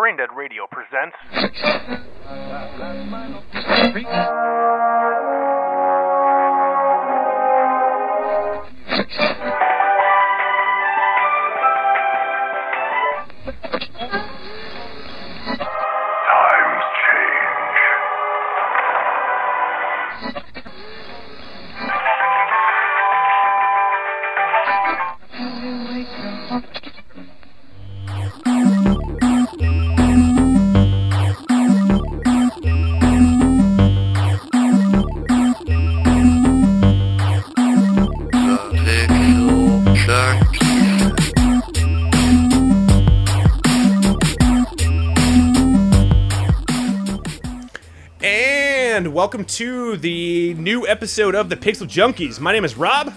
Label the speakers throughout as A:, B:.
A: Braindead Radio presents.
B: welcome to the new episode of the Pixel Junkies. My name is Rob,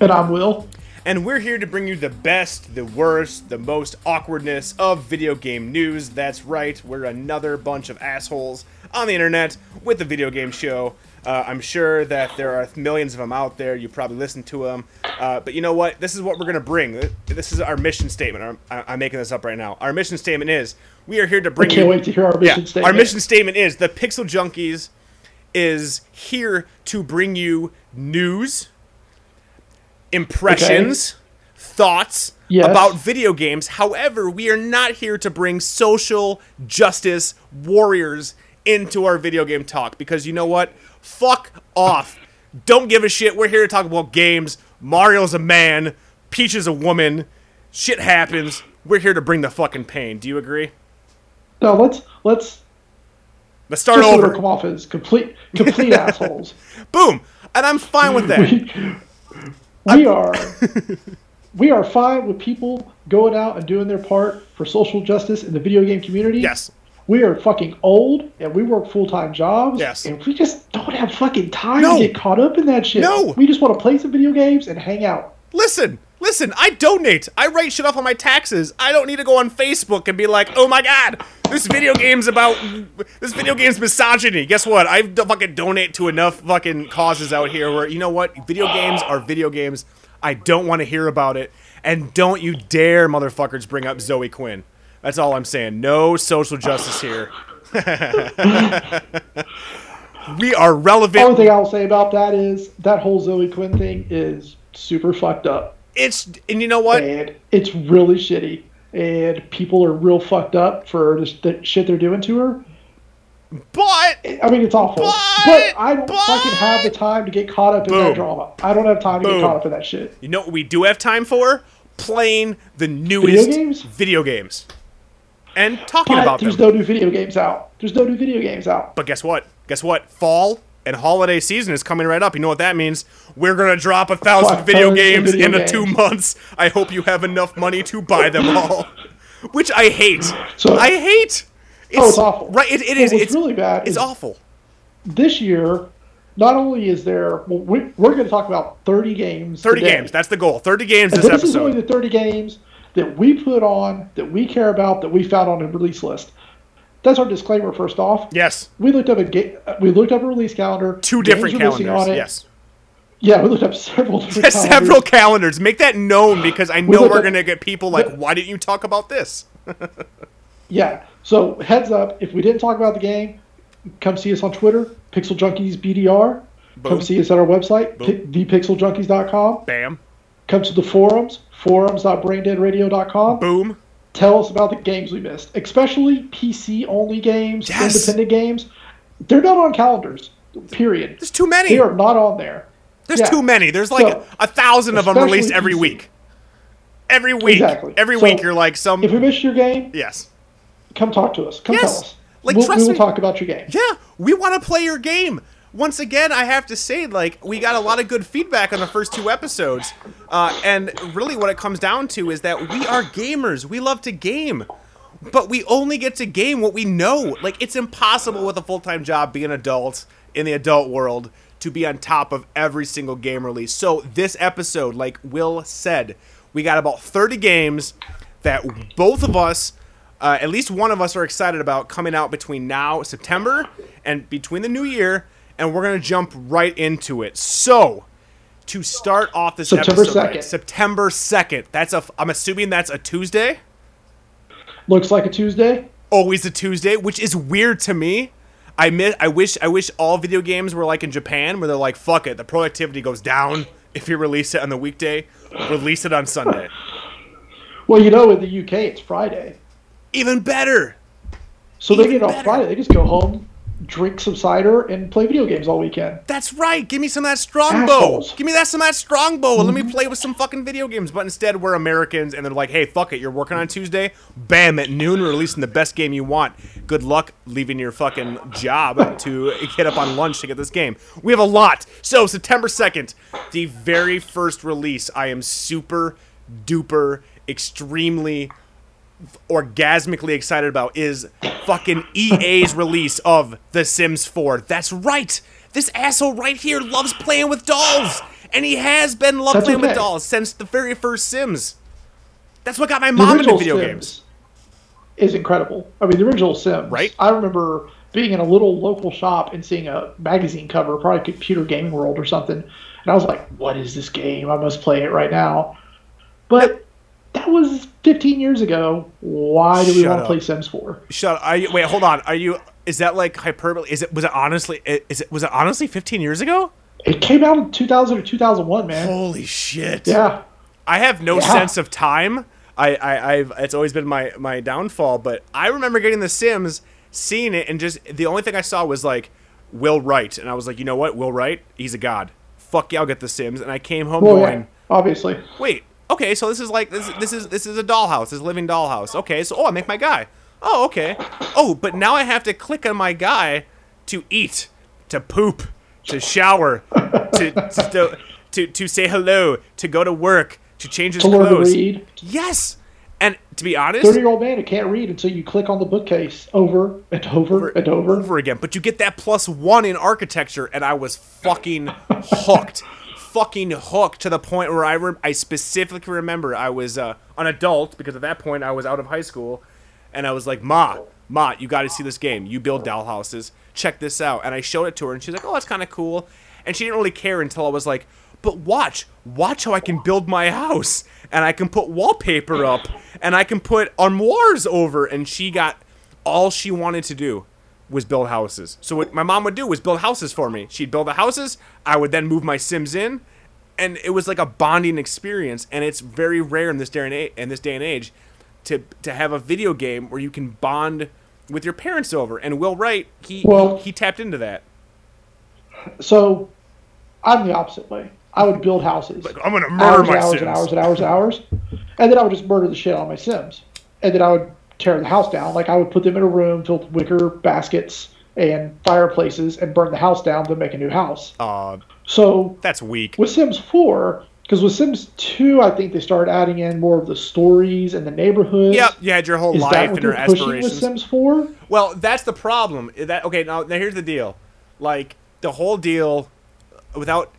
C: And I'm Will.
B: and we're here to bring you the best, the worst, the most awkwardness of video game news. That's right, we're another bunch of assholes on the internet with the video game show. Uh, I'm sure that there are millions of them out there. You probably listen to them. Uh, but you know what? This is what we're going to bring. This is our mission statement. I'm, I'm making this up right now. Our mission statement is we are here to
C: I
B: bring
C: can't
B: you.
C: wait to hear our mission
B: yeah,
C: statement.
B: Our mission statement is the Pixel Junkies is here to bring you news, impressions, thoughts
C: Yes.
B: about video games. However, we are not here to bring social justice warriors into our video game talk because you know what? Fuck off. Don't give a shit. We're here to talk about games. Mario's a man, Peach is a woman. Shit happens. We're here to bring the fucking pain. Do you agree?
C: No, let's let's
B: Let's start
C: just
B: over.
C: come off as complete complete assholes.
B: Boom. And I'm fine with that.
C: We, we are we are fine with people going out and doing their part for social justice in the video game community.
B: yes.
C: We are fucking old and we work full time jobs.
B: Yes.
C: And we just don't have fucking time
B: No.
C: to get caught up in that shit.
B: No.
C: We just want to play some video games and hang out.
B: Listen, listen, I donate. I write shit off on my taxes. I don't need to go on Facebook and be like, oh my god, this video game's about, this video game's misogyny. Guess what? I fucking donate to enough fucking causes out here where, you know what? Video games are video games. I don't want to hear about it. And don't you dare, motherfuckers, bring up Zoe Quinn. That's all I'm saying. No social justice here. we are relevant.
C: The only thing I'll say about that is that whole Zoe Quinn thing is super fucked up.
B: It's, and you know what?
C: and it's really shitty. And people are real fucked up for the shit they're doing to her.
B: But
C: I mean, it's awful.
B: But-
C: But, I don't
B: but-
C: fucking have the time to get caught up in
B: Boom.
C: that drama. I don't have time to
B: Boom.
C: get caught up in that shit.
B: You know what we do have time for? Playing the newest
C: games?
B: video games. And talking
C: But
B: about
C: there's
B: them.
C: no new video games out. There's no new video games out.
B: but guess what? Guess what? Fall and holiday season is coming right up. You know what that means? We're gonna drop a thousand
C: Fuck
B: video games
C: video
B: in
C: games.
B: two months. I hope you have enough money to buy them all. Which I hate.
C: So-
B: I hate. Oh, it's,
C: Oh, it's awful.
B: Right? It, it is. It's
C: really bad
B: It's awful.
C: This year, not only is there, well, we, we're going to talk about 30 games.
B: Thirty
C: today.
B: games. That's the goal. Thirty games
C: And
B: this
C: this is
B: episode.
C: only the 30 games that we put on, that we care about, that we found on a release list. That's our disclaimer. First off,
B: yes.
C: we looked up a ga- we looked up a release calendar.
B: Two different calendars.
C: on it.
B: Yes.
C: Yeah, we looked up several different calendars.
B: several calendars. Make that known because I know
C: look
B: we're
C: at-
B: gonna get people like, why didn't you talk about this?
C: Yeah. So heads up, if we didn't talk about the game, come see us on Twitter, Pixel Junkies BDR.
B: Boom.
C: Come see us at our website, pi- thepixeljunkies.com.
B: Bam.
C: Come to the forums, forums.braindeadradio.com.
B: Boom.
C: Tell us about the games we missed, especially PC only games,
B: Yes.
C: independent games. They're not on calendars. Period.
B: There's too many.
C: They are not on there.
B: There's
C: yeah.
B: too many. There's like
C: So,
B: a thousand of them released every
C: PC.
B: week. Every week.
C: Exactly.
B: Every
C: So,
B: week you're like some.
C: If we missed your game,
B: yes.
C: come talk to us. Come
B: Yes.
C: tell us.
B: Like,
C: we'll,
B: trust
C: we will
B: me.
C: talk about your game.
B: Yeah, we want to play your game. Once again, I have to say, like, we got a lot of good feedback on the first two episodes. Uh, and really, what it comes down to is that we are gamers. We love to game. But we only get to game what we know. Like, it's impossible with a full time job, being an adult in the adult world, to be on top of every single game release. So, this episode, like Will said, we got about 30 games that both of us uh, at least one of us are excited about coming out between now September and between the new year, and we're gonna jump right into it. So, to start off this
C: September
B: episode, right,
C: 2nd.
B: September second. That's a. I'm assuming that's a Tuesday.
C: Looks like a Tuesday.
B: always a Tuesday, which is weird to me. I miss, I wish I wish all video games were like in Japan where they're like fuck it, the productivity goes down if you release it on the weekday, release it on Sunday.
C: Well, you know, in the UK, it's Friday.
B: Even better.
C: So they
B: Even
C: get off. Friday. They just go home, drink some cider, and play video games all weekend.
B: That's right. Give me some of that strongbow.
C: Assholes.
B: Give me that some of that strongbow and let me mm-hmm. play with some fucking video games. But instead, we're Americans and they're like, hey, fuck it. You're working on Tuesday. Bam, at noon, we're releasing the best game you want. Good luck leaving your fucking job to get up on lunch to get this game. We have a lot. So, September 2nd, the very first release, I am super duper, extremely orgasmically excited about is fucking EA's release of The Sims 4. That's right. This asshole right here loves playing with dolls, and he has been love
C: That's
B: playing with dolls since the very first Sims. That's what got my mom into video
C: Sims
B: games.
C: Is incredible. I mean, the original Sims.
B: Right.
C: I remember being in a little local shop and seeing a magazine cover, probably Computer Gaming World or something, and I was like, "What is this game? I must play it right now." But that was 15 years ago. Why do we
B: Shut
C: want to play Sims 4?
B: Shut. Are you, wait, hold on. Are you? Is that like hyperbole? Is it? Was it honestly? Is it? Was it honestly 15 years ago?
C: It came out in 2000 or 2001, man.
B: Holy shit.
C: Yeah.
B: I have no
C: Yeah.
B: sense of time. I, I, I've it's always been my my downfall. But I remember getting The Sims, seeing it, and just the only thing I saw was like Will Wright, and I was like, you know what, Will Wright, he's a god. Fuck yeah, I'll get The Sims. And I came home
C: Well,
B: going,
C: yeah, obviously.
B: wait, okay, so this is like this this is this is a dollhouse, this living dollhouse. Okay, so oh, I make my guy. Oh, okay. Oh, but now I have to click on my guy to eat, to poop, to shower, to to, to to say hello, to go to work, to change his
C: To learn to
B: clothes.
C: read.
B: Yes. And to be honest,
C: 30 year old man who can't read until you click on the bookcase over and over, and over.
B: over again. But you get that plus one in architecture, and I was fucking hooked. Fucking hooked to the point where I, re- I specifically remember I was uh, an adult because at that point I was out of high school, and I was like, Ma, Ma, you got to see this game. You build doll houses. Check this out. And I showed it to her, and she's like, Oh, that's kind of cool. And she didn't really care until I was like, But watch, watch how I can build my house, and I can put wallpaper up, and I can put armoires over. And she got all she wanted to do was build houses. So what my mom would do was build houses for me. She'd build the houses. I would then move my Sims in, and it was like a bonding experience. And it's very rare in this day and age, in this day and age, to to have a video game where you can bond with your parents over. And Will Wright, he
C: Well-
B: he, he tapped into that.
C: So I'm the opposite way. I would build houses.
B: Like I'm gonna murder
C: hours
B: my
C: and hours
B: Sims.
C: and hours and hours and hours. And then I would just murder the shit out of my Sims. And then I would tear the house down. Like I would put them in a room filled with wicker baskets and fireplaces and burn the house down to make a new house.
B: Uh,
C: So
B: that's weak.
C: with Sims 4, because with Sims 2, I think they started adding in more of the stories and the neighborhoods.
B: Yep, you had your whole
C: Is that
B: life
C: what
B: and your
C: pushing with. Sims 4?
B: Well, that's the problem. That okay? Now, now here's the deal. Like the whole deal, without.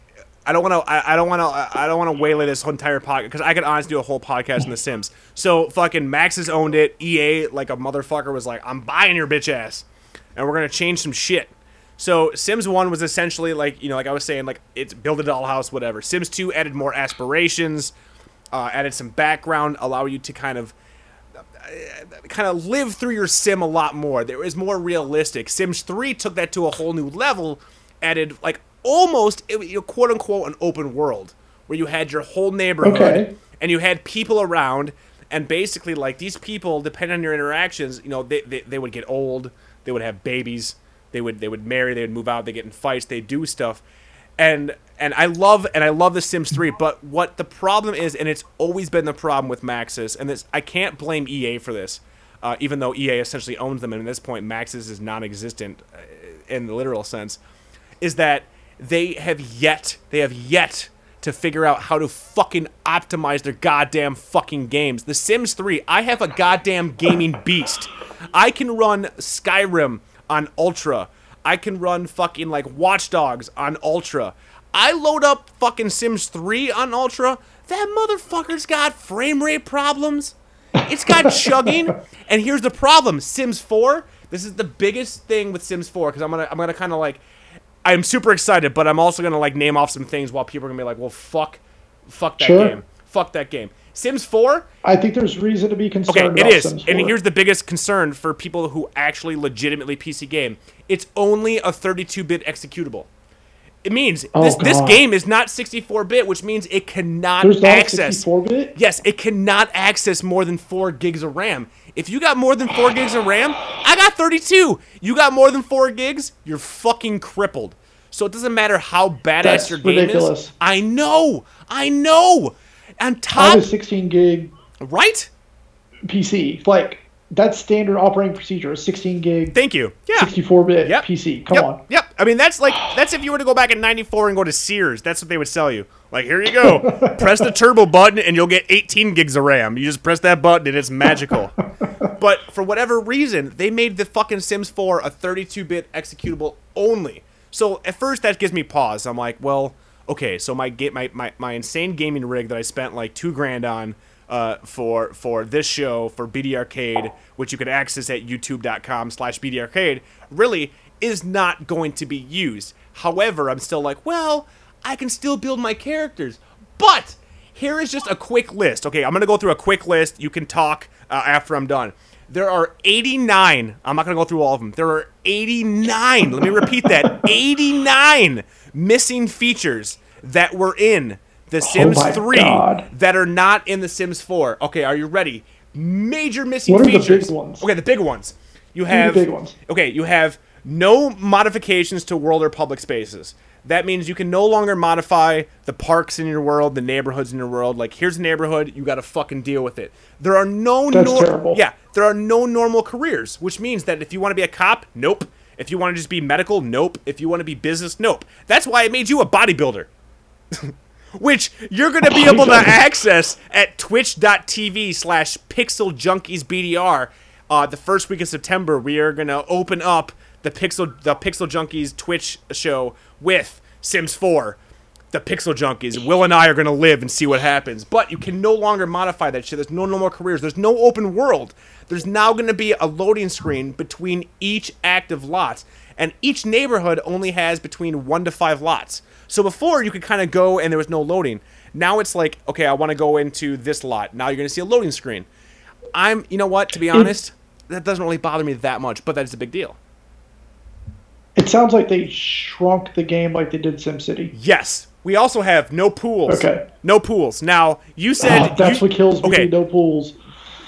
B: I don't want to. I, don't want to. I don't want to waylay this whole entire podcast because I could honestly do a whole podcast in The Sims. So fucking Maxis owned it. EA like a motherfucker was like, I'm buying your bitch ass, and we're gonna change some shit. So Sims One was essentially like you know like I was saying like it's build a dollhouse whatever. Sims Two added more aspirations, uh, added some background, allow you to kind of kind of live through your sim a lot more. There is more realistic. Sims 3 took that to a whole new level, added like almost you know, quote unquote an open world where you had your whole neighborhood
C: Okay.
B: and you had people around and basically like these people depending on your interactions, you know, they, they, they would get old, they would have babies, they would they would marry, they would move out, they get in fights, they do stuff. And and I love and I love the Sims 3, but what the problem is, and it's always been the problem with Maxis, and this I can't blame EA for this, uh, even though EA essentially owns them, and at this point Maxis is non-existent uh, in the literal sense, is that they have yet they have yet to figure out how to fucking optimize their goddamn fucking games. The Sims 3, I have a goddamn gaming beast. I can run Skyrim on Ultra. I can run fucking like Watch Dogs on Ultra. I load up fucking Sims 3 on Ultra. That motherfucker's got frame rate problems. It's got chugging. And here's the problem: Sims 4. This is the biggest thing with Sims 4 because I'm gonna I'm gonna kind of like I'm super excited, but I'm also gonna like name off some things while people are gonna be like, well, fuck, fuck that
C: Sure.
B: game, fuck that game. Sims 4,
C: I think there's reason to be concerned.
B: Okay, it
C: about
B: is.
C: Sims
B: And here's the biggest concern for people who actually legitimately PC game. It's only a 32-bit executable. It means
C: Oh,
B: this this game is not 64-bit, which means it cannot
C: there's
B: access.
C: a 64-bit.
B: Yes, it cannot access more than 4 gigs of RAM. If you got more than 4 gigs of RAM, I got 32. You got more than 4 gigs, you're fucking crippled. So it doesn't matter how badass
C: That's
B: your game is.
C: ridiculous.
B: I know. I know. On
C: I
B: top,
C: have a 16 gig
B: right?
C: PC. Like that's standard operating procedure. A 16 gig,
B: Thank you. Yeah.
C: 64 bit
B: Yep.
C: PC. Come
B: yep.
C: on.
B: Yep. I mean, that's like that's if you were to go back in '94 and go to Sears. That's what they would sell you. Like, here you go. press the turbo button and you'll get 18 gigs of RAM. You just press that button and it's magical. but for whatever reason, they made the fucking Sims 4 a 32-bit executable only. So at first that gives me pause. I'm like, well, okay, so my my my, my insane gaming rig that I spent like two grand on uh, for for this show for BD Arcade, which you can access at youtube.com slash BD Arcade, really is not going to be used. However, I'm still like, well, I can still build my characters. But here is just a quick list. Okay, I'm gonna go through a quick list. You can talk uh, after I'm done. There are 89. I'm not gonna go through all of them. There are 89. let me repeat that. 89 missing features that were in The oh Sims
C: Oh my
B: 3
C: God.
B: that are not in The Sims 4. Okay, are you ready? Major missing
C: What are the
B: features.
C: big ones?
B: Okay, the big ones. You
C: are the
B: have
C: big ones.
B: Okay, you have no modifications to world or public spaces. That means you can no longer modify the parks in your world, the neighborhoods in your world. Like, here's a neighborhood, you got to fucking deal with it. There are no
C: That's
B: nor-
C: terrible.
B: Yeah, there are no normal careers, which means that if you want to be a cop, nope. If you want to just be medical, nope. If you want to be business, nope. That's why it made you a bodybuilder. which you're going to be able to access at twitch.tv slash pixel junkies bdr uh, the first week of september we are going to open up the pixel the pixel junkies twitch show with sims 4 the pixel junkies. Will and i are going to live and see what happens. But you can no longer modify that shit. There's no normal careers. There's no open world. There's now going to be a loading screen between each active lot and each neighborhood only has between one to five lots. So before you could kind of go and there was no loading. Now it's like, okay, I want to go into this lot. Now you're going to see a loading screen. I'm, you know what? To be honest, that doesn't really bother me that much, but that is a big deal.
C: It sounds like they shrunk the game like they did SimCity.
B: Yes, we also have no pools.
C: Okay.
B: No pools. Now you said
C: Ah, that's
B: you,
C: what kills me.
B: Okay,
C: No pools.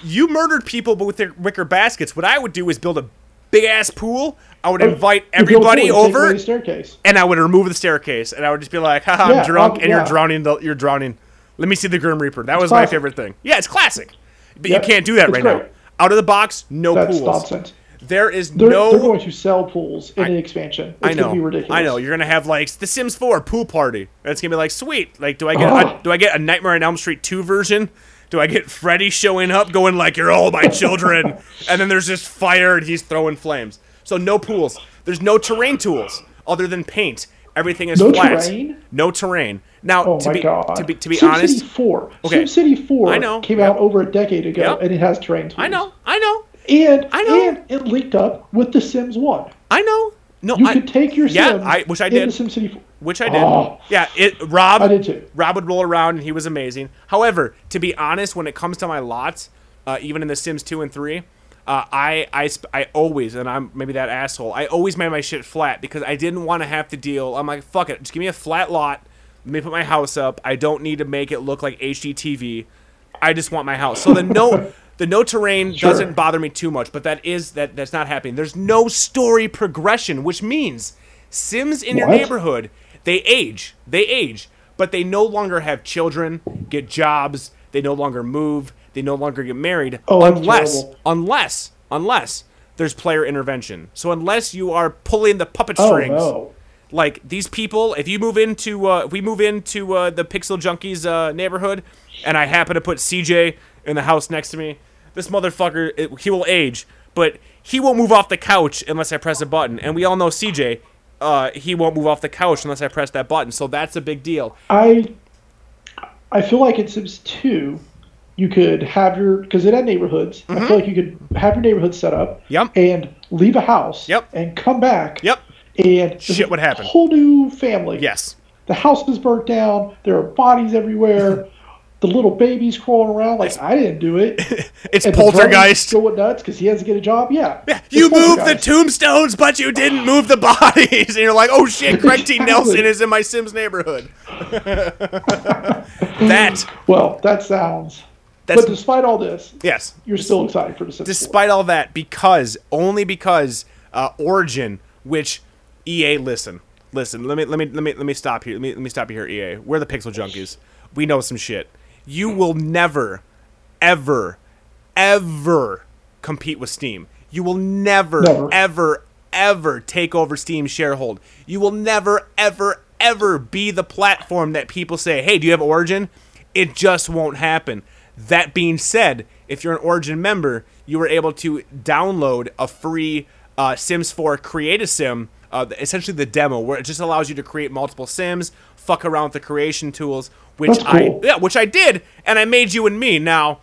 B: you murdered people with their wicker baskets. What I would do is build a big ass pool. I would invite
C: You build a pool,
B: everybody over.
C: the staircase.
B: and I would remove the staircase, and I would just be like, "Haha, I'm
C: Yeah,
B: drunk,
C: um,
B: and you're drowning. The, you're drowning. Let me see the Grim Reaper." That was my favorite thing. Yeah, it's classic, but
C: Yep,
B: you can't do that
C: it's
B: right now. Out of the box, no
C: That's
B: pools.
C: nonsense.
B: There is
C: They're,
B: no.
C: they're going to sell pools in an expansion. It's
B: I know.
C: going to be ridiculous.
B: I know. You're gonna have like The Sims 4 pool party. That's gonna be like sweet. Like, do I get
C: Oh.
B: a, do I get a Nightmare on Elm Street 2 version? Do I get Freddy showing up, going like, "You're all my children," and then there's just fire and he's throwing flames. So no pools. There's no terrain tools other than paint. Everything is
C: No
B: flat.
C: terrain?
B: No terrain. Now,
C: Oh
B: to be to be to be
C: SimCity
B: honest,
C: 4.
B: Okay.
C: SimCity 4
B: I know.
C: came
B: Yep.
C: out over a decade ago,
B: Yep.
C: and it has terrain tools.
B: I know, I know,
C: And
B: I know.
C: and it linked up with The Sims 1.
B: I know. No,
C: You
B: I,
C: could take your
B: yeah,
C: Sims
B: I- which I did.
C: SimCity 4.
B: which I did.
C: Oh.
B: Yeah, it Rob
C: I did too.
B: Rob would roll around and he was amazing. However, to be honest, when it comes to my lots, uh, even in the Sims 2 and 3, uh, I, I, sp- I always, and I'm maybe that asshole, I always made my shit flat because I didn't want to have to deal. I'm like, fuck it, just give me a flat lot. Let me put my house up. I don't need to make it look like HGTV. I just want my house. So the no, the no terrain
C: Sure.
B: doesn't bother me too much, but that is that that's not happening. There's no story progression, which means Sims in your neighborhood they age, they age, but they no longer have children, get jobs, they no longer move, they no longer get married,
C: Oh,
B: unless unless unless there's player intervention. So unless you are pulling the puppet
C: Oh,
B: strings,
C: no.
B: like these people, if you move into uh, if we move into uh, the Pixel Junkies uh, neighborhood, and I happen to put CJ in the house next to me, this motherfucker it, he will age, but he won't move off the couch unless I press a button, and we all know CJ. Uh, he won't move off the couch unless I press that button, so that's a big deal.
C: I I feel like in Sims 2, you could have your because it had neighborhoods. I feel like you could have your neighborhood set up.
B: Mm-hmm. Yep.
C: And leave a house.
B: Yep.
C: And come back.
B: Yep.
C: And
B: Shit
C: a
B: would happen.
C: Whole new family.
B: Yes.
C: The house was burnt down. There are bodies everywhere. the little babies crawling around. Like I didn't do it.
B: It's
C: And
B: poltergeist.
C: going nuts because he has to get a job. Yeah,
B: Yeah, you moved the tombstones, but you didn't move the bodies. And you're like, oh shit, Craig T. Nelson is in my Sims neighborhood. that,
C: Well, that sounds.
B: That's-
C: but despite all this,
B: yes.
C: you're still excited for the Sims 4.
B: Despite all that, because, only because uh, Origin, which EA, listen, listen, let me, let me, let me, let me stop here. Let me, let me stop you here, EA. We're the Pixel Junkies. We know some shit. You will never, ever, ever compete with Steam. You will never,
C: Never.
B: ever, ever take over Steam's sharehold. You will never, ever, ever be the platform that people say, hey, do you have Origin? It just won't happen. That being said, if you're an Origin member, you were able to download a free uh, Sims 4 Create a Sim, uh, essentially the demo, where it just allows you to create multiple Sims, fuck around with the creation tools, which
C: cool.
B: I yeah, which I did, and I made you and me. Now,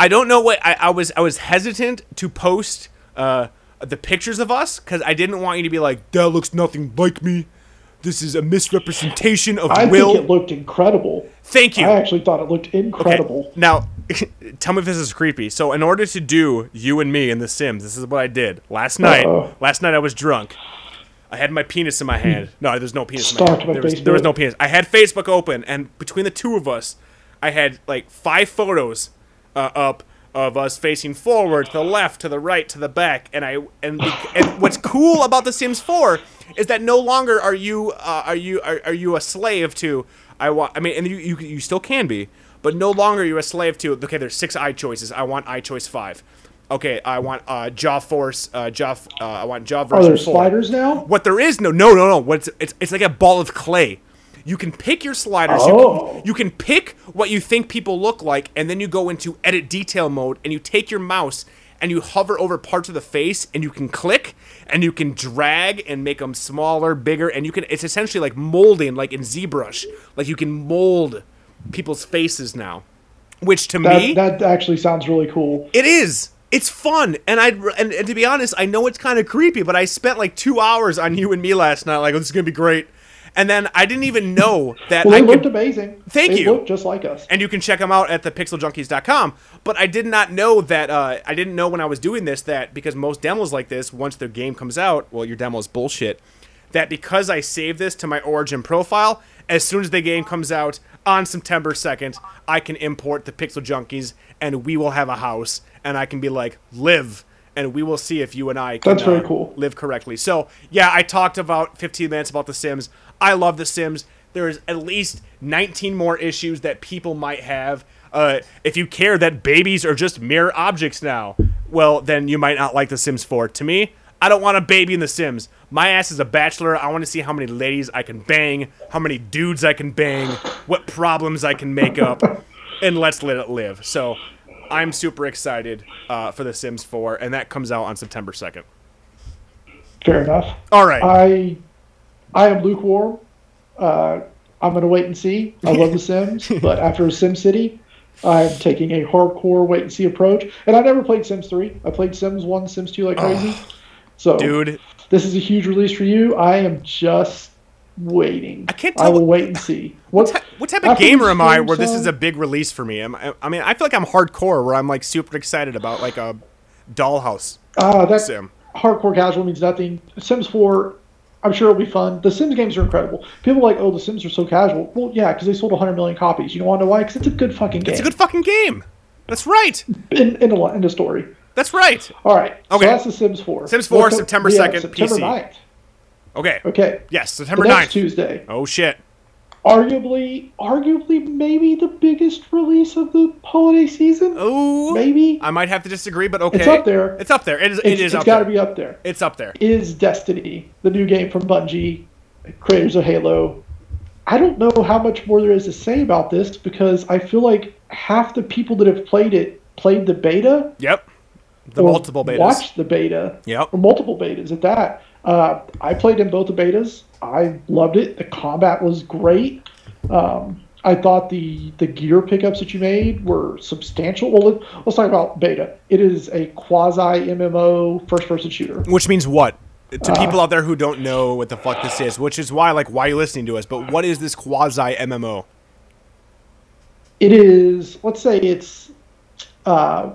B: I don't know what I, I was. I was hesitant to post uh, the pictures of us because I didn't want you to be like, "That looks nothing like me. This is a misrepresentation of will.
C: I
B: Will."
C: think it looked incredible.
B: Thank you.
C: I actually thought it looked incredible. Okay.
B: Now, tell me if this is creepy. So, in order to do you and me in The Sims, this is what I did last night.
C: Uh-oh.
B: Last night I was drunk. I had my penis in my hand. No, there's no penis in my
C: Stalked
B: hand. There was, there was no penis. I had Facebook open, and between the two of us, I had like five photos uh, up of us facing forward, to the left, to the right, to the back, and I and, and what's cool about The Sims 4 is that no longer are you uh, are you are, are you a slave to I want I mean and you, you you still can be, but no longer you're a slave to okay. There's six eye choices. I want eye choice five. Okay, I want uh, Jaw Force, uh, Jaw. Uh, I want Jaw
C: Are
B: version
C: there
B: four.
C: sliders now?
B: What there is no no no no. What's it's it's like a ball of clay. You can pick your sliders.
C: Oh.
B: You, can, you can pick what you think people look like, and then you go into edit detail mode, and you take your mouse and you hover over parts of the face, and you can click, and you can drag and make them smaller, bigger, and you can. It's essentially like molding, like in ZBrush. Like you can mold people's faces now, which to
C: That,
B: me
C: that actually sounds really cool.
B: it is. It's fun, and I and, and to be honest, I know it's kind of creepy, but I spent like two hours on you and me last night. Like, oh, this is gonna be great, and then I didn't even know that
C: Well,
B: I
C: they looked
B: could.
C: amazing.
B: Thank
C: they
B: you.
C: looked just like us.
B: And you can check them out at thepixeljunkies.com. But I did not know that. Uh, I didn't know when I was doing this that because most demos like this, once their game comes out, well, your demo is bullshit. That because I save this to my Origin profile, as soon as the game comes out on September 2nd, I can import the Pixel Junkies and we will have a house. And I can be like, live. And we will see if you and I can
C: That's very
B: uh,
C: cool.
B: live correctly. So, yeah, I talked about 15 minutes about The Sims. I love The Sims. There's at least 19 more issues that people might have. Uh, if you care that babies are just mere objects now, well, then you might not like The Sims 4. To me, I don't want a baby in The Sims. My ass is a bachelor. I want to see how many ladies I can bang, how many dudes I can bang, what problems I can make up, and let's let it live. So, I'm super excited uh, for The Sims 4, and that comes out on September 2nd.
C: Fair enough.
B: All right.
C: I I am lukewarm. Uh, I'm gonna wait and see. I love The Sims, but after SimCity, I'm taking a hardcore wait and see approach. And I never played Sims 3. I played Sims 1, Sims 2 like crazy. So
B: Dude,
C: this is a huge release for you. I am just waiting.
B: I can't Tell I
C: will
B: what-
C: wait and see. What,
B: What, type of gamer am I where this is a big release for me? I, I mean, I feel like I'm hardcore where I'm like super excited about like a dollhouse
C: Ah, that
B: sim.
C: hardcore casual means nothing. Sims 4, I'm sure it'll be fun. The Sims games are incredible. People are like, oh, the Sims are so casual. Well, yeah, because they sold 100 million copies. You don't want to know why? Because it's a good fucking game.
B: It's a good fucking game. That's right.
C: in, in, the, in the story.
B: That's right.
C: All right.
B: Okay.
C: So that's the Sims 4.
B: Sims 4,
C: What's up-
B: September
C: yeah,
B: 2nd,
C: September
B: PC.
C: 9th.
B: Okay.
C: Okay.
B: Yes,
C: The
B: September
C: next
B: 9th.
C: Tuesday.
B: Oh shit.
C: Arguably, arguably, maybe the biggest release of the holiday season.
B: Ooh.
C: Maybe.
B: I might have to disagree, but okay.
C: It's up there.
B: It's up there. It is.
C: It's,
B: it is
C: it's got to be up there.
B: It's up there.
C: is Destiny, the new game from Bungie, creators of Halo. I don't know how much more there is to say about this because I feel like half the people that have played it played the beta.
B: Yep. The multiple betas.
C: Watched the beta.
B: Yep.
C: Or multiple betas at that. Uh, I played in both the betas. I loved it. The combat was great. Um, I thought the the gear pickups that you made were substantial. Well, let, let's talk about beta. It is a quasi MMO first person shooter.
B: Which means what?
C: Uh,
B: To people out there who don't know what the fuck this is, which is why, like, why are you listening to us? But what is this quasi MMO?
C: it is let's say it's uh,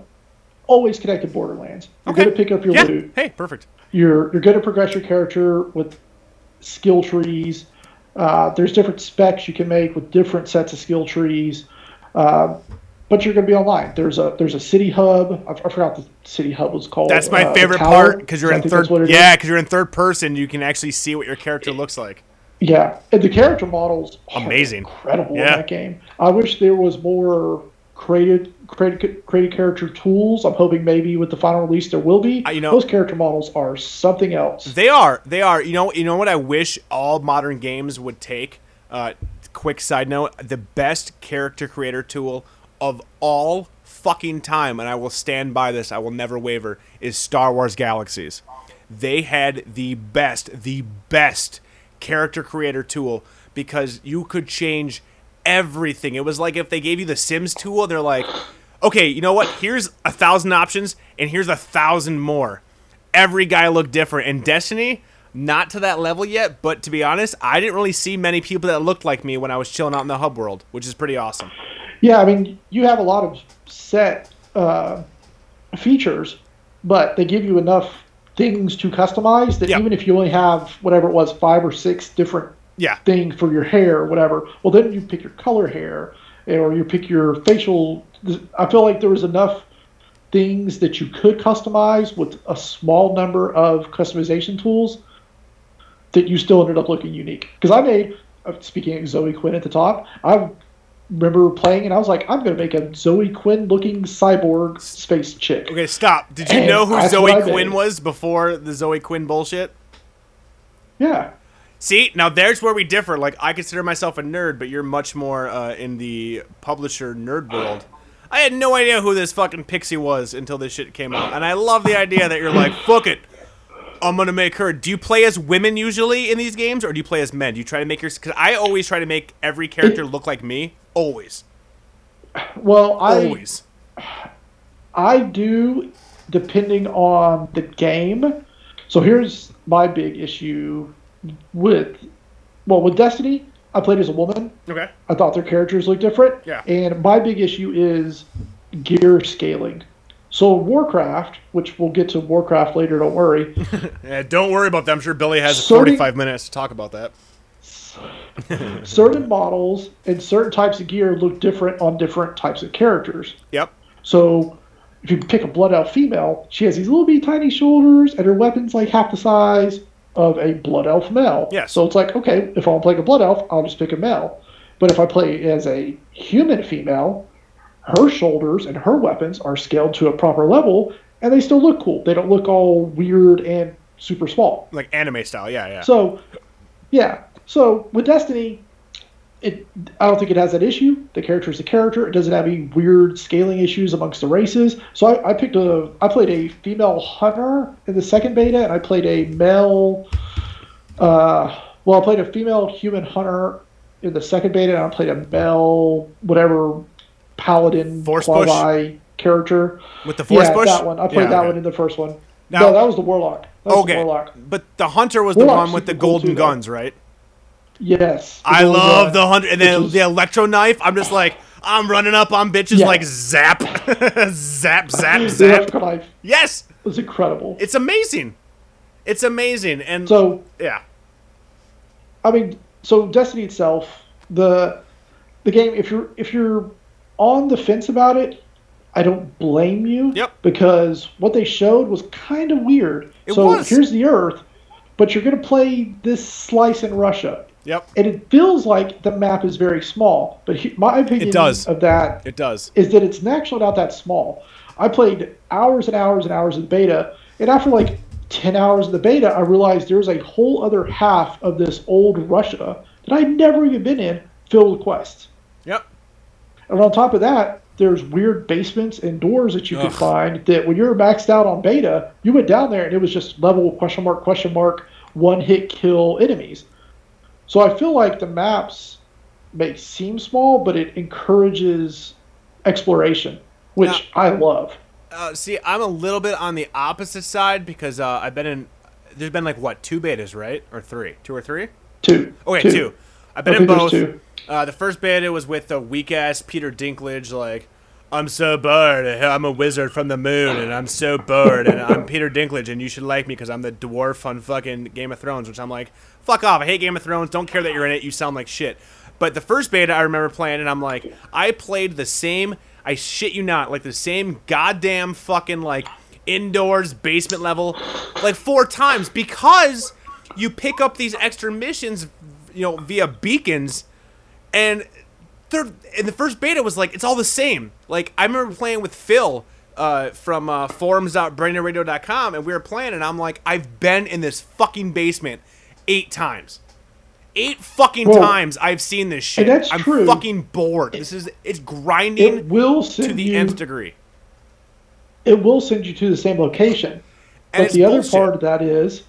C: always connected Borderlands. You're
B: Okay.
C: going to pick up your
B: yeah.
C: loot.
B: Hey, perfect.
C: You're you're going to progress your character with skill trees. Uh, there's different specs you can make with different sets of skill trees. Uh, but you're going to be online. There's a there's a city hub. I, I forgot the city hub was called.
B: That's my
C: Uh,
B: favorite part because you're in third.
C: that's what it is.
B: Yeah, because you're in third person. You can actually see what your character looks like.
C: Yeah, and the character models are
B: Amazing.
C: incredible
B: Yeah.
C: in that game. I wish there was more created created created character tools. I'm hoping maybe with the final release there will be.
B: You know-
C: those character models are something else.
B: They are. They are. You know. You know what I wish all modern games would take. Uh, quick side note: the best character creator tool of all fucking time, and I will stand by this. I will never waver. Is Star Wars Galaxies. They had the best, the best character creator tool because you could change everything. It was like if they gave you the Sims tool, they're like, okay, you know what? Here's a thousand options, and here's a thousand more every guy looked different. And Destiny, not to that level yet, but to be honest, I didn't really see many people that looked like me when I was chilling out in the hub world, which is pretty awesome.
C: Yeah, I mean you have a lot of set uh, features, but they give you enough things to customize that
B: Yeah.
C: even if you only have whatever it was five or six different
B: Yeah.
C: thing for your hair or whatever. Well, then you pick your color hair or you pick your facial. I feel like there was enough things that you could customize with a small number of customization tools that you still ended up looking unique. Because I made, uh, speaking of Zoe Quinn at the top, I remember playing and I was like, I'm going to make a Zoe Quinn looking cyborg space chick.
B: Okay, stop. Did you
C: And
B: know who Zoe Quinn was before the Zoe Quinn bullshit?
C: Yeah.
B: See, now there's where we differ. Like, I consider myself a nerd, but you're much more uh, in the publisher nerd world. I had no idea who this fucking pixie was until this shit came out. And I love the idea that you're like, fuck it. I'm gonna make her. Do you play as women usually in these games, or do you play as men? Do you try to make your? Because I always try to make every character look like me. Always,
C: Well, I.
B: always.
C: I do, depending on the game. So here's my big issue with, well, with Destiny. I played as a woman.
B: Okay.
C: I thought their characters looked different.
B: Yeah.
C: And my big issue is gear scaling. So Warcraft, which we'll get to Warcraft later, don't worry.
B: Yeah, don't worry about that. I'm sure Billy has
C: Sorting-
B: 45 minutes to talk about that.
C: certain models and certain types of gear look different on different types of characters.
B: Yep.
C: So if you pick a blood elf female, she has these little bitty tiny shoulders, and her weapon's like half the size of a blood elf male.
B: Yes.
C: So it's like, okay, if I'm playing a blood elf, I'll just pick a male. But if I play as a human female, her shoulders and her weapons are scaled to a proper level, and they still look cool. They don't look all weird and super small.
B: Like anime style. Yeah, yeah.
C: So, yeah. So with Destiny, it I don't think it has that issue. The character is a character. It doesn't have any weird scaling issues amongst the races. So I, I picked a I played a female hunter in the second beta, and I played a male. Uh, well, I played a female human hunter in the second beta, and I played a male whatever paladin
B: Force push?
C: character.
B: With the force
C: yeah,
B: push.
C: that one. I played
B: Yeah,
C: that
B: okay.
C: one in the first one.
B: Now-
C: no, that was the warlock. That was the
B: Okay,
C: warlock.
B: but the hunter was the one with the
C: super cool
B: golden
C: too, though.
B: guns, right?
C: Yes.
B: I
C: golden
B: uh,
C: love
B: the hunter, and then
C: was-
B: the electro knife. I'm just like, I'm running up on bitches
C: Yeah.
B: like zap, zap, zap, zap.
C: knife
B: Yes,
C: was incredible.
B: it's amazing. It's amazing, and
C: So
B: yeah,
C: I mean, so Destiny itself, the the game, if you're if you're on the fence about it, I don't blame you.
B: Yep.
C: Because what they showed was kind of weird.
B: It
C: so
B: was.
C: here's the Earth, but you're gonna play this slice in Russia,
B: yep,
C: and it feels like the map is very small. But he, my opinion it
B: does.
C: of that
B: it does.
C: is that it's actually not that small. I played hours and hours and hours of the beta, and after like 10 hours of the beta, I realized there's a whole other half of this old Russia that I'd never even been in filled with quests.
B: Yep.
C: And on top of that, there's weird basements and doors that you
B: Ugh.
C: could find that when you're maxed out on beta, you went down there and it was just level question mark question mark one hit kill enemies. So I feel like the maps may seem small, but it encourages exploration, which
B: Now-
C: I love.
B: Uh, see, I'm a little bit on the opposite side because uh, I've been in. There's been like what two betas, right, or three, two or three?
C: Two.
B: Okay, two. I've been in both.
C: two.
B: Uh, the first beta was with the weak ass Peter Dinklage, like, I'm so bored. I'm a wizard from the moon, and I'm so bored, and I'm Peter Dinklage, and you should like me because I'm the dwarf on fucking Game of Thrones, which I'm like, fuck off. I hate Game of Thrones. Don't care that you're in it. You sound like shit. But the first beta I remember playing, and I'm like, I played the same, I shit you not, like the same goddamn fucking, like, indoors basement level, like four times because you pick up these extra missions, you know, via beacons and they're in the first beta was like it's all the same. Like I remember playing with Phil uh, from uh, forums.brainradio.com, and we were playing, and I'm like, I've been in this fucking basement eight times. Eight fucking
C: Well,
B: times I've seen this shit.
C: that's
B: I'm
C: true.
B: fucking bored. This is it's grinding
C: It will send
B: to the
C: you.
B: nth degree.
C: It will send you to the same location.
B: And
C: But the other part of that is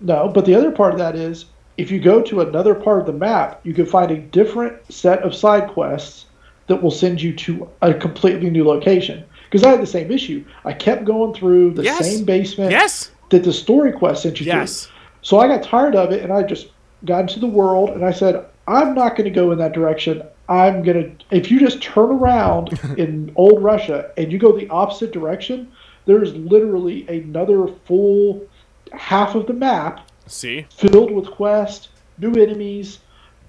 C: no. But the other part of that is if you go to another part of the map, you can find a different set of side quests that will send you to a completely new location. Because I had the same issue. I kept going through the
B: Yes.
C: same basement
B: Yes.
C: that the story quest sent you
B: Yes.
C: to. So I got tired of it and I just got into the world and I said, I'm not going to go in that direction. I'm going to, if you just turn around in old Russia and you go the opposite direction, there's literally another full half of the map
B: See?
C: filled with quests, new enemies,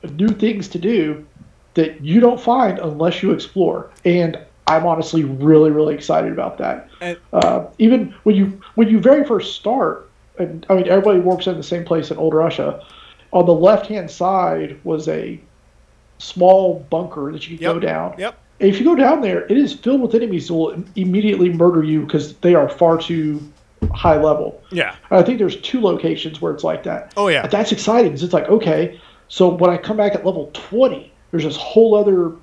C: new things to do that you don't find unless you explore. And I'm honestly really, really excited about that.
B: And-
C: uh, even when you when you very first start, and I mean everybody works in the same place in Old Russia. On the left hand side was a small bunker that you could go down.
B: Yep.
C: And if you go down there, it is filled with enemies that will immediately murder you because they are far too high level.
B: Yeah.
C: I think there's two locations where it's like that.
B: Oh, yeah.
C: But that's exciting. 'cause It's like okay, so when I come back at level 20, there's this whole other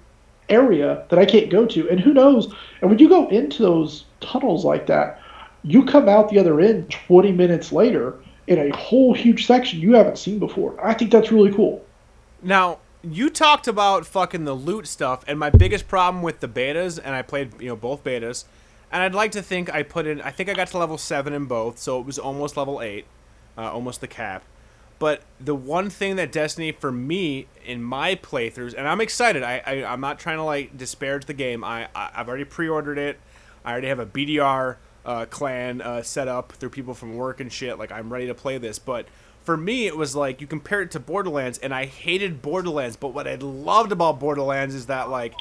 C: area that I can't go to, and who knows? And when you go into those tunnels like that, you come out the other end 20 minutes later in a whole huge section you haven't seen before. I think that's really cool.
B: Now, you talked about fucking the loot stuff, and my biggest problem with the betas, and I played, you know, both betas, and I'd like to think I put in, I think I got to level 7 in both, so it was almost level 8, uh, almost the cap. But the one thing that Destiny, for me, in my playthroughs, and I'm excited, I, I, I'm not trying to, like, disparage the game, I, I, I've already pre-ordered it, I already have a BDR uh, clan uh, set up through people from work and shit, like, I'm ready to play this, but for me, it was like you compare it to Borderlands, and I hated Borderlands. But what I loved about Borderlands is that like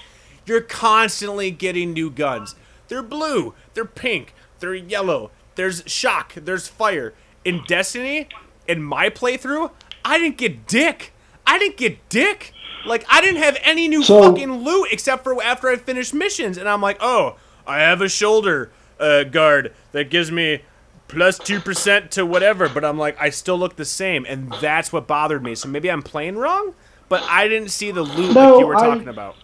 B: you're constantly getting new guns. They're blue, they're pink, they're yellow. There's shock, there's fire. In Destiny, in my playthrough, I didn't get dick. I didn't get dick. Like I didn't have any new
C: So-
B: fucking loot except for after I finished missions, and I'm like, oh, I have a shoulder uh, guard that gives me plus 2% to whatever, but I'm like, I still look the same, and that's what bothered me. So maybe I'm playing wrong, but I didn't see the loot
C: No,
B: like you were
C: I-
B: talking about.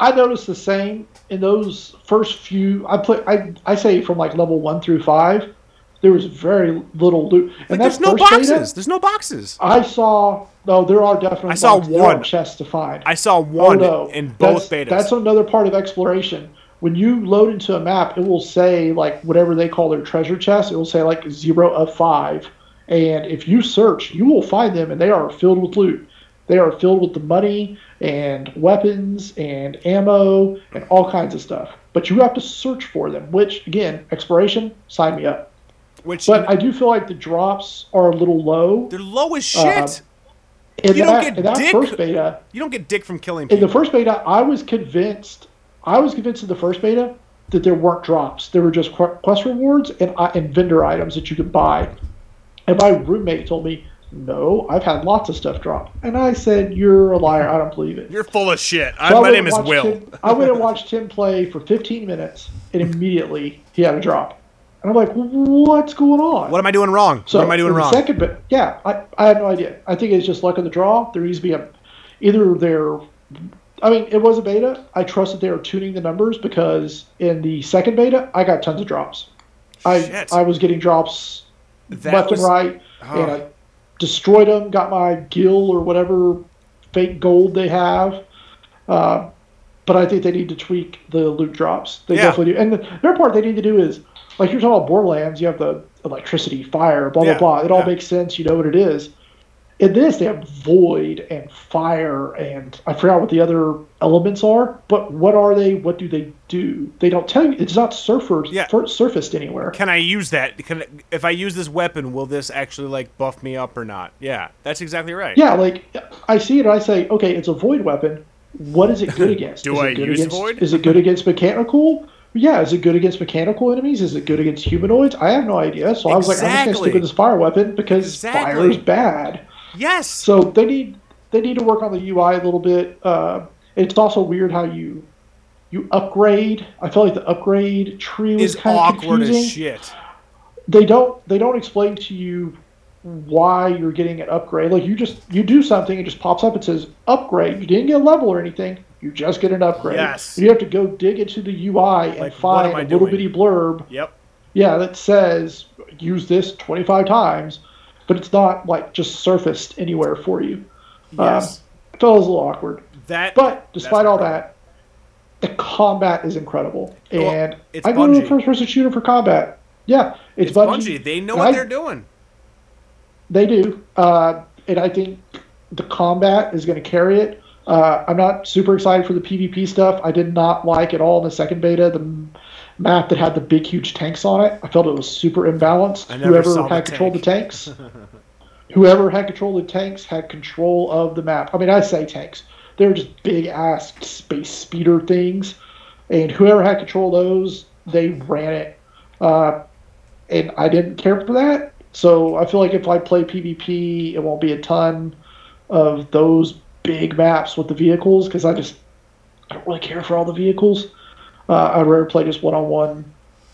C: I noticed the same in those first few. I play. I I say from like level one through five, there was very little loot.
B: Like,
C: And
B: there's no boxes.
C: beta,
B: There's no boxes.
C: I saw. No, there are definitely.
B: I saw. One.
C: chest to find.
B: I saw oh, one
C: oh, no.
B: in both
C: that's,
B: betas.
C: That's another part of exploration. When you load into a map, it will say like whatever they call their treasure chest. It will say like zero of five, and if you search, you will find them, and they are filled with loot. They are filled with the money and weapons and ammo and all kinds of stuff. But you have to search for them. Which again, exploration, sign me up.
B: which
C: But I do feel like the drops are a little low.
B: they're low as shit.
C: Uh, In
B: you don't
C: that,
B: get
C: in that
B: dick.
C: first beta,
B: you don't get dick from killing People.
C: in the first beta, I was convinced. I was convinced in the first beta that there weren't drops. There were just quest rewards and uh, and vendor items that you could buy. And my roommate told me, "No, I've had lots of stuff drop." And I said, "You're a liar. I don't believe it."
B: You're full of shit. I,
C: So
B: my name is Will.
C: Tim- I went and watched him play for 15 minutes, and immediately he had a drop. And I'm like, "What's going on?"
B: What am I doing wrong?
C: So
B: what am I doing wrong?
C: Second but yeah, I, I have no idea. I think it's just luck of the draw. There needs to be a either they're. I mean, it was a beta. I trust that they are tuning the numbers because in the second beta, I got tons of drops. I I was getting drops
B: That
C: left
B: was-
C: and right,
B: Oh.
C: and I destroyed them. Got my gill or whatever fake gold they have. Uh, but I think they need to tweak the loot drops. They
B: Yeah.
C: definitely do. And the other part they need to do is, like you're talking about Borderlands, you have the electricity, fire, blah
B: Yeah,
C: blah blah. It all
B: yeah.
C: makes sense. You know what it is. In this they have void and fire and I forgot what the other elements are. But what are they? What do they do? They don't tell you. It's not surfers
B: Yeah.
C: surfaced anywhere.
B: Can I use that? Can, if I use this weapon, will this actually like buff me up or not? Yeah, that's exactly right.
C: Yeah, like I see it, and I say, okay, it's a void weapon. What is it good against?
B: Do
C: is
B: I
C: it good
B: use
C: against,
B: void?
C: Is it good against mechanical? Yeah, is it good against mechanical enemies? Is it good against humanoids? I have no idea. So I was like, I'm just gonna stick with this fire weapon because
B: Exactly.
C: fire is bad.
B: Yes.
C: So they need they need to work on the UI a little bit. Uh, it's also weird how you you upgrade. I feel like the upgrade tree was
B: is
C: kind of
B: awkward
C: confusing
B: as shit.
C: they don't they don't explain to you why you're getting an upgrade. Like you just you do something, it just pops up. It says upgrade. You didn't get a level or anything. You just get an upgrade.
B: Yes.
C: You have to go dig into the UI and
B: Like,
C: find
B: a
C: a little bitty blurb.
B: Yep.
C: Yeah, that says use this 25 times, but it's not like just surfaced anywhere for you.
B: Yes.
C: Uh, felt it was a little awkward.
B: that.
C: But despite all that, the combat is incredible,
B: Well,
C: and
B: it's
C: I go to
B: Bungie.
C: a first-person shooter for combat. Yeah, it's,
B: It's Bungie. They know
C: And
B: what
C: I-
B: they're doing.
C: They do, uh, and I think the combat is going to carry it. Uh, I'm not super excited for the PvP stuff. I did not like at all in the second beta the m- map that had the big, huge tanks on it. I felt it was super imbalanced. Whoever
B: saw the
C: had control of the tanks, whoever had control of the tanks had control of the map. I mean, I say tanks. They're just big ass space speeder things, and whoever had control of those, they ran it. Uh, and I didn't care for that. So I feel like if I play PvP, it won't be a ton of those big maps with the vehicles because I just I don't really care for all the vehicles. Uh, I'd rather play just one-on-one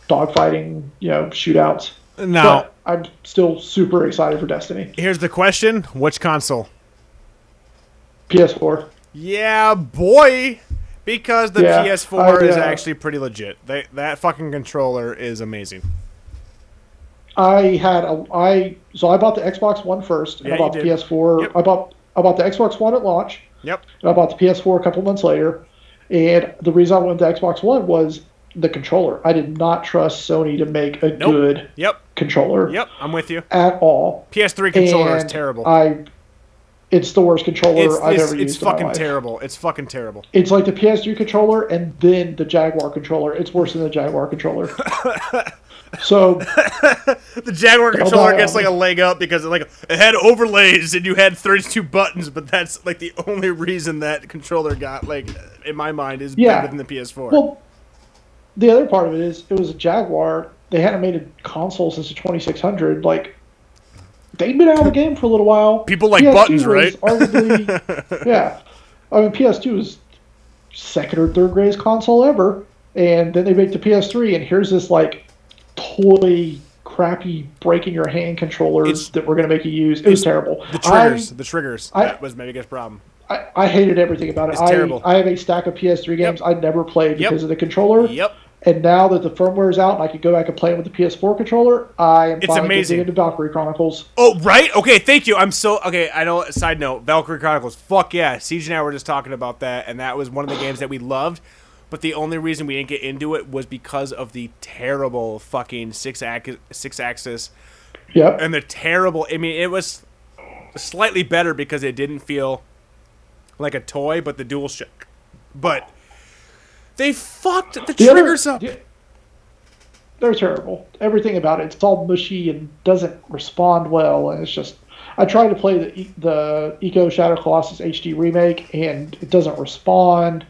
C: dogfighting, you know, shootouts.
B: Now,
C: But I'm still super excited for Destiny.
B: here's the question: Which console?
C: PS4.
B: Yeah, boy. Because the
C: Yeah,
B: PS4
C: I,
B: is
C: uh,
B: actually pretty legit. They, that fucking controller is amazing.
C: I had a I so I bought the Xbox One first, and
B: Yeah,
C: I bought the
B: did.
C: PS4.
B: Yep.
C: I bought I bought the Xbox One at launch.
B: Yep.
C: And I bought the PS4 a couple months later. And the reason I went to Xbox One was the controller. I did not trust Sony to make a
B: Nope.
C: good
B: Yep.
C: controller
B: Yep. I'm with you.
C: at all.
B: PS3 controller is terrible.
C: I, it's the worst controller
B: it's
C: I've
B: it's,
C: ever
B: it's
C: used my
B: fucking terrible. It's fucking terrible.
C: It's like the PS3 controller and then the Jaguar controller. It's worse than the Jaguar controller. so
B: The Jaguar controller gets like a leg up because it, like it had overlays and you had 32 buttons, but that's like the only reason that controller got like in my mind is
C: Yeah.
B: better than the PS4.
C: Well, the other part of it is it was a Jaguar. They hadn't made a console since the 2600. Like, they'd been out of the game for a little while.
B: People like
C: PS2
B: buttons, right?
C: Arguably, yeah. I mean, PS2 was second or third greatest console ever, and then they make the PS3, and here's this like toy, crappy, breaking your hand controllers
B: It's-
C: that we're gonna make you use. It was terrible.
B: the triggers, the triggers.
C: I-
B: that was my biggest problem.
C: I, I hated everything about it.
B: It's
C: I,
B: terrible.
C: I have a stack of PS3 games I never played
B: Yep.
C: because of the controller.
B: Yep.
C: And now that the firmware is out and I can go back and play it with the PS4 controller, I am
B: It's
C: finally
B: amazing.
C: getting into Valkyrie Chronicles.
B: Oh, right? Okay, thank you. I'm so okay. I know. Side note: Valkyrie Chronicles. Fuck yeah! Siege and I were just talking about that, and that was one of the games that we loved. But the only reason we didn't get into it was because of the terrible fucking six ac- six axis
C: Yep.
B: and the terrible. I mean, it was slightly better because it didn't feel like a toy, but the dual shock. But they fucked the,
C: The other-
B: triggers up.
C: the- they're terrible. Everything about it, it's all mushy and doesn't respond well, and it's just. I tried to play the the Ico Shadow Colossus HD remake, and it doesn't respond.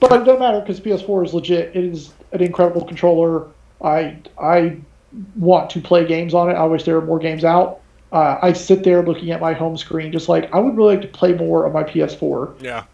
C: But it doesn't matter because PS4 is legit. It is an incredible controller. I I want to play games on it. I wish there were more games out. Uh, I sit there looking at my home screen, just like I would really like to play more of my PS4.
B: yeah.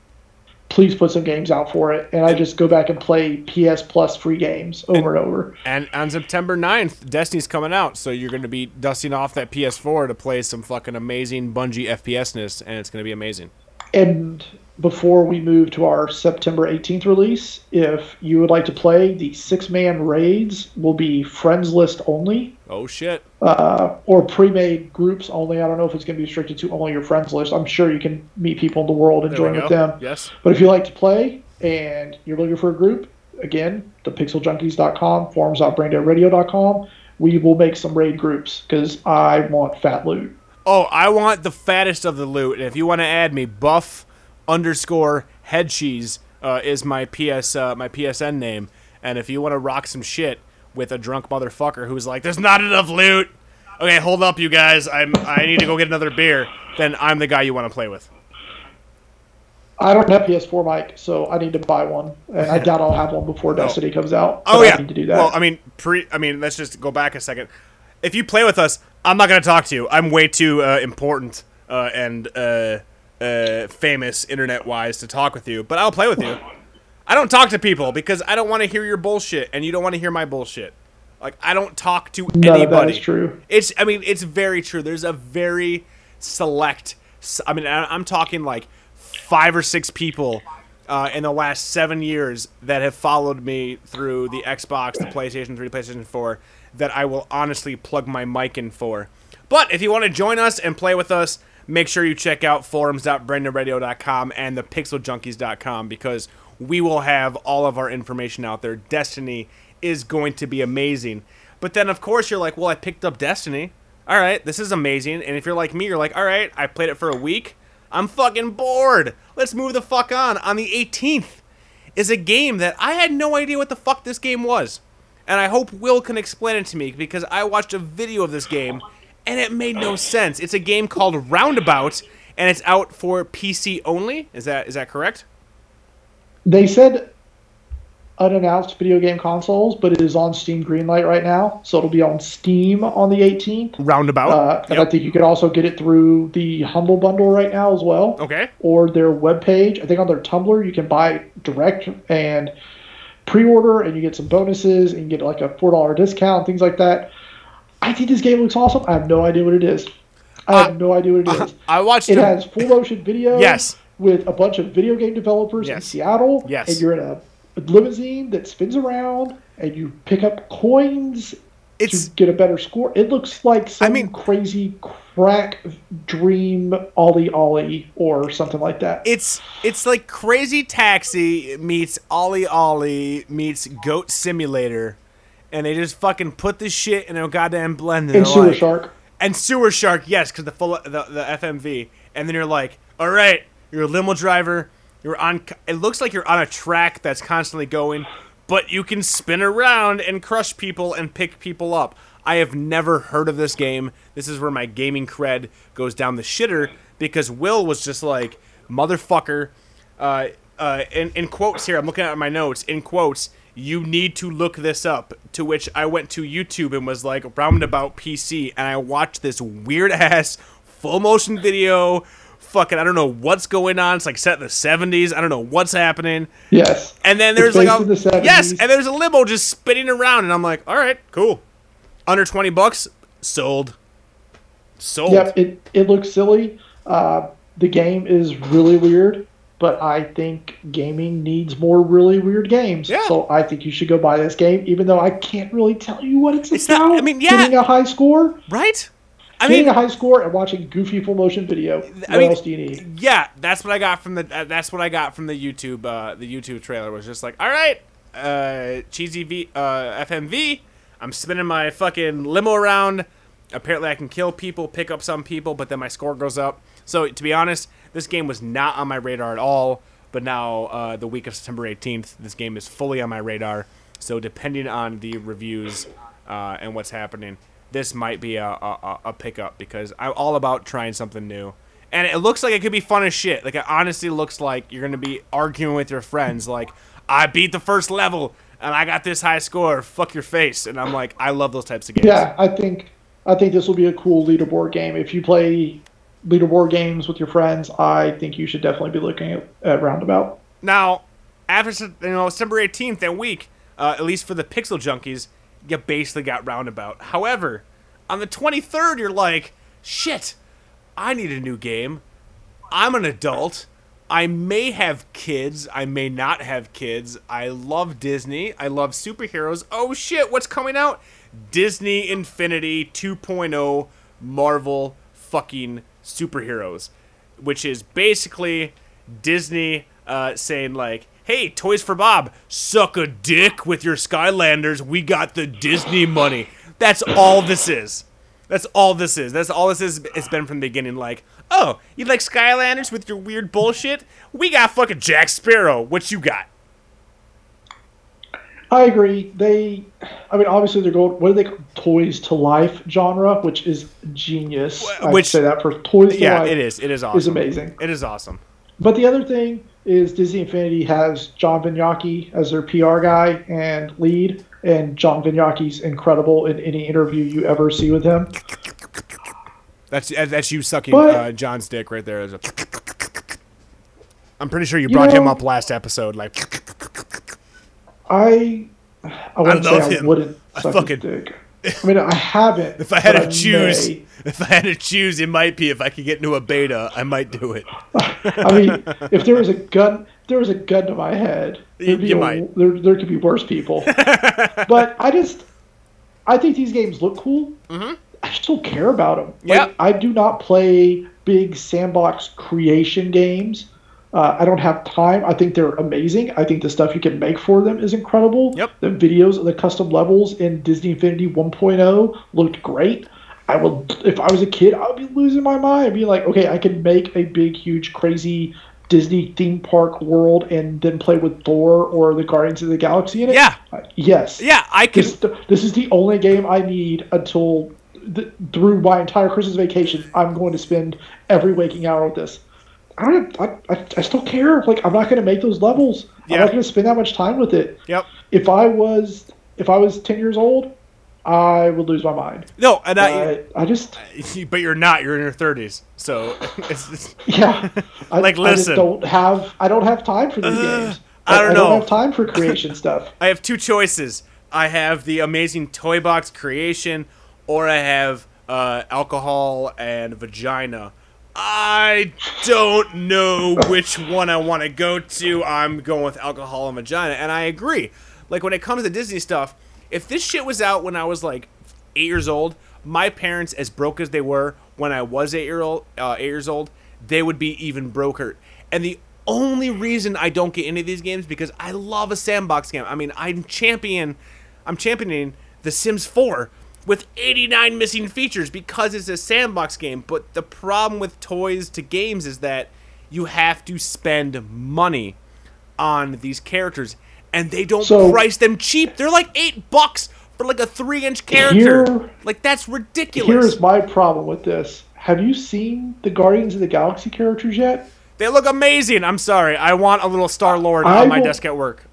C: Please put some games out for it, and I just go back and play PS Plus free games over and over.
B: And on September 9th, Destiny's coming out, so you're going to be dusting off that PS4 to play some fucking amazing Bungie FPSness, and it's going to be amazing.
C: And before we move to our September 18th release, if you would like to play, the six man raids will be friends list only
B: Oh shit!
C: uh, or pre made groups only. I don't know if it's going to be restricted to only your friends list. I'm sure you can meet people in the world and
B: There
C: join with them.
B: Yes.
C: But if you like to play and you're looking for a group, again, thepixeljunkies.com, forums.braindeadradio.com, we will make some raid groups because I want fat loot.
B: Oh, I want the fattest of the loot. And if you want to add me, buff underscore head cheese uh, is my PS uh, my PSN name. And if you want to rock some shit with a drunk motherfucker who's like, "There's not enough loot," okay, hold up, you guys. I'm I need to go get another beer. Then I'm the guy you want to play with.
C: I don't have PS4 mic, so I need to buy one, and I doubt I'll have one before Destiny comes out.
B: Oh yeah.
C: I need to do that.
B: Well, I mean, pre. I mean, let's just go back a second. If you play with us, I'm not gonna talk to you. I'm way too uh, important uh, and uh, uh, famous internet-wise to talk with you. But I'll play with you. I don't talk to people because I don't want to hear your bullshit, and you don't want to hear my bullshit. Like I don't talk to anybody.
C: that is true.
B: It's. I mean, it's very true. There's a very select. I mean, I'm talking like five or six people uh, in the last seven years that have followed me through the Xbox, the PlayStation 3, PlayStation 4, that I will honestly plug my mic in for. But if you want to join us and play with us, make sure you check out forums.braindeadradio.com and thepixeljunkies.com because we will have all of our information out there. Destiny is going to be amazing. But then, of course, you're like, well, I picked up Destiny. All right, this is amazing. And if you're like me, you're like, all right, I played it for a week. I'm fucking bored. Let's move the fuck on. On the 18th is a game that I had no idea what the fuck this game was. And I hope Will can explain it to me because I watched a video of this game and it made no sense. It's a game called Roundabout and it's out for PC only. Is that is that correct?
C: They said unannounced video game consoles, but it is on Steam Greenlight right now, so it'll be on Steam on the 18th.
B: Roundabout.
C: Uh, and I think you can also get it through the Humble Bundle right now as well.
B: Okay.
C: Or their webpage. I think on their Tumblr you can buy direct and pre-order, and you get some bonuses, and you get like a four dollar discount, things like that. I think this game looks awesome. I have no idea what it is. I have
B: Uh,
C: no idea what it is.
B: I watched
C: It
B: a-
C: has full motion video.
B: Yes.
C: With a bunch of video game developers in Seattle.
B: Yes.
C: And you're in a limousine that spins around, and you pick up coins
B: It's
C: to get a better score. It looks like some
B: mean-
C: crazy crack dream OlliOlli or something like that.
B: it's it's like Crazy Taxi meets OlliOlli meets Goat Simulator, and they just fucking put this shit in a goddamn blend. And
C: and Sewer
B: like-
C: Shark.
B: and Sewer Shark, yes, because the full the, the FMV, and then you're like, all right, you're a limo driver. You're on. It looks like you're on a track that's constantly going, but you can spin around and crush people and pick people up. I have never heard of this game. This is where my gaming cred goes down the shitter because Will was just like, motherfucker. Uh, uh, in, in quotes here, I'm looking at my notes. In quotes, you need to look this up. To which I went to YouTube and was like, roundabout PC, and I watched this weird ass full motion video. Fucking, I don't know what's going on. It's like set in the 70s. I don't know what's happening.
C: Yes.
B: And then there's like a
C: the 70s.
B: yes, and there's a limo just spinning around, and I'm like, all right, cool. Under 20 bucks, sold. Sold.
C: Yep. It it looks silly. Uh, the game is really weird, but I think gaming needs more really weird games.
B: Yeah.
C: So I think you should go buy this game, even though I can't really tell you what it's,
B: It's
C: about.
B: not- I mean, yeah.
C: Getting a high score.
B: Right? I
C: Getting
B: mean,
C: a high score and watching goofy full motion video. What
B: I mean,
C: else do you need?
B: yeah, that's what I got from the. Uh, that's what I got from the YouTube. Uh, the YouTube trailer was just like, all right, uh, cheesy V, uh, FMV. I'm spinning my fucking limo around. Apparently, I can kill people, pick up some people, but then my score goes up. So to be honest, this game was not on my radar at all. But now, uh, the week of September 18th, this game is fully on my radar. So depending on the reviews uh, and what's happening, this might be a, a, a- pickup because I'm all about trying something new. And it looks like it could be fun as shit. Like it honestly looks like you're gonna be arguing with your friends, like I beat the first level and I got this high score. Fuck your face. And I'm like, I love those types of games.
C: Yeah, I think I think this will be a cool leaderboard game. If you play leaderboard games with your friends, I think you should definitely be looking at, at Roundabout.
B: Now, after you know December 18th that week, uh, at least for the Pixel Junkies, you basically got Roundabout. However, on the 23rd, you're like, shit, I need a new game. I'm an adult. I may have kids. I may not have kids. I love Disney. I love superheroes. Oh shit, what's coming out? Disney Infinity 2.0 Marvel fucking superheroes, which is basically Disney uh, saying like, "Hey, Toys for Bob, suck a dick with your Skylanders. We got the Disney money." That's all this is. That's all this is. That's all this is. It's been from the beginning. Like, oh, you like Skylanders with your weird bullshit? We got fucking Jack Sparrow. What you got?
C: I agree. They, I mean, obviously they're going. What do they call Toys to Life genre, which is genius.
B: Wh-
C: I'd
B: which-
C: say that for Toys to
B: Yeah, it is. It is awesome.
C: Is amazing.
B: It is awesome.
C: But the other thing is Disney Infinity has John Vignocchi as their PR guy and lead, and John Vignocchi's incredible in any interview you ever see with him.
B: That's that's you sucking
C: But-
B: uh, John's dick right there. I'm pretty sure you
C: You
B: brought him up last episode. Like,
C: I, I wouldn't
B: love
C: say I wouldn't
B: I
C: suck
B: fucking-
C: his dick. I mean, I haven't.
B: if I had to choose,
C: may.
B: if I had to choose, it might be if I could get into a beta, I might do it.
C: I mean, if there was a gun, if there was a gun to my head. there'd
B: you
C: a-
B: might.
C: There, there could be worse people. but I just, I think these games look cool. Mm-hmm. I still care about them.
B: Yep.
C: I do not play big sandbox creation games. Uh, I don't have time. I think they're amazing. I think the stuff you can make for them is incredible.
B: Yep.
C: The videos of the custom levels in Disney Infinity 1.0 looked great. I would, if I was a kid, I would be losing my mind. I'd Be like, okay, I can make a big, huge, crazy Disney theme park world and then play with Thor or the Guardians of the Galaxy in it.
B: Yeah.
C: Uh, yes.
B: Yeah, I can.
C: This, this is the only game I need until th- through my entire Christmas vacation. I'm going to spend every waking hour with this. I don't. I, I, I still care. Like I'm not going to make those levels.
B: Yeah.
C: I'm not going to spend that much time with it.
B: Yep.
C: If I was if I was 10 years old, I would lose my mind.
B: No, and I.
C: I, I just
B: But you're not. You're in your 30s, so it's, it's
C: yeah. I,
B: Like,
C: I
B: listen.
C: don't have I don't have time for these games.
B: I don't
C: I
B: know.
C: don't have time for creation stuff.
B: I have two choices. I have the amazing toy box creation, or I have uh, alcohol and vagina. I don't know which one I want to go to. I'm going with alcohol and vagina, and I agree. Like when it comes to Disney stuff, if this shit was out when I was like eight years old, my parents, as broke as they were when I was eight year old, uh, eight years old, they would be even broker. And the only reason I don't get any of these games because I love a sandbox game. I mean, I'm champion, I'm championing The Sims 4 with 89 missing features because it's a sandbox game. But the problem with toys to games is that you have to spend money on these characters, and they don't
C: So-
B: price them cheap. They're like eight bucks for like a three-inch character.
C: Here-
B: like that's ridiculous.
C: Here's my problem with this. Have you seen the Guardians of the Galaxy characters yet?
B: They look amazing. I'm sorry. I want a little Star Lord on my
C: will-
B: desk at work.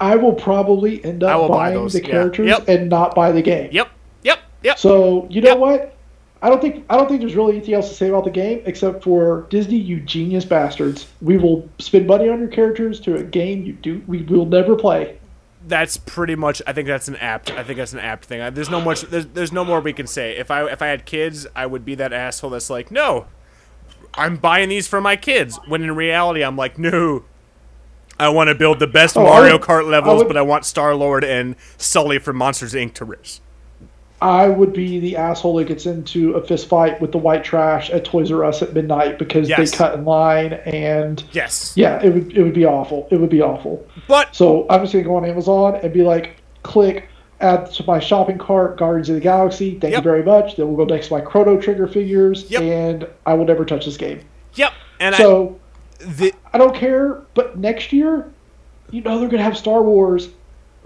C: I will probably end up
B: buy
C: buying
B: those,
C: the
B: yeah.
C: characters
B: Yep.
C: and not buy the game.
B: Yep. Yep. Yep.
C: So you know
B: Yep.
C: what? I don't think I don't think there's really anything else to say about the game except for Disney, you genius bastards. We will spend money on your characters to a game you do we will never play.
B: that's pretty much. I think that's an apt. I think that's an apt thing. There's no much. There's, there's no more we can say. If I if I had kids, I would be that asshole that's like, no, I'm buying these for my kids. When in reality, I'm like, no. I want to build the best
C: Oh,
B: Mario
C: would-
B: Kart
C: I
B: levels,
C: would-
B: but I want Star Lord and Sully from Monsters Inc. to race.
C: I would be the asshole that gets into a fist fight with the white trash at Toys R Us at midnight because
B: Yes.
C: they cut in line and
B: Yes.
C: yeah, it would it would be awful. It would be awful.
B: But
C: So I'm just gonna go on Amazon and be like, click, add to my shopping cart, Guardians of the Galaxy. Thank
B: Yep.
C: you very much. Then we'll go next to my Chrono Trigger figures,
B: Yep.
C: and I will never touch this game.
B: yep. And
C: So
B: I the
C: I don't care. But next year, you know they're gonna have Star Wars.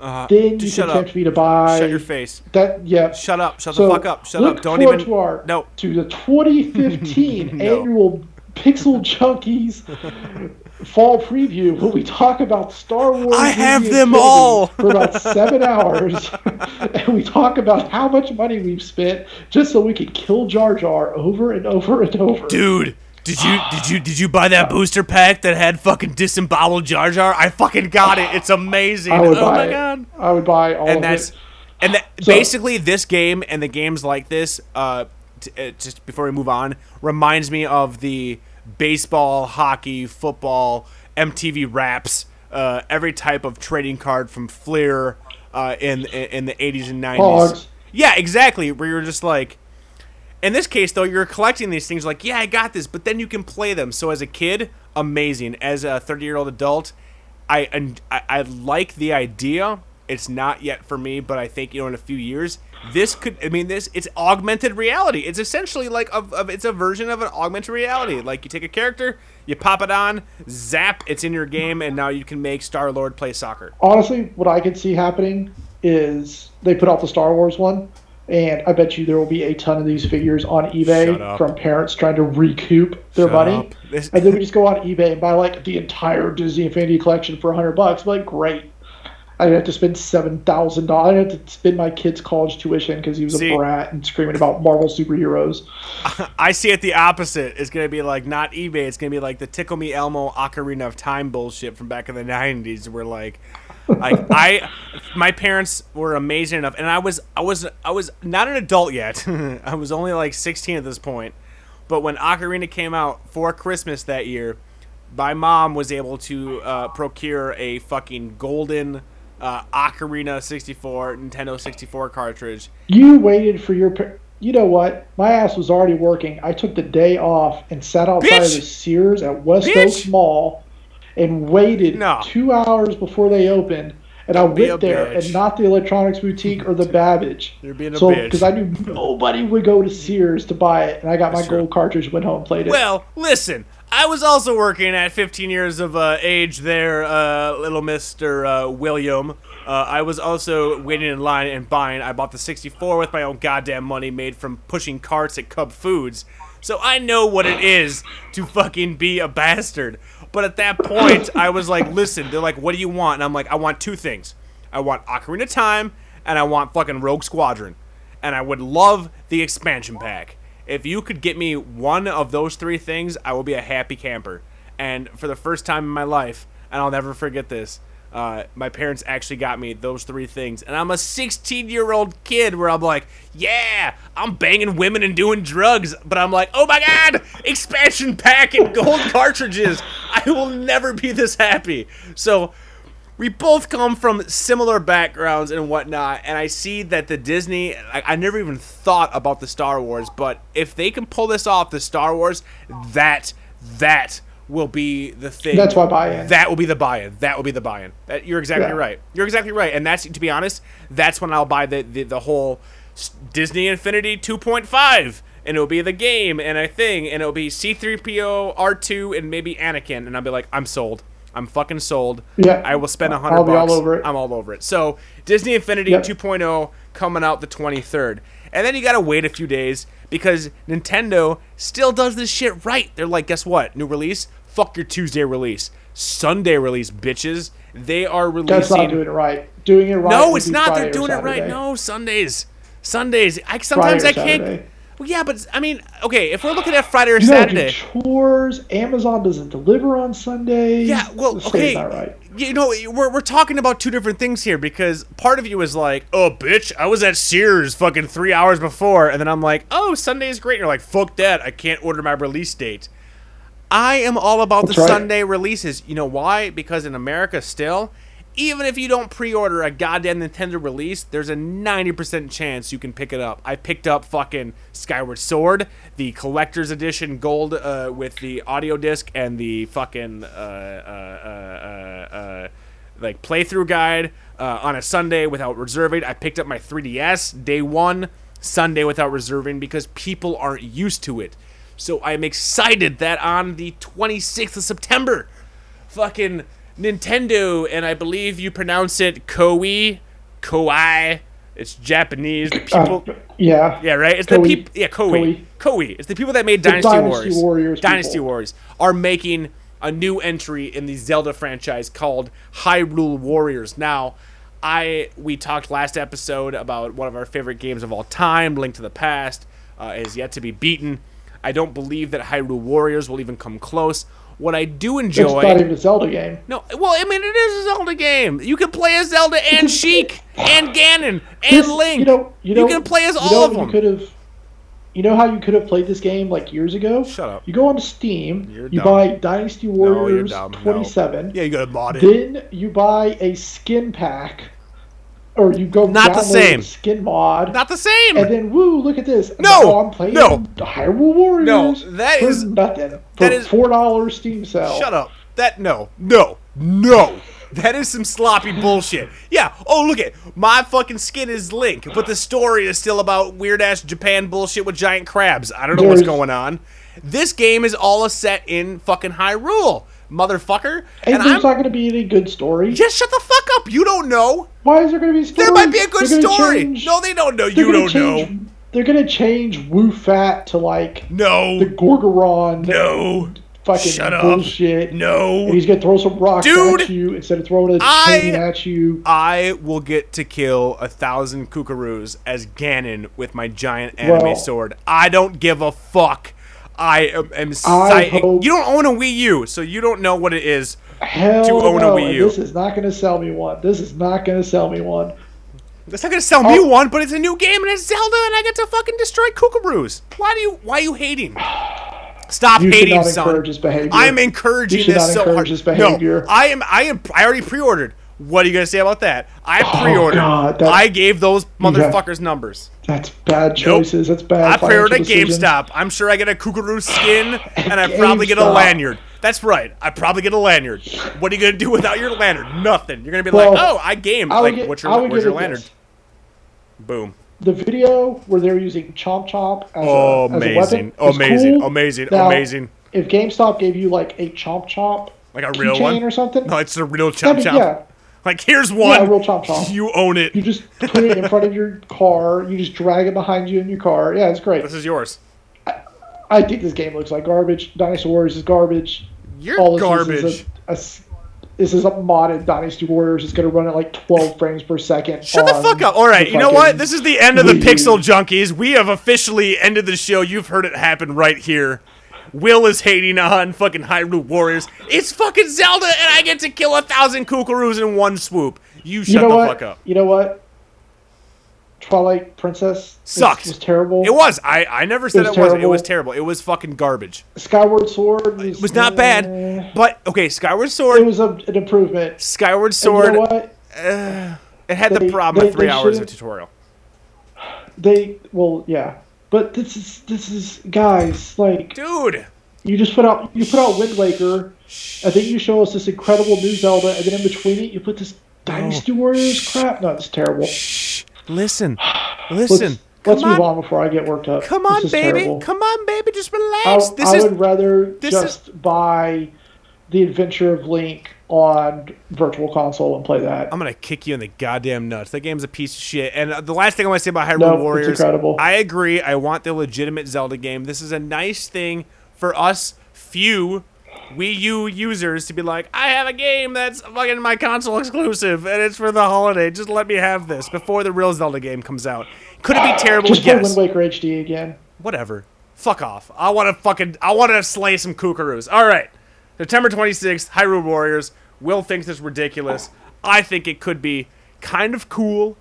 B: uh,
C: Then you can
B: up.
C: tempt me to buy
B: Shut your face.
C: that. Yeah.
B: Shut up. Shut
C: So
B: the fuck up. Shut up. Don't even.
C: to our
B: No.
C: to the 2015
B: No.
C: annual Pixel Junkies fall preview where we talk about Star Wars.
B: I have them all.
C: for about seven hours, and we talk about how much money we've spent just so we can kill Jar Jar over and over and over.
B: Dude, did you did you did you buy that booster pack that had fucking disemboweled Jar Jar? I fucking got it. It's amazing.
C: I would
B: oh
C: buy
B: my
C: it.
B: god.
C: I would buy all
B: And
C: of
B: that's
C: it.
B: and that
C: So-
B: basically this game and the games like this uh, t- uh just before we move on reminds me of the baseball, hockey, football, MTV raps, uh, every type of trading card from Fleer uh, in in the 80s and 90s.
C: Hogs.
B: Yeah, exactly. Where you're just like, in this case though, you're collecting these things like, yeah, I got this, but then you can play them. So as a kid, amazing. As a 30 year old adult, I, and I I like the idea It's not yet for me, but I think you know in a few years this could. I mean, this it's augmented reality. It's essentially like a, a it's a version of an augmented reality. Like you take a character, you pop it on, zap, it's in your game, and now you can make Star Lord play soccer.
C: Honestly, what I could see happening is they put out the Star Wars one, and I bet you there will be a ton of these figures on eBay from parents trying to recoup their
B: Shut
C: money.
B: This-
C: And then we just go on eBay and buy like the entire Disney Infinity collection for hundred bucks. Like, great. I'd have to spend seven thousand dollars. I'd have to spend my kid's college tuition because he was
B: See-
C: a brat and screaming about Marvel superheroes.
B: I see it the opposite. It's gonna be like not eBay. It's gonna be like the Tickle Me Elmo Ocarina of Time bullshit from back in the '90s, where like, like I, my parents were amazing enough, and I was, I was, I was not an adult yet. I was only like 16 at this point. But when Ocarina came out for Christmas that year, my mom was able to uh, procure a fucking golden uh, Ocarina 64 Nintendo 64 cartridge.
C: You waited for your. You know what? My ass was already working. I took the day off and sat outside
B: Bitch!
C: of the Sears at West
B: Bitch!
C: Oaks Mall and waited
B: No.
C: two hours before they opened. And I went there
B: bitch.
C: and not the electronics boutique or the Babbage.
B: You're being a
C: so,
B: bitch.
C: Because I knew nobody would go to Sears to buy it, and I got my
B: That's true.
C: gold cartridge, went home, played it.
B: Well, listen, I was also working at 15 years of uh, age there, uh, little Mister uh, William. Uh, I was also waiting in line and buying. I bought the 64 with my own goddamn money made from pushing carts at Cub Foods. So I know what it is to fucking be a bastard. But at that point, I was like, listen, they're like, what do you want? And I'm like, I want two things. I want Ocarina of Time, and I want fucking Rogue Squadron. And I would love the expansion pack. If you could get me one of those three things, I will be a happy camper. And for the first time in my life, and I'll never forget this, uh, my parents actually got me those three things. And I'm a 16 year old kid where I'm like, yeah, I'm banging women and doing drugs. But I'm like, oh my god, expansion pack and gold cartridges. I will never be this happy. So we both come from similar backgrounds and whatnot, and I see that the Disney. I, I never even thought about the Star Wars, but if they can pull this off, the Star Wars, that that will be the thing.
C: That's my buy-in.
B: That will be the buy-in. That will be the buy-in. That, you're exactly
C: Yeah.
B: right. You're exactly right, and that's to be honest, that's when I'll buy the the, the whole Disney Infinity 2.5. And it'll be the game and a thing, and it'll be C3PO, R2, and maybe Anakin, and I'll be like, I'm sold. I'm fucking sold.
C: Yeah.
B: I will spend a hundred
C: I'll be all
B: bucks.
C: over it.
B: I'm all over it. So Disney Infinity
C: Yep.
B: 2.0 coming out the 23rd, and then you gotta wait a few days because Nintendo still does this shit right. They're like, guess what? New release? Fuck your Tuesday release. Sunday release, bitches. They are releasing.
C: That's not doing it right. Doing it right.
B: no, it's not.
C: Friday
B: They're doing it right. No, Sundays. Sundays. I sometimes I can't.
C: Saturday.
B: Well, yeah, but I mean, okay, if we're looking at Friday or
C: You
B: Saturday.
C: chores. Amazon doesn't deliver on Sundays.
B: Yeah, well,
C: This
B: okay.
C: right.
B: You know, we're, we're talking about two different things here because part of you is like, oh, bitch, I was at Sears fucking three hours before. And then I'm like, oh, Sunday is great. And you're like, fuck that. I can't order my release date. I am all about
C: That's
B: the
C: right.
B: Sunday releases. You know why? Because in America, still, even if you don't pre order a goddamn Nintendo release, there's a 90% chance you can pick it up. I picked up fucking Skyward Sword, the collector's edition gold uh, with the audio disc and the fucking. Uh, uh, uh, uh, uh, like playthrough guide uh, on a Sunday without reserving. I picked up my 3DS day one Sunday without reserving because people aren't used to it. So I'm excited that on the 26th of September, fucking Nintendo, and I believe you pronounce it Koei, Koei. It's Japanese. The people,
C: Uh, yeah.
B: yeah, right. It's
C: Koei.
B: the people. Yeah, Koei. Koei. It's the people that made
C: The
B: Dynasty,
C: Dynasty
B: Warriors.
C: Warriors
B: Dynasty
C: people.
B: Warriors are making a new entry in the Zelda franchise called Hyrule Warriors. Now, I we talked last episode about one of our favorite games of all time, Link to the Past, uh, is yet to be beaten. I don't believe that Hyrule Warriors will even come close. What I do enjoy.
C: It's not even a Zelda game.
B: No, well, I mean, it is a Zelda game. You can play as Zelda and Sheik and Ganon and
C: This-
B: Link.
C: You know, you know, you
B: can play as all
C: know
B: of
C: you
B: them.
C: Could have. You know how you could have played this game like years ago?
B: Shut up.
C: You go on Steam,
B: You're
C: you
B: dumb.
C: buy Dynasty Warriors.
B: No.
C: 27.
B: Yeah, you gotta mod it.
C: Then you buy a skin pack, or you go
B: Not the same.
C: skin mod,
B: Not the same.
C: and then woo, look at this.
B: No,
C: now I'm playing
B: no.
C: Hyrule Warriors.
B: No, that
C: for
B: is-
C: nothing. For
B: that is-
C: four dollars Steam sale.
B: Shut up. That no, no, no, That is some sloppy bullshit. Yeah. Oh, look at my fucking skin is Link, but the story is still about weird ass Japan bullshit with giant crabs. I don't know what's going on. This game is all a set in fucking Hyrule, motherfucker.
C: And,
B: And,
C: there's
B: I'm
C: not going to be any good story.
B: just shut the fuck up. You don't know.
C: Why is there going to be story?
B: There might be a good story.
C: change-
B: no, they don't know. You don't know.
C: They're going to change Wu Fat to like
B: No.
C: the Gorgoron
B: no.
C: fucking
B: Shut up.
C: bullshit.
B: No.
C: And he's going to throw some rocks
B: Dude,
C: at you instead of throwing a
B: I-
C: chain at you.
B: I will get to kill a thousand kookaroos as Ganon with my giant anime
C: Well-
B: sword. I don't give a fuck. I am,
C: I hope-
B: You don't own a Wii U, so you don't know what it is.
C: Hell
B: to own a
C: no,
B: Wii
C: and
B: U.
C: This is not going to sell me one. This is not going to sell me one.
B: That's not gonna sell me
C: Oh.
B: one, but it's a new game and it's Zelda, and I get to fucking destroy kookaroos. Why do you? Why are you hating? Stop
C: You
B: hating, son.
C: encourage.
B: I'm encouraging this
C: not
B: so
C: encourage
B: hard. No, I am. I am. I already pre-ordered. What are you gonna say about that? I oh, pre-ordered.
C: Oh, God, that-
B: I gave those motherfuckers numbers.
C: That's bad choices. That's bad.
B: I pre-ordered at. GameStop. I'm sure I get a kookaroo skin, and I probably get a lanyard. That's right. I probably get a lanyard. What are you gonna do without your lanyard? Nothing. You're gonna be
C: Well,
B: like, oh, I gamed.
C: I
B: Like,
C: get-
B: what's your where's your lanyard?
C: this.
B: Boom.
C: The video where they're using Chomp Chomp as,
B: Oh,
C: a, as a
B: amazing.
C: weapon
B: Amazing.
C: cool.
B: Amazing.
C: Now,
B: Amazing.
C: If GameStop gave you like a Chomp Chomp
B: Like a real one
C: or something,
B: No, it's a real chop chop.
C: yeah,
B: Like here's one.
C: a real Chomp Chomp.
B: You own it.
C: You just put it in front of your car. You just drag it behind you in your car. Yeah, it's great.
B: This is yours.
C: I think this game looks like garbage. Dynasty Warriors is garbage.
B: You're
C: All this
B: garbage.
C: Is a, a this is a modded Dynasty Warriors. It's going to run at like 12 frames per second.
B: Shut the fuck up. All right, you know what? This is the end of the Pixel Junkies. We have officially ended the show. You've heard it happen right here. Will is hating on fucking Hyrule Warriors. It's fucking Zelda, and I get to kill a thousand kookaroos in one swoop. You shut
C: you know
B: the
C: what?
B: fuck up.
C: You know what? Twilight Princess was-
B: Sucked.
C: Was, terrible.
B: It was. I, I never said it,
C: was
B: wasn't. It was
C: terrible.
B: It was fucking garbage.
C: Skyward Sword was,
B: It was not bad. But okay, Skyward Sword.
C: It was a, an improvement.
B: Skyward Sword.
C: you know what?
B: Eh, it had the problem
C: they-
B: of three hours of tutorial.
C: They well, yeah. But this is this is guys like
B: Dude,
C: you just put out you put out Wind Waker, and then you show us this incredible new Zelda, and then in between it you put this Dynasty oh. Warriors crap. No, it's terrible.
B: listen,
C: Let's,
B: listen.
C: let's move
B: on.
C: on before I get worked up.
B: Come on, baby.
C: terrible.
B: Come on, baby. Just
C: I,
B: relax. this
C: I
B: is
C: would rather
B: this is-
C: just buy the Adventure of Link on Virtual Console and play that.
B: I'm gonna kick you in the goddamn nuts. That game's a piece of shit. And uh, the last thing I want to say about Hyrule
C: No, it's
B: Warriors,
C: incredible.
B: I agree. I want the legitimate Zelda game. This is a nice thing for us few Wii U users to be like, I have a game that's fucking my console exclusive, and it's for the holiday. Just let me have this before the real Zelda game comes out. Could it be terrible?
C: just play
B: yes.
C: Wind Waker HD again.
B: whatever. Fuck off. I want to fucking. I want to slay some kookaroos. All right. September 26th, Hyrule Warriors. Will thinks it's ridiculous. I think it could be kind of cool.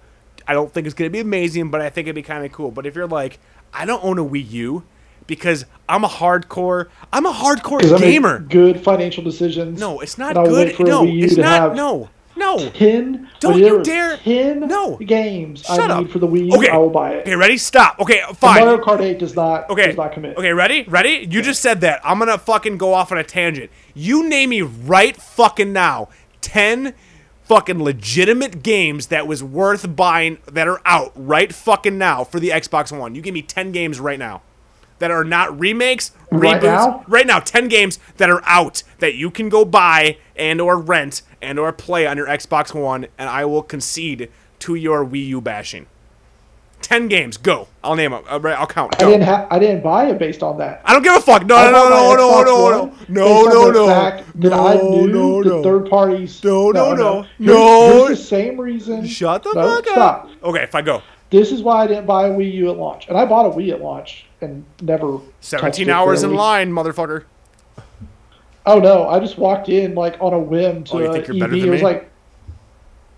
B: I don't think it's going to be amazing, but I think it'd be kind of cool. But if you're like, I don't own a Wii U because I'm a hardcore, I'm a hardcore
C: 'Cause I make
B: gamer.
C: good financial decisions.
B: No, it's not good.
C: wait for a
B: No, it's not. No, no.
C: Ten.
B: Don't you dare-
C: Ten
B: No.
C: games
B: Shut
C: I
B: up.
C: need for the Wii.
B: Okay.
C: I will buy it.
B: Okay, ready? Stop. Okay,
C: And
B: fine.
C: Mario Kart 8 does not.
B: Okay.
C: Does not commit.
B: Okay, ready? Ready? You just said that. I'm gonna fucking go off on a tangent. You name me right fucking now 10 fucking legitimate games that was worth buying that are out right fucking now for the Xbox One. You give me 10 games right now that are not remakes,
C: Right
B: reboots.
C: now?
B: Right now, 10 games that are out that you can go buy and or rent and or play on your Xbox One and I will concede to your Wii U bashing. 10 games. Go. I'll name them. Uh, I'll I'll count.
C: I didn't. Ha- I didn't buy it based on that.
B: I don't give a fuck. No, no, no, no, no, no, no, no, no,
C: the
B: no,
C: that I
B: no,
C: knew
B: no,
C: the
B: no.
C: third parties.
B: No, no, no.
C: Here's-
B: No.
C: Here's the same reason.
B: Shut the
C: No,
B: fuck
C: stop.
B: up. Okay, if I go.
C: This is why I didn't buy a Wii U at launch, and I bought a Wii at launch and never.
B: 17 hours in line, motherfucker.
C: Oh no! I just walked in like on a whim to
B: Oh, you think you're
C: EB.
B: better than
C: I was like,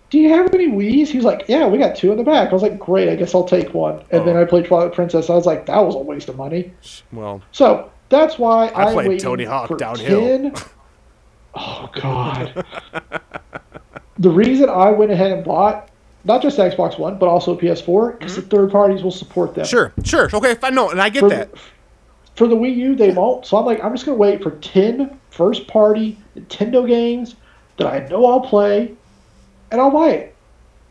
C: "Do you have any Wii's?" He was like, "Yeah, we got two in the back." I was like, "Great, I guess I'll take one." And then
B: Oh.
C: I played Twilight Princess. I was like, "That was a waste of money."
B: Well,
C: So that's why
B: I
C: I'm
B: played Tony Hawk downhill.
C: 10 Oh God! the reason I went ahead and bought not just Xbox One but also PS4 because the third parties will support them.
B: Mm-hmm. sure, sure. Okay, fine. No, and I get
C: For,
B: that.
C: for the Wii U, they won't. So I'm like, I'm just gonna wait for 10 first party Nintendo games that I know I'll play, and I'll buy it.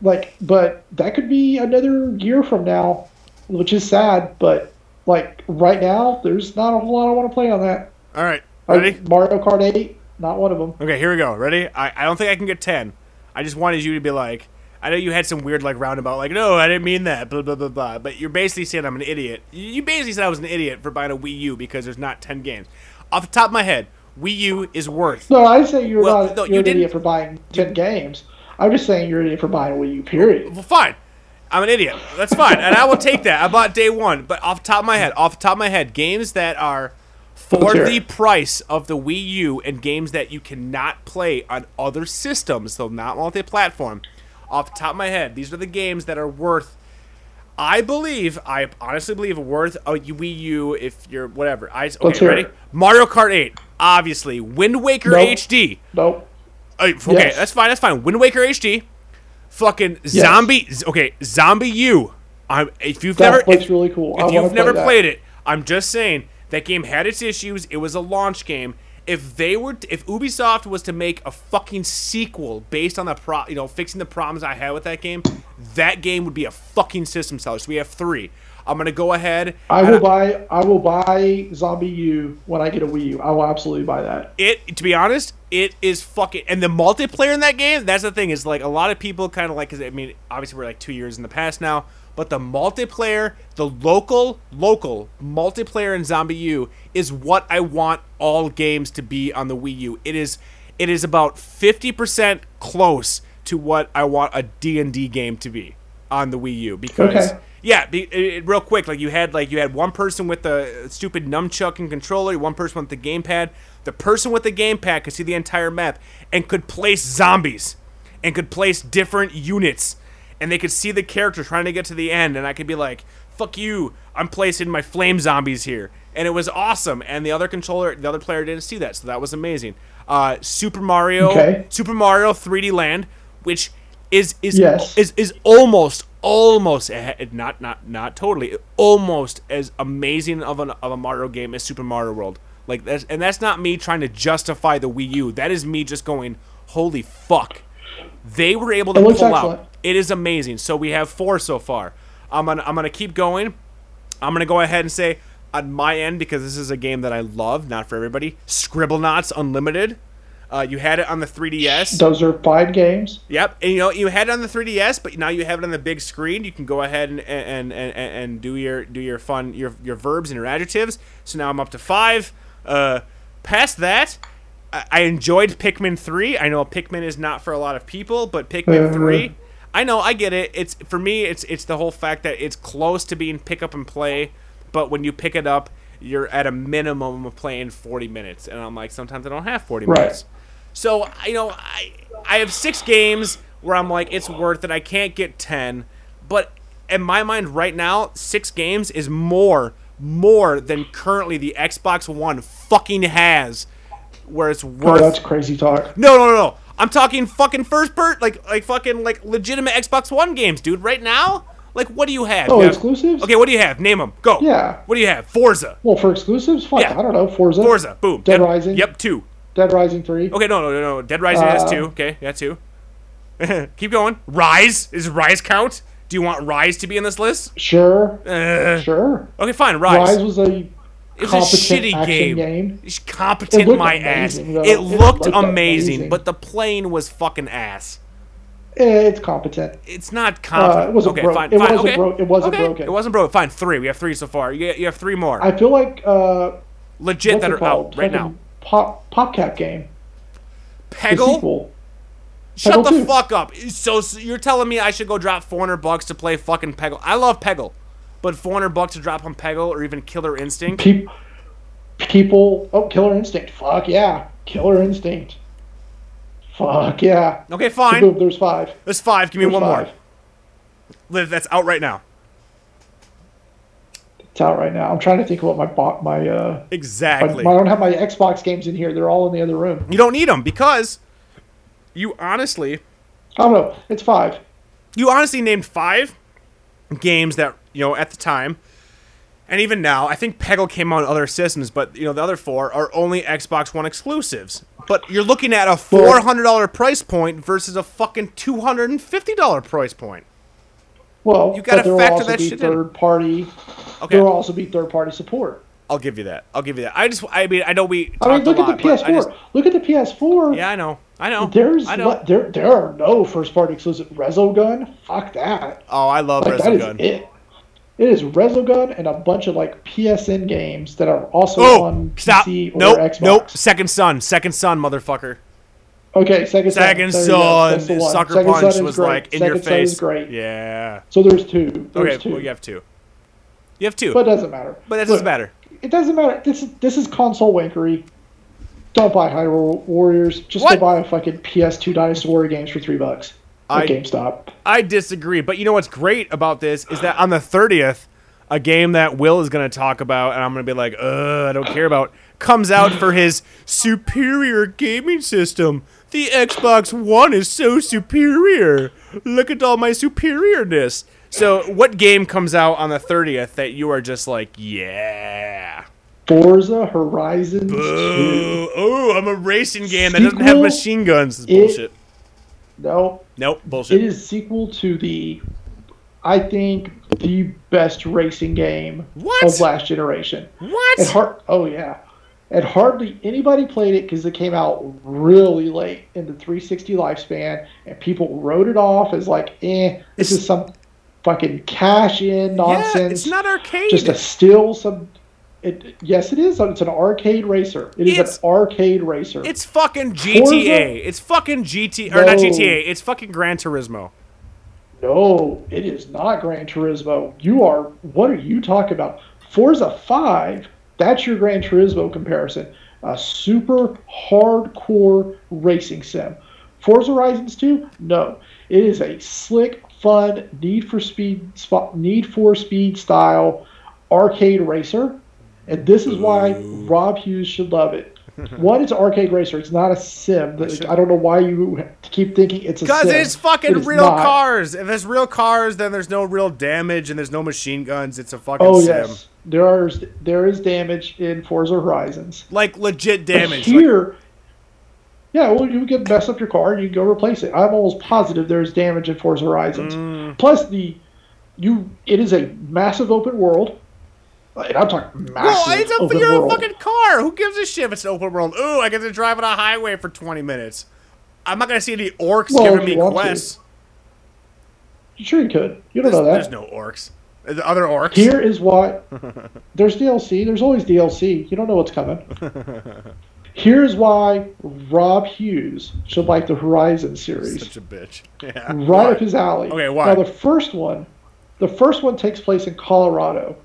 C: Like, but that could be another year from now, which is sad. But like right now, there's not a whole lot I want to play on that.
B: All right,
C: Like,
B: ready?
C: Mario Kart 8, not one of them.
B: Okay, here we go. Ready? I, I don't think I can get 10. I just wanted you to be like, I know you had some weird, like, roundabout, like, no, I didn't mean that, blah, blah, blah, blah. But you're basically saying I'm an idiot. You you basically said I was an idiot for buying a Wii U because there's not 10 games. Off the top of my head, Wii U is worth.
C: No, I didn't say you're
B: Well,
C: not
B: no,
C: you're
B: you
C: an idiot for buying 10 games. I'm just saying you're an idiot for buying a Wii U, period.
B: Well, fine. I'm an idiot. That's fine. And I will take that. I bought day one. But off the top of my head, off the top of my head, games that are for the price of the Wii U and games that you cannot play on other systems, so not multi-platform. Off the top of my head, these are the games that are worth. I believe, I honestly believe, worth a Wii U if you're whatever. I okay, ready?
C: it.
B: Mario Kart 8, obviously. Wind Waker
C: Nope.
B: HD.
C: Nope.
B: Uh, okay,
C: Yes.
B: that's fine. That's fine. Wind Waker HD. Fucking zombie. Okay, ZombiU. I'm, if you've
C: That
B: never, if,
C: really cool.
B: If you've never
C: that.
B: played it, I'm just saying that game had its issues. It was a launch game. If they were, t- if Ubisoft was to make a fucking sequel based on the pro, you know, fixing the problems I had with that game, that game would be a fucking system seller. So we have three. I'm gonna go ahead.
C: I will buy I will buy ZombiU when I get a Wii U. I will absolutely buy that.
B: it to be honest it is fucking and the multiplayer in that game that's the thing is like a lot of people kind of like because i mean obviously we're like two years in the past now but the multiplayer the local local multiplayer in ZombiU is what i want all games to be on the wii u it is it is about 50% close to what i want a d&d game to be on the wii u because
C: Okay.
B: yeah, be, it, real quick, like you had like you had one person with the stupid nunchuck and controller, one person with the gamepad. The person with the gamepad could see the entire map and could place zombies and could place different units, and they could see the character trying to get to the end, and I could be like, "Fuck you! I'm placing my flame zombies here," and it was awesome. And the other controller, the other player didn't see that, so that was amazing. Uh, Super Mario,
C: Okay.
B: Super Mario 3D Land, which is is
C: Yes.
B: is is almost almost not not not totally almost as amazing of an of a Mario game as Super Mario World. Like that's and that's not me trying to justify the Wii U. That is me just going, holy fuck. They were able to pull
C: excellent.
B: out. It is amazing. So we have four so far. I'm gonna I'm gonna keep going. I'm gonna go ahead and say on my end because this is a game that I love, not for everybody. Scribblenauts Unlimited. Uh, you had it on the 3DS.
C: Those are five games.
B: Yep, and you know you had it on the 3DS, but now you have it on the big screen. You can go ahead and and, and, and, do your do your fun your your verbs and your adjectives. So now I'm up to five. Uh, past that, I, I enjoyed Pikmin three. I know Pikmin is not for a lot of people, but Pikmin
C: Uh,
B: three, I know I get it. It's for me. It's it's the whole fact that it's close to being pick up and play, but when you pick it up, you're at a minimum of playing 40 minutes, and I'm like sometimes I don't have 40
C: Right.
B: minutes. So you know, I I have six games where I'm like it's worth it. I can't get ten, but in my mind right now, six games is more more than currently the Xbox One fucking has, where it's worth.
C: Oh, that's crazy talk.
B: no, no, no, no. I'm talking fucking first part, like like fucking like legitimate Xbox One games, dude. Right now, like what do you have?
C: Oh,
B: You have-
C: exclusives?
B: Okay, what do you have? Name them. Go.
C: Yeah.
B: What do you have? Forza.
C: Well, for exclusives, fuck,
B: Yeah.
C: I don't know. Forza.
B: Forza. Boom.
C: Dead Rising.
B: Yep. Two.
C: Dead Rising 3.
B: Okay, no, no, no, no. Dead Rising has
C: Uh,
B: two. Okay, yeah, two. Keep going. Rise is Rise count? Do you want Rise to be in this list?
C: Sure.
B: Uh,
C: Sure.
B: okay, fine. Rise.
C: Rise was a
B: it was a shitty game.
C: game.
B: It's competent
C: It
B: my ass.
C: amazing, though.
B: It
C: It
B: looked
C: looked
B: amazing,
C: amazing.
B: but the plane was fucking ass.
C: Eh, It's competent.
B: It's not competent.
C: Uh, it wasn't
B: okay,
C: broke-
B: fine.
C: it
B: fine.
C: wasn't
B: okay.
C: broke- it wasn't
B: okay.
C: broken.
B: It wasn't broken. Fine. Three. We have three so far. You, you have three more.
C: I feel like uh,
B: Legit that are out right now.
C: Pop PopCap game.
B: Peggle. Shut
C: Peggle
B: the
C: two.
B: fuck up. So, so you're telling me I should go drop 400 bucks to play fucking Peggle? I love Peggle, but 400 bucks to drop on Peggle or even Killer Instinct?
C: Peop people. Oh, Killer Instinct. Fuck yeah. Killer Instinct. Fuck yeah.
B: Okay,
C: Boom,
B: fine.
C: there's five.
B: There's five. Give me
C: There's
B: one
C: five.
B: more. Liv, that's out right now.
C: It's out right now. I'm trying to think what my bo- my uh. My,
B: Exactly.
C: I don't have my Xbox games in here. They're all in the other room.
B: You don't need them because you honestly,
C: I don't know. It's five.
B: you honestly named five games that you know at the time, and even now, I think Peggle came on other systems, but you know the other four are only Xbox One exclusives. But you're looking at a four hundred dollar price point versus a fucking two hundred and fifty dollar price point.
C: Well,
B: You
C: there will
B: factor that shit in.
C: third party.
B: Okay,
C: There will also be third party support.
B: I'll give you that. I'll give you that. I just, I mean, I know we.
C: I mean, look
B: a
C: at the PS4.
B: Just-
C: look at the PS4.
B: yeah, I know. I know.
C: There's
B: I know.
C: there there are no first party exclusive. Resogun, fuck that.
B: oh, I love
C: Like that is it. It is Resogun and a bunch of like PSN games that are also
B: Oh,
C: on
B: stop!
C: PC or
B: Nope,
C: Xbox.
B: nope. Second Son, Second Son, motherfucker.
C: Okay, Second Son.
B: Second. Son,
C: the.
B: Sucker
C: Second
B: Punch was
C: great.
B: like in
C: Second
B: your
C: Son
B: face.
C: great.
B: Yeah.
C: So there's two. There's
B: Okay,
C: two.
B: well, you have two. You have two,
C: But it doesn't matter.
B: but that doesn't matter.
C: It doesn't matter. This is this is console wankery. Don't buy Hyrule Warriors. Just
B: What?
C: go buy a fucking PS2 Dynasty Warrior games for three bucks.
B: I-
C: GameStop.
B: I disagree, but you know what's great about this is that on the 30th, a game that Will is going to talk about, and I'm going to be like, uh, I don't care about, comes out for his superior gaming system. The Xbox One is so superior. Look at all my superiorness. So, what game comes out on the 30th that you are just like, yeah?
C: Forza Horizon 2.
B: Oh, I'm a racing game that doesn't have machine guns. This is
C: it-
B: bullshit.
C: No,
B: Nope, bullshit.
C: it is sequel to the, I think, the best racing game
B: What?
C: of last generation.
B: what?
C: And har- oh yeah, and hardly anybody played it because it came out really late in the 360 lifespan, and people wrote it off as like, eh, this
B: It's-
C: is some fucking cash in nonsense.
B: Yeah, it's not arcade.
C: just to steal some. It, yes, it is. It's an arcade racer. It is
B: It's-
C: an arcade racer.
B: It's fucking GTA. It's fucking GT or not GTA. It's fucking Gran Turismo.
C: No, it is not Gran Turismo. You are. What are you talking about? Forza 5, that's your Gran Turismo comparison. A super hardcore racing sim. Forza Horizons 2, no. It is a slick, fun, Need for Speed, sp- Need for Speed style arcade racer. And this is why Rob Hughes should love it. One, it's arcade racer. It's not a sim. I don't know why you keep thinking it's a
B: Because
C: sim.
B: it's fucking
C: It
B: real
C: not.
B: cars. If there's real cars, then there's no real damage and there's no machine guns. It's a fucking
C: Oh
B: sim.
C: yes, there are there is damage in Forza Horizons.
B: Like legit
C: But
B: damage. Like,
C: here, yeah, well, you can mess up your car and you can go replace it. I'm almost positive there's damage in Forza Horizons.
B: Mm.
C: Plus the you, it is a massive open world. And I'm talking massive
B: well, it's
C: open
B: you're a
C: world.
B: fucking car. Who gives a shit if it's an open world? Ooh, I get to drive on a highway for 20 minutes. I'm not gonna see any orcs
C: Well,
B: giving me
C: you to. Sure, you could. You don't
B: There's,
C: know that.
B: there's no orcs. Are there other orcs?
C: Here is what there's DLC. There's always DLC. You don't know what's coming. Here's why Rob Hughes should like the Horizon series.
B: Such a bitch. Yeah.
C: right up his alley.
B: Okay, why?
C: Now the first one, the first one takes place in Colorado,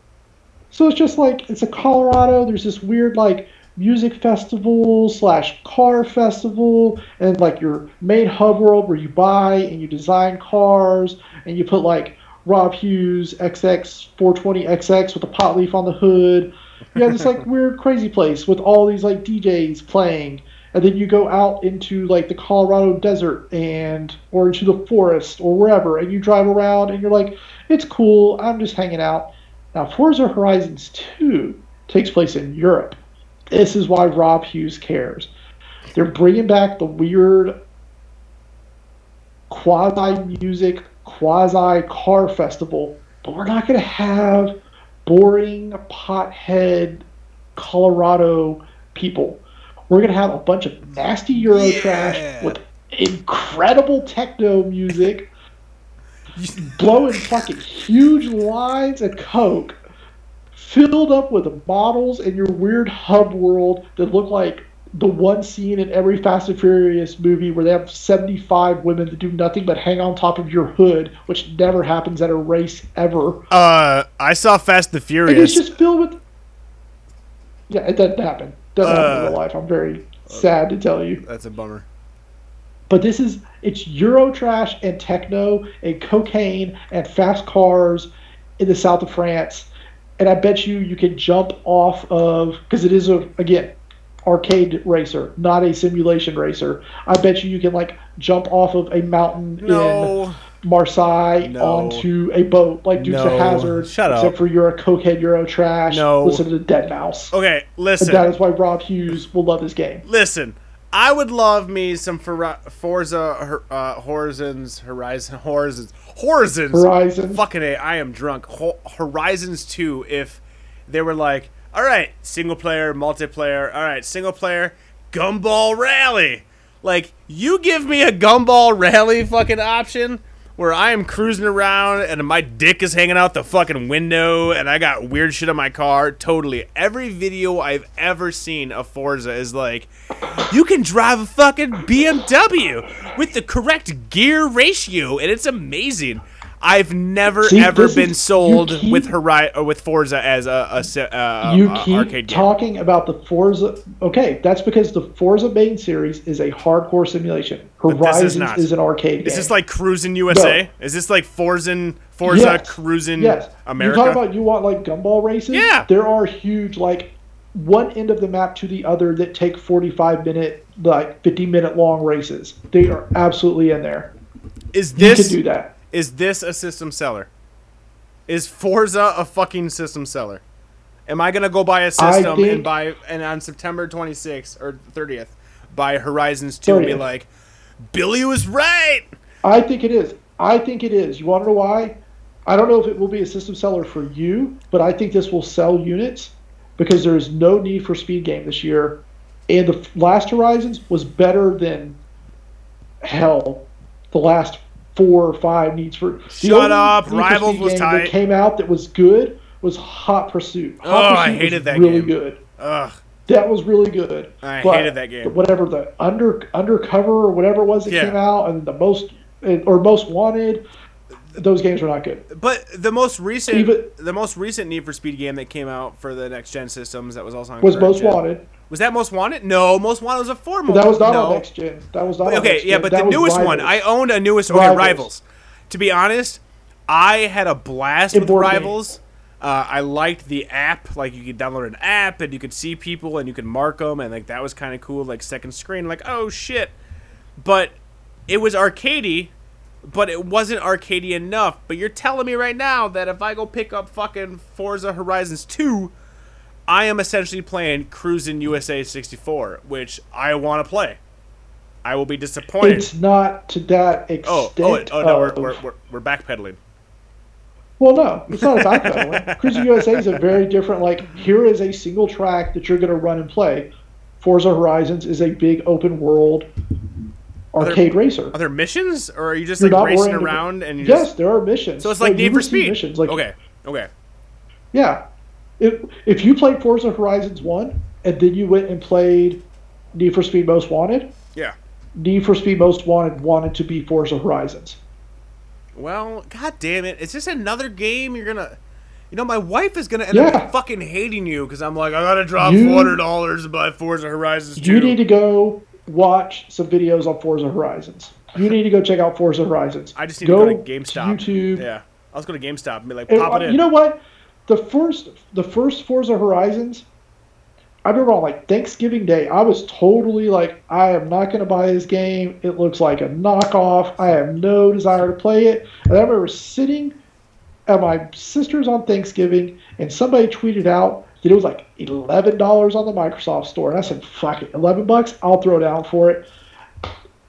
C: so it's just like it's a Colorado. There's this weird like music festival slash car festival, and like your main hub world where you buy and you design cars, and you put like Rob Hughes XX 420XX with a pot leaf on the hood. You have this like weird crazy place with all these like DJs playing and then you go out into like the Colorado desert and or into the forest or wherever and you drive around and you're like it's cool I'm just hanging out now Forza Horizons 2 takes place in Europe. This is why Rob Hughes cares. They're bringing back the weird quasi music quasi car festival but we're not going to have boring pothead Colorado people. We're gonna have a bunch of nasty Euro
B: Yeah.
C: trash with incredible techno music, blowing fucking huge lines of coke, filled up with bottles in your weird hub world that look like the one scene in every Fast and Furious movie where they have 75 women that do nothing but hang on top of your hood, which never happens at a race ever.
B: Uh, I saw Fast and Furious.
C: And it's just filled with. Yeah, it doesn't happen. Doesn't happen in
B: Uh,
C: real life. I'm very sad to tell you.
B: That's a bummer.
C: But this is it's Euro trash and techno and cocaine and fast cars in the south of France. And I bet you you can jump off of because it is a again arcade racer, not a simulation racer. I bet you you can like jump off of a mountain in Marseille
B: No.
C: onto a boat like Dukes
B: No.
C: of Hazard.
B: Shut
C: except
B: up.
C: for you're a cokehead Euro trash.
B: No.
C: Listen to the Dead Mouse.
B: Okay,
C: And that
B: listen.
C: is why Rob Hughes will love this game.
B: Listen. I would love me some for- Forza uh, Horizons Horizon Horizons Horizons
C: Horizons.
B: Fucking a, I am drunk. Ho- Horizons 2 if they were like, "All right, single player, multiplayer. All right, single player, Gumball Rally." Like, you give me a Gumball Rally fucking option where I am cruising around and my dick is hanging out the fucking window and I got weird shit on my car. Totally. Every video I've ever seen of Forza is like, you can drive a fucking BMW with the correct gear ratio and it's amazing. I've never
C: See,
B: ever been
C: is-
B: sold
C: keep-
B: with Hori- or with Forza as a, a, se- uh,
C: you
B: uh,
C: keep
B: arcade game.
C: talking about the Forza. Okay, that's because the Forza main series is a hardcore simulation.
B: this is
C: is, an arcade
B: Is this like Cruising USA? Is this like Forza Forza
C: Yes.
B: Cruising
C: yes.
B: America?
C: You talk about you want like gumball races?
B: Yeah.
C: There are huge like one end of the map to the other that take 45 minute like 50 minute long races. They are absolutely in there.
B: is
C: You
B: this
C: can do that.
B: Is this a system seller? Is Forza a fucking system seller? Am I gonna go buy a system and buy and on September 26th or 30th buy Horizons 2 and be like, Billy was right.
C: I think it is. I think it is. You want to know why? I don't know if it will be a system seller for you, but I think this will sell units because there is no need for speed game this year, and the last Horizons was better than hell. The last four or five needs for. the
B: Shut
C: only
B: up, Rivals was
C: game
B: tight.
C: That came out that was good was Hot Pursuit. Hot
B: Oh, I hated that
C: really
B: game.
C: good.
B: Ugh.
C: That was really good.
B: I
C: But
B: hated that game.
C: Whatever the under undercover or whatever it was that
B: Yeah.
C: came out, and the most or most wanted, those games were not good.
B: But the most recent,
C: Even-
B: the most recent Need for Speed game that came out for the next gen systems that was also on
C: Was most
B: gen-
C: wanted,
B: Was that Most Wanted? No, Most Wanted was a four.
C: that was not
B: no.
C: on next gen. That was not.
B: Okay, yeah, but
C: That
B: the newest one, I owned a newest. Okay,
C: Rivals.
B: Rivals. To be honest, I had a blast
C: In
B: with. Rivals. Uh, I liked the app. Like you could download an app and you could see people and you could mark them and like that was kind of cool. Like second screen, like oh shit. But it was arcadey, but it wasn't arcadey enough. But you're telling me right now that if I go pick up fucking Forza Horizons 2, I am essentially playing Cruising USA 64, which I want to play. I will be disappointed.
C: It's not to that extent.
B: Oh, oh, oh no, we're,
C: of-
B: we're, we're, we're backpedaling.
C: Well, no, it's not a backpedaling. Cruising USA is a very different. Like, here is a single track that you're going to run and play. Forza Horizons is a big open world arcade racer.
B: Are there missions, or are you just
C: You're
B: like racing around and you
C: yes,
B: just?
C: there are missions.
B: So it's like
C: you
B: Need for Speed.
C: Missions. Like,
B: okay, okay.
C: Yeah. If if you played Forza Horizons one and then you went and played Need for Speed Most Wanted,
B: Yeah.
C: Need for Speed Most Wanted wanted to be Forza Horizons.
B: Well, god damn it! It's just another game. You're gonna, you know, my wife is gonna end
C: Yeah.
B: up fucking hating you because I'm like, I gotta drop four hundred dollars to buy Forza Horizons 2.
C: You need to go watch some videos on Forza Horizons. You need to go check out Forza Horizons.
B: I just need
C: go
B: to go to GameStop.
C: YouTube.
B: Yeah, I'll just go to GameStop and be like, pop
C: uh,
B: it in.
C: You know what? The first the first Forza Horizons, I remember on like Thanksgiving Day, I was totally like, I am not going to buy this game. It looks like a knockoff. I have no desire to play it. And I remember sitting at my sister's on Thanksgiving, and somebody tweeted out that it was like eleven dollars on the Microsoft store, and I said, "Fuck it, eleven bucks, I'll throw down for it."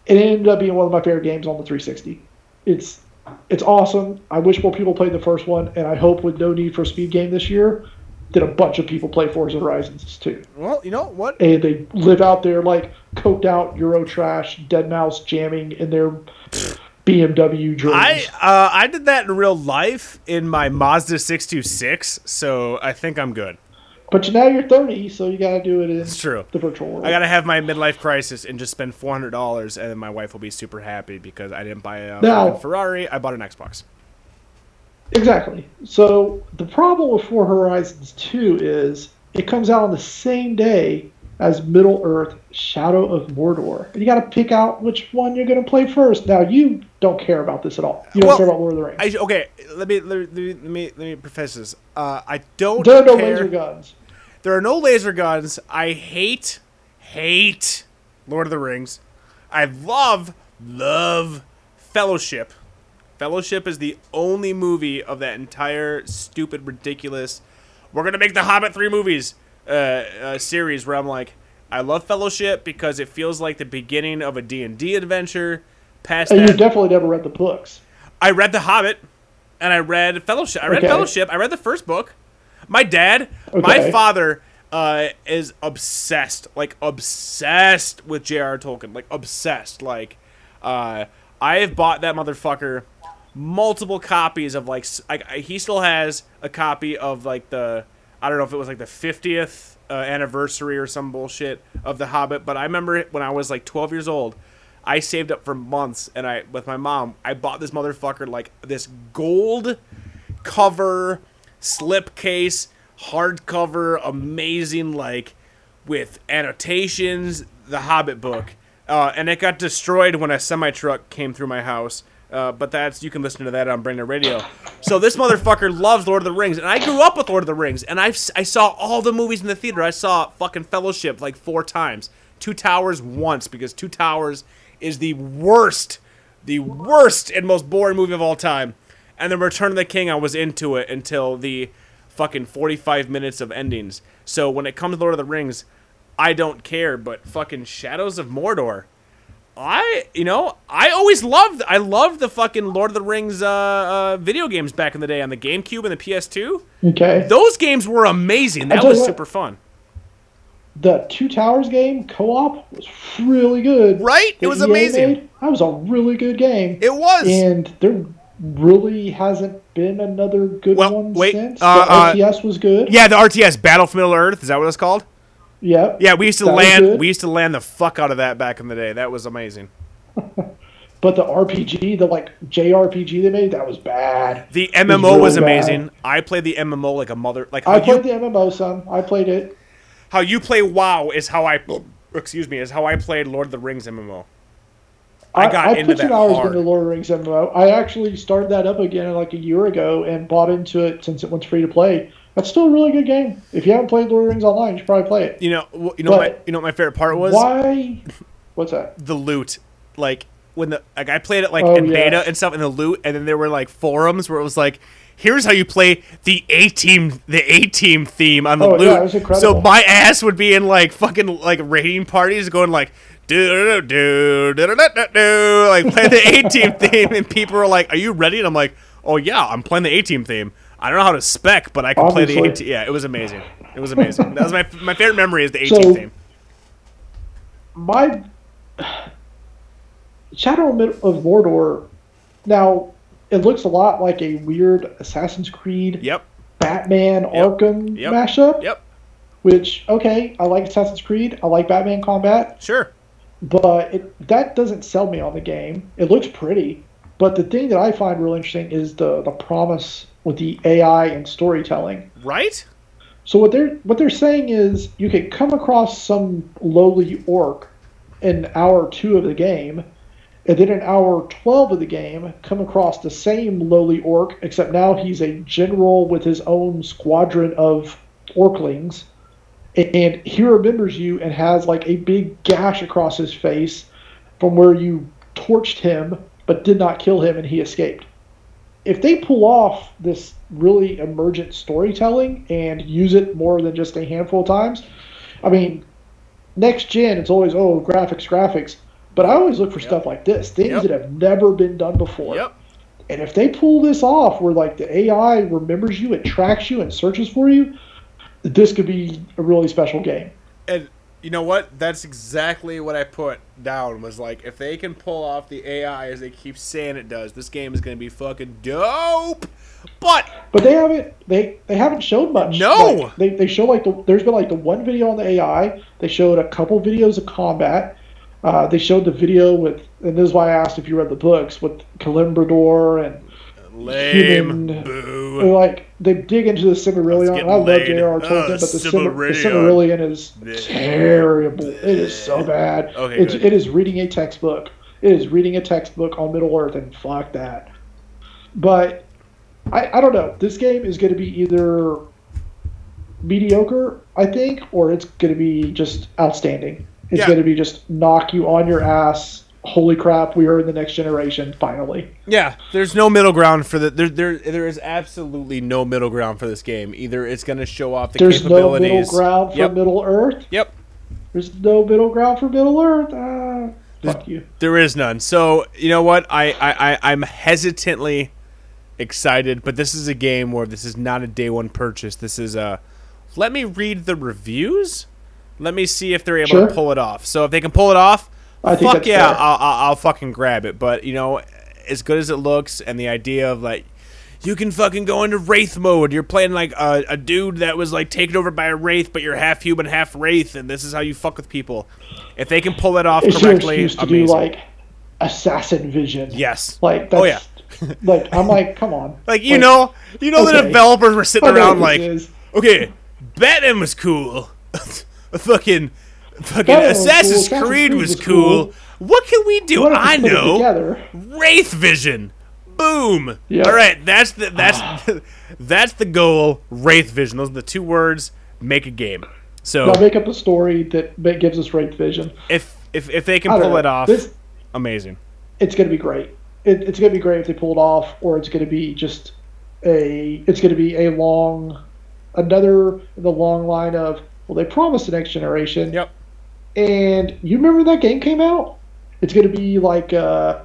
C: It ended up being one of my favorite games on the 360. It's it's awesome. I wish more people played the first one, and I hope with no need for speed game this year, that a bunch of people play Forza Horizons too,
B: well, you know what?
C: and they live out there like coked out Euro trash, dead mouse jamming in their BMW dreams.
B: I uh, I did that in real life in my Mazda six two six, so I think I'm good.
C: But now you're 30, so you got to do it in
B: It's true.
C: the virtual world.
B: I gotta have my midlife crisis and just spend four hundred dollars, and then my wife will be super happy because I didn't buy a
C: Now-
B: Ferrari. I bought an Xbox.
C: Exactly. So the problem with Four Horizons 2 is it comes out on the same day as Middle Earth Shadow of Mordor. And you got to pick out which one you're going to play first. Now, you don't care about this at all. You don't
B: Well,
C: care about Lord of the Rings.
B: I, okay, let me let me let me, let me preface this. Uh, I don't
C: there are no
B: care.
C: laser guns.
B: There are no laser guns. I hate, hate Lord of the Rings. I love, love Fellowship. Fellowship is the only movie of that entire stupid, ridiculous. We're gonna make the Hobbit three movies uh, uh, series where I'm like, I love Fellowship because it feels like the beginning of a D&D adventure. Past
C: And
B: that,
C: you definitely never read the books.
B: I read The Hobbit, and I read Fellowship. I read
C: Okay.
B: Fellowship. I read the first book. My dad, my father, uh, is obsessed, like obsessed with J.R.R. Tolkien, like obsessed. Like, uh, I have bought that motherfucker multiple copies of like, like, I- he still has a copy of like the, I don't know if it was like the fiftieth uh, anniversary or some bullshit of The Hobbit, but I remember it when I was like twelve years old. I saved up for months, and I with my mom, I bought this motherfucker like this gold cover, slipcase, hardcover, amazing like with annotations, the Hobbit book, uh, and it got destroyed when a semi truck came through my house. Uh, but that's you can listen to that on Brain Dead Radio. So this motherfucker loves Lord of the Rings, and I grew up with Lord of the Rings, and s- I saw all the movies in the theater. I saw fucking Fellowship like four times, Two Towers once because Two Towers is the worst, the worst and most boring movie of all time. And then Return of the King, I was into it until the fucking 45 minutes of endings. So when it comes to Lord of the Rings, I don't care. But fucking Shadows of Mordor, I you know I always loved I loved the fucking Lord of the Rings uh, uh, video games back in the day on the GameCube and the PS2.
C: Okay.
B: Those games were amazing. That was
C: what.
B: super fun.
C: the Two Towers game co-op was really good.
B: Right? It was
C: EA
B: amazing.
C: made. That was a really good game.
B: It was.
C: and there really hasn't been another good
B: Well,
C: one
B: wait,
C: since.
B: uh,
C: the
B: uh,
C: RTS was good.
B: yeah, the RTS Battle for Middle Earth is that what it's called?
C: Yep.
B: Yeah, we used to land we used to land the fuck out of that back in the day. That was amazing.
C: But the RPG, the like JRPG they made, that was bad.
B: The
C: It was
B: MMO was,
C: really bad.
B: amazing. I played the MMO like a mother. Like
C: I
B: you
C: played the MMO, son. I played it.
B: how you play WoW is how I excuse me is how I played Lord of the Rings MMO. I got
C: I
B: into
C: put some
B: that
C: hours
B: hard.
C: into Lord of the Rings MMO. I actually started that up again like a year ago and bought into it since it went free to play. That's still a really good game. If you haven't played Lord of the Rings online, you should probably play it.
B: You know, you know, what my, you know what my favorite part was
C: Why? What's that?
B: the loot. Like when the like I played it like
C: Oh,
B: in
C: yeah.
B: beta and stuff in the loot, and then there were like forums where it was like, here's how you play the A team the A team theme on the
C: Oh,
B: loot.
C: yeah, it was incredible.
B: So my ass would be in like fucking like raiding parties going like. Do do do do do do like play the A team theme, and people are like, "Are you ready?" And I'm like, "Oh yeah, I'm playing the A team theme. I don't know how to spec, but I can play the A team." Yeah, it was amazing. It was amazing. That was my my favorite memory is the A
C: So-
B: team theme.
C: my Shadow of Mordor. Now, it looks a lot like a weird Assassin's Creed,
B: Yep,
C: Batman, Arkham
B: Yep.
C: mashup.
B: yep,
C: Which okay, I like Assassin's Creed. I like Batman combat,
B: sure.
C: But it, that doesn't sell me on the game. It looks pretty, but the thing that I find really interesting is the the promise with the AI and storytelling.
B: Right?
C: So what they're what they're saying is you can come across some lowly orc in hour two of the game, and then in hour twelve of the game come across the same lowly orc, except now he's a general with his own squadron of orclings, and he remembers you and has like a big gash across his face from where you torched him but did not kill him and he escaped if they pull off this really emergent storytelling and use it more than just a handful of times, I mean, next gen it's always oh graphics, graphics, but I always look for stuff like this, things
B: Yep.
C: that have never been done before.
B: Yep.
C: And if they pull this off, where like the AI remembers you, it tracks you, and searches for you, this could be a really special game.
B: And you know what? That's exactly what I put down. Was like, if they can pull off the AI as they keep saying it does, this game is gonna be fucking dope. But
C: But they haven't they they haven't showed much.
B: No!
C: Like, they they show like the there's been like the one video on the AI. They showed a couple videos of combat. Uh, they showed the video with, and this is why I asked if you read the books with Celebrimbor and
B: lame.
C: Human-
B: Boo.
C: like they dig into the Silmarillion. I love. J.R.R.
B: Uh,
C: Tolkien, but the, Silmar-
B: Silmarillion.
C: Silmarillion is terrible. It is so bad.
B: Okay,
C: it's,
B: good.
C: it is reading a textbook. It is reading a textbook on Middle Earth, and fuck that. But I, I don't know. This game is going to be either mediocre, I think, or it's going to be just outstanding. It's
B: Yeah.
C: going to be just knock you on your ass. Holy crap, we are in the next generation finally.
B: Yeah, there's no middle ground for the there. There, there is absolutely no middle ground for this game. Either it's gonna show off the capabilities.
C: There's no middle ground for
B: Yep.
C: Middle Earth.
B: Yep.
C: There's no middle ground for Middle Earth. Ah, fuck you.
B: There is none. So you know what? I, I, I I'm hesitantly excited, but this is a game where this is not a day one purchase. This is a let me read the reviews. Let me see if they're able
C: Sure.
B: to pull it off. So if they can pull it off,
C: I think
B: fuck yeah. I'll, I'll, I'll fucking grab it. But you know, as good as it looks, and the idea of like you can fucking go into wraith mode. You're playing like a, a dude that was like taken over by a wraith, but you're half human, half wraith, and this is how you fuck with people. If they can pull it off
C: It's
B: correctly,
C: excuse to
B: amazing.
C: do like assassin vision.
B: yes,
C: Like oh, that's
B: Oh, yeah.
C: like I'm like, come on.
B: Like you know, you know the developers were sitting around like, okay, Batman was cool, fucking, fucking Assassin's
C: cool,
B: Creed
C: Creed
B: was
C: was
B: cool.
C: cool.
B: What can we do? I know, Wraith Vision. Boom.
C: Yeah.
B: All right, that's the that's ah. that's the goal. Wraith Vision. Those are the two words. Make a game. So
C: Now make up a story that gives us Wraith Vision.
B: if if if they can pull
C: know.
B: it off,
C: This
B: amazing.
C: it's going to be great. It, it's going to be great if they pull it off, or it's going to be just a. It's to be a long, another the long line of. Well, they promised the next generation.
B: Yep.
C: And you remember when that game came out? It's going to be like, uh,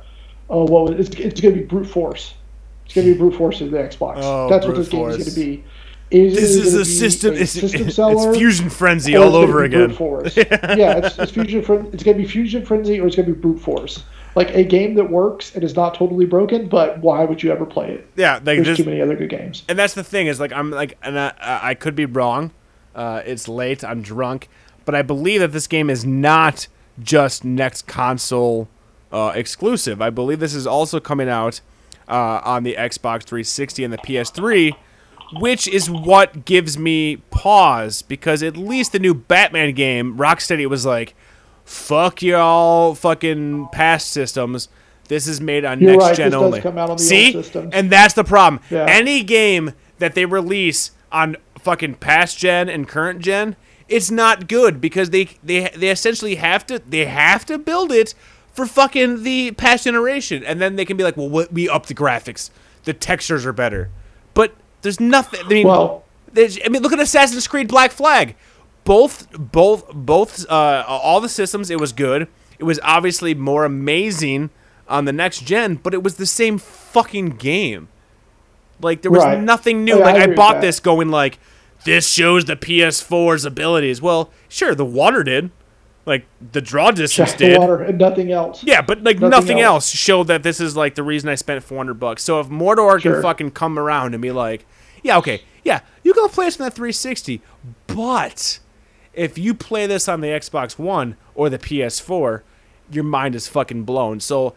C: oh, what was it's? It's going to be brute force. It's going to be brute force of the Xbox.
B: Oh,
C: That's what this game is going to be. Is
B: This is a system.
C: a
B: It's,
C: system
B: it's Fuzion Frenzy all over again.
C: Brute force. yeah, it's, it's Fuzion. It's going to be Fuzion Frenzy, or it's going to be brute force. Like a game that works and is not totally broken, but why would you ever play it?
B: Yeah, like
C: There's too many other good games.
B: and that's the thing is like I'm like and I, I could be wrong. Uh, it's late. I'm drunk, but I believe that this game is not just next console uh, exclusive. I believe this is also coming out uh, on the Xbox 360 and the PS3, which is what gives me pause because at least the new Batman game, Rocksteady was like, "Fuck y'all, fucking past systems." This is made on
C: You're
B: next
C: right,
B: gen only.
C: on
B: See, and that's the problem.
C: Yeah.
B: Any game that they release on fucking past gen and current gen, it's not good because they they they essentially have to they have to build it for fucking the past generation, and then they can be like, well, what, we up the graphics, the textures are better, but there's nothing. I mean,
C: Well,
B: I mean, look at Assassin's Creed Black Flag. Both, both, both, uh, all the systems. It was good. It was obviously more amazing on the next gen, but it was the same fucking game. Like there was
C: Right.
B: nothing new.
C: Yeah,
B: like I,
C: with
B: bought this going like, this shows the PS4's abilities. Well, sure, the water did, like the draw distance
C: the
B: did.
C: water and nothing else.
B: Yeah, but like nothing,
C: Nothing
B: else.
C: else.
B: showed that this is like the reason I spent 400 bucks. So if Mordor can fucking come around and be like, yeah, okay, yeah, you can play this on that 360, but if you play this on the Xbox One or the PS4, your mind is fucking blown. So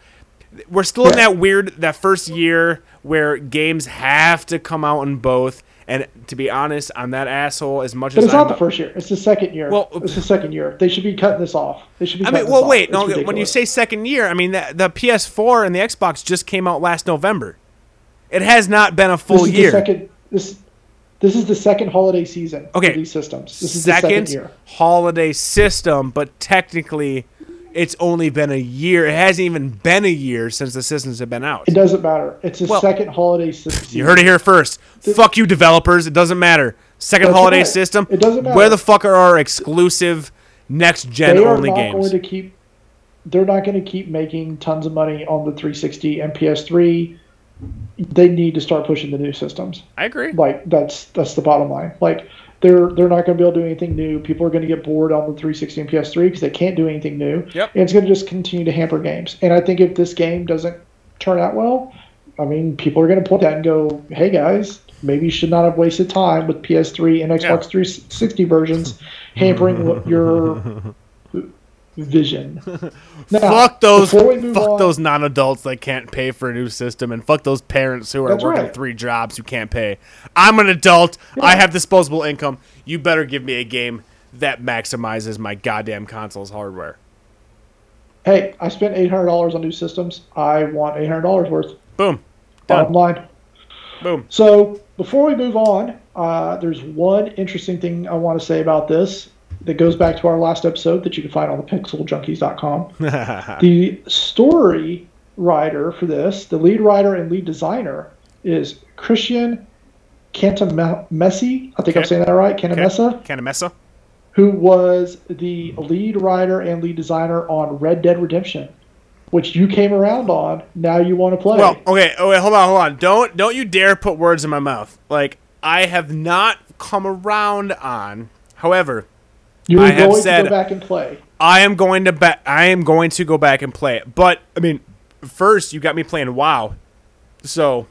B: we're still in that weird that first year where games have to come out in both. And to be honest, I'm that asshole as much
C: But
B: as
C: it's
B: I'm
C: not the first year. It's the second year.
B: Well-
C: it's the second year. They should be cutting this off. They should be.
B: I mean, well,
C: off.
B: wait.
C: It's
B: No, when you say second year, I mean the, the PS4 and the Xbox just came out last November. It has not been a full
C: this is
B: year.
C: The second, this this is the second holiday season
B: Okay.
C: for these systems. This is
B: second,
C: the second year.
B: holiday system, but technically, it's only been a year. It hasn't even been a year since the systems have been out.
C: It doesn't matter. It's the
B: Well,
C: second holiday system.
B: You heard it here first. Fuck you, developers. It doesn't matter. Second holiday
C: right.
B: system.
C: It doesn't matter.
B: Where the fuck are our exclusive next gen only
C: not
B: games?
C: going to keep. They're not going to keep making tons of money on the 360 and PS3. They need to start pushing the new systems.
B: I agree.
C: Like that's that's the bottom line. Like they're they're not going to be able to do anything new. People are going to get bored on the 360 and PS3 because they can't do anything new.
B: Yep.
C: And it's going to just continue to hamper games. And I think if this game doesn't turn out well, I mean, people are going to point that and go, "Hey guys, maybe you should not have wasted time with PS3 and Xbox
B: Yeah.
C: 360 versions hampering your vision." Now,
B: fuck those
C: before we move
B: fuck
C: on-
B: those non-adults that can't pay for a new system and fuck those parents who are working
C: right.
B: three jobs who can't pay i'm an adult i have disposable income you better give me a game that maximizes my goddamn console's hardware
C: Hey, I spent eight hundred dollars on new systems. I want eight hundred dollars worth.
B: boom
C: Bottom
B: done
C: line.
B: boom
C: So before we move on, uh, there's one interesting thing I want to say about this that goes back to our last episode that you can find on the pixeljunkies.com. the story writer for this, the lead writer and lead designer, is Christian Cantamessi. I think I'm saying that right. Cantamessa,
B: Canamessa?
C: who was the lead writer and lead designer on Red Dead Redemption, which you came around on. Now you want to play.
B: Well, okay, oh wait, hold on, hold on. Don't don't you dare put words in my mouth. Like I have not come around on. However,
C: you
B: have
C: going
B: said-
C: to go back and play.
B: I am going to bet I am going to go back and play it. But I mean, first you got me playing WoW, so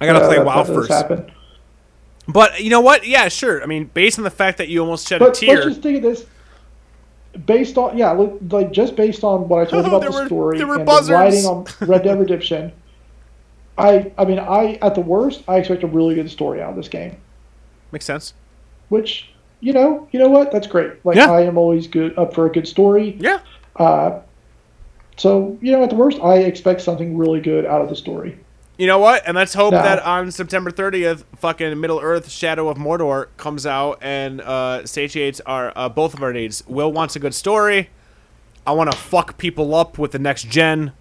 B: I gotta
C: Uh,
B: play WoW first. But you know what? Yeah, sure. I mean, based on the fact that you almost shed a
C: But let's
B: tear.
C: just think of this. Based on yeah, like just based on what I told you about
B: There
C: the
B: were-
C: story and
B: buzzers.
C: the writing on Red Dead Redemption, I I mean I at the worst I expect a really good story out of this game.
B: Makes sense.
C: Which you know you know what that's great. Like
B: Yeah.
C: I am always good up for a good story.
B: Yeah.
C: Uh, so you know at the worst I expect something really good out of the story.
B: You know what? And let's hope that on September 30th, fucking Middle Earth Shadow of Mordor comes out and uh, satiates our uh, both of our needs. Will wants a good story. I want to fuck people up with the next gen.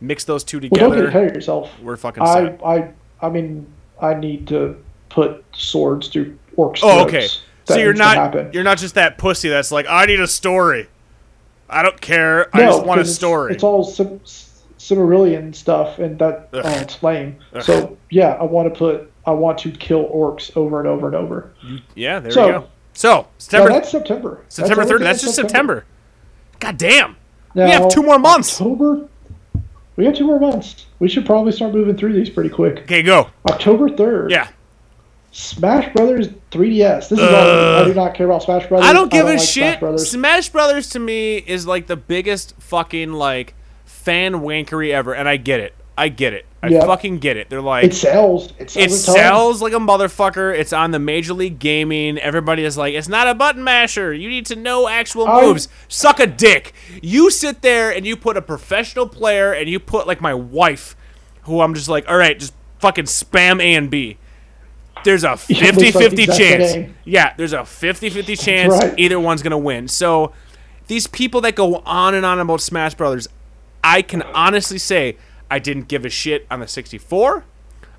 B: Mix those two
C: Well, don't get
B: together.
C: ahead of yourself.
B: We're fucking
C: I
B: set.
C: I I mean I need to put swords through orcs.
B: Oh,
C: throats.
B: okay. So you're not you're not just that pussy that's like I need a story. I don't care. I just want a story.
C: It's, all Sim- Silmarillion stuff, and that
B: Ugh.
C: oh, it's lame. So yeah, I want to put I want to kill orcs over and over and over.
B: yeah, there
C: So-
B: you go. So
C: No,
B: September
C: that's September. That's
B: September 30th.
C: everything
B: That's
C: in
B: just September. God damn.
C: Now,
B: we have two more months.
C: October. We have two more months. We should probably start moving through these pretty quick.
B: Okay, go.
C: October third.
B: Yeah.
C: Smash Brothers 3DS. This is all. Uh, I do not care about Smash Brothers.
B: I don't give a
C: like
B: shit.
C: Smash Brothers.
B: Smash Brothers to me is like the biggest fucking like fan wankery ever, and I get it. I get it. I
C: Yeah.
B: fucking get it. They're like
C: It sells. It sells.
B: it sells like a motherfucker. It's on the Major League Gaming. Everybody is like, it's not a button masher. You need to know actual
C: I-
B: moves. Suck a dick. You sit there and you put a professional player and you put like my wife, who I'm just like, all right, just fucking spam A and B. There's a
C: looks like
B: 50
C: the
B: 50
C: exact
B: chance. Yeah, there's a 50 50 chance
C: right.
B: either one's going to win. So these people that go on and on about Smash Brothers, I can honestly say I didn't give a shit on the 64.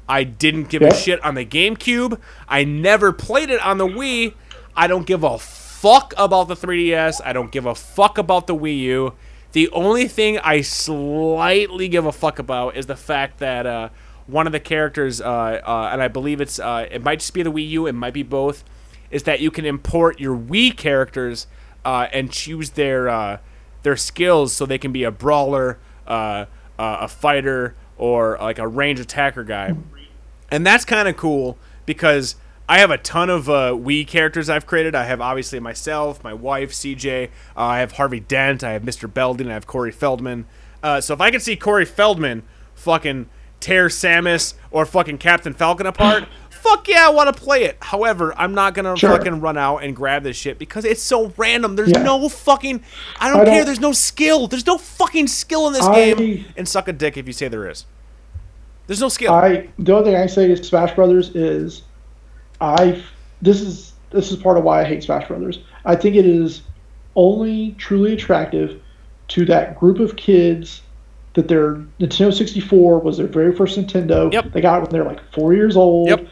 B: I didn't give a shit on the GameCube. I never played it on the Wii. I don't give a fuck about the 3DS. I don't give a fuck about the Wii U. The only thing I slightly give a fuck about is the fact that uh, one of the characters, uh, uh, and I believe it's, uh, it might just be the Wii U, it might be both, is that you can import your Wii characters uh, and choose their uh, their skills so they can be a brawler, a fighter, or like a range attacker guy. And that's kind of cool because I have a ton of uh, Wii characters I've created. I have obviously myself, my wife, CJ. Uh, I have Harvey Dent. I have Mr. Belding. I have Corey Feldman. Uh, so if I can see Corey Feldman fucking tear Samus or fucking Captain Falcon apart, fuck yeah, I want to play it. However, I'm not gonna
C: Sure.
B: fucking run out and grab this shit because it's so random. There's
C: Yeah.
B: no fucking. I don't
C: I
B: care.
C: don't-
B: There's no skill. There's no fucking skill in this
C: I-
B: game. And suck a dick if you say there is. There's no skill.
C: I the only thing I say to Smash Brothers is, I this is this is part of why I hate Smash Brothers. I think it is only truly attractive to that group of kids that their Nintendo 64 was their very first Nintendo.
B: Yep.
C: They got it when they're like four years old.
B: Yep.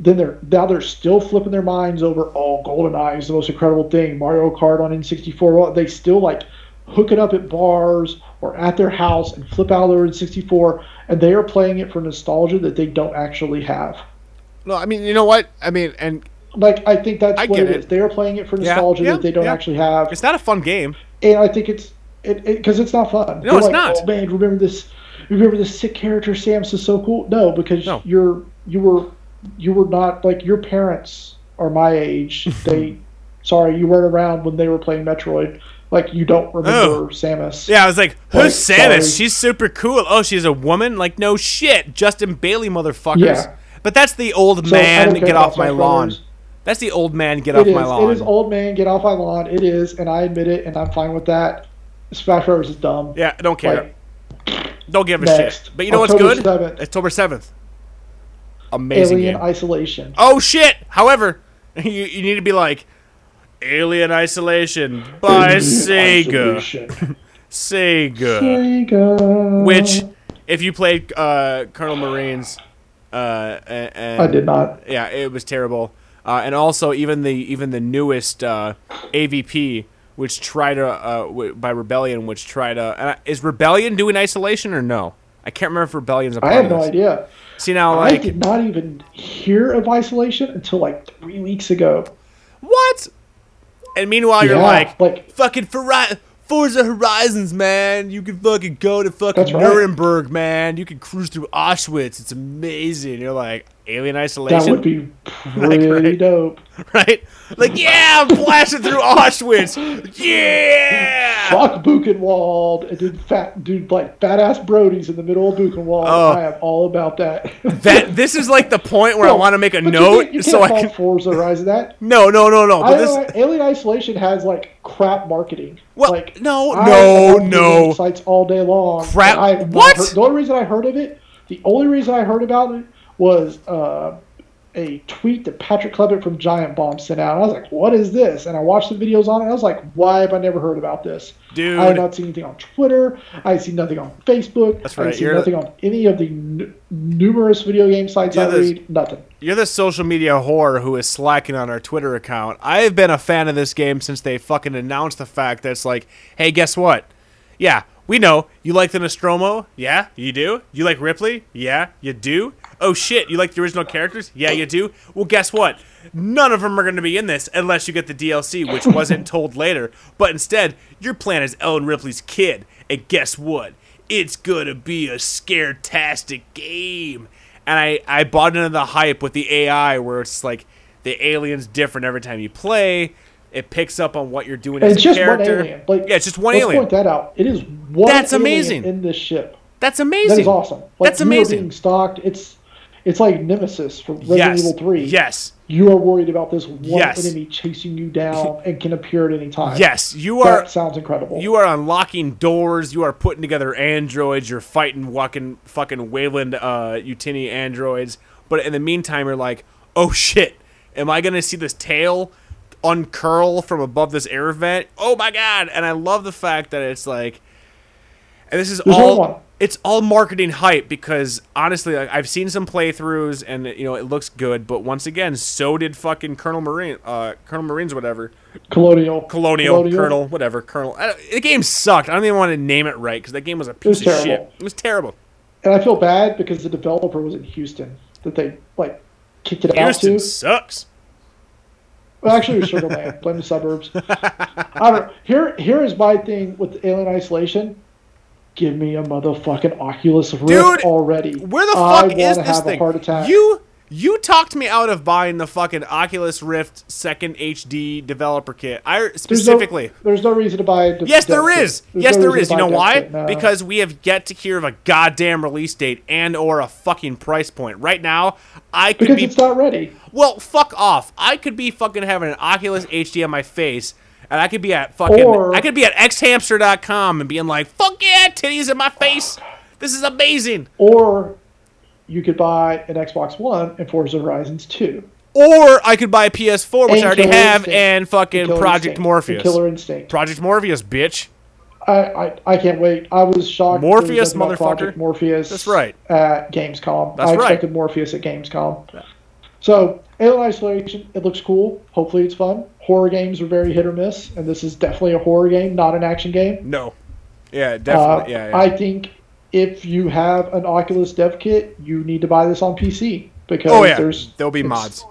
C: Then they're now they're still flipping their minds over oh GoldenEye is the most incredible thing. Mario Kart on N64. Well, they still like hook it up at bars or at their house and flip out their N64, and they are playing it for nostalgia that they don't actually have.
B: no, I mean, you know what? I mean, and
C: Like I think that's
B: I
C: what it
B: it.
C: is. They are playing it for
B: Yeah,
C: nostalgia
B: yeah,
C: that they don't
B: yeah.
C: actually have,
B: it's not a fun game.
C: and I think it's it because it's not fun.
B: No,
C: They're
B: it's
C: like,
B: not.
C: Oh man, remember this? Remember this sick character Samus is so cool? No, because
B: No.
C: you're you were you were not like your parents are my age. they sorry, you weren't around when they were playing Metroid. Like you don't oh. remember Samus.
B: Yeah, I was like,
C: Like,
B: who's Samus?
C: sorry.
B: She's super cool. Oh, she's a woman? Like, no shit. Justin Bailey, motherfuckers.
C: Yeah.
B: But that's the old
C: So,
B: man, get off my lawn. That's the old man, get
C: It
B: off
C: is.
B: my lawn.
C: It is old man, get off my lawn. It is, and I admit it, and I'm fine with that. Smash Brothers is dumb.
B: yeah, I don't care.
C: Like,
B: don't give a
C: next.
B: shit. But you know
C: October
B: what's good?
C: 7th.
B: October 7th. Amazing
C: Alien
B: game.
C: Isolation.
B: oh, shit. However, you, you need to be like, Alien Isolation by Sega.
C: Isolation.
B: Sega.
C: Sega.
B: Which, if you played uh, Colonel Marines, uh, and
C: I did not.
B: yeah, it was terrible. uh, and also even the even the newest uh, AVP, which try to uh, w- by Rebellion, which try to uh, is Rebellion doing isolation or no? I can't remember if Rebellion's a part
C: I have no idea.
B: See now, like, I
C: did not even hear of isolation until like three weeks ago.
B: what? And meanwhile, you're like,
C: like-
B: fucking Forza Horizons, man. You can fucking go to fucking
C: That's right.
B: Nuremberg, man. You can cruise through Auschwitz. It's amazing. You're like Alien Isolation.
C: That would be
B: Like,
C: pretty
B: right.
C: dope.
B: right? Like, yeah, I'm blasting through Auschwitz. Yeah.
C: Fuck Buchenwald and dude fat dude like badass Brodies in the middle of Buchenwald.
B: Oh.
C: I am all about that.
B: That this is like the point where I want to make a
C: but you
B: note
C: can't- you
B: so
C: can't
B: I
C: call
B: can.
C: Forza Horizon that.
B: No, no, no, no. But this.
C: Uh, alien Isolation has like crap marketing.
B: Well,
C: like,
B: no,
C: I
B: no, no.
C: sites all day long.
B: Crap-
C: I
B: what?
C: heard- the only reason I heard of it, the only reason I heard about it was uh, a tweet that Patrick Klepek from Giant Bomb sent out. And I was like, "What is this?" And I watched the videos on it. I was like, "Why have I never heard about this?"
B: Dude.
C: I have not seen anything on Twitter. I see nothing on Facebook.
B: That's
C: I
B: right,
C: see
B: you're
C: nothing on any of the n- numerous video game sites
B: You're
C: I
B: the-
C: read. Nothing.
B: You're the social media whore who is slacking on our Twitter account. I have been a fan of this game since they fucking announced the fact that it's like, hey, guess what? Yeah, we know. You like the Nostromo? Yeah, you do. You like Ripley? Yeah, you do. Oh shit, you like the original characters? Yeah, you do. Well, guess what? None of them are going to be in this unless you get the DLC, which wasn't told later. But instead, your plan is Ellen Ripley's kid. And guess what? It's gonna be a scare-tastic game and I, I bought into the hype with the AI where it's like the alien's different every time you play. It picks up on what you're doing
C: And
B: as
C: it's
B: a
C: just
B: character.
C: one alien. Like,
B: yeah, it's just one alien.
C: let's
B: alien.
C: point that out. It is one
B: That's
C: alien
B: amazing.
C: in this ship.
B: That's amazing.
C: is awesome. Like,
B: That's amazing.
C: being stalked. It's it's like Nemesis from Resident
B: yes.
C: Evil 3.
B: Yes.
C: You are worried about this one
B: Yes.
C: enemy chasing you down and can appear at any time.
B: Yes. You are
C: That sounds incredible.
B: you are unlocking doors. You are putting together androids. You're fighting walking fucking Weyland uh, Yutani androids. But in the meantime, you're like, oh shit, am I gonna see this tail uncurl from above this air vent? Oh my god! And I love the fact that it's like, and this is
C: There's
B: all it's all marketing hype because honestly, like I've seen some playthroughs and you know it looks good, but once again, so did fucking Colonel Marine, uh, Colonel Marines, whatever.
C: Colonial.
B: Colonial, Colonel, whatever, Colonel. I the game sucked. I don't even want to name it right because that game was a piece
C: was
B: of
C: terrible.
B: shit. It was terrible.
C: And I feel bad because the developer was in Houston that they like kicked it out
B: Houston sucks.
C: Well, actually, it was Sugar Land. Blame the suburbs. I don't. Here, here is my thing with Alien Isolation. Give me a motherfucking Oculus Rift
B: Dude,
C: already.
B: Where the
C: I
B: fuck is
C: wanna
B: this
C: have
B: thing?
C: A heart attack.
B: You you talked me out of buying the fucking Oculus Rift second HD developer kit. I
C: There's no-
B: specifically.
C: there's no reason to buy. A
B: Yes, there is. Yes,
C: no
B: there is. You know why?
C: kit, no.
B: Because we have yet to hear of a goddamn release date and or a fucking price point. Right now, I could
C: because
B: be
C: it's not ready.
B: Well, fuck off. I could be fucking having an Oculus HD on my face, and I could be at fucking
C: Or-
B: I could be at xhamster.com and being like, "Fuck yeah, titties in my face. This is amazing."
C: Or you could buy an Xbox One and Forza Horizons 2.
B: Or I could buy a PS4, which
C: And
B: I already
C: Killer
B: have,
C: Instinct.
B: and fucking
C: Killer
B: Project
C: Instinct.
B: Morpheus.
C: Killer Instinct.
B: Project Morpheus, bitch.
C: I, I, I can't wait. I was shocked.
B: Morpheus,
C: nothing Project
B: motherfucker.
C: Morpheus.
B: That's right.
C: At Gamescom.
B: That's
C: I
B: right.
C: expected Morpheus at Gamescom. So, Alien Isolation, it looks cool. Hopefully, it's fun. Horror games are very hit or miss, and this is definitely a horror game, not an action game.
B: No. Yeah,
C: Uh,
B: definitely. yeah, yeah.
C: I think if you have an Oculus dev kit, you need to buy this on PC because
B: oh yeah.
C: there's
B: There'll be mods.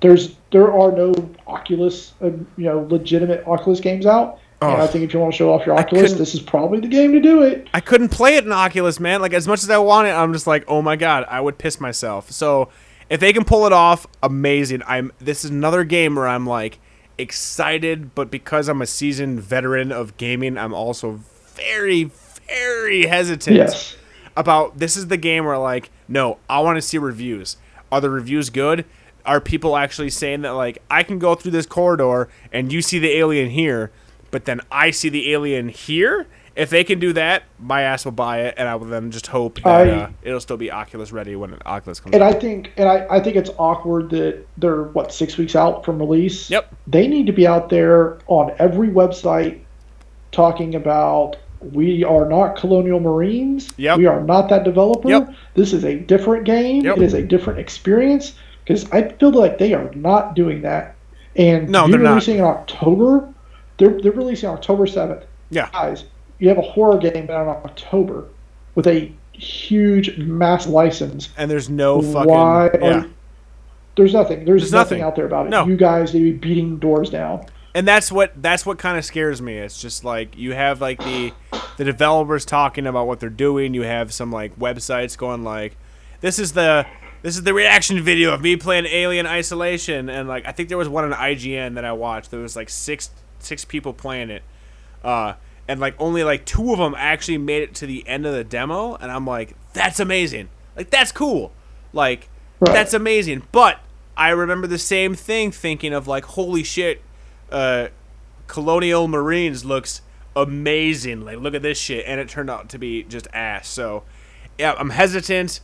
C: there's there are no Oculus, uh, you know, legitimate Oculus games out. And
B: Oh.
C: I think if you want to show off your
B: I
C: Oculus, this is probably the game to do it.
B: I couldn't play it in Oculus, man. Like as much as I want it, I'm just like, oh my god, I would piss myself. So if they can pull it off, amazing. I'm. This is another game where I'm like excited, but because I'm a seasoned veteran of gaming, I'm also very, very hesitant
C: Yes.
B: about this is the game where like, no, I want to see reviews. Are the reviews good? Are people actually saying that like I can go through this corridor and you see the alien here, but then I see the alien here? If they can do that, my ass will buy it, and I will then just hope that
C: I-
B: uh, it'll still be Oculus ready when Oculus comes
C: And
B: out.
C: I think, and I, I think it's awkward that they're what six weeks out from release.
B: Yep.
C: They need to be out there on every website talking about we are not Colonial Marines.
B: Yep.
C: We are not that developer.
B: Yep.
C: This is a different game.
B: Yep.
C: It is a different experience. because I feel like they are not doing that. And
B: No,
C: you're
B: they're not.
C: releasing in October. They're they're releasing October seventh.
B: Yeah.
C: Guys, you have a horror game out in October with a huge mass license.
B: And there's no fucking
C: Why?
B: Yeah.
C: There's nothing. There's,
B: There's
C: nothing,
B: nothing.
C: out there about it.
B: No.
C: You guys need to be beating doors down.
B: And that's what that's what kind of scares me. It's just like you have like the the developers talking about what they're doing. You have some like websites going like, this is the this is the reaction video of me playing Alien Isolation, and like I think there was one on IGN that I watched. There was like six six people playing it, uh, and like only like two of them actually made it to the end of the demo, and I'm like, that's amazing. Like that's cool. Like
C: Right.
B: that's amazing. But I remember the same thing, thinking of like, holy shit, uh, Colonial Marines looks amazing. Like, look at this shit, and it turned out to be just ass. So, yeah, I'm hesitant,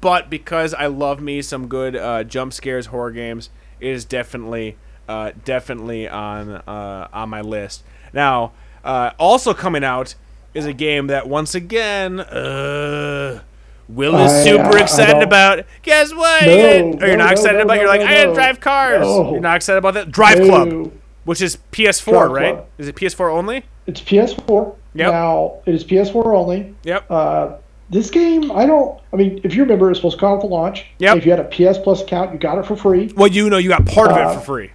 B: but because I love me some good uh, jump scares horror games, it is definitely, uh, definitely on uh, on my list. Now, uh, also coming out is a game that once again, uh, Will is
C: I-
B: super
C: I- I
B: excited
C: don't-
B: about. Guess what?
C: No,
B: you're
C: no,
B: not
C: no,
B: excited about. You're like, I gotta
C: no.
B: drive cars. You're not excited about that. Drive Club. Which is PS4,
C: Drive
B: right?
C: Club.
B: Is it PS4 only?
C: It's PS4.
B: Yep.
C: Now it is PS4 only.
B: Yep.
C: Uh, this game, I don't. I mean, if you remember, it was supposed to come out at the launch.
B: Yep.
C: If you had a PS Plus account, you got it for free.
B: well, you know, you got part of it
C: Uh,
B: for free.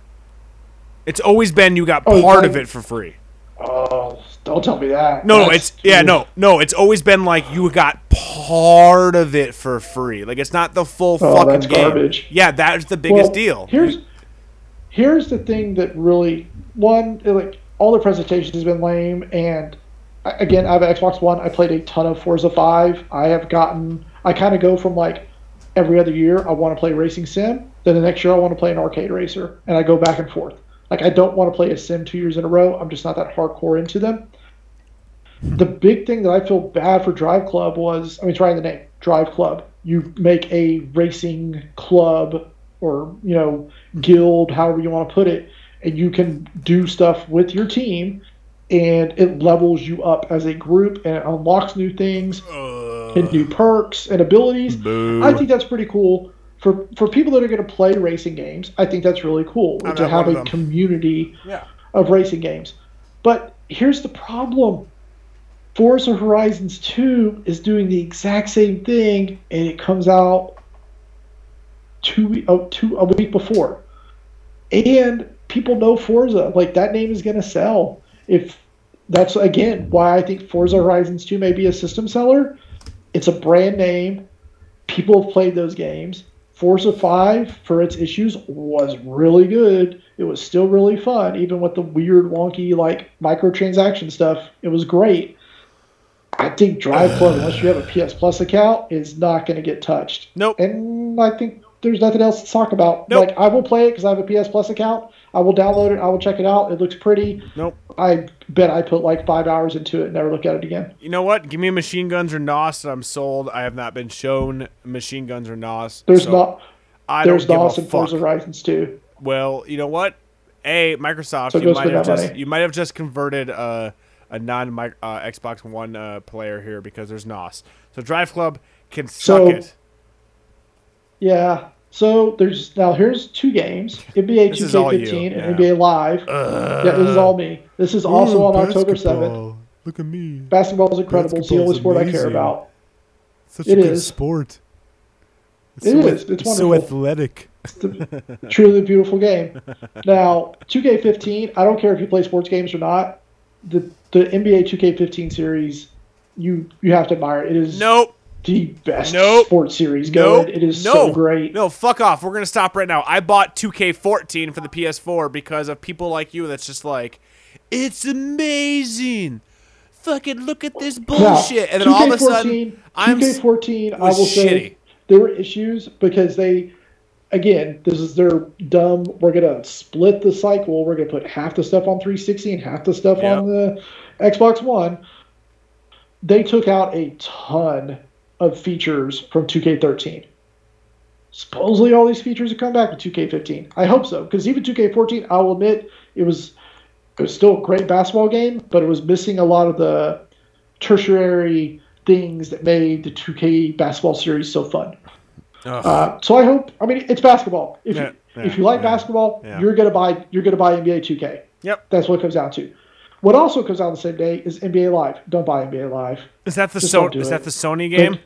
B: It's always been you got
C: Oh,
B: part of it for free.
C: Oh, don't tell me that.
B: No, no,
C: That's-
B: it's yeah, no, no. It's always been like you got part of it for free. Like it's not the full
C: Oh,
B: fucking
C: that's
B: game.
C: garbage.
B: Yeah, that's the biggest
C: Well,
B: deal.
C: Here's here's the thing that really one like all the presentations has been lame and again I have an Xbox One. I played a ton of Forza Five. I have gotten I kind of go from like every other year I want to play racing sim. Then the next year I want to play an arcade racer, and I go back and forth. Like I don't want to play a sim two years in a row. I'm just not that hardcore into them. The big thing that I feel bad for Drive Club was I mean trying the name Drive Club. You make a racing club or you know guild, however you want to put it, and you can do stuff with your team, and it levels you up as a group and it unlocks new things and new perks and abilities. I think that's pretty cool for for people that are going to play racing games. I think that's really cool
B: I'm
C: to have a community
B: Yeah.
C: of racing games. But here's the problem. Forza Horizons 2 is doing the exact same thing and it comes out two, oh, two a week before. And people know Forza. Like that name is going to sell. If that's again why I think Forza Horizons 2 may be a system seller. It's a brand name. People have played those games. Forza 5, for its issues, was really good. It was still really fun, even with the weird, wonky, like microtransaction stuff. It was great. I think Drive Club, unless you have a PS Plus account, is not going to get touched.
B: Nope.
C: And I think there's nothing else to talk about.
B: Nope.
C: Like, I will play it because I have a PS Plus account. I will download it. I will check it out. It looks pretty.
B: Nope.
C: I bet I put like five hours into it and never look at it again.
B: You know what? Give me machine guns or NOS, and I'm sold. I have not been shown machine guns or NOS.
C: There's
B: so
C: not.
B: I
C: There's
B: don't give
C: NOS
B: a
C: in
B: fuck.
C: Forza Horizons 2.
B: Well, you know what? A Microsoft,
C: So
B: you might have just
C: money.
B: you might have just converted uh, a non uh, Xbox One uh, player here because there's NOS. So Drive Club can suck
C: So-
B: it.
C: Yeah. So there's now here's two games: NBA
B: This is all you,
C: 2K15
B: yeah.
C: and NBA Live. yeah, this is all me. This is also on October 7th.
D: Look at me.
C: Basketball is incredible. It's the only sport I care about.
D: Such
C: It
D: a good
C: is.
D: sport. It's
C: It
D: so
C: is. It's
D: so
C: wonderful.
D: athletic.
C: Truly a beautiful game. Now 2K15. I don't care if you play sports games or not. The the NBA 2K15 series, you you have to admire. It is
B: Nope.
C: The best
B: Nope.
C: sports series
B: Nope.
C: It is
B: no.
C: so great.
B: No, fuck off. We're gonna stop right now. I bought 2K14 for the PS4 because of people like you. That's just like, it's amazing. Fucking look at this
C: Now,
B: bullshit. and then all of a sudden, I'm s-
C: 2K14. I will say
B: shitty.
C: there were issues because they, again, this is their dumb. We're gonna split the cycle. We're gonna put half the stuff on 360 and half the stuff
B: Yep.
C: on the Xbox One. They took out a ton of features from 2K13. Supposedly, all these features have come back to 2K15. I hope so, because even 2K14, I'll admit, it was it was still a great basketball game, but it was missing a lot of the tertiary things that made the 2K basketball series so fun. Uh, so I hope. I mean, it's basketball. If
B: Yeah,
C: you
B: yeah,
C: if you like
B: yeah,
C: basketball, you're gonna buy you're gonna buy NBA 2K.
B: Yep.
C: That's what it comes down to. What also comes out the same day is NBA Live. Don't buy NBA Live.
B: Is that the
C: Just
B: so- is
C: it.
B: that the Sony game?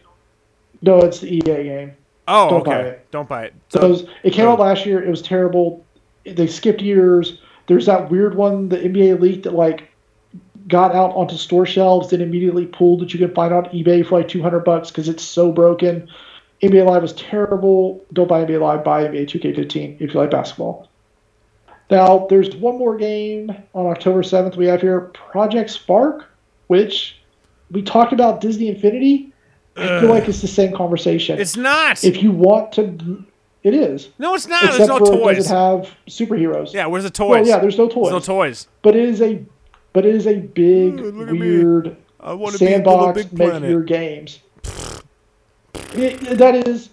C: No, it's the EA game.
B: Oh,
C: don't buy
B: okay.
C: it.
B: Don't buy it. So,
C: Those it came
B: so-
C: out last year. It was terrible. They skipped years. There's that weird one, the NBA Elite that like got out onto store shelves, then immediately pulled that you can find on eBay for like 200 bucks because it's so broken. NBA Live was terrible. Don't buy NBA Live. Buy NBA 2K15 if you like basketball. Now there's one more game on October 7th we have here, Project Spark, which we talked about Disney Infinity. I feel like it's the same conversation
B: it's not.
C: if you want to, it is.
B: no, it's not. There's
C: Except
B: no
C: for it
B: toys.
C: doesn't have superheroes.
B: Yeah, where's the toys?
C: Well, yeah, there's no toys.
B: There's no toys.
C: But it is a, but it is a big,
B: Ooh,
C: weird
B: I want to be a little
C: sandbox. Make
B: planet.
C: your games. It- that is,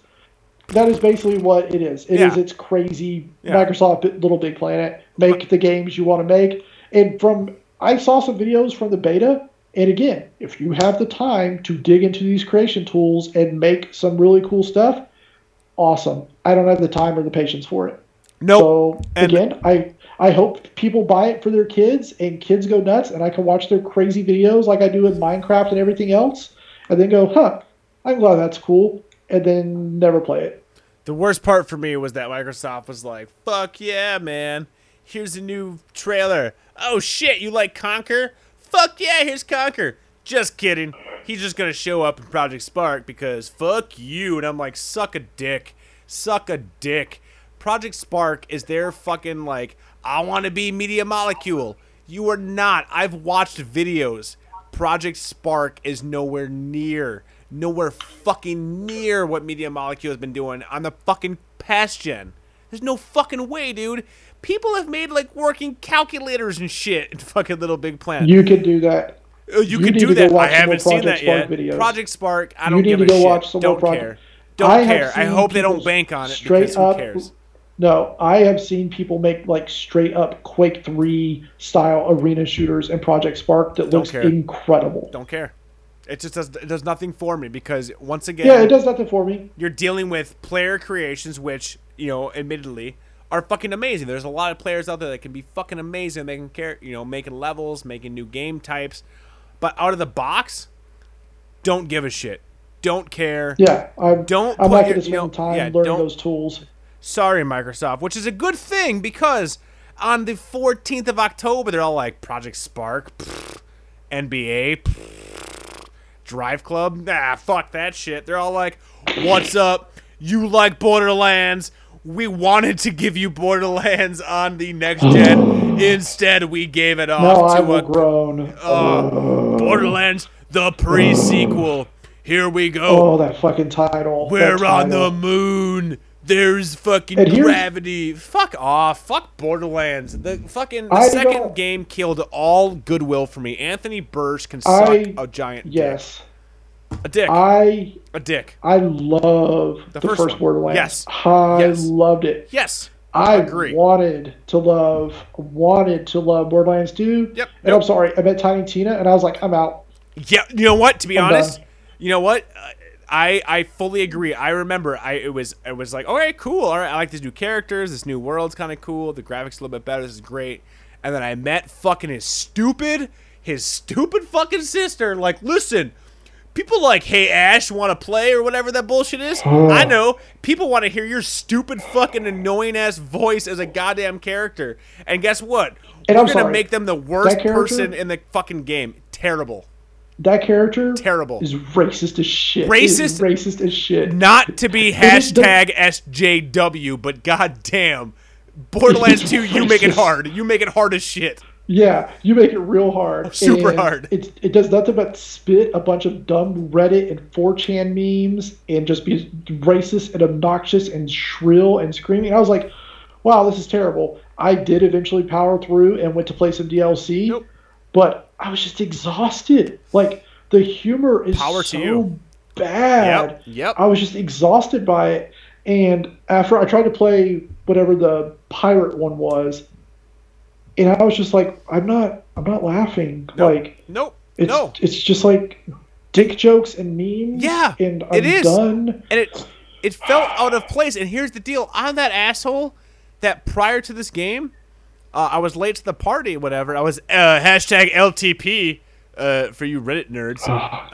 C: that is basically what it is. It is.
B: Yeah.
C: It's crazy.
B: Yeah.
C: Microsoft Little Big Planet. Make the games you want to make. And from I saw some videos from the beta. And again, if you have the time to dig into these creation tools and make some really cool stuff, awesome. I don't have the time or the patience for it.
B: Nope.
C: So
B: And-
C: again, I I hope people buy it for their kids and kids go nuts and I can watch their crazy videos like I do with Minecraft and everything else, and then go, huh, I'm glad that's cool, and then never play it.
B: The worst part for me was that Microsoft was like, "Fuck yeah, man! Here's a new trailer. Oh shit, you like Conker? Fuck yeah, here's Conker." Just kidding. He's just gonna show up in Project Spark because fuck you. And I'm like, suck a dick, suck a dick. Project Spark is their fucking like, I want to be Media Molecule. You are not. I've watched videos. Project Spark is nowhere near, nowhere fucking near what Media Molecule has been doing on the fucking past gen. There's no fucking way, dude. People have made like working calculators and shit in fucking Little Big Planet.
C: You could do that.
B: Oh, you,
C: you need
B: do that. I
C: watch some more
B: haven't seen that
C: Project
B: yet.
C: Videos.
B: Project Spark. I don't
C: need
B: give
C: to
B: a
C: go
B: shit.
C: watch some
B: don't
C: Project-
B: care. Don't
C: I
B: care. I hope they don't bank on it
C: straight up-
B: cares?
C: No, I have seen people make like straight up Quake 3 style arena shooters in Project Spark that looks
B: care.
C: incredible.
B: Don't care. It just does. It does nothing for me because once again,
C: Yeah, it does nothing for me.
B: you're dealing with player creations, which you know, admittedly, are fucking amazing. There's a lot of players out there that can be fucking amazing. They can care, you know, making levels, making new game types, but out of the box, don't give a shit. Don't care.
C: Yeah, I'm,
B: Don't
C: I'm not going to
B: you
C: spend
B: know,
C: time
B: yeah,
C: learning those tools.
B: Sorry, Microsoft, which is a good thing because on the 14th of October, they're all like Project Spark, pfft, NBA, pfft, Drive Club. Nah, fuck that shit. They're all like, "What's up? You like Borderlands? We wanted to give you Borderlands on the next gen. Instead, we gave it off
C: No, I
B: to
C: will
B: a
C: groan.
B: Uh, Borderlands the pre-sequel. Here we go.
C: Oh, that fucking title.
B: We're
C: that
B: on the moon. There's fucking gravity. Fuck off. Fuck Borderlands. The fucking the second game killed all goodwill for me. Anthony Burch can
C: I-
B: suck a giant
C: Yes,
B: dick. A dick.
C: I
B: a dick.
C: I love
B: The
C: the,
B: first
C: first. Borderlands.
B: Yes.
C: I
B: Yes.
C: loved it.
B: Yes.
C: I
B: Agree.
C: wanted to love, wanted to love Borderlands 2.
B: Yep.
C: And I'm sorry, I met Tiny Tina, and I was like, I'm out.
B: Yeah, you know what? To be
C: I'm
B: honest,
C: done.
B: you know what? I I fully agree. I remember I it was it was like, okay, cool. All right, I like these new characters. This new world's kind of cool. The graphics a little bit better. This is great. And then I met fucking his stupid his stupid fucking sister. Like, listen. People like, hey Ash, want to play or whatever that bullshit is. I know people want to hear your stupid fucking annoying ass voice as a goddamn character. And guess what?
C: And
B: We're
C: I'm
B: gonna
C: sorry,
B: make them the worst
C: that character-
B: person in the fucking game. Terrible.
C: That character
B: Terrible.
C: is racist as shit. It is
B: Racist?
C: racist as shit.
B: Not to be
C: is the-
B: hashtag SJW, but goddamn, Borderlands 2, you make it hard. You make it hard as shit.
C: Yeah, you make it real hard.
B: Super
C: And
B: hard.
C: It, it does nothing but spit a bunch of dumb Reddit and 4chan memes and just be racist and obnoxious and shrill and screaming. I was like, wow, this is terrible. I did eventually power through and went to play some DLC,
B: Nope.
C: but I was just exhausted. Like, the humor is
B: Power to
C: so
B: you.
C: bad.
B: Yep, yep.
C: I was just exhausted by it. And after I tried to play whatever the pirate one was, and I was just like, I'm not, I'm not laughing.
B: Nope.
C: Like
B: Nope.
C: it's,
B: no.
C: it's just like dick jokes and memes.
B: Yeah,
C: and I'm
B: it is.
C: done.
B: And it it felt out of place. And here's the deal: I'm that asshole that prior to this game, uh, I was late to the party, whatever. I was uh, hashtag LTP uh, for you Reddit nerds.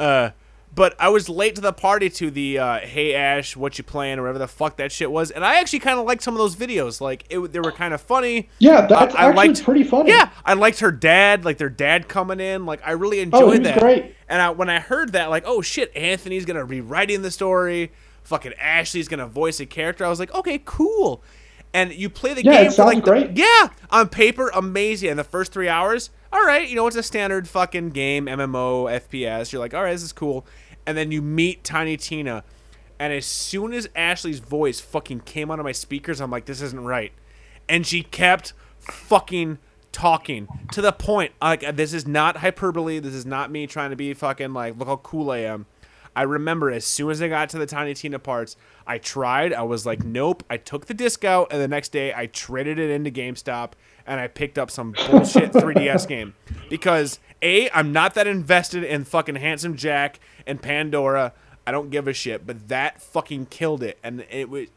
B: But I was late to the party to the uh, "Hey Ash, what you playing?" or whatever the fuck that shit was, and I actually kind of liked some of those videos. Like, it, they were kind of funny.
C: Yeah, that's
B: I
C: actually
B: liked-
C: pretty funny.
B: Yeah, I liked her dad, like their dad coming in. Like, I really enjoyed
C: Oh, he was
B: that.
C: great.
B: And I, when I heard that, like, oh shit, Anthony's gonna rewriting the story. Fucking Ashley's gonna voice a character. I was like, okay, cool. And you play the
C: Yeah,
B: game for
C: sounds
B: like the-
C: great.
B: yeah, on paper, amazing. And the first three hours, all right, you know, it's a standard fucking game, MMO, FPS. You're like, all right, this is cool. And then you meet Tiny Tina, and as soon as Ashley's voice fucking came out of my speakers, I'm like, this isn't right. And she kept fucking talking to the point. Like, this is not hyperbole. This is not me trying to be fucking like, look how cool I am. I remember as soon as I got to the Tiny Tina parts, I tried. I was like, nope. I took the disc out, and the next day I traded it into GameStop, and I picked up some bullshit 3DS game because a I'm not that invested in fucking Handsome Jack and Pandora. I don't give a shit, but that fucking killed it, and it was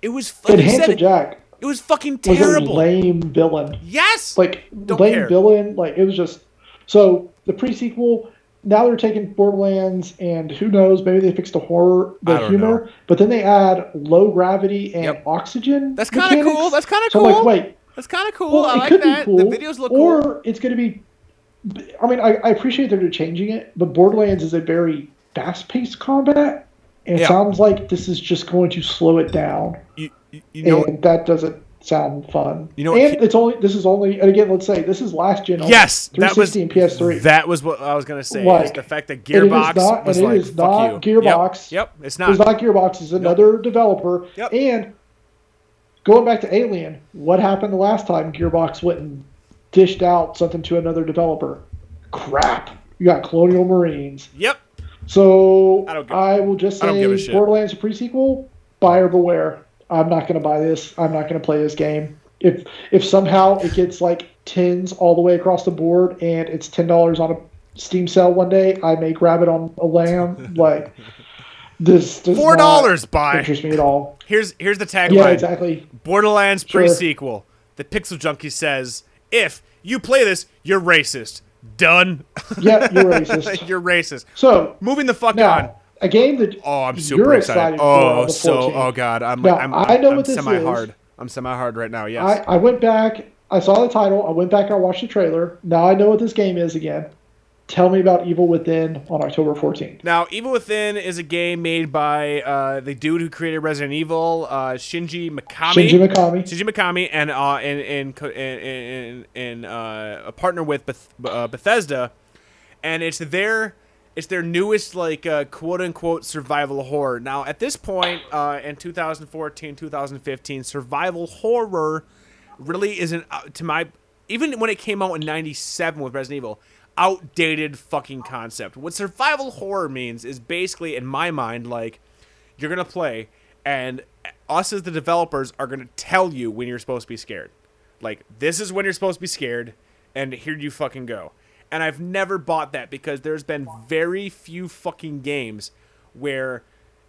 B: it was like you said,
C: Jack
B: it was fucking
C: was
B: terrible.
C: a lame villain.
B: yes,
C: Like
B: Don't
C: lame
B: care.
C: villain. Like it was just so the pre-sequel. Now they're taking Borderlands, and who knows? Maybe they fixed the horror, the humor,
B: know.
C: but then they add low gravity and
B: Yep.
C: oxygen.
B: That's kinda cool. That's kinda
C: So I'm like, wait,
B: that's kind of cool.
C: well,
B: I
C: it
B: like
C: could
B: that.
C: be cool.
B: The videos look
C: or
B: cool.
C: Or it's going to be. I mean, I, I appreciate that they're changing it, but Borderlands is a very fast-paced combat, and it
B: Yeah.
C: sounds like this is just going to slow it down,
B: You, you, you know,
C: and that doesn't sound fun.
B: You know
C: and it's only this is only, and again, let's say this is last gen.
B: yes, that was
C: 360 and PS3.
B: That was what I was gonna say. is
C: Like,
B: the fact that
C: and it is
B: Gearbox
C: not-
B: was
C: it
B: like,
C: is not
B: you."
C: Gearbox.
B: Yep, yep it's not.
C: It's not Gearbox. It's another developer.
B: Yep.
C: And going back to Alien, what happened the last time Gearbox went and dished out something to another developer? Crap. You got Colonial Marines.
B: Yep.
C: So
B: I give-
C: will just
B: I give a
C: say. Borderlands pre-sequel, buyer beware. I'm not going to buy this. I'm not going to play this game. If if somehow it gets like tens all the way across the board and it's ten dollars on a Steam sale one day, I may grab it on a lamb. like this
B: four dollars buy.
C: interest me at all.
B: Here's here's the tagline.
C: Yeah, exactly.
B: Borderlands
C: Sure.
B: pre-sequel. The Pixel Junkie says, "If you play this, you're racist." Done.
C: Yeah, you're racist.
B: you're racist.
C: So
B: Moving the fuck on.
C: now, a game that
B: Oh, I'm super excited.
C: excited
B: Oh, so
C: 14th.
B: oh god, I'm
C: Now,
B: I'm,
C: I know
B: I'm
C: what this
B: semi
C: is.
B: hard. I'm semi hard right now. Yes.
C: I, I went back, I saw the title, I went back and I watched the trailer. Now I know what this game is again. Tell me about Evil Within on October 14th.
B: Now, Evil Within is a game made by uh, the dude who created Resident Evil, uh, Shinji Mikami.
C: Shinji Mikami.
B: Shinji Mikami, and uh, and and and, and uh, a partner with Beth- uh, Bethesda, and it's their it's their newest like uh, quote unquote survival horror. Now, at this point uh, in 2014, 2015, survival horror really isn't uh, to my even when it came out in 97 with Resident Evil outdated fucking concept what survival horror means is basically in my mind like you're gonna play and us as the developers are gonna tell you when you're supposed to be scared like this is when you're supposed to be scared and here you fucking go and i've never bought that because there's been very few fucking games where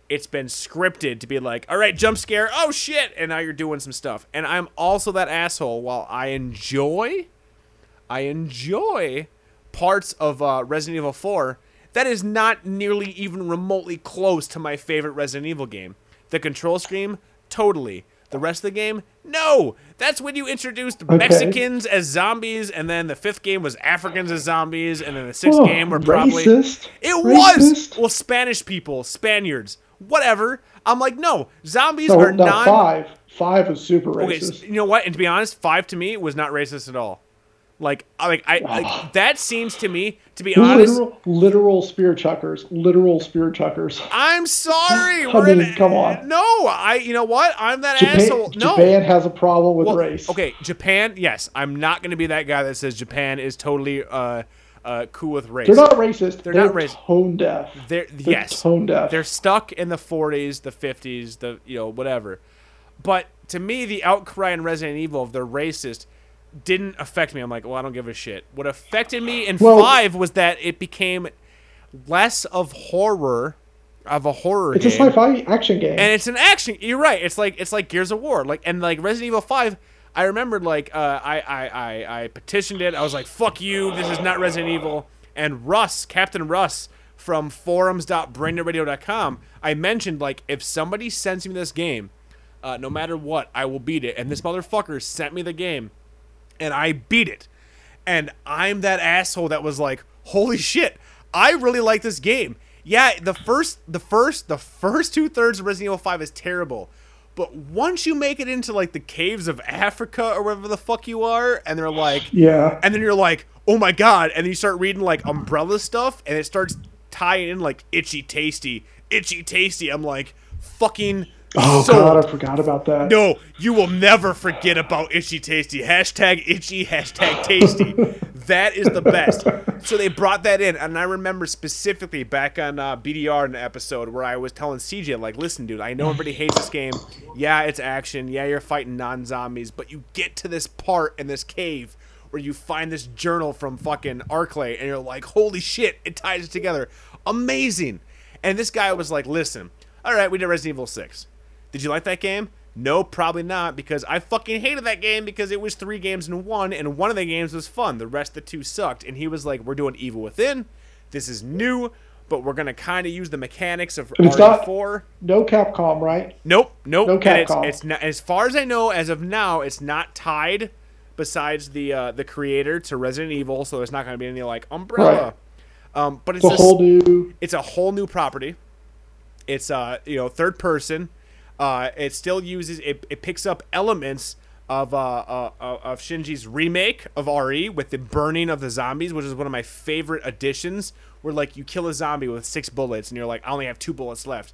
B: it's been scripted to be like, all right, jump scare, oh shit, and now you're doing some stuff. And I'm also that asshole. While I enjoy, I enjoy parts of uh, Resident Evil 4. That is not nearly even remotely close to my favorite Resident Evil game. The control scheme, totally. The rest of the game, no. That's when you introduced Mexicans as zombies, and then the fifth game was Africans as zombies, and then the sixth
C: Oh,
B: game were probably
C: racist.
B: it was well Spanish people, Spaniards, whatever. I'm like, no, zombies
C: No,
B: are
C: no,
B: non.
C: five. Five is super
B: Okay,
C: racist.
B: s- you know what? And to be honest, five to me was not racist at all. Like, like I like, that seems to me to be honest.
C: Literal, literal spear chuckers. Literal spear chuckers.
B: I'm sorry.
C: I mean,
B: in,
C: come on.
B: No, I. You know what? I'm that
C: Japan,
B: asshole. No.
C: Japan has a problem with
B: Well,
C: race.
B: Okay, Japan. Yes, I'm not going to be that guy that says Japan is totally uh, uh, cool with race.
C: They're not racist.
B: They're
C: They're,
B: not racist.
C: tone deaf.
B: They're,
C: They're
B: yes,
C: tone deaf.
B: they're stuck in the 40s, the 50s, the you know whatever. But to me, the outcry in Resident Evil of they're racist didn't affect me. I'm like, well, I don't give a shit. What affected me in
C: Well-
B: five was that it became less of horror of a horror
C: It's a sci-fi action game.
B: and it's an action. You're right. It's like it's like Gears of War, like and like Resident Evil Five. I remembered like uh, I, I I I petitioned it. I was like, "Fuck you! This is not Resident Evil." And Russ, Captain Russ from forums.braindeadradio.com, I mentioned like if somebody sends me this game, uh, no matter what, I will beat it. And this motherfucker sent me the game, and I beat it. And I'm that asshole that was like, "Holy shit! I really like this game." Yeah, the first, the first, the first two thirds of Resident Evil Five is terrible, but once you make it into like the caves of Africa or wherever the fuck you are, and they're like,
C: yeah.
B: and then you're like, oh my god, and then you start reading like umbrella stuff, and it starts tying in like itchy tasty, itchy tasty. I'm like, fucking.
C: Oh
B: sold.
C: god, I forgot about that.
B: No, you will never forget about Itchy Tasty. Hashtag itchy, hashtag tasty. that is the best. So they brought that in, and I remember specifically back on uh, BDR in an episode where I was telling CJ, like, listen, dude, I know everybody hates this game. Yeah, it's action. Yeah, you're fighting non zombies, but you get to this part in this cave where you find this journal from fucking Arklay, and you're like, holy shit, it ties it together. Amazing. And this guy was like, listen, all right, we did Resident Evil 6. Did you like that game? No, probably not, because I fucking hated that game because it was three games in one, and one of the games was fun. The rest of the two sucked. And he was like, We're doing Evil Within. This is new, but we're going to kind of use the mechanics of
C: It's not-
B: RE4.
C: No Capcom, right?
B: Nope, nope.
C: No
B: and it's,
C: Capcom.
B: it's not, as far as I know, as of now, it's not tied. Besides the uh, the creator to Resident Evil, so there's not going to be any like umbrella. Um, but it's,
C: It's a
B: a
C: whole new.
B: it's a whole new property. It's uh you know third person. Uh, it still uses it. It picks up elements of uh, uh uh, of Shinji's remake of RE with the burning of the zombies, which is one of my favorite additions. Where like you kill a zombie with six bullets and you're like, I only have two bullets left.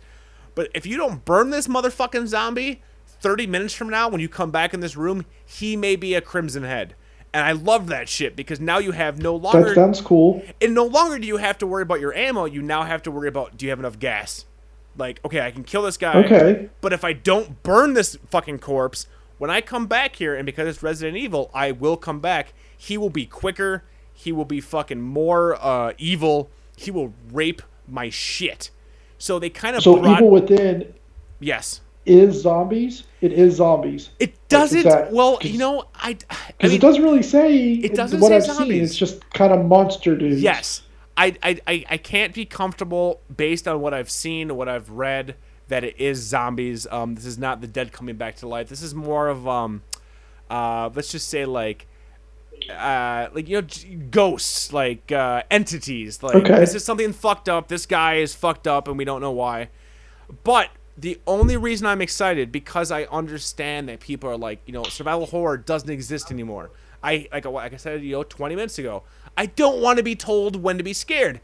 B: But if you don't burn this motherfucking zombie, 30 minutes from now, when you come back in this room, he may be a crimson head. And I love that shit because now you have no longer
C: That sounds cool.
B: and no longer do you have to worry about your ammo. You now have to worry about do you have enough gas? Like, okay, I can kill this guy.
C: Okay.
B: But if I don't burn this fucking corpse, when I come back here, and because it's Resident Evil, I will come back. He will be quicker. He will be fucking more uh, evil. He will rape my shit. So they kind of
C: So
B: brought.
C: Evil Within
B: yes.
C: is zombies. It is zombies.
B: It doesn't.
C: that-
B: well, you know, I. I
C: Because
B: mean,
C: it doesn't really say. It
B: doesn't
C: what
B: say
C: I've
B: zombies.
C: seen. It's just kind of monster dudes.
B: Yes. I, I, I, I can't be comfortable based on what I've seen, what I've read, that it is zombies. Um, this is not the dead coming back to life. This is more of um, uh, let's just say like, uh, like you know, ghosts, like uh, entities. Like
C: Okay.
B: this is something fucked up. This guy is fucked up, and we don't know why. But the only reason I'm excited because I understand that people are like, you know, survival horror doesn't exist anymore. I like like I said, you know, 20 minutes ago. I don't want to be told when to be scared.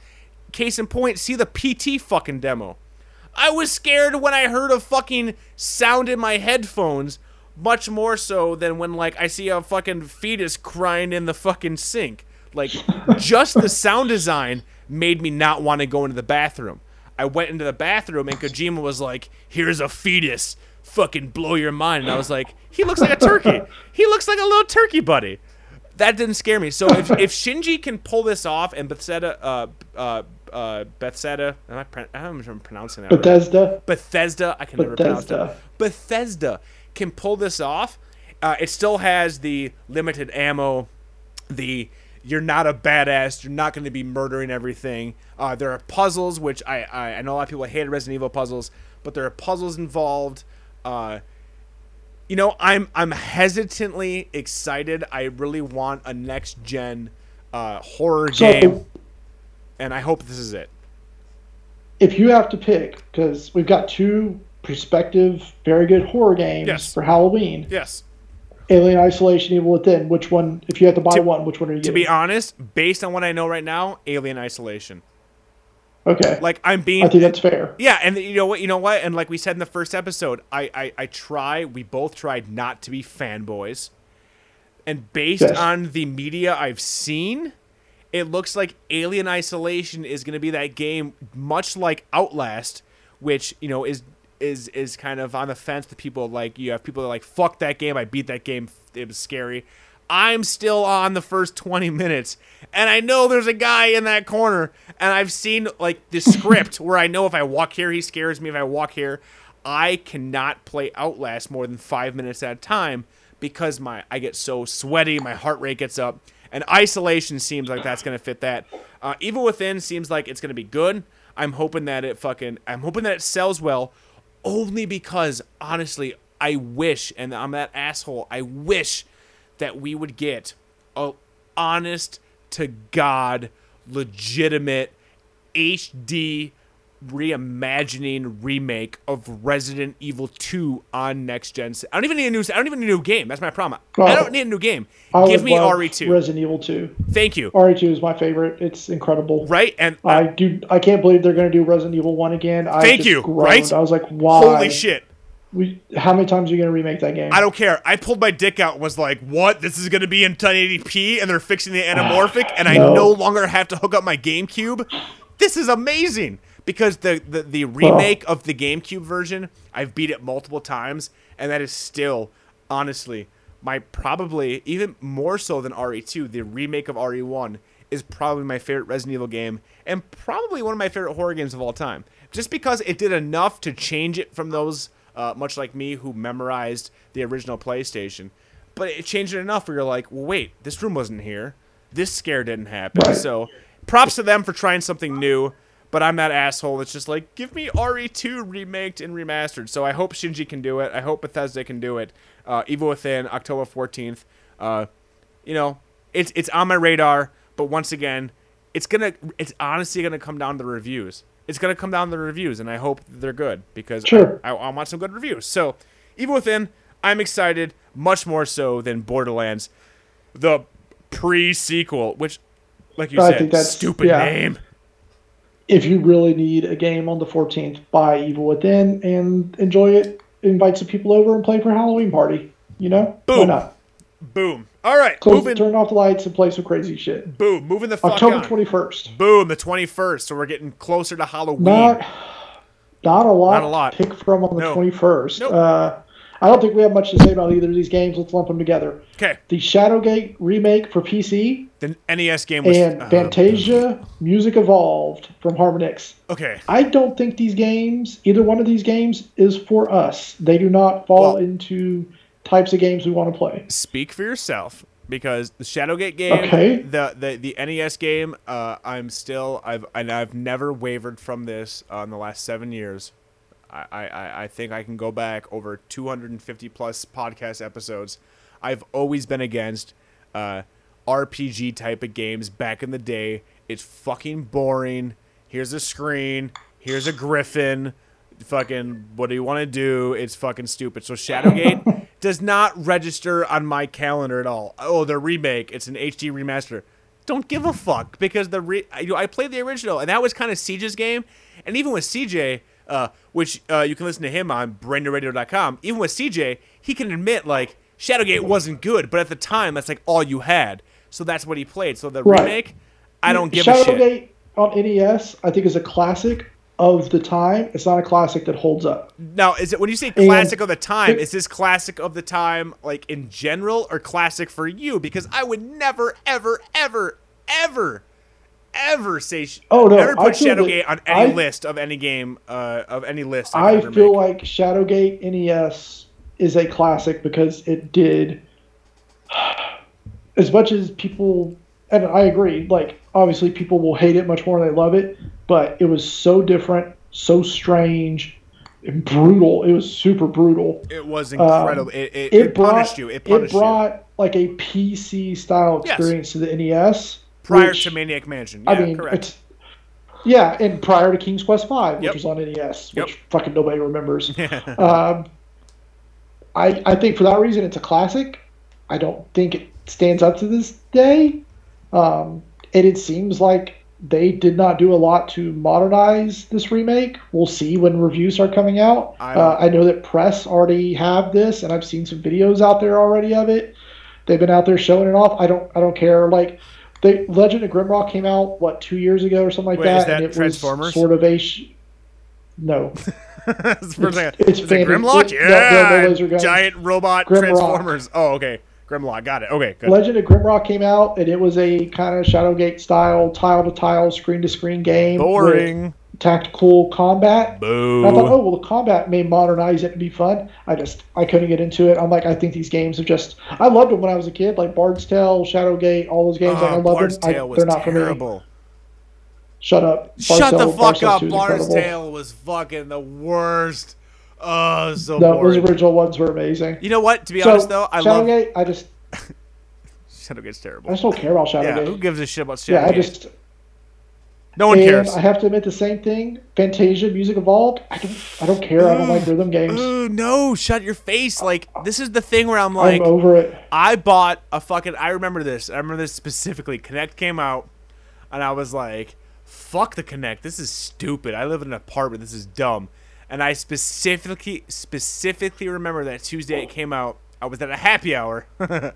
B: Case in point, see the PT fucking demo. I was scared when I heard a fucking sound in my headphones, much more so than when like I see a fucking fetus crying in the fucking sink. Like just the sound design made me not want to go into the bathroom. I went into the bathroom and Kojima was like, "Here's a fetus, fucking blow your mind." And I was like, "He looks like a turkey. He looks like a little turkey buddy." That didn't scare me. So if, if Shinji can pull this off and Bethesda, uh, uh, uh, Bethesda, am I, pro- I don't know if I'm pronouncing that right.
C: Bethesda.
B: Bethesda. I can never pronounce that. Bethesda can pull this off. Uh, it still has the limited ammo, the you're not a badass, you're not going to be murdering everything. Uh, there are puzzles, which I, I I know a lot of people hated Resident Evil puzzles, but there are puzzles involved. Uh, you know, I'm I'm hesitantly excited. I really want a next gen uh, horror
C: So-
B: game, and I hope this is it.
C: If you have to pick, because we've got two prospective, very good horror games
B: Yes.
C: for Halloween:
B: Yes.
C: Alien Isolation, Evil Within. Which one? If you have to buy
B: To-
C: one, which one are you
B: To
C: getting?
B: be honest, based on what I know right now, Alien Isolation.
C: Okay,
B: Like I'm being
C: I think that's fair.
B: Yeah, and you know what? You know what? And like we said in the first episode, I I, I try. We both tried not to be fanboys, and based
C: Yes.
B: on the media I've seen, it looks like Alien Isolation is going to be that game, much like Outlast, which you know is is is kind of on the fence. The people like you have people that are like fuck that game. I beat that game. It was scary. I'm still on the first 20 minutes, and I know there's a guy in that corner, and I've seen like the script where I know if I walk here, he scares me. If I walk here, I cannot play Outlast more than five minutes at a time because my I get so sweaty, my heart rate gets up, and isolation seems like that's gonna fit that. Uh, Evil Within seems like it's gonna be good. I'm hoping that it fucking I'm hoping that it sells well, only because honestly I wish, and I'm that asshole. I wish that we would get a honest to god, legitimate HD reimagining remake of Resident Evil 2 on next gen. I don't even need a new. I don't even need a new game. That's my problem. I
C: oh.
B: don't need a new game.
C: I
B: Give me
C: love
B: RE2.
C: Resident Evil 2.
B: Thank you.
C: RE2 is my favorite. It's incredible.
B: Right and
C: I do. I can't believe they're going to do Resident Evil 1 again. I
B: Thank
C: just
B: you,
C: groaned.
B: right?
C: I was like, why?
B: holy shit.
C: We, how many times are you going to remake that game?
B: I don't care. I pulled my dick out and was like, what? This is going to be in 1080p and they're fixing the anamorphic and I
C: No.
B: no longer have to hook up my GameCube? This is amazing. Because the, the, the remake of the GameCube version, I've beat it multiple times and that is still, honestly, my probably, even more so than RE2, the remake of RE1 is probably my favorite Resident Evil game and probably one of my favorite horror games of all time. Just because it did enough to change it from those, uh, much like me, who memorized the original PlayStation. But it changed it enough where you're like, well, wait, this room wasn't here. This scare didn't happen.
C: Right.
B: So props to them for trying something new. But I'm that asshole that's just like, give me RE2 remaked and remastered. So I hope Shinji can do it. I hope Bethesda can do it. Uh, Evil Within, October 14th. Uh, you know, it's it's on my radar. But once again, it's gonna it's honestly gonna come down to the reviews. It's gonna come down to the reviews, and I hope they're good because
C: Sure.
B: I, I, I want some good reviews. So, Evil Within, I'm excited, much more so than Borderlands, the pre-sequel, which, like you
C: I
B: said, stupid
C: yeah.
B: name.
C: if you really need a game on the 14th, buy Evil Within and enjoy it. Invite some people over and play for a Halloween party. You know, why
B: Boom.
C: not?
B: Boom. All right,
C: Close,
B: moving.
C: turn off the lights and play some crazy shit.
B: Boom, moving the fuck
C: October 21st.
B: Boom, the 21st. So we're getting closer to Halloween.
C: Not, not a lot.
B: Not a lot.
C: To pick from on the
B: No.
C: 21st.
B: Nope.
C: Uh, I don't think we have much to say about either of these games. Let's lump them together.
B: okay,
C: The Shadowgate remake for PC
B: the NES game was.
C: and
B: uh,
C: Fantasia Music Evolved from Harmonix.
B: okay,
C: I don't think these games, either one of these games, is for us. They do not fall
B: Well-
C: into types of games we want to play.
B: speak for yourself because the Shadowgate game,
C: Okay.
B: the, the the NES game, uh, I'm still I've and I've never wavered from this uh, in the last seven years. I, I, I think I can go back over 250 plus podcast episodes. I've always been against uh, RPG type of games back in the day. It's fucking boring. Here's a screen. Here's a griffin. Fucking, what do you want to do? It's fucking stupid. So Shadowgate does not register on my calendar at all. Oh, the remake. It's an HD remaster. Don't give a fuck because the re- I, you know, I played the original and that was kind of Siege's game. And even with CJ, uh, which uh, you can listen to him on BrainRadio.com, even with CJ, he can admit like Shadowgate wasn't good, but at the time that's like all you had. So that's what he played. So the
C: Right.
B: remake, I don't give a shit.
C: Shadowgate on NES, I think, is a classic of the time. It's not a classic that holds up.
B: Now, is it when you say
C: And-
B: classic of the time?
C: it-
B: Is this classic of the time like in general, or classic for you? Because I would never, ever, ever, ever, ever say
C: Oh, no,
B: ever put Shadowgate on any
C: I-
B: list of any game uh, of any list. I,
C: I feel
B: make.
C: like Shadowgate NES is a classic because it did as much as people and I agree, like obviously people will hate it much more than they love it, but it was so different, so strange, and brutal. It was super brutal.
B: it was incredible. it, it,
C: Um, It,
B: it
C: brought
B: punished you. It punished you
C: brought like a PC style
B: Yes.
C: experience to the NES.
B: prior
C: which-
B: to Maniac Mansion. Yeah,
C: I mean,
B: correct.
C: yeah, and prior to King's Quest Five, which
B: Yep.
C: was on NES,
B: Yep.
C: which fucking nobody remembers. um, I I think for that reason it's a classic. I don't think it stands up to this day, um, and it seems like they did not do a lot to modernize this remake. We'll see when reviews are coming out. Uh, I know that press already have this, and I've seen some videos out there already of it. They've been out there showing it off. I don't I don't care. Like the Legend of Grimrock came out what two years ago or something like
B: Wait,
C: that,
B: is that
C: and it
B: Transformers?
C: was sort of a sh- no.
B: It's the first thing I-
C: it's
B: is it
C: it- no, no, no
B: Yeah, giant robot
C: Grimrock.
B: Transformers. Oh, okay. Grimlock, got it. Okay, good.
C: Legend of Grimrock came out, and it was a kind of Shadowgate style, tile to tile, screen to screen game.
B: Boring.
C: Tactical combat.
B: Boo.
C: I thought, oh well, the combat may modernize it and be fun. I just I couldn't get into it. I'm like, I think these games have just. I loved them when I was a kid, like Bard's Tale, Shadowgate, all those games. like, I
B: Oh,
C: love
B: Bard's
C: them. I,
B: Tale was
C: they're not for me.
B: terrible.
C: Shut up. Bard's
B: Shut the fuck
C: Bard's
B: up. Bard's. Tale was fucking the worst. Oh, so
C: No, those original ones were amazing.
B: You know what? To be
C: so
B: honest, though, I love
C: Shadowgate. I just
B: Shadowgate's
C: I
B: terrible.
C: just don't care about Shadowgate.
B: Yeah, who gives a shit about Shadowgate?
C: Yeah, I just
B: no one
C: and
B: cares.
C: I have to admit the same thing. Fantasia Music Evolved. I don't. I don't care. I don't like rhythm games.
B: Ooh, no, shut your face. Like, this is the thing where I'm like,
C: I'm over it.
B: I bought a fucking. I remember this. I remember this specifically. Kinect came out, and I was like, "Fuck the Kinect. This is stupid. I live in an apartment. This is dumb." And I specifically specifically remember that Tuesday it came out. I was at a happy hour, and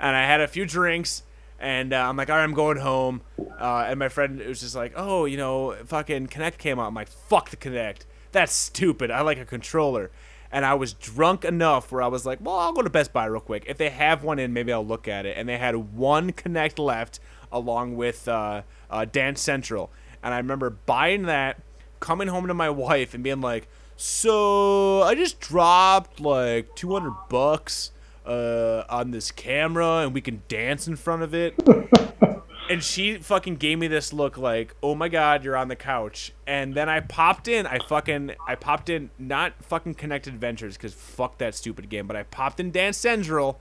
B: I had a few drinks. And uh, I'm like, all right, I'm going home. Uh, and my friend was just like, oh, you know, fucking Kinect came out. I'm like, fuck the Kinect. That's stupid. I like a controller. And I was drunk enough where I was like, well, I'll go to Best Buy real quick. If they have one in, maybe I'll look at it. And they had one Kinect left along with uh, uh, Dance Central. And I remember buying that, coming home to my wife and being like, so I just dropped like 200 bucks uh, on this camera and we can dance in front of it. and she fucking gave me this look like, "Oh my god, you're on the couch." And then I popped in. I fucking I popped in not fucking Kinect Adventures cuz fuck that stupid game, but I popped in Dance Central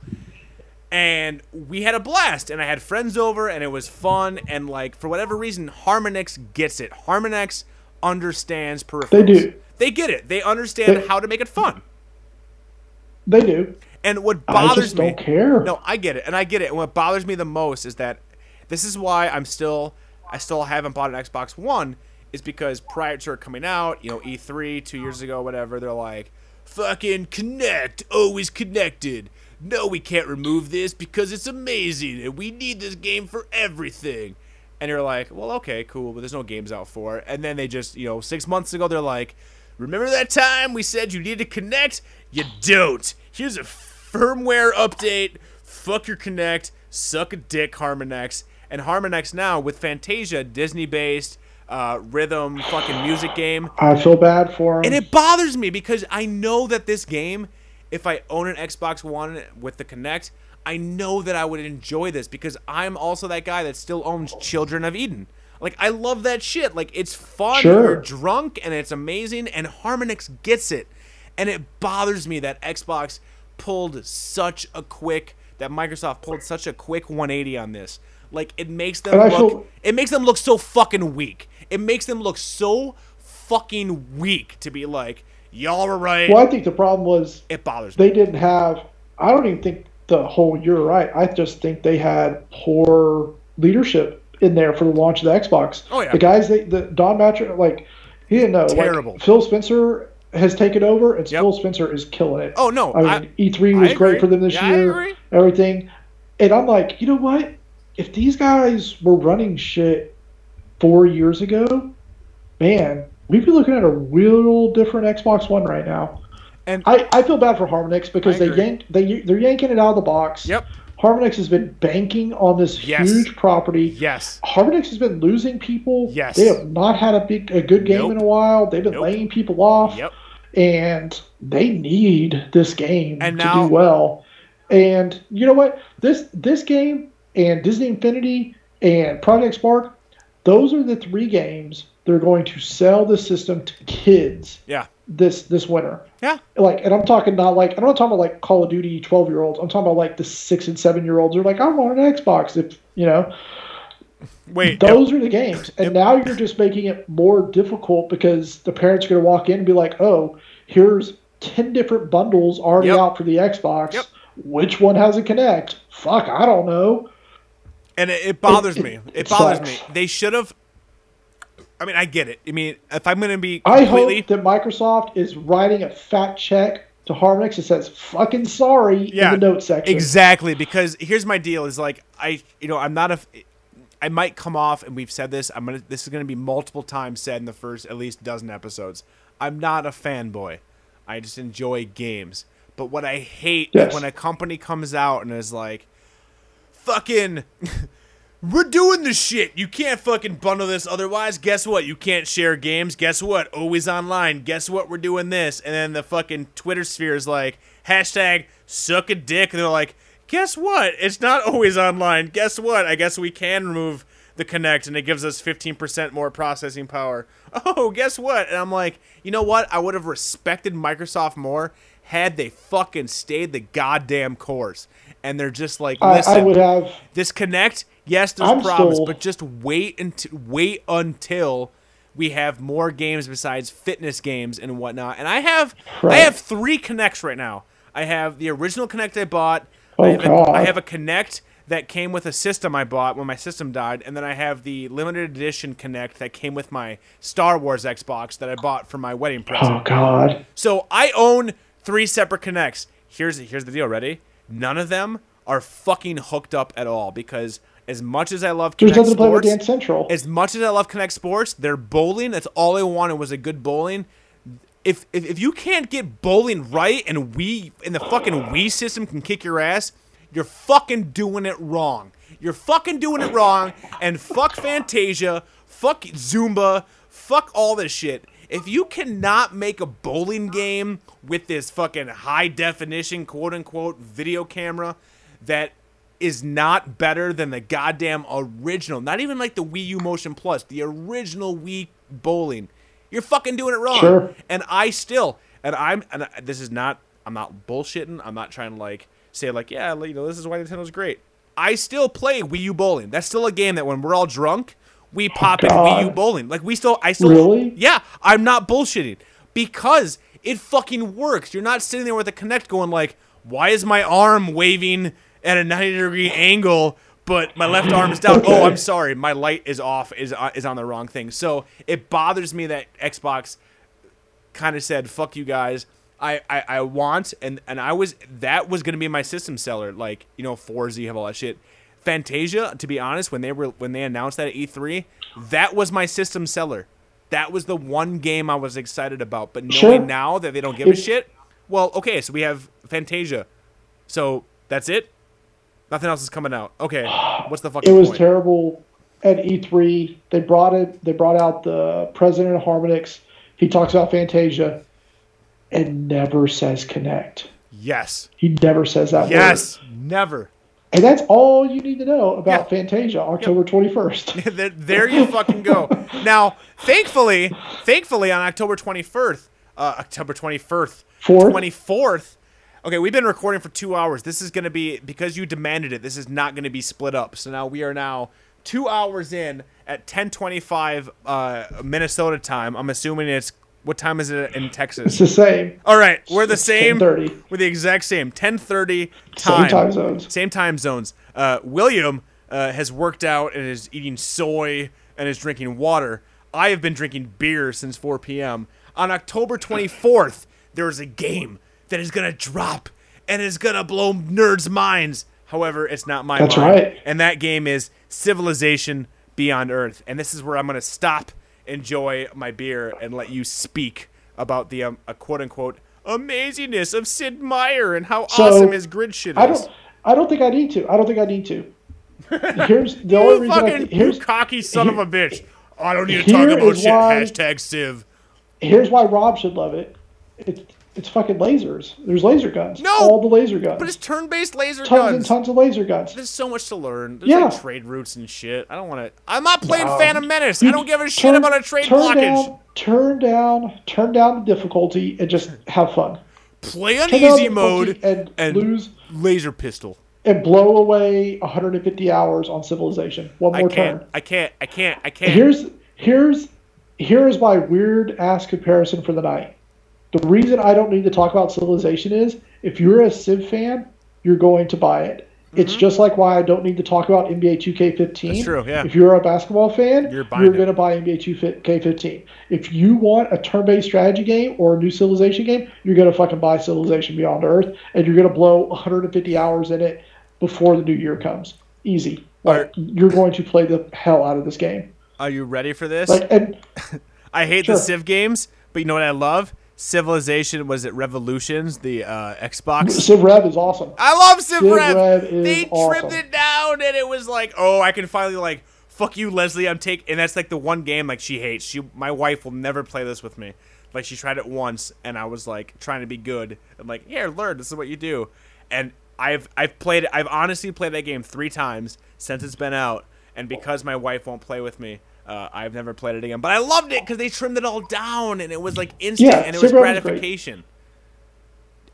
B: and we had a blast and I had friends over and it was fun and like for whatever reason Harmonix gets it. Harmonix understands peripherals.
C: They do.
B: They get it. They understand
C: They-
B: how to make it fun.
C: They do.
B: And what
C: I
B: bothers
C: just
B: me,
C: don't care.
B: No, I get it, and I get it. And what bothers me the most is that this is why I'm still, I still haven't bought an Xbox One, is because prior to it coming out, you know, E3 two years ago, whatever, they're like, fucking Kinect, always connected. No, we can't remove this because it's amazing, and we need this game for everything. And you're like, well, okay, cool, but there's no games out for it. And then they just, you know, six months ago, they're like, remember that time we said you needed to connect? You don't. Here's a firmware update. Fuck your Kinect. Suck a dick, Harmonix. And Harmonix now with Fantasia, Disney-based uh, rhythm fucking music game.
C: I feel bad for them.
B: And it bothers me because I know that this game, if I own an Xbox One with the Kinect, I know that I would enjoy this because I'm also that guy that still owns Children of Eden. Like I love that shit. Like it's fun.
C: Sure.
B: Drunk and it's amazing. And Harmonix gets it. And it bothers me that Xbox pulled such a quick that Microsoft pulled such a quick 180 on this. Like it makes them look
C: feel-
B: it makes them look so fucking weak. It makes them look so fucking weak to be like, y'all were right.
C: well, I think the problem was
B: It bothers me.
C: they didn't have. I don't even think the whole. You're right. I just think they had poor leadership in there for the launch of the Xbox.
B: Oh, yeah.
C: The guys, they, the Don Mattrick, like he didn't know. Like,
B: Terrible.
C: Phil Spencer has taken over, and
B: Yep.
C: Phil Spencer is killing it.
B: Oh, no,
C: I mean, E3 was
B: I
C: great for them this
B: Yeah, I
C: year.
B: agree.
C: Everything, and I'm like, you know what? If these guys were running shit four years ago, man, we'd be looking at a real different Xbox One right now.
B: And
C: I, I feel bad for Harmonix because they yanked they they're yanking it out of the box.
B: Yep.
C: Harmonix has been banking on this
B: Yes.
C: huge property.
B: yes.
C: Harmonix has been losing people.
B: Yes.
C: They have not had a big a good game
B: Nope.
C: in a while. They've been
B: Nope.
C: laying people off.
B: Yep.
C: And they need this game
B: And
C: to
B: now-
C: do well. And you know what? This this game and Disney Infinity and Project Spark, those are the three games they're going to sell the system to kids
B: Yeah.
C: this this winter
B: Yeah.
C: like and i'm talking not like i'm not talking about like call of duty 12 year olds i'm talking about like the six and seven year olds are like i want an xbox if you know
B: Wait.
C: those are the games and now you're just making it more difficult because the parents are going to walk in and be like oh here's 10 different bundles already
B: Yep.
C: out for the xbox
B: Yep.
C: which one has a Kinect fuck i don't know
B: and it, it bothers me.
C: it
B: bothers
C: sucks.
B: me. They should have. I mean, I get it. I mean, if I'm gonna be
C: i
B: completely,
C: hope that microsoft is writing a fat check to harmonix that says fucking sorry
B: yeah,
C: in the note section
B: exactly. Because here's my deal: is like I, you know, I'm not a. I might come off, and we've said this. I'm gonna. This is gonna be multiple times said in the first at least dozen episodes. I'm not a fanboy. I just enjoy games. But what I hate
C: Yes.
B: when a company comes out and is like, fucking, we're doing the shit. You can't fucking bundle this otherwise. Guess what? You can't share games. Guess what? Always online. Guess what? We're doing this. And then the fucking Twitter sphere is like, hashtag suck a dick. And they're like, guess what? It's not always online. Guess what? I guess we can remove the Kinect and it gives us 15% more processing power. Oh, guess what? And I'm like, you know what? I would have respected Microsoft more had they fucking stayed the goddamn course. And they're just like,
C: I,
B: listen,
C: I would have.
B: this Kinect, yes, there's
C: I'm
B: problems, but just wait until wait until we have more games besides fitness games and whatnot. And I have I have three Kinects right now. I have the original Kinect I bought. I,
C: Oh,
B: have a,
C: God.
B: I have a Kinect that came with a system I bought when my system died, and then I have the limited edition Kinect that came with my Star Wars Xbox that I bought for my wedding oh, present.
C: Oh God.
B: So I own three separate Kinects. Here's here's the deal. Ready? None of them are fucking hooked up at all because as much as I love
C: There's
B: Kinect
C: nothing to play with
B: Sports,
C: Central.
B: as much as I love Kinect Sports, they're bowling. That's all I wanted was a good bowling. If, if if you can't get bowling right and we and the fucking Wii system can kick your ass, you're fucking doing it wrong. You're fucking doing it wrong. And fuck Fantasia, fuck Zumba, fuck all this shit. If you cannot make a bowling game with this fucking high definition quote unquote video camera that is not better than the goddamn original, not even like the Wii U Motion Plus, the original Wii bowling. You're fucking doing it wrong.
C: Sure.
B: And I still, and I'm, and I- this is not, I'm not bullshitting. I'm not trying to like say like, yeah, you know, this is why Nintendo's great. I still play Wii U bowling. That's still a game that when we're all drunk, we oh, pop in Wii U bowling. Like we still, I still,
C: Really?
B: yeah, I'm not bullshitting because it fucking works. You're not sitting there with a Kinect going like, why is my arm waving at a 90 degree angle, but my left arm is down?
C: Okay.
B: Oh, I'm sorry, my light is off, is uh, is on the wrong thing. So it bothers me that Xbox kind of said, "Fuck you guys." I, I, I want and and I was that was gonna be my system seller like you know Forza you have all that shit Fantasia to be honest when they were when they announced that at E3 that was my system seller that was the one game I was excited about but knowing
C: Sure.
B: now that they don't give a shit well okay so we have Fantasia so that's it nothing else is coming out okay what's the fucking
C: It was
B: point
C: terrible at E3. They brought it. They brought out the president of Harmonix. He talks about Fantasia, and never says Kinect.
B: yes
C: He never says that word.
B: yes never
C: And that's all you need to know about
B: Yeah.
C: Fantasia, October twenty first.
B: there, you fucking go. Now, thankfully, thankfully on October 21st, uh, October 21st,
C: Fourth?
B: 24th. Okay, we've been recording for two hours. This is going to be because you demanded it. This is not going to be split up. So now we are now two hours in at 10:25 uh, Minnesota time. I'm assuming it's what time is it in Texas?
C: It's the same.
B: All right, we're the
C: It's
B: same.
C: 10:30.
B: We're the exact same. 10:30
C: Same
B: time.
C: time zones.
B: Same time zones. Uh, William uh, has worked out and is eating soy and is drinking water. I have been drinking beer since 4 p.m. On October 24th, there is a game that is gonna drop and is gonna blow nerds' minds. However, it's not my
C: That's
B: mind.
C: right.
B: And that game is Civilization Beyond Earth. And this is where I'm gonna stop, enjoy my beer, and let you speak about the um, a quote unquote amazingness of Sid Meier and how
C: So,
B: awesome his grid shit is.
C: I don't. I don't think I need to. I don't think I need to. Here's the only reason. I,
B: fucking
C: here's
B: you cocky son of a bitch. I don't need to talk about shit.
C: why-
B: Hashtag Civ.
C: here's why Rob should love it. It's it's fucking lasers. There's laser guns.
B: No!
C: all the laser guns.
B: But it's turn-based laser
C: tons
B: guns.
C: and tons of laser guns.
B: There's so much to learn. There's
C: Yeah.
B: like trade routes and shit. I don't want to. I'm not playing
C: No.
B: Phantom Menace. I don't give a shit
C: turn-
B: about a trade
C: turn
B: blockage.
C: Down, turn down, turn down the difficulty and just have fun.
B: Play on easy mode
C: difficulty and, lose
B: laser pistol.
C: and blow away 150 hours on Civilization. One
B: I
C: more
B: can't.
C: turn.
B: I can't. I can't. I can't.
C: Here's here's here's my weird ass comparison for the night. The reason I don't need to talk about Civilization is if you're a Civ fan, you're going to buy it. It's just like why I don't need to talk about NBA 2K15.
B: Mm-hmm. That's true, yeah.
C: If you're a basketball fan,
B: You're buying it.
C: going to buy NBA 2K15. If you want a turn-based strategy game or a new Civilization game, you're going to fucking buy Civilization Beyond Earth, and you're going to blow 150 hours in it before the new year comes. Easy. Like
B: Are-
C: you're going to play the hell out of this game.
B: Are you ready for this?
C: Like and
B: I hate
C: Sure.
B: the Civ games, but you know what I love? Civilization was it Revolutions, the uh, Xbox.
C: Civ Rev is awesome.
B: I love Civ
C: Civ
B: Rev.
C: Rev
B: They
C: awesome.
B: trimmed it down, and it was like, oh, I can finally like, fuck you, Leslie. I'm taking, and that's like the one game like she hates. She, my wife will never play this with me. Like she tried it once, and I was like trying to be good. I'm like, here, learn. This is what you do. And I've I've played it. I've honestly played that game three times since it's been out, and because my wife won't play with me. Uh, I've never played it again, but I loved it because they trimmed it all down, and it was like instant,
C: Yeah,
B: and it was
C: Civ Rev is great.
B: gratification.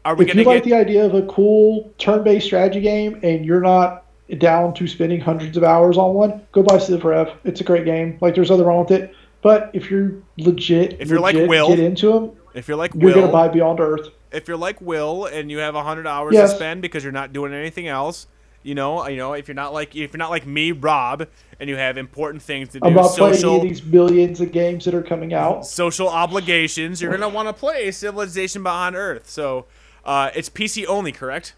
B: Are we
C: If you like
B: get?
C: the idea of a cool turn-based strategy game and you're not down to spending hundreds of hours on one, go buy Civ Rev. It's a great game. Like there's nothing wrong with it. But if you're legit,
B: If you're like
C: legit
B: Will,
C: get into them,
B: if you're like
C: you're
B: Will,
C: gonna buy Beyond Earth.
B: if you're like Will and you have hundred hours
C: Yes.
B: to spend because you're not doing anything else, you know, you know, if you're not like if you're not like me, Rob, and you have important things to do,
C: playing
B: social
C: of these billions of games that are coming out.
B: social obligations, you're gonna want to play Civilization Beyond Earth. So, uh, it's PC only, correct?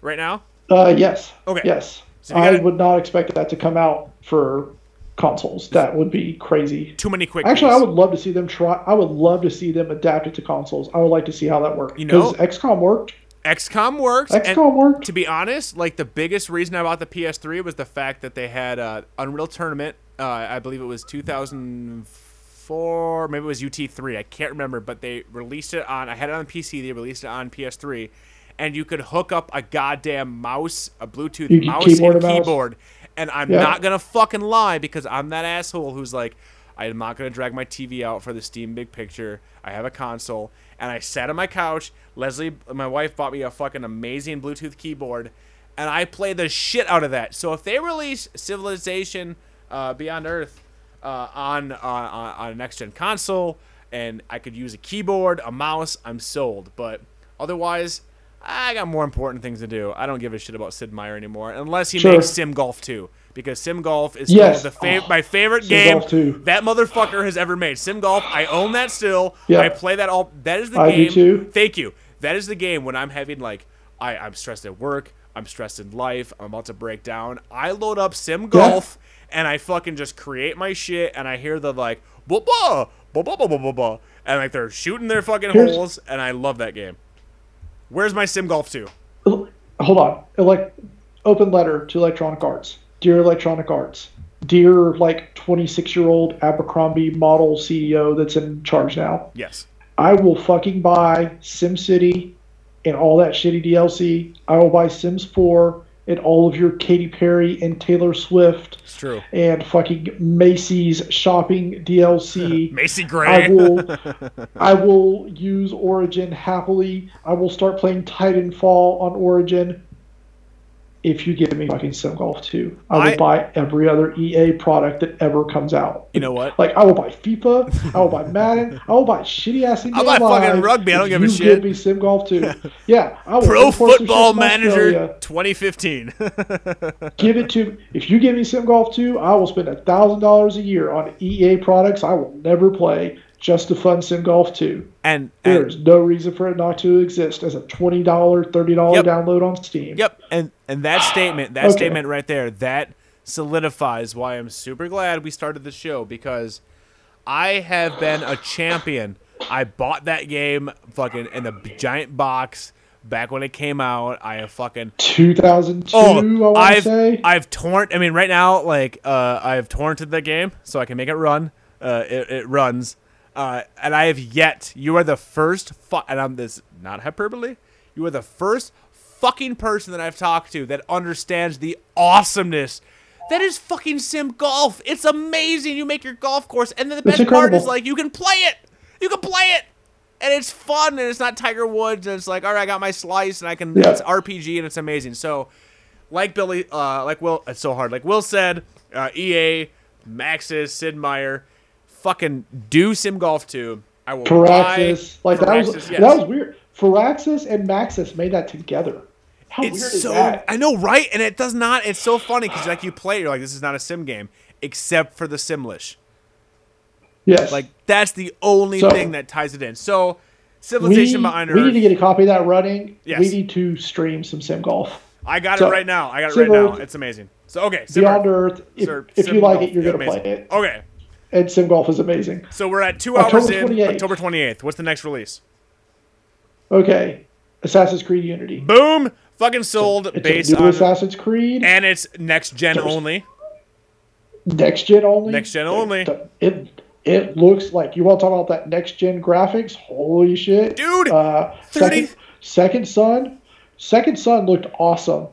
B: Right now,
C: Uh, yes.
B: Okay.
C: Yes.
B: So
C: I
B: gotta-
C: would not expect that to come out for consoles. That would be crazy.
B: too many quick.
C: Actually, I would love to see them try. I would love to see them adapt it to consoles. I would like to see how that works.
B: You know-
C: because XCOM worked.
B: XCOM works.
C: XCOM worked.
B: to be honest, like the biggest reason I bought the PS3 was the fact that they had uh, Unreal Tournament. Uh, I believe it was 2004, maybe it was UT3. I can't remember, but they released it on. I had it on PC. They released it on PS3, and you could hook up a goddamn mouse, a Bluetooth
C: You
B: mouse
C: keyboard
B: and
C: mouse.
B: keyboard. And I'm
C: Yeah.
B: not gonna fucking lie because I'm that asshole who's like, I am not gonna drag my TV out for the Steam Big Picture. I have a console, and I sat on my couch. Leslie, my wife, bought me a fucking amazing Bluetooth keyboard, and I play the shit out of that. So if they release Civilization uh, Beyond Earth uh, on, uh, on on a next gen console, and I could use a keyboard, a mouse, I'm sold. But otherwise, I got more important things to do. I don't give a shit about Sid Meier anymore, unless he
C: Sure.
B: makes Sim Golf 2. Because Sim Golf is
C: Yes.
B: still the fav-
C: Oh,
B: my favorite
C: Sim
B: game
C: Golf 2.
B: that motherfucker has ever made. Sim Golf, I own that still.
C: Yeah.
B: I play that all. That is the
C: I do
B: game.
C: too.
B: Thank you. That is the game when I'm having like, I, I'm stressed at work. I'm stressed in life. I'm about to break down. I load up Sim Golf and I fucking just create my shit. And I hear the like, blah blah blah blah blah blah blah, blah and like they're shooting their fucking
C: Here's-
B: holes. And I love that game. Where's my Sim Golf 2?
C: Hold on. Like, open letter to Electronic Arts. Dear Electronic Arts. Dear, like, 26 year old Abercrombie model CEO that's in charge now.
B: Yes.
C: I will fucking buy SimCity and all that shitty DLC. I will buy Sims 4 and all of your Katy Perry and Taylor Swift
B: It's true.
C: and fucking Macy's shopping DLC.
B: Macy
C: I will I will use Origin happily. I will start playing Titanfall on Origin. If you give me fucking Sim Golf 2, I will
B: I-
C: buy every other EA product that ever comes out.
B: You know what?
C: Like I will buy FIFA, I will buy Madden, I will buy shitty ass
B: I'll buy fucking rugby, I don't give a
C: you
B: shit.
C: Give me Sim Golf 2. Yeah, I will
B: Pro
C: import some shit
B: Football Manager 2015.
C: Give it to if you give me Sim Golf 2, I will spend a thousand dollars a year on EA products I will never play just to fun Sim Golf 2.
B: and, and
C: There's no reason for it not to exist as a twenty dollar, thirty dollar
B: Yep.
C: download on Steam.
B: Yep, and and that statement, that
C: Okay.
B: statement right there, that solidifies why I'm super glad we started the show because I have been a champion. I bought that game fucking in a giant box back when it came out. I have fucking
C: 2002, I
B: oh,
C: want to
B: I've
C: say.
B: I've torn. I mean, right now, like uh, I've torrented the game so I can make it run. Uh, it, it runs, uh, and I have yet. You are the first, fu- and I'm this not hyperbole. You are the first fucking person that I've talked to that understands the awesomeness. That is fucking sim golf. It's amazing. You make your golf course, and then the best part is like you can play it. You can play it, and it's fun, and it's not Tiger Woods, and it's like, all right, I got my slice, and I can.
C: Yeah.
B: It's RPG, and it's amazing. So, like Billy, uh, like Will, it's so hard. Like Will said, uh, EA, Maxis, Sid Meier, fucking do Sim Golf too. I will
C: Firaxis.
B: buy
C: Like that was
B: yes.
C: that was weird. Firaxis and Maxis made that together. How
B: It's
C: weird is
B: so
C: that?
B: I know, right? And it does not. It's so funny because like you play, you're like, this is not a sim game, except for the Simlish.
C: Yes.
B: Like that's the only
C: So-
B: thing that ties it in. So,
C: we,
B: Civilization Behind Earth.
C: we need to get a copy of that running.
B: Yes.
C: We need to stream some sim golf.
B: I got
C: so-
B: it right now. I got it right now. It's amazing. So okay, Sim
C: Beyond
B: Earth.
C: Earth. If,
B: Sir-
C: if you like
B: Golf,
C: it, you're gonna
B: amazing.
C: play it.
B: Okay.
C: And Sim Golf is amazing.
B: So we're at two
C: October
B: hours in.
C: 28th.
B: October 28th. What's the next release?
C: Okay, Assassin's Creed Unity.
B: Boom! Fucking sold
C: It's
B: based on.
C: Assassin's Creed,
B: And it's next gen
C: There's-
B: only.
C: next gen only.
B: Next gen only.
C: the- It it looks like you want to talk about that next gen graphics. Holy shit,
B: Dude,
C: Uh,
B: 30
C: second, second Son, Second Son looked awesome.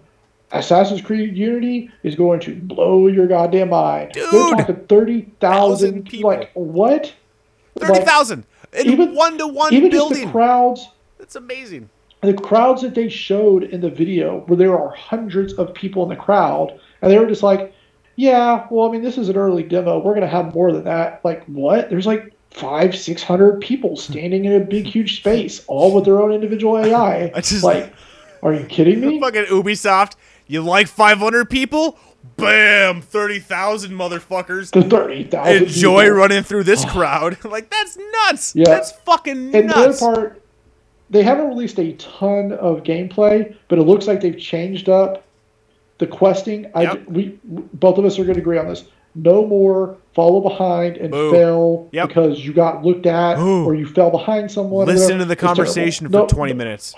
C: Assassin's Creed Unity is going to blow your goddamn mind.
B: Dude!
C: They're talking thirty
B: Thousand people.
C: Like what?
B: Thirty thousand. Like,
C: even-
B: one to one
C: even just the crowds
B: That's amazing.
C: the crowds that they showed in the video where there are hundreds of people in the crowd and they were just like yeah well i mean this is an early demo we're going to have more than that like what there's like five six hundred people standing in a big huge space all with their own individual ai
B: I just-
C: like are you kidding me
B: Fucking Ubisoft. You like 500 people? Bam! 30,000 motherfuckers.
C: the 30,000
B: Enjoy
C: people.
B: running through this crowd. like, that's nuts.
C: Yeah.
B: That's fucking
C: and the other part they haven't released a ton of gameplay but it looks like they've changed up the questing I, we both of us are going to agree on this no more follow behind and
B: Boo.
C: fail
B: Yep.
C: because you got looked at
B: Boo.
C: or you fell behind someone
B: Listen to the conversation for
C: No,
B: 20 minutes.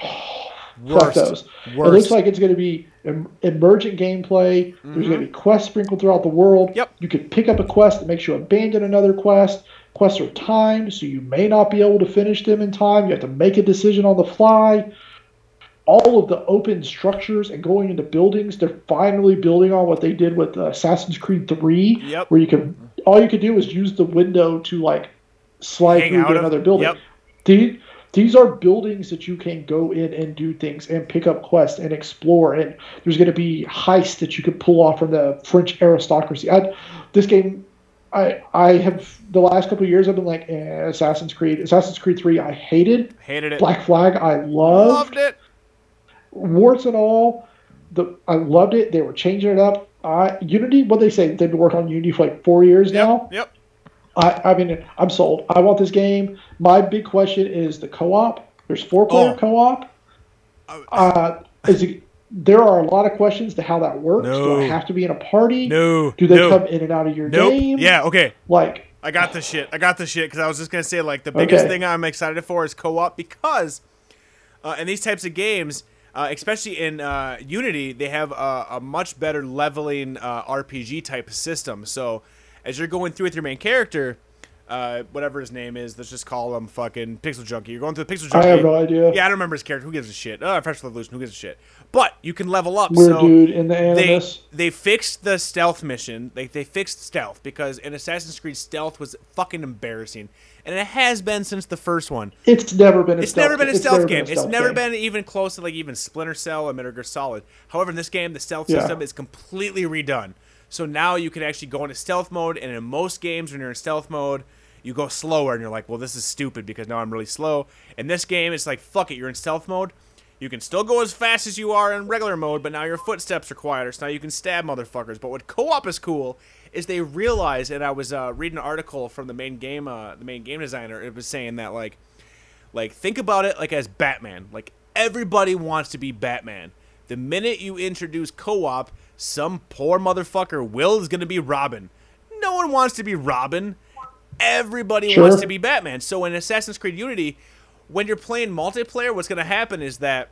B: Worst.
C: those it looks like it's going to be em- emergent gameplay there's going to be quests sprinkled throughout the world
B: Mm-hmm. Yep.
C: you could pick up a quest that makes you abandon another quest quests are timed so you may not be able to finish them in time you have to make a decision on the fly all of the open structures and going into buildings they're finally building on what they did with uh, assassin's creed 3
B: Yep.
C: where you could all you could do is use the window to like slide
B: Hang
C: through
B: out
C: to
B: of-
C: another building
B: yep.
C: These are buildings that you can go in and do things and pick up quests and explore and there's going to be heists that you could pull off from the french aristocracy I, this game I, I have the last couple of years I've been like eh, Assassin's Creed Assassin's Creed 3 I hated
B: Hated it.
C: Black Flag I loved,
B: Loved it.
C: warts and all the I loved it they were changing it up uh, Unity what they say they've been working on Unity for like four years now
B: Yep.
C: I, I mean, I'm sold. I want this game. My big question is the co-op. There's four player
B: Oh.
C: co-op. Uh, is it, there are a lot of questions to how that works. Do
B: No.
C: I have to be in a party?
B: No.
C: Do they
B: no,
C: come in and out of your
B: Nope.
C: game?
B: Yeah, okay.
C: Like,
B: I got the shit. I got the shit because I was just gonna say like the biggest
C: Okay.
B: thing I'm excited for is co-op because uh, in these types of games, uh, especially in uh, Unity, they have a, a much better leveling uh, RPG type system. So as you're going through with your main character, uh, whatever his name is, let's just call him fucking Pixel Junkie. You're going through the Pixel Junkie.
C: I have no idea.
B: Yeah, I don't remember his character. Who gives a shit? Oh, Fresh Revolution. Who gives a shit? But you can level up.
C: Weird
B: so
C: dude in the
B: they
C: Animus.
B: they fixed the stealth mission. Like they fixed stealth because in Assassin's Creed stealth was fucking embarrassing, and it has been since the first one.
C: It's never been a
B: It's
C: stealth
B: never been a stealth game.
C: been a
B: it's never
C: game.
B: been even close to like even Splinter Cell or Metal Gear Solid. However, in this game, the stealth
C: Yeah.
B: system is completely redone. So now you can actually go into stealth mode, and in most games, when you're in stealth mode, you go slower, and you're like, well, this is stupid because now I'm really slow. In this game, it's like, fuck it, you're in stealth mode. You can still go as fast as you are in regular mode, but now your footsteps are quieter, so now you can stab motherfuckers. But what co-op is cool is they realize, and I was uh, reading an article from the main game, uh, the main game designer. It was saying that like, like think about it like as Batman. Like everybody wants to be Batman. The minute you introduce co-op, some poor motherfucker Will is gonna be Robin. No one wants to be Robin. Everybody
C: Sure.
B: wants to be Batman. So in Assassin's Creed Unity, when you're playing multiplayer, what's gonna happen is that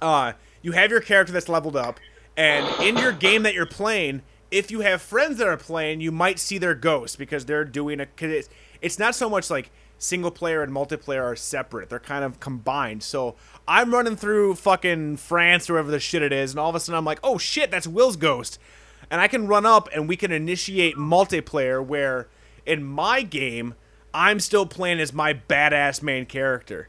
B: uh, you have your character that's leveled up, and in your game that you're playing, if you have friends that are playing, you might see their ghosts because they're doing a. Cause it's, it's not so much like single player and multiplayer are separate; they're kind of combined. So I'm running through fucking France or wherever the shit it is, and all of a sudden I'm like, oh shit, that's Will's ghost, and I can run up and we can initiate multiplayer where in my game I'm still playing as my badass main character.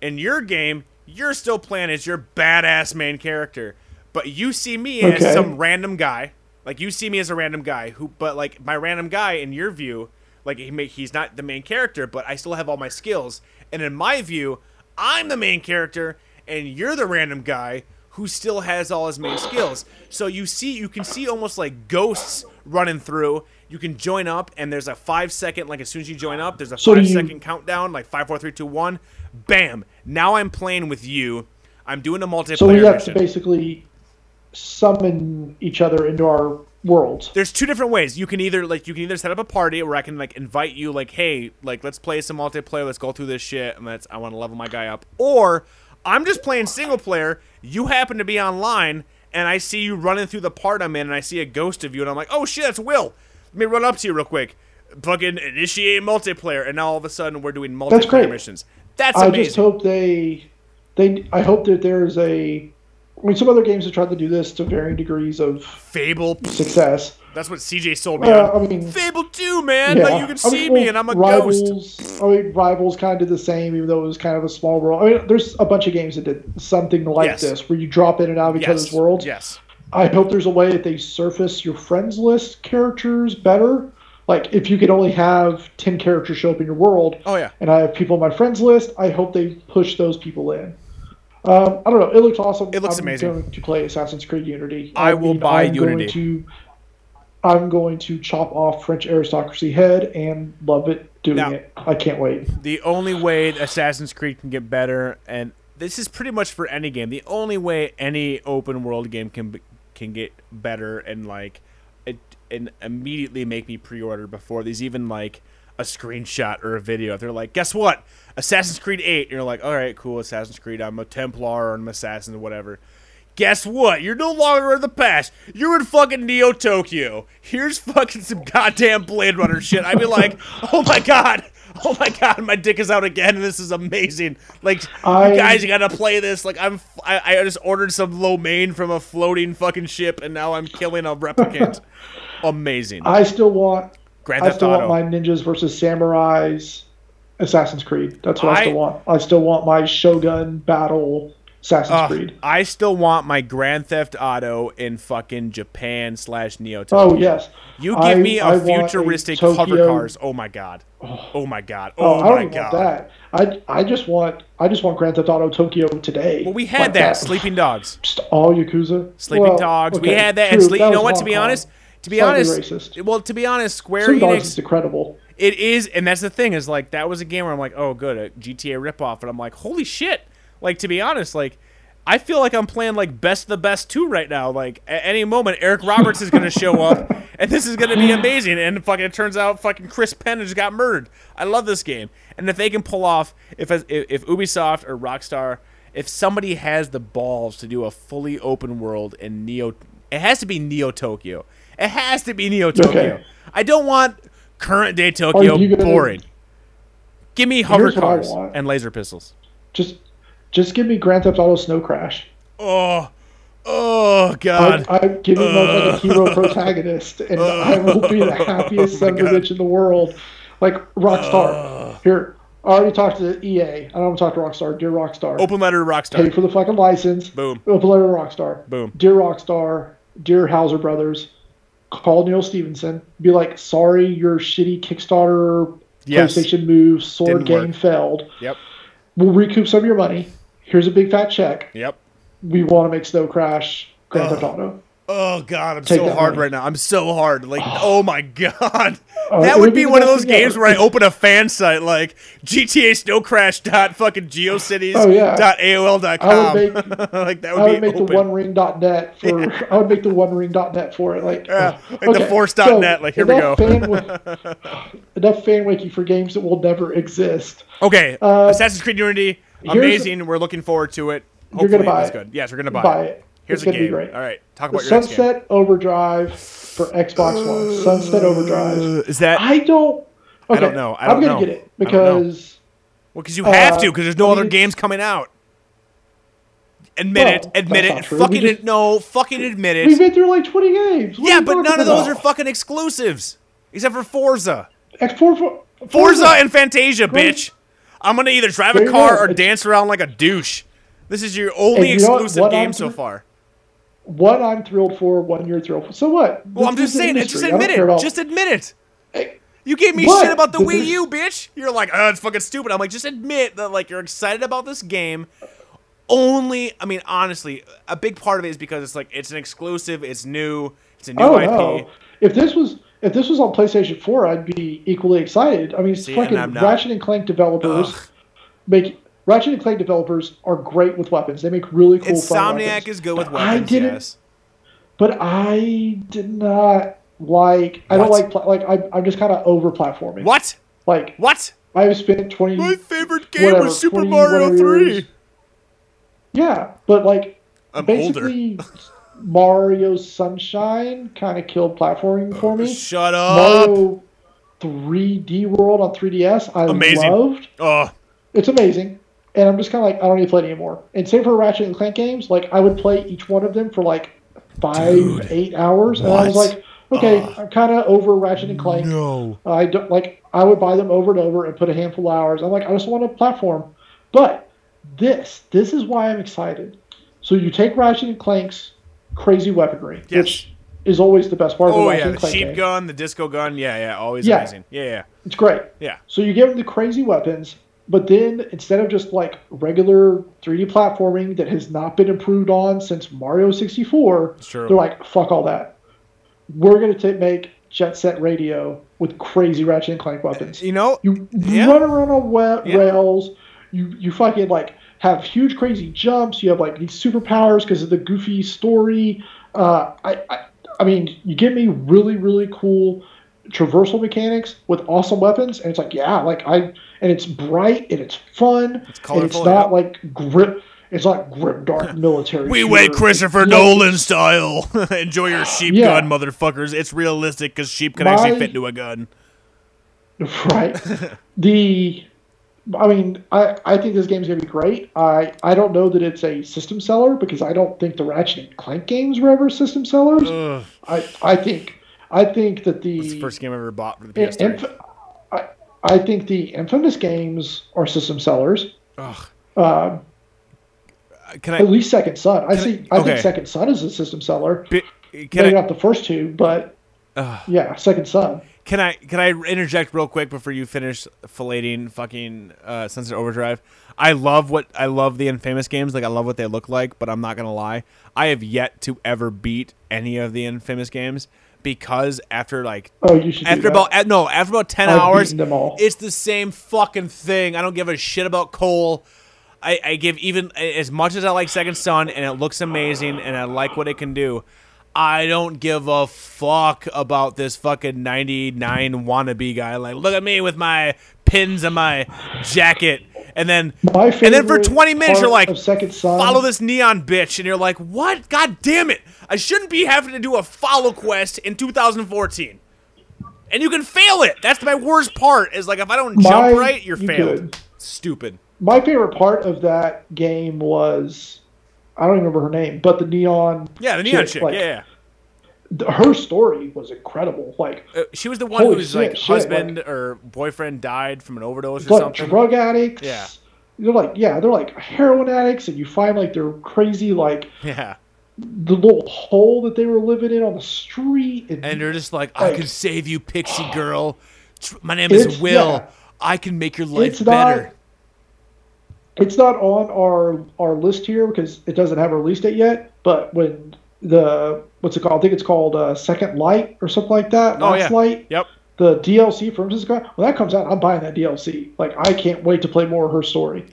B: In your game, you're still playing as your badass main character, but you see me as some random guy. Like you see me as a random guy who, but like my random guy in your view, like he may, he's not the main character, but I still have all my skills. And in my view, I'm the main character, and you're the random guy who still has all his main skills. So you see, you can see almost like ghosts running through. You can join up, and there's a five second, like as soon as you join up, there's a
C: So
B: five
C: you-
B: second countdown, like five, four, three, two, one. Bam! Now I'm playing with you. I'm doing a multiplayer
C: So we have
B: mission.
C: to basically summon each other into our worlds.
B: there's two different ways. You can either like you can either set up a party where I can like invite you like, hey, like let's play some multiplayer, let's go through this shit, and let's I want to level my guy up. Or I'm just playing single player. You happen to be online, and I see you running through the part I'm in, and I see a ghost of you, and I'm like, oh shit, that's Will. Let me run up to you real quick. Fucking initiate multiplayer, and now all of a sudden we're doing
C: That's
B: multiplayer
C: great.
B: missions. That's amazing.
C: I just hope they, they. I hope that there's a. I mean, some other games have tried to do this to varying degrees of
B: Fable.
C: success.
B: That's what CJ sold me
C: Uh. I mean,
B: Fable 2, man.
C: yeah,
B: Like you can
C: I
B: see
C: mean,
B: me, and I'm a
C: rivals,
B: ghost.
C: I mean, Rivals kind of did the same, even though it was kind of a small world. I mean, there's a bunch of games that did something like
B: Yes.
C: this, where you drop in and out of each
B: Yes.
C: other's worlds.
B: Yes.
C: I hope there's a way that they surface your friends list characters better. Like if you could only have ten characters show up in your world,
B: Oh yeah.
C: and I have people on my friends list, I hope they push those people in. Um, I don't know. It looks awesome.
B: It looks
C: I'm
B: amazing.
C: going to play Assassin's Creed Unity.
B: I will buy
C: I'm
B: Unity.
C: Going to, I'm going to chop off French aristocracy head and love it doing
B: Now-
C: it. I can't wait.
B: The only way Assassin's Creed can get better, and this is pretty much for any game, the only way any open world game can can get better and like it and immediately make me pre-order before these even like a screenshot or a video. If they're like, guess what? Assassin's Creed 8. And you're like, all right, cool, Assassin's Creed. I'm a Templar or I'm an assassin or whatever. Guess what? You're no longer in the past. You're in fucking Neo Tokyo. Here's fucking some goddamn Blade Runner shit. I'd be like, oh my god, oh my god, my dick is out again, this is amazing. Like,
C: I-
B: you guys, you gotta play this. Like, I'm, I, I just ordered some lo mein from a floating fucking ship, and now I'm killing a replicant. amazing.
C: I still want.
B: Grand
C: I still
B: Auto.
C: want my ninjas versus samurais. Assassin's Creed. That's what I,
B: I-
C: still want. I still want my Shogun battle Assassin's
B: Ugh,
C: Creed.
B: I still want my Grand Theft Auto in fucking Japan slash Neo Tokyo.
C: Oh yes.
B: You give
C: I-
B: me a
C: I a
B: futuristic hover
C: Tokyo-
B: cars. Oh my god. Oh. oh my god.
C: Oh,
B: Oh,
C: I don't
B: my god.
C: want that. I I just want I just want Grand Theft Auto Tokyo today.
B: Well, we had
C: Like
B: that. Sleeping Dogs.
C: Just all Yakuza.
B: Sleeping
C: Well,
B: Dogs. we had that.
C: true,
B: and sleep. You know what? To be honest, to be honest,
C: racist.
B: well, to be honest, Square
C: Sleeping Dogs is incredible.
B: it is, and that's the thing is like that was a game where I'm like, oh, good, a GTA ripoff, and I'm like, holy shit. Like to be honest, like. I feel like I'm playing like best of the best two right now. Like at any moment, Eric Roberts is gonna show up, and this is gonna be amazing. And fucking, it turns out fucking Chris Penn just got murdered. I love this game, and if they can pull off, if if, if Ubisoft or Rockstar, if somebody has the balls to do a fully open world in Neo, it has to be Neo Tokyo. It has to be Neo Tokyo.
C: Okay.
B: I don't want current day oh, Tokyo
C: you gonna-
B: boring. Give me hover
C: Here's what I
B: cars and laser pistols.
C: Just just give me Grand Theft Auto Snow Crash.
B: Oh, oh God.
C: I give me uh. like a hero protagonist, and uh. I will be the oh happiest son of a bitch in the world. Like Rockstar. Uh. Here, I already talked to EA. I don't want to talk to Rockstar. Dear Rockstar,
B: Open letter to Rockstar.
C: pay for the fucking license.
B: Boom.
C: Open letter to Rockstar.
B: Boom.
C: Dear Rockstar, dear Houser Brothers, call Neal Stephenson. Be like, sorry, your shitty Kickstarter
B: Yes.
C: PlayStation move sword
B: Didn't
C: game
B: work.
C: failed.
B: Yep.
C: We'll recoup some of your money. Here's a big fat check.
B: Yep.
C: We want to make Snow Crash Grand Theft Auto.
B: Oh God, I'm
C: Take
B: so hard
C: money.
B: right now. I'm so hard. Like, oh my God.
C: Oh,
B: that would
C: would
B: be one of those games where I open a fan site like GTA Snow Crash dot fucking GeoCities
C: Oh, yeah.
B: dot AOL dot
C: I
B: com.
C: would
B: like that
C: I
B: would
C: would
B: be
C: make the one ring dot net for I would make the one ring dot net for it. Like,
B: Yeah,
C: uh,
B: like the force.net, like, here we go.
C: Fan enough fan wiki for games that will never exist.
B: Okay,
C: Uh,
B: Assassin's Creed Unity, amazing. We're looking forward to it.
C: You're
B: Hopefully
C: gonna buy
B: it's
C: it.
B: good. Yes, we're gonna buy,
C: Buy
B: it.
C: it.
B: Here's
C: it's
B: a
C: gonna
B: game.
C: be great.
B: All right, talk about your next game.
C: Sunset Overdrive for Xbox One. Sunset Overdrive.
B: Uh, Is that
C: I don't. Okay,
B: don't know. I
C: am
B: don't
C: gonna
B: know.
C: get it
B: I don't know.
C: because
B: well? Because you have
C: uh,
B: to. Because there's no
C: I
B: other
C: mean,
B: games coming out. Admit
C: Well,
B: it. Admit it. Fucking
C: just-
B: it. No. Fucking admit it.
C: we've been through like 20 games. What
B: Yeah, but none of those
C: about?
B: are fucking exclusives, except for Forza.
C: X- Forza,
B: Forza and Fantasia,
C: Great.
B: bitch. I'm gonna either drive a car or dance around like a douche. This is your only
C: you
B: exclusive game
C: I'm
B: so far.
C: One I'm thrilled for, one you're thrilled for. So what?
B: Well,
C: This
B: I'm just saying Just admit it. Just admit it.
C: Hey,
B: You gave me
C: But
B: shit about the Wii U, bitch. You're like, oh, it's fucking stupid. I'm like, just admit that like you're excited about this game. Only, I mean, honestly, a big part of it is because it's like it's an exclusive, it's new, it's a new
C: Oh
B: IP.
C: no! If this was if this was on PlayStation 4, I'd be equally excited. I mean,
B: See,
C: fucking
B: and
C: Ratchet and Clank developers
B: Ugh.
C: make Ratchet and Clank developers are great with weapons. They make really cool.
B: Insomniac is good with
C: But I
B: weapons.
C: didn't.
B: Yes.
C: but I did not like. I don't like like I, I'm just kind of over platforming.
B: What?
C: Like
B: What?
C: I've spent twenty.
B: My favorite game
C: whatever,
B: was Super Mario 3.
C: years. Yeah, but like
B: I'm
C: basically, Mario Sunshine kind of killed platforming for me.
B: Shut up.
C: Mario 3D World on 3DS, I
B: Amazing.
C: loved.
B: Oh,
C: It's amazing. And I'm just kind of like, I don't need to play it anymore. And same for Ratchet and Clank games. Like, I would play each one of them for like five,
B: Dude.
C: eight hours. And I was like, okay,
B: Ugh.
C: I'm kind of over Ratchet and Clank.
D: No.
C: I don't like. I would buy them over and over and put a handful of hours. I'm like, I just want a platform. But this, this is why I'm excited. So you take Ratchet and Clank's crazy weaponry,
B: Yes.
C: which is always the best part of
B: oh
C: the Ratchet
B: yeah,
C: and
B: the
C: Clank
B: sheep
C: game.
B: gun, the disco gun. Yeah, yeah, always
C: Yeah.
B: amazing. Yeah, yeah,
C: It's great.
B: yeah.
C: So you give them the crazy weapons, but then instead of just like regular 3D platforming that has not been improved on since Mario 64,
B: true.
C: they're like, fuck all that. We're going to make Jet Set Radio with crazy Ratchet and Clank weapons.
B: You know,
C: You
B: Yeah.
C: run around on wa-
B: Yeah.
C: rails. You you fucking like have huge crazy jumps. You have like these superpowers because of the goofy story. Uh, I, I I mean, you give me really really cool traversal mechanics with awesome weapons, and it's like yeah, like I and it's bright and it's fun. and it's not
B: yeah.
C: like grip. It's not grim dark military.
B: we
C: shooter.
B: went Christopher
C: It's like-
B: Nolan style. Enjoy your sheep
C: Yeah.
B: gun, motherfuckers. It's realistic because sheep can
C: My-
B: actually fit into a gun.
C: Right. the, I mean, I, I think this game's gonna be great. I I don't know that it's a system seller because I don't think the Ratchet and Clank games were ever system sellers.
B: Ugh,
C: I I think I think that the,
B: it's the first game I ever bought for the PS3.
C: Inf- I, I think the infamous games are system sellers.
B: Ugh.
C: Uh,
B: Can
C: at least Second Son. I
B: Can I-
C: see. I,
B: okay.
C: think Second Son is a system seller. Maybe
B: Can I?
C: not the first two, but
B: Ugh.
C: yeah, Second Son.
B: Can I can I interject real quick before you finish filleting fucking uh, Sunset Overdrive? I love what I love the infamous games. Like I love what they look like, but I'm not gonna lie. I have yet to ever beat any of the infamous games because after like
C: Oh, you should.
B: after about uh, no after about 10
C: I've
B: hours it's the same fucking thing. I don't give a shit about cole. I, I give even as much as i like second son and it looks amazing and i like what it can do i don't give a fuck about this fucking 99 wannabe guy. Like look at me with my pins and my jacket and then and then for 20 minutes you're like follow this neon bitch. And you're like what? God damn it. I shouldn't be having to do a follow quest in 2014 and you can fail it. That's my worst part is like if i don't
C: My-
B: jump right you're
C: you
B: failed.
C: Could.
B: stupid.
C: My favorite part of that game was I don't even remember her name, but the neon.
B: yeah the neon chick.
C: like,
B: yeah, yeah.
C: Her story was incredible. Like
B: Uh, she was the one whose
C: shit,
B: like
C: shit,
B: husband or boyfriend died from an overdose or
C: like
B: something
C: drug addicts.
B: Yeah.
C: They're like yeah, they're like heroin addicts, and you find like their crazy like
B: yeah
C: the little hole that they were living in on the street. And,
B: and they're just like i can save you pixie girl my name is will
C: yeah.
B: i can make your life
C: it's
B: better
C: not. It's not on our our list here because it doesn't have a release date yet. But when the what's it called? I think it's called uh, Second Light or something like that.
B: Oh,
C: Last
B: yeah.
C: Light.
B: yep
C: the DLC for Princess When that comes out, I'm buying that DLC. Like I can't wait to play more of her story.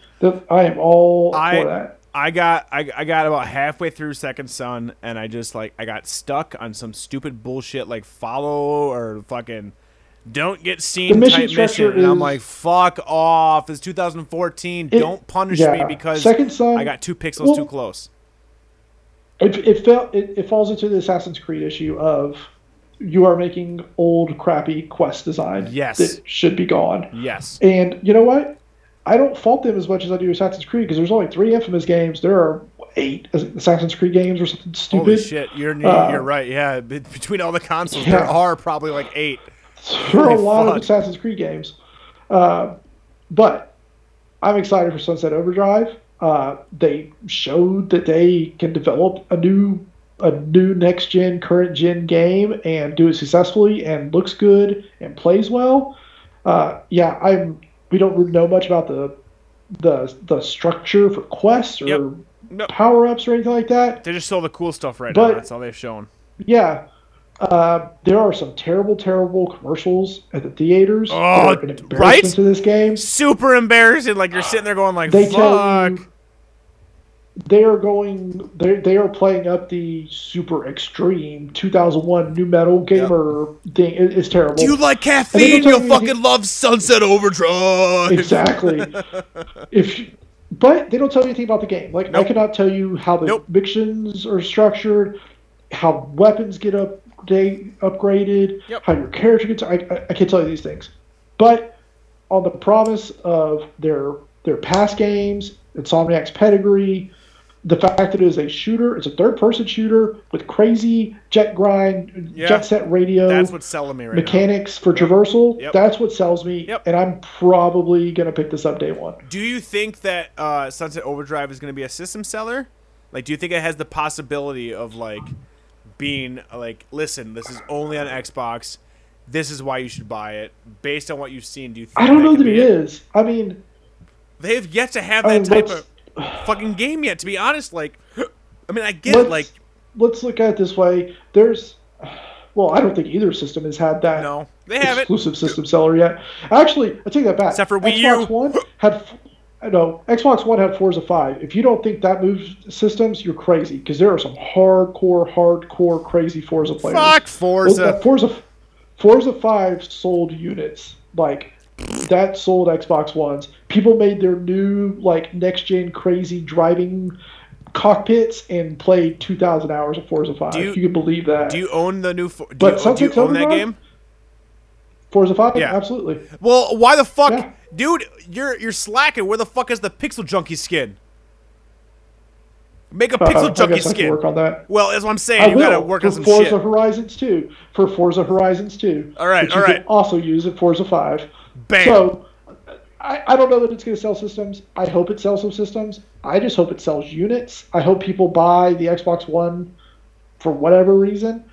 C: I am all
B: I-
C: for that.
B: I got I, I got about halfway through Second Son and I just like I got stuck on some stupid bullshit like follow or fucking don't get seen
C: The mission
B: type mission and I'm like fuck off it's 2014
C: It-
B: don't punish
C: yeah.
B: me because
C: Second Son-
B: I got two pixels
C: well-
B: too close
C: It it felt it, it falls into the Assassin's Creed issue of you are making old crappy quest design
B: Yes.
C: that should be gone.
B: yes
C: And you know what? I don't fault them as much as I do Assassin's Creed because there's only three infamous games. There are eight Assassin's Creed games or something stupid.
B: holy shit you're
C: Uh,
B: you're right yeah between all the consoles
C: yeah.
B: there are probably like eight
C: There are a lot
B: fuck.
C: of Assassin's Creed games. Uh, but I'm excited for Sunset Overdrive. Uh, they showed that they can develop a new a new next gen, current gen game and do it successfully and looks good and plays well. Uh, yeah, I'm. We don't know much about the the the structure for quests or
B: Yep. No.
C: power ups or anything like that.
B: they just saw the cool stuff right
C: But-
B: now that's all they've shown
C: Yeah. Uh, there are some terrible, terrible commercials at the theaters.
B: Oh,
C: that are an embarrassment
B: right?
C: To this game,
B: super embarrassing like you're sitting there going like
C: they
B: fuck
C: tell you they are going they they are playing up the super extreme 2001 new metal gamer thing. It, it's terrible.
B: Do you like caffeine? You'll
C: you
B: fucking
C: anything-
B: love Sunset Overdrive.
C: exactly. if you- but they don't tell you anything about the game. Like
B: Nope.
C: I cannot tell you how the
B: Nope.
C: missions are structured, how weapons get update upgraded,
B: Yep.
C: how your character gets. I, I, I can't tell you these things. But on the promise of their their past games, Insomniac's pedigree, the fact that it is a shooter, it's a third person shooter with crazy jet grind,
B: Yeah.
C: jet set radio
B: That's what's selling me right now.
C: mechanics for traversal.
B: Yep.
C: That's what sells me,
B: Yep.
C: and I'm probably gonna pick this up day one.
B: Do you think that uh, Sunset Overdrive is going to be a system seller? Like, do you think it has the possibility of like being like, listen, this is only on Xbox. This is why you should buy it. Based on what you've seen, do you think
C: I don't know that it is. I mean,
B: They have yet to have
C: I
B: that
C: mean,
B: type of fucking game yet. To be honest, like, I mean, I get it.
C: let's
B: Like,
C: let's look at it this way. There's, well, I don't think either system has had that
B: no, they haven't
C: exclusive system seller yet. Actually, I take that back.
B: Except for Wii
C: Xbox
B: U.
C: One had. No, Xbox One had Forza 5. If you don't think that moves systems, you're crazy because there are some hardcore, hardcore, crazy Forza players.
B: Fuck Forza.
C: Forza, Forza Five sold units like that sold Xbox Ones. People made their new like next gen crazy driving cockpits and played two thousand hours of Forza Five.
B: Do you-
C: you, can believe that.
B: Do you own the new? Do
C: But
B: you, do you own that game?
C: Forza Five,
B: Yeah.
C: absolutely.
B: Well, why the fuck,
C: Yeah.
B: Dude? You're you're slacking. Where the fuck is the Pixel Junkie skin? Make a
C: Uh,
B: Pixel
C: I
B: Junkie skin.
C: work on that.
B: Well, that's what I'm saying.
C: I
B: you
C: will
B: gotta work
C: for
B: on some
C: Forza
B: shit.
C: Horizons 2. For Forza Horizons 2.
B: All right,
C: which you
B: all
C: can also use at Forza 5.
B: Bam.
C: So, I, I don't know that it's going to sell systems. I hope it sells some systems. I just hope it sells units. I hope people buy the Xbox One for whatever reason.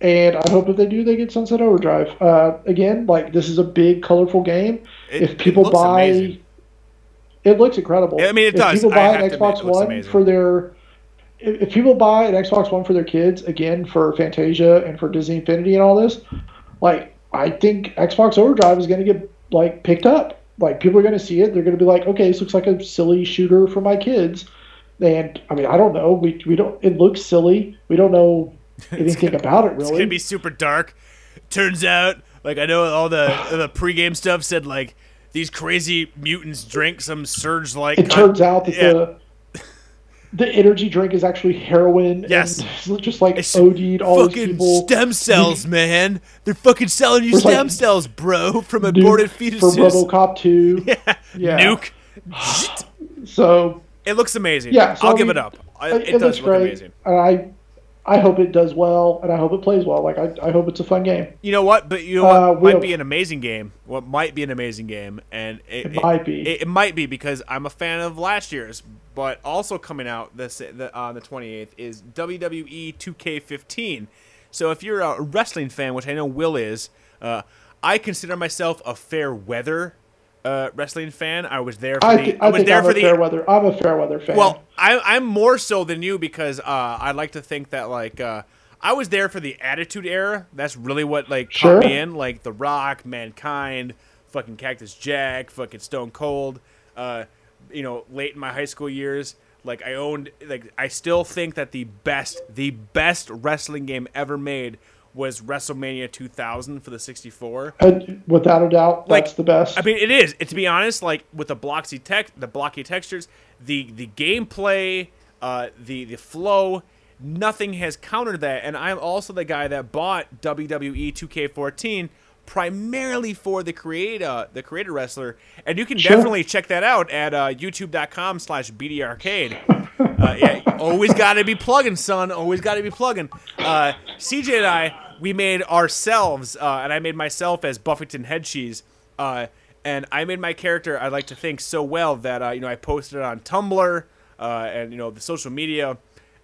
C: And I hope if they do, they get Sunset Overdrive. Uh, again, like this is a big, colorful game.
B: It-
C: if
B: it
C: people
B: looks
C: buy,
B: amazing.
C: it looks incredible.
B: I mean, it
C: if
B: does.
C: people buy an
B: admit,
C: Xbox
B: it looks
C: One
B: amazing.
C: for their, if, if people buy an Xbox One for their kids, again for Fantasia and for Disney Infinity and all this, like I think Xbox Overdrive is going to get like picked up. Like people are going to see it, they're going to be like, okay, this looks like a silly shooter for my kids. And I mean, I don't know. We we don't. It looks silly. We don't know anything about it really.
B: It's gonna be super dark. Turns out, like I know all the the pregame stuff said like these crazy mutants drink some surge like.
C: it turns out that
B: yeah.
C: the the energy drink is actually heroin.
B: Yes.
C: just like
B: It's
C: OD'd all these
B: fucking
C: people.
B: stem cells, man. They're fucking selling you
C: It's like
B: stem cells, bro, from
C: Nuke
B: aborted
C: for
B: fetuses.
C: RoboCop 2.
B: yeah.
C: Yeah.
B: Nuke.
C: So
B: It looks amazing.
C: Yeah, so
B: I'll
C: I
B: give it up.
C: It,
B: it,
C: it
B: does
C: looks
B: look
C: great.
B: amazing.
C: I I hope it does well, and I hope it plays well. Like I, I hope it's a fun game.
B: You know what? But you know
C: Uh,
B: what
C: we
B: might be an amazing game. What might be an amazing game, and it,
C: It might be.
B: It, it might be because I'm a fan of last year's. But also coming out this the, on the 28th is WWE 2K15. So if you're a wrestling fan, which I know Will is, uh, I consider myself a fair weather uh, wrestling fan. I was there for
C: I,
B: the.
C: th-
B: I
C: I
B: was
C: think
B: there
C: I'm
B: for
C: a
B: the.
C: fair weather. I'm a fair weather fan.
B: Well, I, I'm more so than you because uh, I like to think that like uh, I was there for the Attitude Era. That's really what like
C: Sure.
B: caught me in, like The Rock, Mankind, fucking Cactus Jack, fucking Stone Cold. Uh, you know, late in my high school years, like I owned, like I still think that the best, the best wrestling game ever made was WrestleMania 2000 for the 64.
C: And without a doubt,
B: Like,
C: that's the best.
B: I mean, it is. It, to be honest, like with the blocky tech, the blocky textures, the the gameplay, uh, the the flow, nothing has countered that. And I'm also the guy that bought WWE 2K14 primarily for the creator, the creator wrestler. And you can
C: Sure.
B: definitely check that out at uh, YouTube.com/slash BDArcade. Uh, yeah, always got to be plugging, son. Always got to be plugging. Uh, CJ and I, we made ourselves, uh, and I made myself as Buffington Head Cheese. Uh, and I made my character, I like to think, so well that uh, you know I posted it on Tumblr uh, and you know the social media.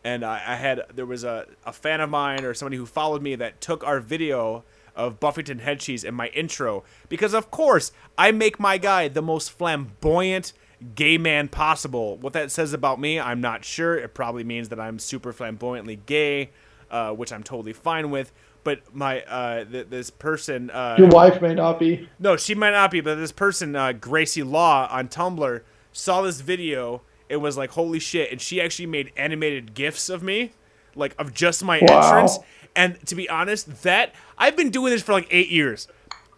B: And I, I had there was a, a fan of mine or somebody who followed me that took our video of Buffington Head Cheese in my intro because of course I make my guy the most flamboyant gay man possible. What that says about me, I'm not sure. It probably means that I'm super flamboyantly gay, uh, which I'm totally fine with. But my uh, th- this person, uh,
C: Your wife may not be.
B: no, she might not be, but this person, uh, Gracie Law on Tumblr, saw this video It was like holy shit, and she actually made animated gifs of me, like of just my
C: Wow.
B: entrance. And to be honest, that I've been doing this for like eight years.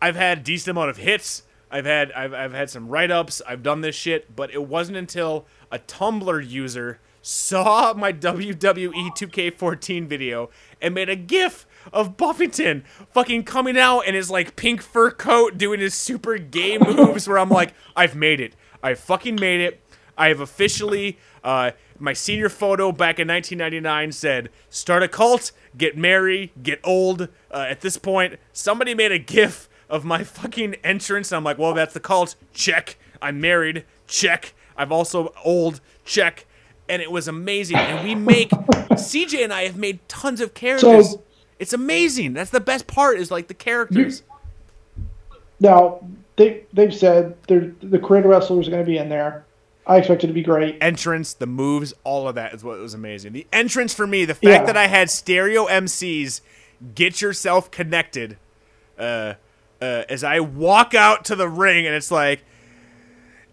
B: I've had a decent amount of hits. I've had I've, I've had some write ups. I've done this shit, but it wasn't until a Tumblr user saw my WWE 2K14 video and made a GIF of Buffington fucking coming out in his like pink fur coat doing his super gay moves. Where I'm like, I've made it. I fucking made it. I have officially. Uh, my senior photo back in 1999 said, "Start a cult, get married, get old." Uh, at this point, somebody made a GIF of my fucking entrance. And I'm like, "Well, that's the cult." Check. I'm married. Check. I've also old. Check. And it was amazing. And we make CJ and I have made tons of characters.
C: So-
B: it's amazing. That's the best part. Is like the characters.
C: Now they they've said they're, the creator wrestlers are going to be in there. I expect it to be great.
B: entrance, the moves, all of that is what was amazing. The entrance for me, the fact
C: Yeah.
B: that I had stereo MCs get yourself connected uh, uh, as I walk out to the ring and it's like,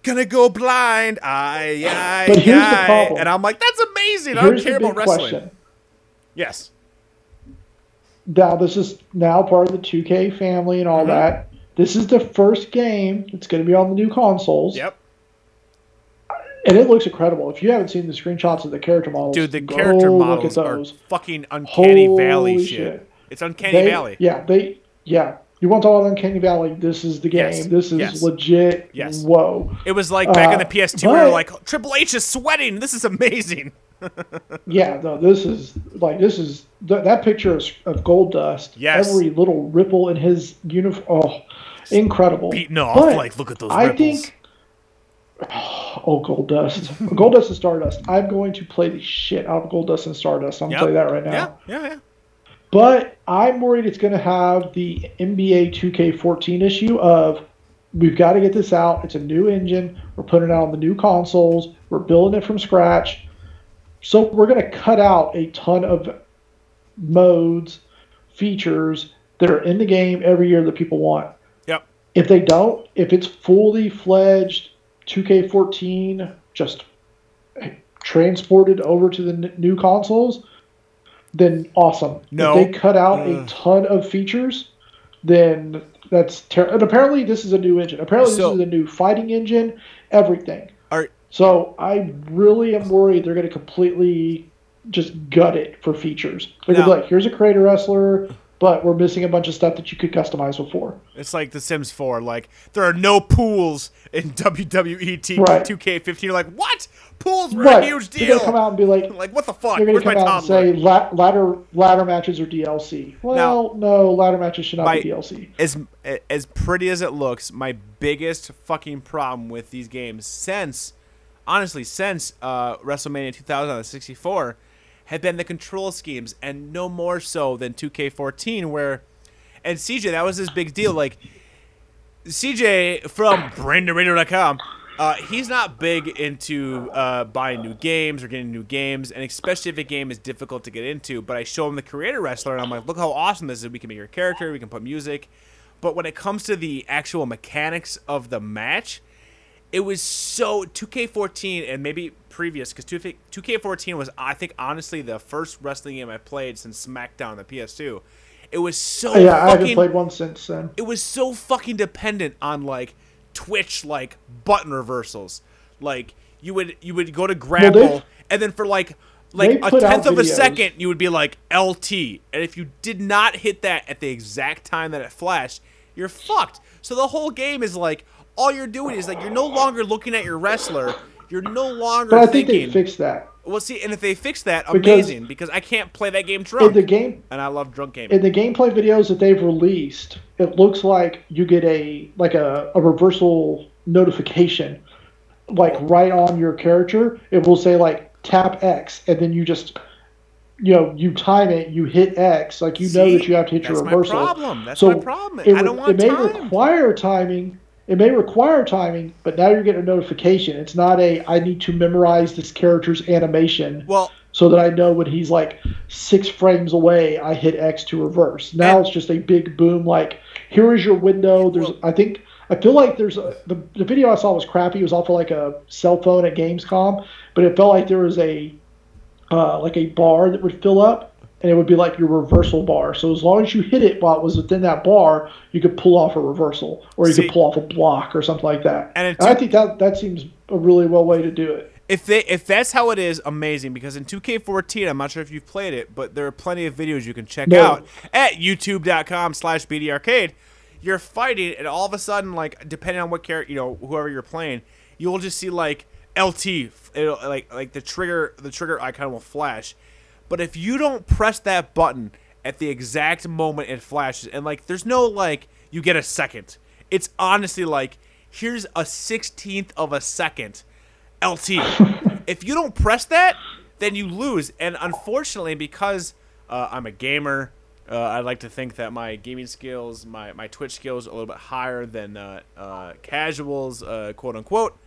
B: gonna go blind, I, I,
C: But here's the problem.
B: And I'm like, that's amazing. I don't
C: Here's
B: care about wrestling.
C: question.
B: Yes.
C: Now this is now part of the 2K family and
B: Mm-hmm.
C: all that. This is the first game that's going to be on the new consoles,
B: Yep.
C: and it looks incredible. If you haven't seen the screenshots of the character models,
B: Dude, the character
C: look
B: models are fucking uncanny
C: Holy
B: valley shit.
C: shit.
B: It's uncanny
C: They-
B: valley.
C: Yeah, they yeah. You want to talk about Uncanny Valley? This is the game.
B: Yes,
C: This is
B: yes.
C: legit.
B: Yes.
C: Whoa.
B: It was like back in the
C: Uh,
B: PS2 where we were like, Triple H is sweating. This is amazing.
C: Yeah, no, this is like this is th- that picture of, of Goldust.
B: Yes.
C: Every little ripple in his uniform. Oh, incredible.
B: Beating off,
C: But
B: like, look at those
C: I
B: ripples.
C: think. Oh, Goldust. Goldust and Stardust. I'm going to play the shit out of Goldust and Stardust. I'm
B: Yep.
C: going to tell you that right now.
B: Yeah, yeah, yeah.
C: But I'm worried it's going to have the NBA 2K14 issue of we've got to get this out. It's a new engine. We're putting it out on the new consoles. We're building it from scratch. So we're going to cut out a ton of modes, features that are in the game every year that people want.
B: Yep.
C: If they don't, if it's fully fledged 2K14, just transported over to the n- new consoles, then awesome.
B: No.
C: If they cut out a mm. ton of features, then that's terrible. and apparently this is a new engine. Apparently
B: So-
C: this is a new fighting engine, everything.
B: Are
C: So I really am worried they're going to completely just gut it for features. They're
B: Now-
C: like, here's a creator wrestler, but we're missing a bunch of stuff that you could customize before.
B: it's like The Sims 4. Like there are no pools in WWE T-
C: Right.
B: 2K15. You're like, what? Pools were
C: Right.
B: a huge deal.
C: They're going to come out and be like,
B: Like what the fuck?
C: they're going to come out and say la- ladder ladder matches are DLC. Well, no, ladder matches should not
B: My-
C: be DLC.
B: as as pretty as it looks, my biggest fucking problem with these games since, honestly, since uh, WrestleMania 2000 on the 64, have been the control schemes, and no more so than 2K14, where, and CJ, that was his big deal. Like, CJ from BrainDeadRadio.com, uh, he's not big into uh, buying new games or getting new games, and especially if a game is difficult to get into. But I show him the Creator Wrestler, and I'm like, look how awesome this is. We can make your character, we can put music. But when it comes to the actual mechanics of the match, it was so 2K14 and maybe previous because 2K14 was I think honestly the first wrestling game I played since SmackDown on the PS2. It was so oh,
C: yeah, I haven't played one since then.
B: it was so fucking dependent on like Twitch like button reversals. Like you would you would go to grapple
C: they've-
B: and then for like like a tenth of a second you would be like LT and if you did not hit that at the exact time that it flashed, you're fucked. So the whole game is like all you're doing is like you're no longer looking at your wrestler. You're no longer
C: But I think
B: thinking.
C: they fixed that.
B: well, see, and if they fix that,
C: Because-
B: amazing. Because I can't play that game drunk,
C: In the game
B: and I love drunk games.
C: in the gameplay videos that they've released, it looks like you get a like a, a reversal notification, like right on your character. It will say like tap X, and then you just you know you time it, you hit X, like you know that you have to hit your reversal.
B: That's my problem. That's
C: so
B: my problem.
C: It,
B: I don't want
C: it may
B: time.
C: require timing. It may require timing, but now you're getting a notification. It's not a I need to memorize this character's animation
B: well,
C: so that I know when he's like six frames away, I hit X to reverse. Now
B: And-
C: it's just a big boom. Like here is your window. There's
B: Well-
C: I think I feel like there's a, the the video I saw was crappy. It was off of like a cell phone at Gamescom, but it felt like there was a uh, like a bar that would fill up, and it would be like your reversal bar. So as long as you hit it while it was within that bar, you could pull off a reversal, or you
B: See-
C: could pull off a block or something like that.
B: And it
C: I think that that seems a really well way to do it.
B: If they if that's how it is, amazing. Because in 2K14, I'm not sure if you've played it, but there are plenty of videos you can check
C: No.
B: out at YouTube.com/slash BDArcade. You're fighting, and all of a sudden, like depending on what character, you know, whoever you're playing, you will just see like LT, it'll, like like the trigger the trigger icon will flash. But if you don't press that button at the exact moment it flashes, and like there's no like you get a second. It's honestly like here's a sixteenth of a second. LT. if you don't press that, then you lose. And unfortunately, because uh, I'm a gamer, uh, I like to think that my gaming skills, my, my Twitch skills, are a little bit higher than uh, uh, casuals, uh, quote unquote.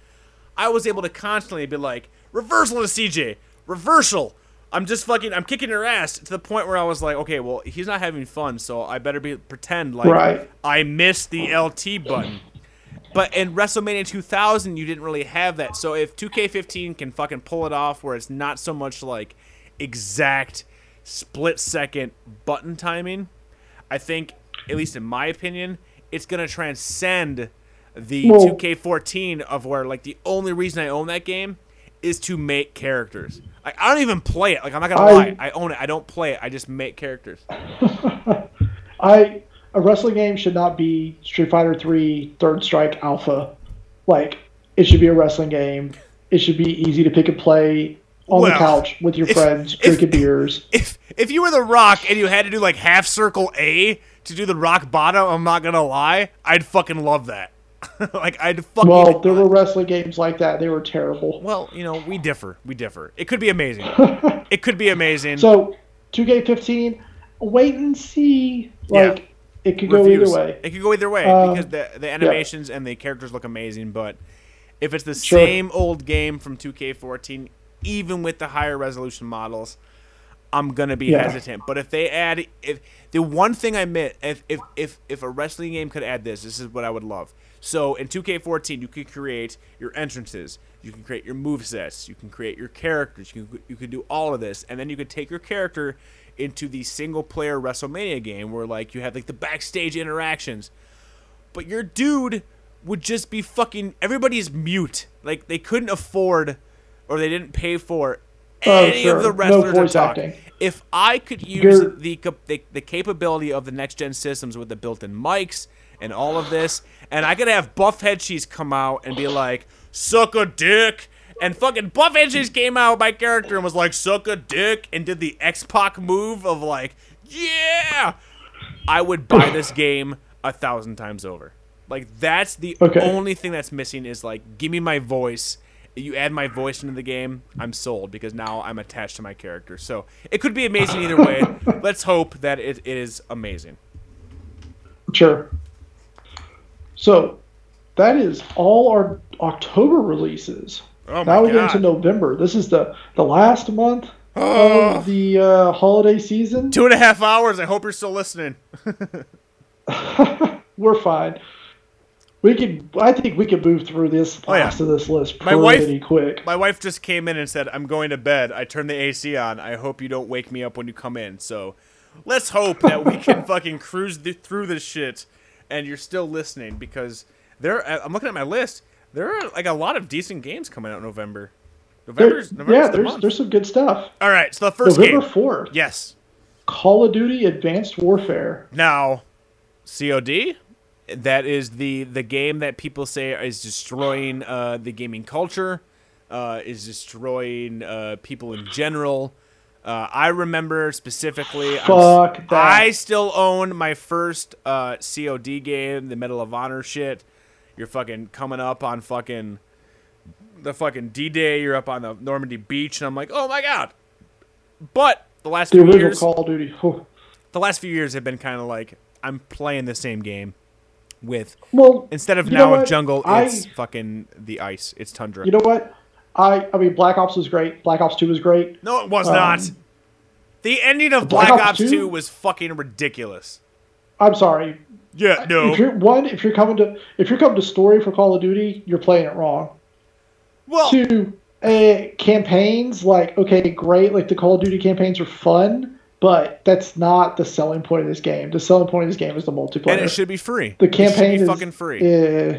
B: I was able to constantly be like, reversal to CJ, reversal. I'm just fucking, I'm kicking her ass to the point where I was like, okay, well, he's not having fun, so I better be pretend like
C: Right.
B: I missed the LT button. But in WrestleMania 2000, you didn't really have that. So if 2K15 can fucking pull it off, where it's not so much like exact split second button timing, I think, at least in my opinion, it's gonna transcend the
C: Well-
B: 2K14 of where like the only reason I own that game is to make characters. Like I don't even play it. Like I'm not gonna
C: I-
B: lie, I own it. I don't play it. I just make characters.
C: I a wrestling game should not be Street Fighter 3 Third Strike Alpha. Like it should be a wrestling game. It should be easy to pick and play on
B: Well,
C: the couch with your
B: if-
C: friends,
B: if-
C: drinking beers.
B: if if you were the Rock and you had to do like half circle A to do the Rock bottom, I'm not gonna lie, I'd fucking love that. like I'd fucking.
C: Well, there were wrestling games like that. They were terrible.
B: Well, you know, we differ. We differ. It could be amazing. it could be amazing.
C: So 2K15, wait and see.
B: Yeah.
C: Like it could go either way.
B: It could go either way
C: Um,
B: because the the animations and the characters look amazing. But if it's the
C: Sure.
B: same old game from 2K14, even with the higher resolution models, I'm gonna be
C: Yeah.
B: hesitant. But if they add, if the one thing I admit, if if if if a wrestling game could add this, this is what I would love. So in 2K14, you can create your entrances, you can create your move sets, you can create your characters, you can you can do all of this, and then you can take your character into the single player WrestleMania game where like you have like the backstage interactions. But your dude would just be fucking everybody's mute. Like they couldn't afford or they didn't pay for
C: Oh,
B: any
C: sure.
B: of the
C: No
B: wrestlers to talk.
C: acting.
B: if i could use the, the the capability of the next gen systems with the built-in mics and all of this and i could have buff head cheese come out and be like suck a dick and fucking Buff Head Cheese came out my character and was like suck a dick and did the X-Pac move of like yeah I would buy this game a thousand times over. Like that's the
C: Okay.
B: only thing that's missing is like give me my voice. You add my voice into the game, I'm sold because now I'm attached to my character. So it could be amazing either way. Let's hope that it, it is amazing.
C: Sure. So that is all our October releases.
B: Oh
C: now we get into November. This is the the last month of the uh, holiday season.
B: Two and a half hours. I hope you're still listening.
C: We're fine. We can. I think we can move through this
B: Oh, yeah.
C: of this list
B: My wife-
C: pretty quick.
B: My wife just came in and said, I'm going to bed. I turned the AC on. I hope you don't wake me up when you come in. So let's hope that we can fucking cruise th- through this shit and you're still listening because there, I'm looking at my list. There are like a lot of decent games coming out in November.
C: There-
B: November's, November's
C: yeah,
B: the
C: there's
B: month.
C: there's some good stuff.
B: All right, so the first
C: November fourth,
B: Yes.
C: Call of Duty Advanced Warfare.
B: Now, COD. That is the the game that people say is destroying uh, the gaming culture, uh, is destroying uh, people in general. Uh, I remember specifically. I'm
C: Fuck that.
B: I still own my first uh, COD game, the Medal of Honor shit. You're fucking coming up on fucking the fucking D Day. You're up on the Normandy beach, and I'm like, oh my god. But the last few years,
C: Call Duty. Oh.
B: the last few years have been kind of like I'm playing the same game with
C: Well,
B: instead of now
C: what?
B: jungle,
C: I-
B: it's fucking the ice. It's tundra.
C: You know what? I I mean, Black Ops was great. Black Ops Two was great.
B: no, it was
C: Um,
B: not. The ending of
C: Black
B: Black,
C: Ops
B: Ops
C: 2?
B: 2 was fucking ridiculous.
C: I'm sorry.
B: Yeah, no.
C: If you're one, if you're coming to if you're coming to story for Call of Duty, you're playing it wrong.
B: Well,
C: Two, uh, campaigns like okay, great, like the Call of Duty campaigns are fun, but that's not the selling point of this game. The selling point of this game is the multiplayer.
B: and it should be free.
C: the
B: It should
C: campaign
B: be
C: is
B: fucking free.
C: Uh,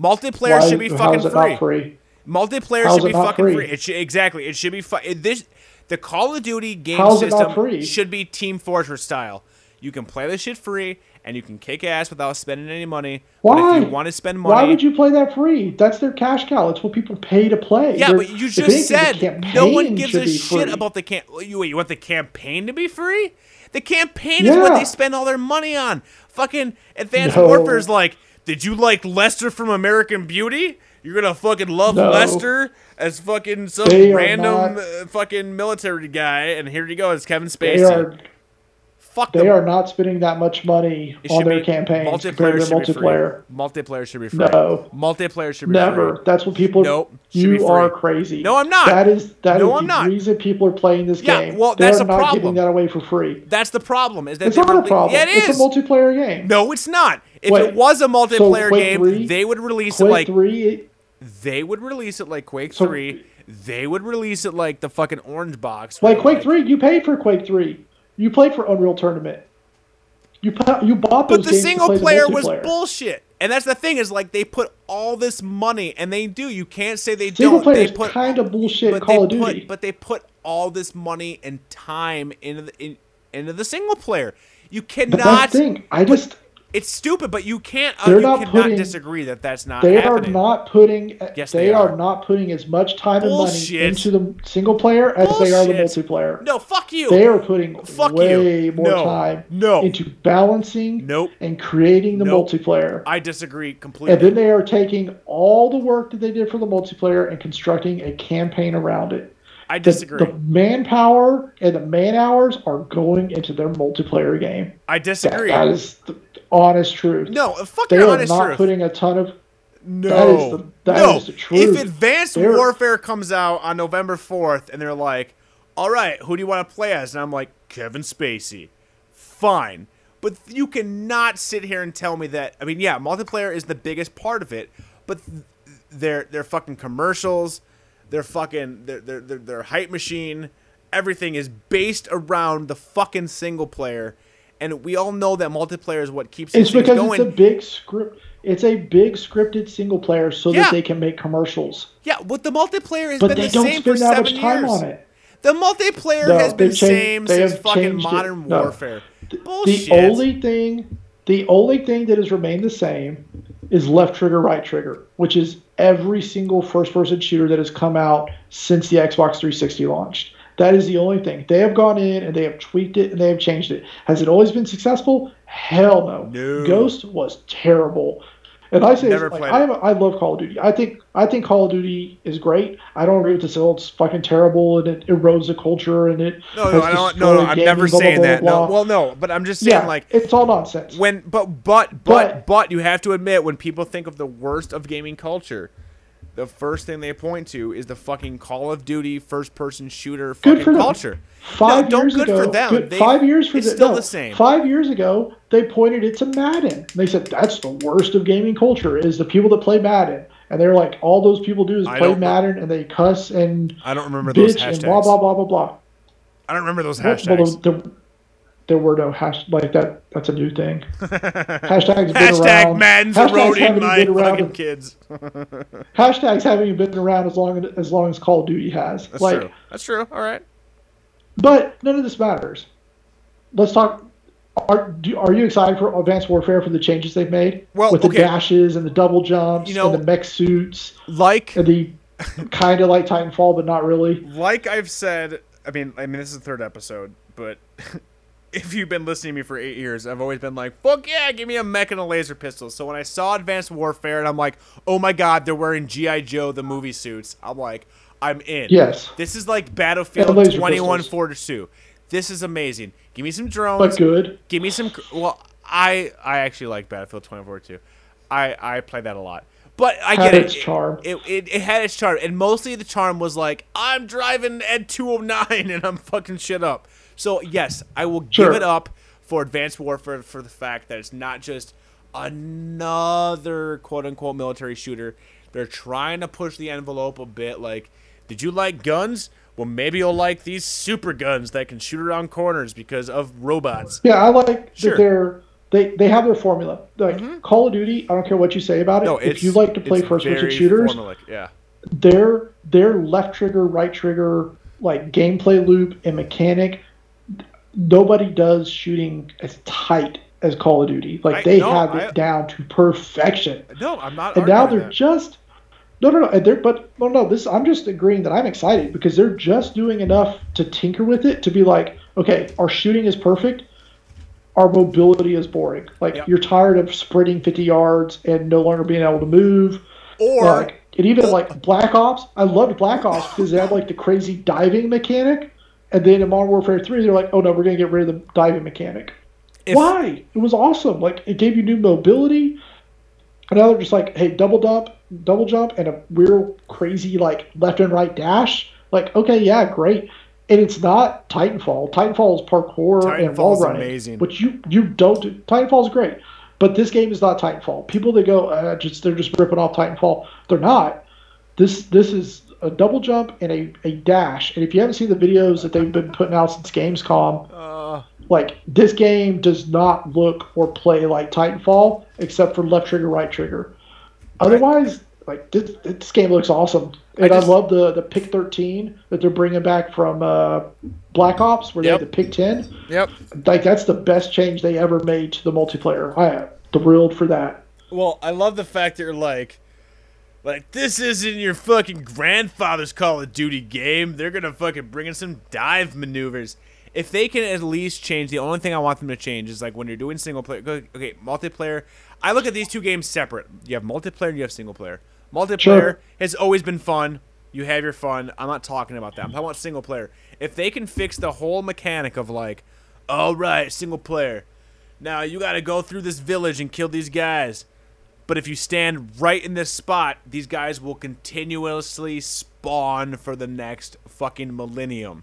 B: Multiplayer
C: why-
B: should be fucking free.
C: not free?
B: Multiplayer
C: How is
B: should be fucking
C: free?
B: free. It should exactly. It should be fu- this. The Call of Duty game
C: How is
B: system should be Team Fortress style. You can play this shit free, and you can kick ass without spending any money. But
C: Why?
B: if you want to spend money,
C: Why would you play that free? That's their cash cow. It's what people pay to play.
B: Yeah,
C: They're-
B: but you just said no one gives a shit
C: free.
B: about the camp. You wait, you want the campaign to be free? The campaign is what they spend all their money on. Fucking Advanced
C: No.
B: Warfare's like, did you like Lester from American Beauty? You're gonna fucking love
C: No.
B: Lester as fucking some
C: They
B: random
C: not-
B: uh, fucking military guy, and here you go, it's Kevin
C: They
B: Spacey.
C: are
B: Fuck
C: they
B: them.
C: are not spending that much money
B: It
C: on their
B: multiplayer
C: compared to multiplayer.
B: Multiplayer should be free.
C: No.
B: Multiplayer should be
C: Never.
B: free.
C: That's what people.
B: Nope.
C: You are crazy.
B: No, I'm not.
C: That is that is
B: No, I'm
C: the
B: not.
C: reason people are playing this
B: Yeah,
C: game.
B: well,
C: they
B: that's
C: are
B: a
C: not
B: problem.
C: giving that away for free.
B: That's the problem. Is that
C: It's
B: they
C: not a problem.
B: Yeah, it is.
C: It's a multiplayer game.
B: No, it's not. If
C: Wait,
B: it was a multiplayer
C: Quake
B: game,
C: 3?
B: they would release it
C: Quake
B: like
C: three.
B: they would release it like Quake
C: So-
B: Three. They would release it like the fucking Orange Box.
C: Like Quake three, you paid for Quake three. You played for Unreal Tournament. You you bought those
B: But the single
C: play the
B: player was bullshit. And that's the thing is like they put all this money, and they do. You can't say they
C: Single
B: don't.
C: player
B: They
C: is
B: put
C: kind of bullshit.
B: but
C: Call of Duty.
B: put but they put all this money and time into the in, into the single player. You
C: but
B: cannot.
C: that's the thing. I just
B: It's stupid, but you can't. Uh,
C: They're
B: you
C: not
B: cannot
C: putting-
B: disagree that that's not.
C: they
B: happening.
C: are not putting.
B: Yes,
C: they,
B: they
C: are.
B: are.
C: not putting as much time and money into the single player as they are the multiplayer.
B: No, fuck you.
C: They are putting
B: Fuck
C: way
B: you.
C: more
B: No.
C: time
B: No.
C: into balancing
B: Nope.
C: and creating the
B: Nope.
C: multiplayer.
B: I disagree completely.
C: and then they are taking all the work that they did for the multiplayer and constructing a campaign around it.
B: I disagree.
C: the manpower and the man hours are going into their multiplayer game.
B: I
C: That,
B: disagree.
C: that is the honest truth.
B: no, fuck
C: they are
B: honest
C: not
B: truth.
C: putting a ton of.
B: no,
C: that is the- that
B: no.
C: is the truth.
B: If Advanced
C: They're-
B: Warfare comes out on November fourth, and they're like, "All right, who do you want to play as?" and I'm like, Kevin Spacey. Fine, but you cannot sit here and tell me that. I mean, yeah, multiplayer is the biggest part of it, but th- their their fucking commercials, their fucking their their their, their hype machine, everything is based around the fucking single player. And we all know that multiplayer is what keeps
C: It's because
B: going.
C: it's a big script. It's a big scripted single player so
B: Yeah.
C: that they can make commercials.
B: Yeah, but the multiplayer has
C: But
B: been the same for seven years.
C: on it.
B: The multiplayer
C: No,
B: has been
C: changed-
B: same since fucking
C: changed it.
B: modern
C: No.
B: warfare.
C: The only thing, the only thing that has remained the same is left trigger, right trigger, which is every single first-person shooter that has come out since the Xbox 360 launched. That is the only thing. They have gone in and they have tweaked it and they have changed it. Has it always been successful? Hell no.
B: No.
C: Ghost was terrible. And I say, like,
B: played
C: I,
B: it.
C: I love Call of Duty. I think I think Call of Duty is great. I don't agree with this. It's fucking terrible and it erodes the culture and it.
B: no, no, I don't, no, no I'm never
C: blah,
B: saying
C: blah,
B: that.
C: blah,
B: No, well, no, but I'm just saying
C: yeah,
B: like
C: it's all nonsense.
B: when, but, but, but,
C: But-
B: but, you have to admit when people think of the worst of gaming culture, the first thing they point to is the fucking Call of Duty first-person shooter
C: Good
B: fucking
C: for
B: culture.
C: Five
B: no, don't
C: years
B: good
C: ago,
B: for them.
C: good-
B: They-
C: five years for
B: it's
C: the,
B: still
C: no,
B: the same.
C: Five years ago, they pointed it to Madden. They said that's the worst of gaming culture is the people that play Madden, and they're like, all those people do is
B: I
C: play Madden and they cuss and
B: I don't remember those
C: bitch
B: hashtags.
C: and blah blah blah blah blah.
B: I don't remember those
C: Well,
B: hashtags.
C: there, there were no hash like that. That's a new thing. Hashtags been
B: Hashtag
C: around.
B: Madden's
C: Hashtags
B: eroding
C: haven't
B: my
C: been around.
B: fucking kids.
C: Hashtags haven't even been around as long as long as Call of Duty has.
B: That's
C: like,
B: true. That's true. All right.
C: But none of this matters. Let's talk. Are do, are you excited for Advanced Warfare for the changes they've made?
B: Well,
C: with the dashes and the double jumps
B: You know-
C: and the mech suits
B: Like
C: and the kind of like Titanfall, but not really.
B: like I've said, I mean, I mean, this is the third episode, but if you've been listening to me for eight years, I've always been like, "Fuck yeah, give me a mech and a laser pistol." So when I saw Advanced Warfare, and I'm like, "Oh my god, they're wearing GI Joe the movie suits," I'm like, "I'm in."
C: Yes,
B: This is like Battlefield
C: laser
B: 2142. This is amazing. Give me some drones.
C: but good.
B: Give me some. Well, I I actually like Battlefield 2142. I I play that a lot. But I
C: Had
B: get
C: its
B: it.
C: charm.
B: It, it it had its charm, and mostly the charm was like I'm driving at 209 and I'm fucking shit up. So yes, I will
C: Sure.
B: give it up for Advanced Warfare for the fact that it's not just another quote unquote military shooter. They're trying to push the envelope a bit. Like, did you like guns? Well, maybe you'll like these super guns that can shoot around corners because of robots.
C: Yeah, I like
B: Sure.
C: that they're they they have their formula. Like Call of Duty, I don't care what you say about it.
B: Mm-hmm. No,
C: if you like to play first person shooters,
B: Yeah.
C: their their left trigger, right trigger, like gameplay loop and mechanic, nobody does shooting as tight as Call of Duty. Like
B: I-
C: they
B: no,
C: have it
B: I-
C: down to perfection.
B: No, I'm not.
C: And now they're
B: that.
C: just no, no, no. And they're but no, no. This I'm just agreeing that I'm excited because they're just doing enough to tinker with it to be like, okay, our shooting is perfect, our mobility is boring. Like
B: Yep.
C: you're tired of sprinting 50 yards and no longer being able to move.
B: or
C: like and even like Black Ops, I loved Black Ops because they had like the crazy diving mechanic. And then in Modern Warfare 3, they're like, oh no, we're gonna get rid of the diving mechanic.
B: if,
C: Why? It was awesome. Like it gave you new mobility. And now they're just like, hey, double jump, double jump, and a real crazy like left and right dash. Like, okay, yeah, great. And it's not Titanfall. Titanfall is parkour and
B: Titanfall's
C: wall running,
B: amazing.
C: which you you don't do. Titanfall is great, but this game is not Titanfall. People that go, uh, just they're just ripping off Titanfall. They're not. This this is a double jump and a, a dash. And if you haven't seen the videos that they've been putting out since Gamescom,
B: uh,
C: like this game does not look or play like Titanfall except for left trigger, right trigger. Otherwise, like this, this game looks awesome, and I,
B: just-
C: love the the pick thirteen that they're bringing back from uh, Black Ops, where
B: Yep.
C: they had the pick ten.
B: yep.
C: Like that's the best change they ever made to the multiplayer. I am thrilled for that.
B: Well, I love the fact that you're like, like this isn't your fucking grandfather's Call of Duty game. They're gonna fucking bring in some dive maneuvers. If they can at least change, the only thing I want them to change is like when you're doing single player. Okay, multiplayer. I look at these two games separate. You have multiplayer and you have single player. Multiplayer
C: Sure.
B: has always been fun. You have your fun. I'm not talking about that. Talking about single player. If they can fix the whole mechanic of like, all right, single player. Now you got to go through this village and kill these guys. But if you stand right in this spot, these guys will continuously spawn for the next fucking millennium.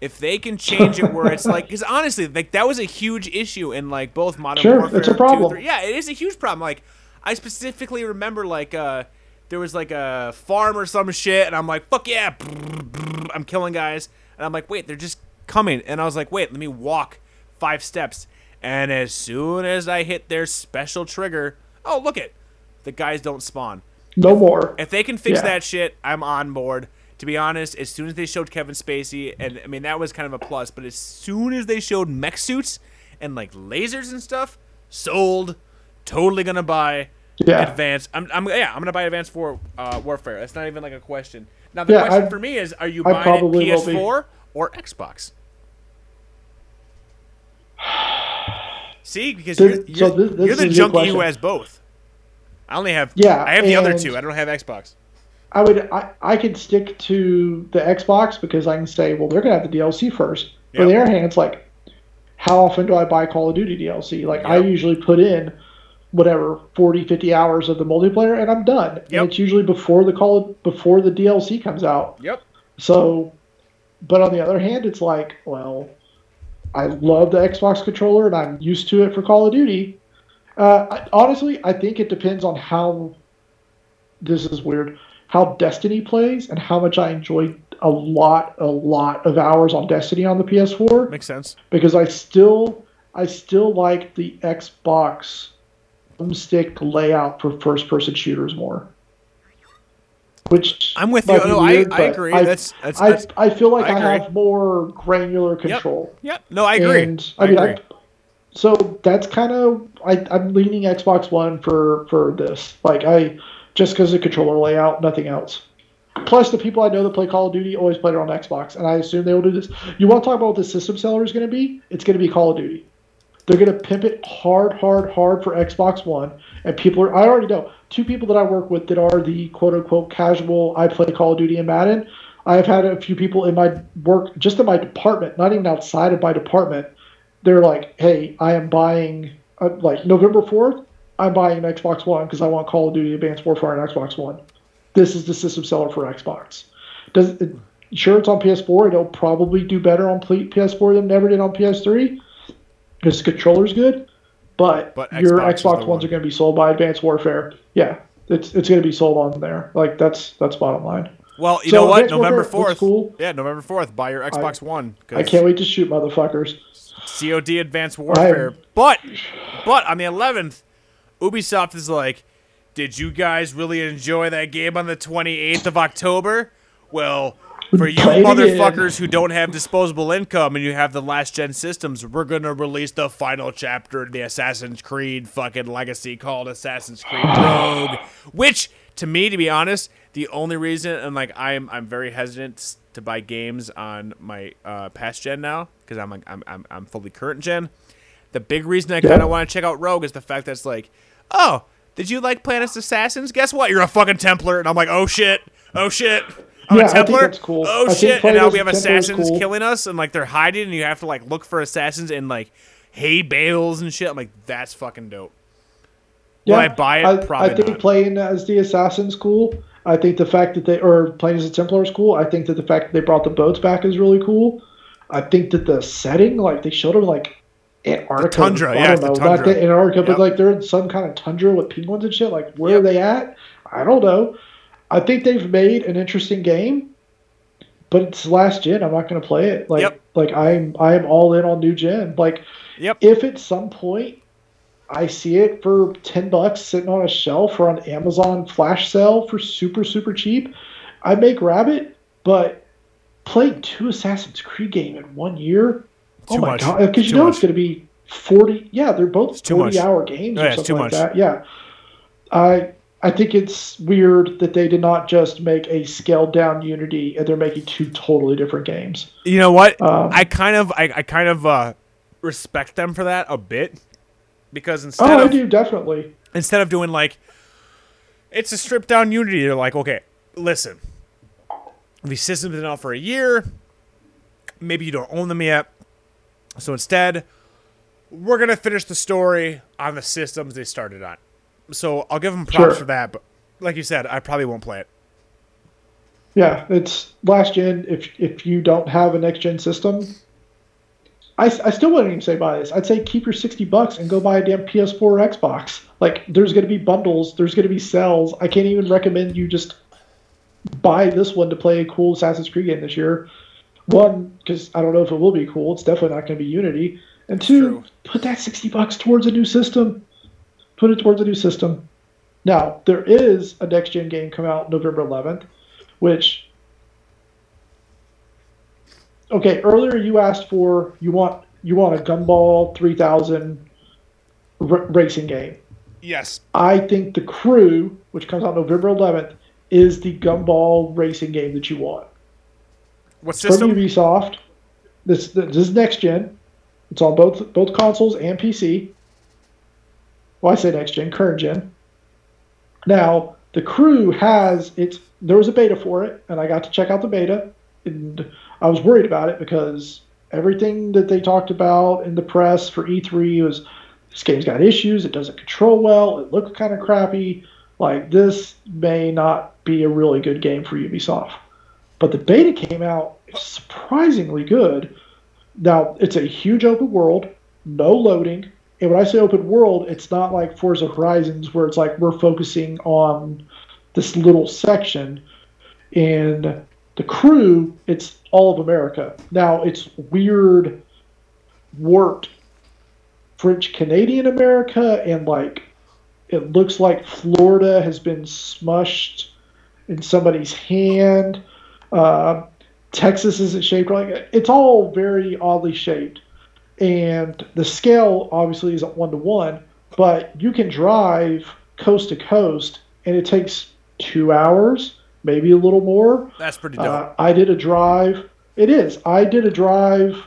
B: If they can change it where it's like, because honestly, like that was a huge issue in like both Modern
C: Sure,
B: Warfare.
C: it's a
B: 2,
C: problem.
B: 3. Yeah, it is a huge problem. Like, I specifically remember like uh, there was like a farm or some shit, and I'm like, fuck yeah, I'm killing guys, and I'm like, wait, they're just coming, and I was like, wait, let me walk five steps, and as soon as I hit their special trigger, oh look it, the guys don't spawn.
C: No more.
B: If they can fix
C: Yeah.
B: that shit, I'm on board. To be honest, as soon as they showed Kevin Spacey, and I mean that was kind of a plus, but as soon as they showed mech suits and like lasers and stuff, sold. Totally gonna buy
C: Yeah.
B: Advanced. I'm, I'm yeah, I'm gonna buy Advanced War uh, Warfare. That's not even like a question. Now the
C: Yeah,
B: question
C: I-
B: for me is, are you
C: I
B: buying it
C: probably will be.
B: PS4 or Xbox? See, because
C: This-
B: you're, you're,
C: this- this
B: you're the
C: is a good
B: junkie who has both. I only have
C: Yeah,
B: I have the other two. I don't have Xbox.
C: I would I, I could stick to the Xbox because I can say, well, they're gonna have the DLC first. But on the
B: Yep.
C: other hand, it's like, how often do I buy Call of Duty DLC? Like I usually put in whatever 40, 50 hours of the multiplayer and I'm done.
B: Yep.
C: And it's usually before the call before the DLC comes out.
B: Yep.
C: So, but on the other hand, it's like, well, I love the Xbox controller and I'm used to it for Call of Duty. Uh, I, honestly, I think it depends on how. This is weird. How Destiny plays and how much I enjoy a lot, a lot of hours on Destiny on the PS4
B: Makes sense.
C: because I still, I still like the Xbox stick layout for first-person shooters more. Which
B: I'm with you. No, I-
C: weird,
B: I
C: but
B: agree.
C: I,
B: That's- that's-
C: I,
B: that's-
C: I feel like
B: I
C: I, have more granular control.
B: Yep. No, I agree.
C: And,
B: I,
C: I, mean,
B: agree.
C: I, so that's kind of I, I'm leaning Xbox One for for this. Like I just because the controller layout, nothing else. Plus, the people I know that play Call of Duty always play it on Xbox, and I assume they will do this. You want to talk about what the system seller is going to be? It's going to be Call of Duty. They're going to pimp it hard, hard, hard for Xbox One, and people are. I already know two people that I work with that are the quote unquote casual. I play Call of Duty and Madden. I have had a few people in my work, just in my department, not even outside of my department. They're like, "Hey, I am buying uh, like November fourth. I'm buying an Xbox One because I want Call of Duty Advanced Warfare on Xbox One. This is the system seller for Xbox. Does it, sure it's on PS4. It'll probably do better on PS4 than it ever did on PS3. The controller's good, but,
B: But
C: your
B: Xbox
C: Xbox ones
B: one.
C: are going to be sold by Advanced Warfare. Yeah, it's it's going to be sold on there. Like that's that's bottom line.
B: Well, you
C: So,
B: know what? November fourth.
C: cool.
B: Yeah, November fourth. Buy your Xbox One.
C: I can't wait to shoot motherfuckers.
B: COD Advanced Warfare.
C: I'm-
B: But, but on the 11th, Ubisoft is like, did you guys really enjoy that game on the 28th of October? Well, for you
C: Play
B: motherfuckers who don't have disposable income and you have the last gen systems, we're gonna release the final chapter of the Assassin's Creed fucking legacy called Assassin's Creed Rogue. Which, to me, to be honest, the only reason and like I'm I'm very hesitant to buy games on my uh, past gen now because I'm like I'm, I'm I'm fully current gen. The big reason I kind
C: Yeah.
B: of want to check out Rogue is the fact that it's like, oh, did you like Planet Assassins? Guess what? You're a fucking Templar, and I'm like, oh shit, oh shit. I'm
C: Yeah,
B: a
C: I think
B: Templar.
C: that's cool.
B: Oh
C: I
B: shit! And now we have
C: Templar
B: assassins
C: cool.
B: killing us, and like they're hiding, and you have to like look for assassins in like hay bales and shit. I'm like, that's fucking dope. Will I buy it?
C: I,
B: Probably
C: I think
B: not.
C: playing as the assassin's cool. I think the fact that they or playing as a Templar is cool. I think that the fact that they brought the boats back is really cool. I think that the setting, like they showed them like Antarctica,
B: tundra,
C: I
B: yeah,
C: don't
B: the
C: know,
B: tundra.
C: not the Antarctica,
B: Yep.
C: but like they're in some kind of tundra with penguins and shit. Like where
B: Yep.
C: are they at? I don't know. I think they've made an interesting game, but it's last gen. I'm not going to play it. Like
B: Yep.
C: like I'm I'm all in on new gen. Like
B: Yep.
C: if at some point I see it for ten bucks sitting on a shelf or on Amazon flash sale for super super cheap, I may grab it. But playing two Assassin's Creed game in one year, oh my
B: much.
C: god! Because you know
B: much.
C: it's going to be forty. Yeah, they're both forty
B: much.
C: hour games
B: Oh,
C: or
B: yeah, it's
C: something
B: too
C: like
B: much.
C: that. Yeah, I I think it's weird that they did not just make a scaled down Unity and they're making two totally different games.
B: You know what?
C: Um,
B: I kind of I, I kind of uh, respect them for that a bit because instead
C: Oh, I
B: of
C: do definitely.
B: instead of doing like it's a stripped down unity they're like okay listen these systems have been out for a year maybe you don't own them yet so instead we're gonna finish the story on the systems they started on so i'll give them props
C: Sure.
B: for that but like you said i probably won't play it
C: Yeah, it's last gen. If if you don't have a next gen system, I, I still wouldn't even say buy this. I'd say keep your sixty bucks and go buy a damn PS4 or Xbox. Like there's going to be bundles. There's going to be sales. I can't even recommend you just buy this one to play a cool Assassin's Creed game this year. One, because I don't know if it will be cool. It's definitely not going to be Unity. And two,
B: True.
C: put that sixty bucks towards a new system. Put it towards a new system. Now there is a next gen game come out November 11th, which okay earlier you asked for you want you want a Gumball 3000 r- racing game.
B: yes
C: I think the Crew, which comes out November 11th, is the Gumball racing game that you want
B: what
C: from
B: system
C: Ubisoft. This this is next gen. It's on both both consoles and PC. Well, I say next gen, current gen. Now the crew has its. There was a beta for it, and I got to check out the beta, and I was worried about it because everything that they talked about in the press for E3 was this game's got issues. It doesn't control well. It looks kind of crappy. Like this may not be a really good game for Ubisoft. But the beta came out surprisingly good. Now, it's a huge open world, no loading. And when I say open world, it's not like Forza Horizons where it's like we're focusing on this little section. And the crew, it's all of America. Now, it's weird, warped French Canadian America, and like it looks like Florida has been smushed in somebody's hand. Uh, Texas isn't shaped like it's all very oddly shaped, and the scale obviously isn't one to one. But you can drive coast to coast, and it takes two hours, maybe a little more.
B: that's pretty dope
C: Uh, I did a drive. It is. I did a drive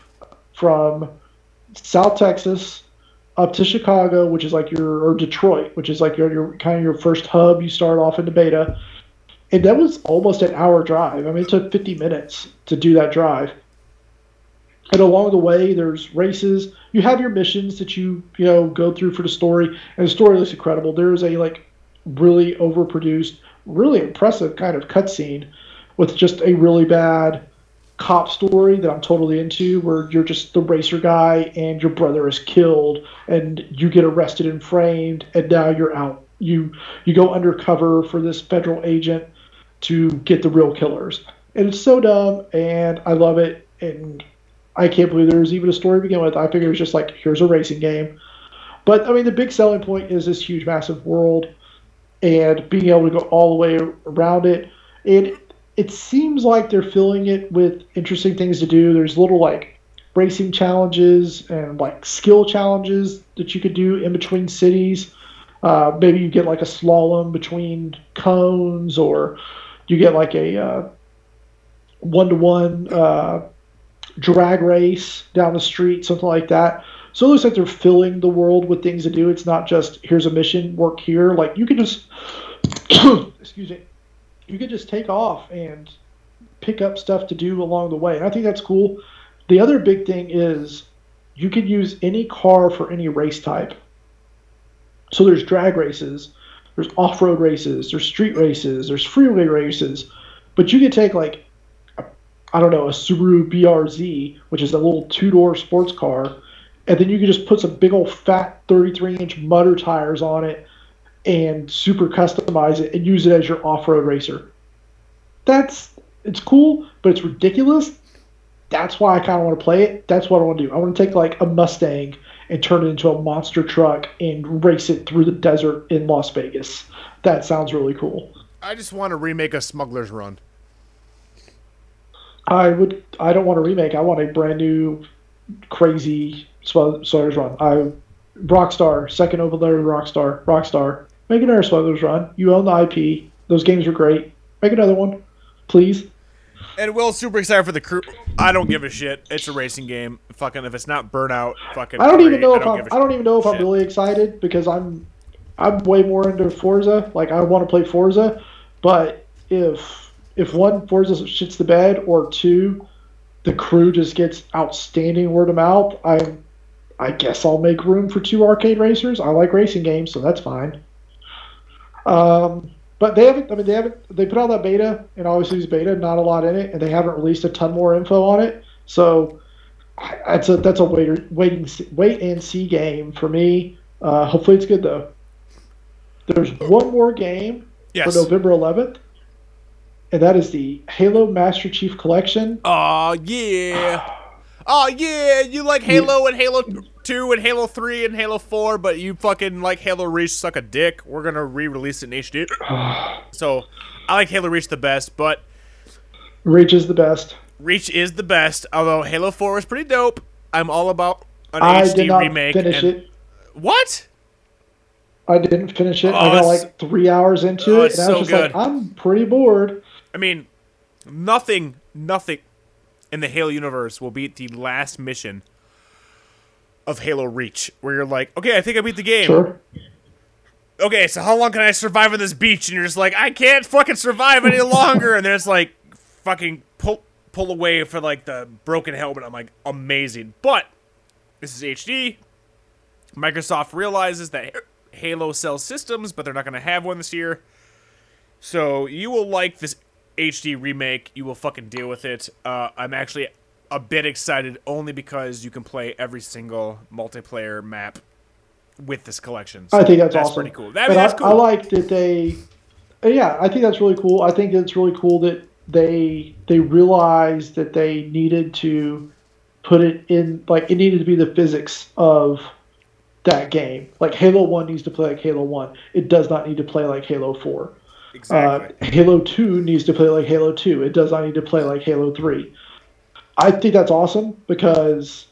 C: from South Texas up to Chicago, which is like your or Detroit, which is like your, your kind of your first hub. You start off into beta, and that was almost an hour drive. I mean, it took 50 minutes to do that drive. And along the way, there's races. You have your missions that you you know go through for the story, and the story looks incredible. There is a like really overproduced, really impressive kind of cutscene with just a really bad cop story that I'm totally into, where you're just the racer guy and your brother is killed, and you get arrested and framed, and now you're out. You you go undercover for this federal agent to get the real killers, and it's so dumb, and I love it, and I can't believe there was even a story to begin with. I figured it was just like here's a racing game, but I mean the big selling point is this huge, massive world, and being able to go all the way around it. And it seems like they're filling it with interesting things to do. There's little like racing challenges and like skill challenges that you could do in between cities. Uh, maybe you get like a slalom between cones, or you get like a one to one drag race down the street, something like that. So it looks like they're filling the world with things to do. It's not just here's a mission, work here. Like you can just excuse me, you could just take off and pick up stuff to do along the way. And I think that's cool. The other big thing is you can use any car for any race type. So there's drag races, there's off-road races, there's street races, there's freeway races, but you could take like I don't know a Subaru BRZ, which is a little two-door sports car, and then you could just put some big old fat 33-inch mutter tires on it and super customize it and use it as your off-road racer. That's it's cool, but it's ridiculous. That's why I kind of want to play it. That's what I want to do. I want to take like a Mustang and turn it into a monster truck and race it through the desert in Las Vegas. That sounds really cool.
B: I just want to remake a Smuggler's Run.
C: I would. I don't want a remake. I want a brand new, crazy Smugglers Run. I Rockstar, second over there, Rockstar, Rockstar. Make another Smugglers Run. You own the IP. Those games are great. Make another one, please.
B: And Will's super excited for the crew. I don't give a shit. It's a racing game. Fucking if it's not Burnout, fucking.
C: I don't even know
B: I
C: if
B: don't
C: I'm. I don't even know if I'm really excited because I'm. I'm way more into Forza. Like I want to play Forza, but if if one Forza shits the bed or two, the crew just gets outstanding word of mouth. I I guess I'll make room for two arcade racers. I like racing games, so that's fine. Um, but they haven't. I mean, they haven't. They put out that beta, and obviously it's beta, not a lot in it, and they haven't released a ton more info on it. So that's a that's a wait waiting wait and see game for me. Uh, hopefully it's good though. There's one more game
B: Yes.
C: for November 11th, and that is the Halo Master Chief Collection.
B: Oh yeah. Oh yeah, you like Halo and Halo 2 and Halo 3 and Halo 4, but you fucking like Halo Reach suck a dick. We're gonna re-release it in HD. so I like Halo Reach the best, but
C: Reach is the best.
B: Reach is the best. Although Halo 4 was pretty dope. I'm all about an
C: I
B: HD
C: did not
B: remake.
C: finish
B: and-
C: it.
B: What?
C: I didn't finish it.
B: Oh,
C: I got like three hours into
B: Oh,
C: it, and I was
B: so
C: just
B: good.
C: like, I'm pretty bored.
B: I mean, nothing, nothing in the Halo universe will beat the last mission of Halo Reach, where you're like, okay, I think I beat the game.
C: Sure.
B: okay, so how long can I survive on this beach? And you're just like, I can't fucking survive any longer. and then it's like, fucking pull pull away for like the broken helmet. I'm like, amazing. But this is HD. Microsoft realizes that Halo sells systems, but they're not going to have one this year. So you will like this HD remake. You will fucking deal with it. Uh, I'm actually a bit excited only because you can play every single multiplayer map with this collection.
C: I think that's, awesome.
B: pretty cool. That,
C: But
B: that's
C: I,
B: cool.
C: I like that they. uh, Yeah, I think that's really cool. I think it's really cool that they they realized that they needed to put it in like it needed to be the physics of that game. Like Halo One needs to play like Halo One. It does not need to play like Halo Four.
B: Exactly.
C: Uh, Halo 2 needs to play like Halo 2. It does not need to play like Halo 3. I think that's awesome because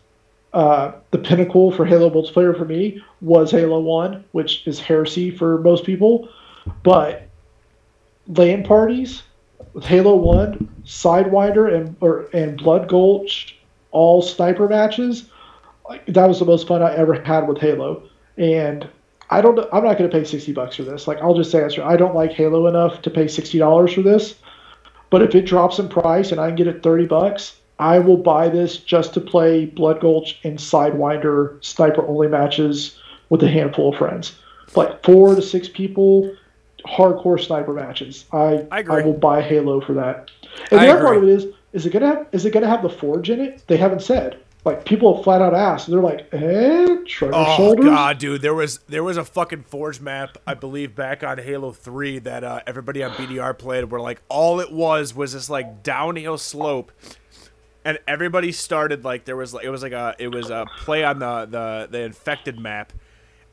C: uh, the pinnacle for Halo multiplayer for me was Halo 1, which is heresy for most people. But LAN parties with Halo 1, Sidewinder, and, or, and Blood Gulch, all sniper matches, like, that was the most fun I ever had with Halo. And I don't. I'm not going to pay sixty bucks for this. Like I'll just say it's I don't like Halo enough to pay sixty dollars for this. But if it drops in price and I can get it thirty bucks, I will buy this just to play Blood Gulch and Sidewinder sniper only matches with a handful of friends, like four to six people, hardcore sniper matches. I
B: I agree.
C: will buy Halo for that. And
B: I
C: the other part of it is is it gonna have is it gonna have the forge in it? They haven't said. Like people flat out asked. And they're like, eh, shrug
B: Oh
C: shoulders.
B: god, dude, there was there was a fucking Forge map, I believe, back on Halo Three that uh, everybody on BDR played, where like all it was was this like downhill slope, and everybody started like there was like it was like a it was a play on the the the infected map,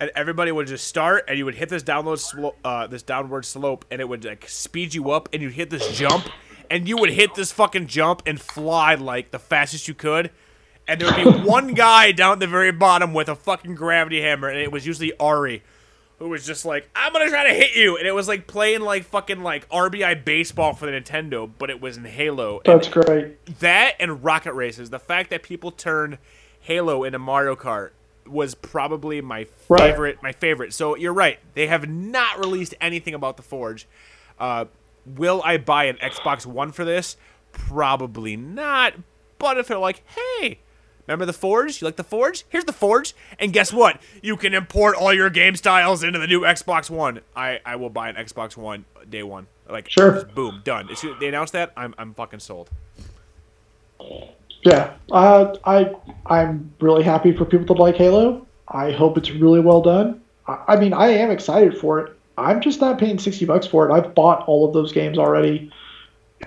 B: and everybody would just start and you would hit this download slope, uh, this downward slope, and it would like speed you up, and you'd hit this jump, and you would hit this fucking jump and fly like the fastest you could and there would be one guy down at the very bottom with a fucking gravity hammer, and it was usually Ari, who was just like, "I'm gonna try to hit you," and it was like playing like fucking like RBI baseball for the Nintendo, but it was in Halo. And
C: That's great.
B: that and Rocket Races, the fact that people turned Halo into Mario Kart was probably my
C: Right.
B: favorite. My favorite. So you're right; they have not released anything about the Forge. Uh, will I buy an Xbox One for this? Probably not. But if they're like, hey, remember the Forge? You like the Forge? Here's the Forge, and guess what? You can import all your game styles into the new Xbox One. I, I will buy an Xbox One day one. Like,
C: Sure.
B: boom, done. As soon- they announced that, I'm, I'm fucking sold.
C: Yeah, uh, I I'm really happy for people that like Halo. I hope it's really well done. I, I mean, I am excited for it. I'm just not paying sixty bucks for it. I've bought all of those games already,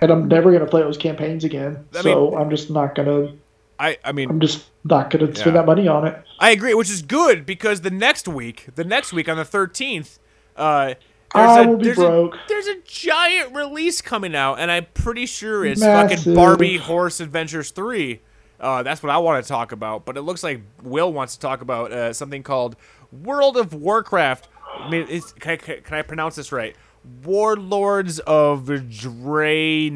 C: and I'm never gonna play those campaigns again.
B: I
C: so I'm just not gonna.
B: I, I mean,
C: I'm just not gonna spend
B: Yeah.
C: that money on it.
B: I agree, which is good because the next week, the next week on the 13th, uh,
C: I
B: a,
C: will be
B: there's
C: broke.
B: A, there's a giant release coming out, and I'm pretty sure it's
C: Massive.
B: fucking Barbie Horse Adventures 3. Uh, that's what I want to talk about, but it looks like Will wants to talk about uh, something called World of Warcraft. I mean, can, I, can I pronounce this right? Warlords of Draenor.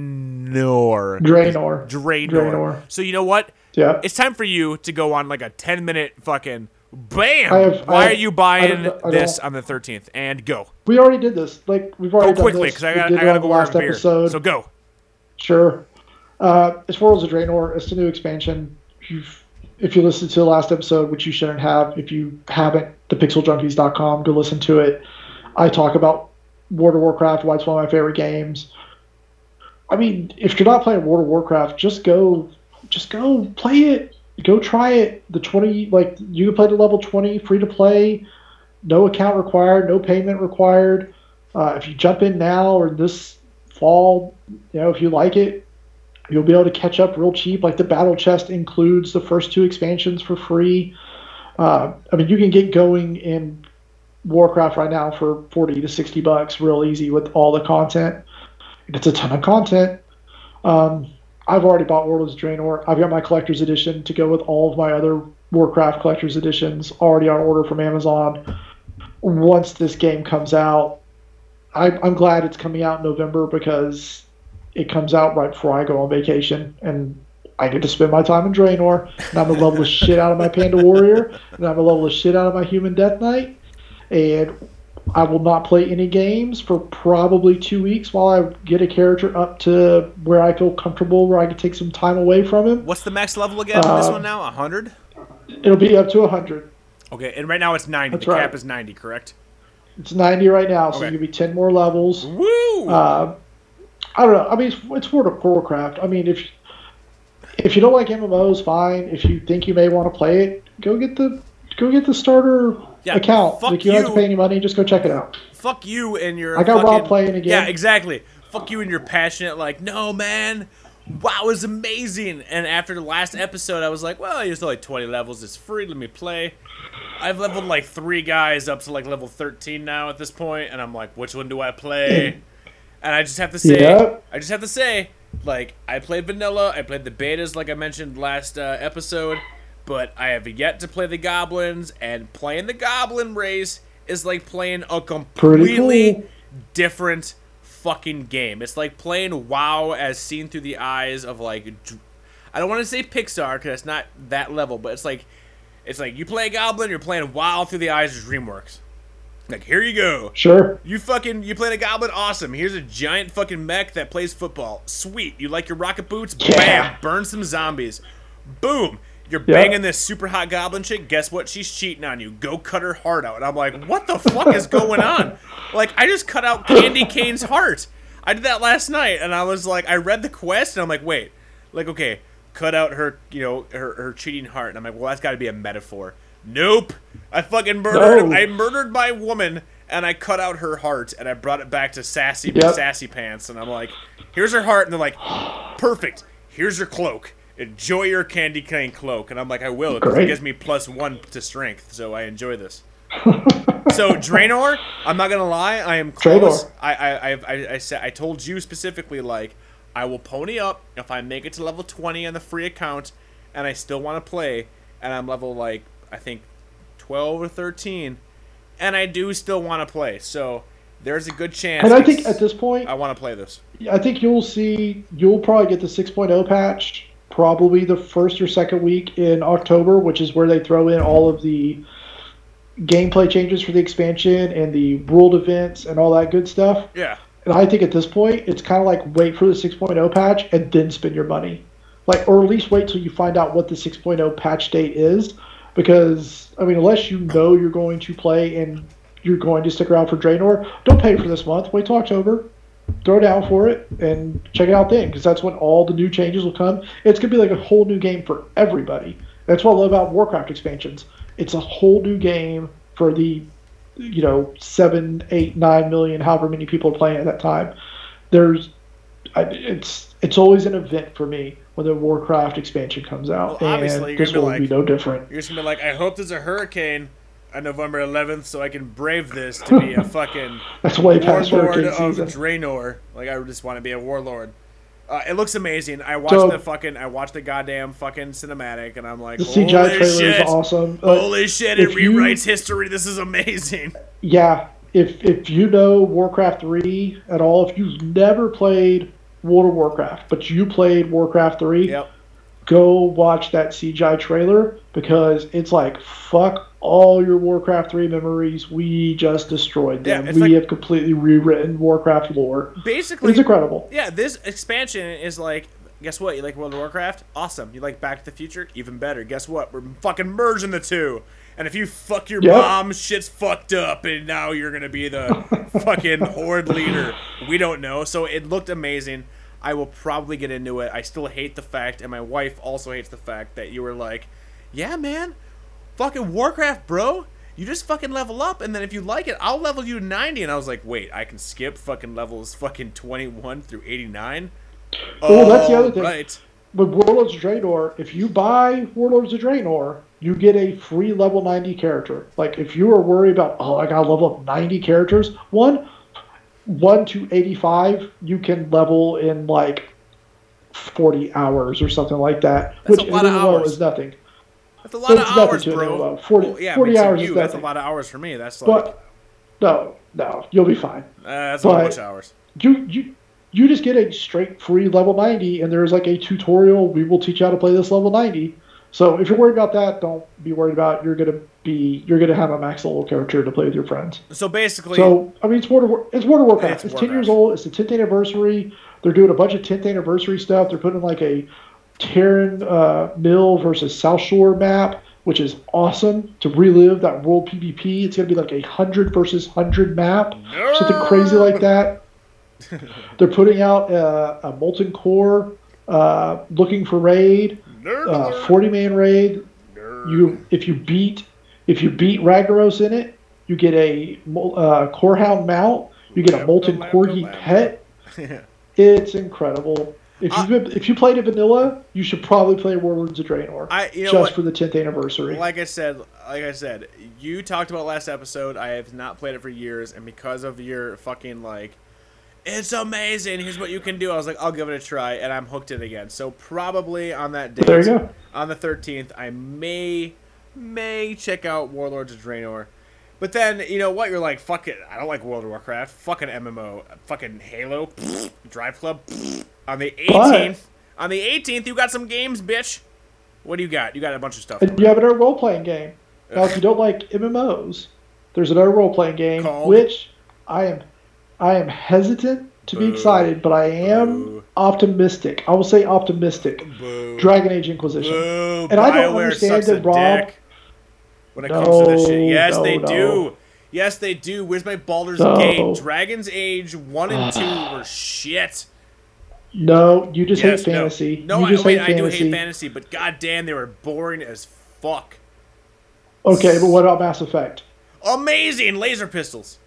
C: Draenor.
B: Draenor.
C: Draenor.
B: So you know what?
C: Yeah.
B: It's time for you to go on like a 10 minute fucking bam.
C: Have-
B: Why
C: I-
B: are you buying this on the 13th? And go.
C: We already did this. Like we've
B: Go
C: already done
B: quickly
C: this.
B: because I got I got to go
C: last
B: a beer.
C: episode.
B: So go.
C: Sure. Uh, as far as the Draenor, it's the new expansion. You've, if you listened to the last episode, which you shouldn't have, if you haven't, thepixeljunkies.com, go listen to it. I talk about World of Warcraft, why it's one of my favorite games. I mean, if you're not playing World of Warcraft, just go, just go play it. Go try it. The 20, like, you can play to level 20, free to play, no account required, no payment required. Uh, if you jump in now or this fall, you know, if you like it, you'll be able to catch up real cheap. Like the battle chest includes the first two expansions for free. Uh, I mean, you can get going in Warcraft right now for forty to sixty bucks, real easy with all the content. And It's a ton of content. Um, I've already bought Warlords of Draenor. I've got my collector's edition to go with all of my other Warcraft collector's editions already on order from Amazon. Once this game comes out, I, I'm glad it's coming out in November because it comes out right before I go on vacation, and I get to spend my time in Draenor, and I'm gonna level the shit out of my Panda Warrior, and I'm gonna level the shit out of my Human Death Knight, and I will not play any games for probably two weeks while I get a character up to where I feel comfortable, where I can take some time away from him.
B: What's the max level again on this
C: Uh,
B: one now? 100?
C: It'll be up to 100.
B: Okay, and right now it's 90.
C: That's
B: the cap is 90, correct?
C: It's 90 right now, so
B: Okay.
C: you give me 10 more levels.
B: Woo!
C: Uh, I don't know. I mean, it's, it's World of Warcraft. I mean, if if you don't like MMOs, fine. If you think you may want to play it, go get the go get the starter
B: Yeah,
C: account.
B: fuck
C: Like you don't have to pay any money. Just go check it out.
B: Fuck you and your.
C: I got Rob
B: fucking-
C: playing again.
B: Yeah, exactly. Fuck you and your passionate, like, no, man. Wow, it was amazing. And after the last episode, I was like, well, there's only 20 levels. It's free. Let me play. I've leveled like three guys up to like level 13 now at this point, and I'm like, which one do I play? And I just have to say,
C: Yep.
B: I just have to say, like, I played vanilla. I played the betas, like I mentioned last uh, episode, but I have yet to play the goblins. And playing the goblin race is like playing a completely
C: cool.
B: different fucking game. It's like playing WoW as seen through the eyes of like, I don't want to say Pixar because it's not that level, but it's like, it's like you play a goblin, you're playing WoW through the eyes of DreamWorks. Like here you go.
C: Sure.
B: You fucking you played a goblin, awesome. Here's a giant fucking mech that plays football. Sweet. You like your rocket boots?
C: Yeah.
B: Bam! Burn some zombies. Boom! You're
C: Yeah.
B: banging this super hot goblin chick. Guess what? She's cheating on you. Go cut her heart out. And I'm like, what the fuck is going on? Like, I just cut out Candy Cane's heart. I did that last night, and I was like, I read the quest, and I'm like, wait, like, okay, cut out her, you know, her, her cheating heart. And I'm like, well, that's got to be a metaphor. Nope. I fucking murdered.
C: No.
B: I murdered my woman, and I cut out her heart, and I brought it back to sassy,
C: Yep.
B: sassy pants. And I'm like, here's her heart, and they're like, perfect. Here's your cloak. Enjoy your candy cane cloak. And I'm like, I will, because it gives me plus one to strength, so I enjoy this. so Draenor, I'm not gonna lie, I am close.
C: Draenor.
B: I I I I, I said I told you specifically like I will pony up if I make it to level 20 on the free account, and I still want to play, and I'm level like I think 12 or 13, and I do still want to play. So there's a good chance.
C: And I think at this point,
B: I want to play this.
C: I think you'll see you'll probably get the 6.0 patch probably the first or second week in October, which is where they throw in all of the gameplay changes for the expansion and the world events and all that good stuff.
B: Yeah.
C: And I think at this point, it's kind of like wait for the 6.0 patch and then spend your money. Like, or at least wait till you find out what the 6.0 patch date is. Because, I mean, unless you know you're going to play and you're going to stick around for Draenor, don't pay for this month. Wait till October. Throw down for it and check it out then. Because that's when all the new changes will come. It's going to be like a whole new game for everybody. That's what I love about Warcraft expansions. It's a whole new game for the you know seven, eight, nine million, however many people are playing at that time. There's, I, it's it's always an event for me when the Warcraft expansion comes out,
B: Well, obviously,
C: and
B: you're
C: this will
B: be
C: be no different.
B: You're just gonna be like, I hope there's a hurricane on November 11th, so I can brave this to be a fucking
C: That's way past
B: warlord of
C: season.
B: Draenor. Like I just want to be a warlord. Uh, it looks amazing. I watched
C: So-
B: the fucking, I watched the goddamn fucking cinematic, and I'm like,
C: The
B: holy
C: CGI trailer
B: shit,
C: is awesome. Uh,
B: holy shit! It
C: if you-
B: rewrites history. This is amazing.
C: Yeah, if if you know Warcraft three at all, if you've never played World of Warcraft, but you played Warcraft three,
B: Yep.
C: go watch that CGI trailer because it's like fuck all your Warcraft 3 memories. We just destroyed them.
B: it's
C: we
B: like-
C: have completely rewritten Warcraft lore.
B: Basically,
C: It's incredible.
B: yeah. This expansion is like, guess what? You like World of Warcraft? Awesome. You like Back to the Future? Even better. Guess what? We're fucking merging the two. And if you fuck your
C: Yep.
B: mom, shit's fucked up, and now you're gonna be the fucking horde leader. We don't know. So it looked amazing. I will probably get into it. I still hate the fact, and my wife also hates the fact that you were like, "Yeah, man, fucking Warcraft, bro." You just fucking level up, and then if you like it, I'll level you to 90. And I was like, wait, I can skip fucking levels fucking 21 through 89?
C: Well, that's the other thing.
B: Right.
C: With Warlords of Draenor, if you buy Warlords of Draenor, you get a free level 90 character. Like, if you are worried about, oh, I gotta level up 90 characters, one, 1 to 85, you can level in like 40 hours or something like that.
B: That's
C: which
B: a lot
C: in
B: of hours.
C: is nothing.
B: That's a lot of hours, bro.
C: MMO. 40
B: Well, yeah,
C: 40
B: but to
C: hours
B: you,
C: is
B: that's a lot of hours for me. That's like,
C: But, no, no, you'll be fine.
B: uh, that's a bunch of hours.
C: you you you just get a straight free level 90 and there's like a tutorial we will teach you how to play this level 90 so if you're worried about that don't be worried about it. you're gonna be you're gonna have a max level character to play with your friends
B: So basically,
C: so i mean it's world of War, it's world of warcraft
B: It's
C: it's, 10 years old it's the 10th anniversary they're doing a bunch of 10th anniversary stuff they're putting like a Tarren uh, Mill versus South Shore map, which is awesome to relive that world PvP. It's going to be like a 100 versus 100 map, something crazy like that. They're putting out uh, a Molten Core, uh, looking for raid, uh, 40 man raid.
B: Nerd.
C: You if you beat if you beat Ragnaros in it, you get a uh, Corehound mount. You get a Molten Corgi pet. It's incredible. If
B: Uh,
C: you if you played it vanilla, you should probably play Warlords of Draenor.
B: I- you know
C: just
B: what?
C: for the 10th anniversary.
B: Like I said, like I said, you talked about last episode. I have not played it for years, and because of your fucking like, it's amazing. Here's what you can do. I was like, I'll give it a try, and I'm hooked in again. So probably on that day,
C: There you go.
B: on the 13th, I may may check out Warlords of Draenor. But then you know what? You're like, fuck it. I don't like World of Warcraft. Fucking MMO. Fucking Halo. Drive Club. On the 18th. On the 18th, you got some games, bitch. What do you got? You got a bunch of stuff.
C: You have another role playing game. Now, if you don't like MMOs, there's another role playing game
B: Called?
C: which I am I am hesitant to be excited, but I am
B: Boo.
C: optimistic. I will say optimistic.
B: Boo.
C: Dragon Age Inquisition.
B: Boo.
C: And I don't
B: BioWare
C: understand that Rob-
B: dick when it comes to this shit.
C: No,
B: Yes,
C: no,
B: they
C: no.
B: do. Yes, they do. Where's my Baldur's
C: No.
B: Gate? Dragon's Age 1 and 2 were shit.
C: No, you just
B: Yes,
C: hate fantasy.
B: No,
C: you
B: I,
C: just
B: wait, I do hate fantasy, but goddamn, they were boring as fuck.
C: Okay, but what about Mass Effect?
B: Amazing laser pistols.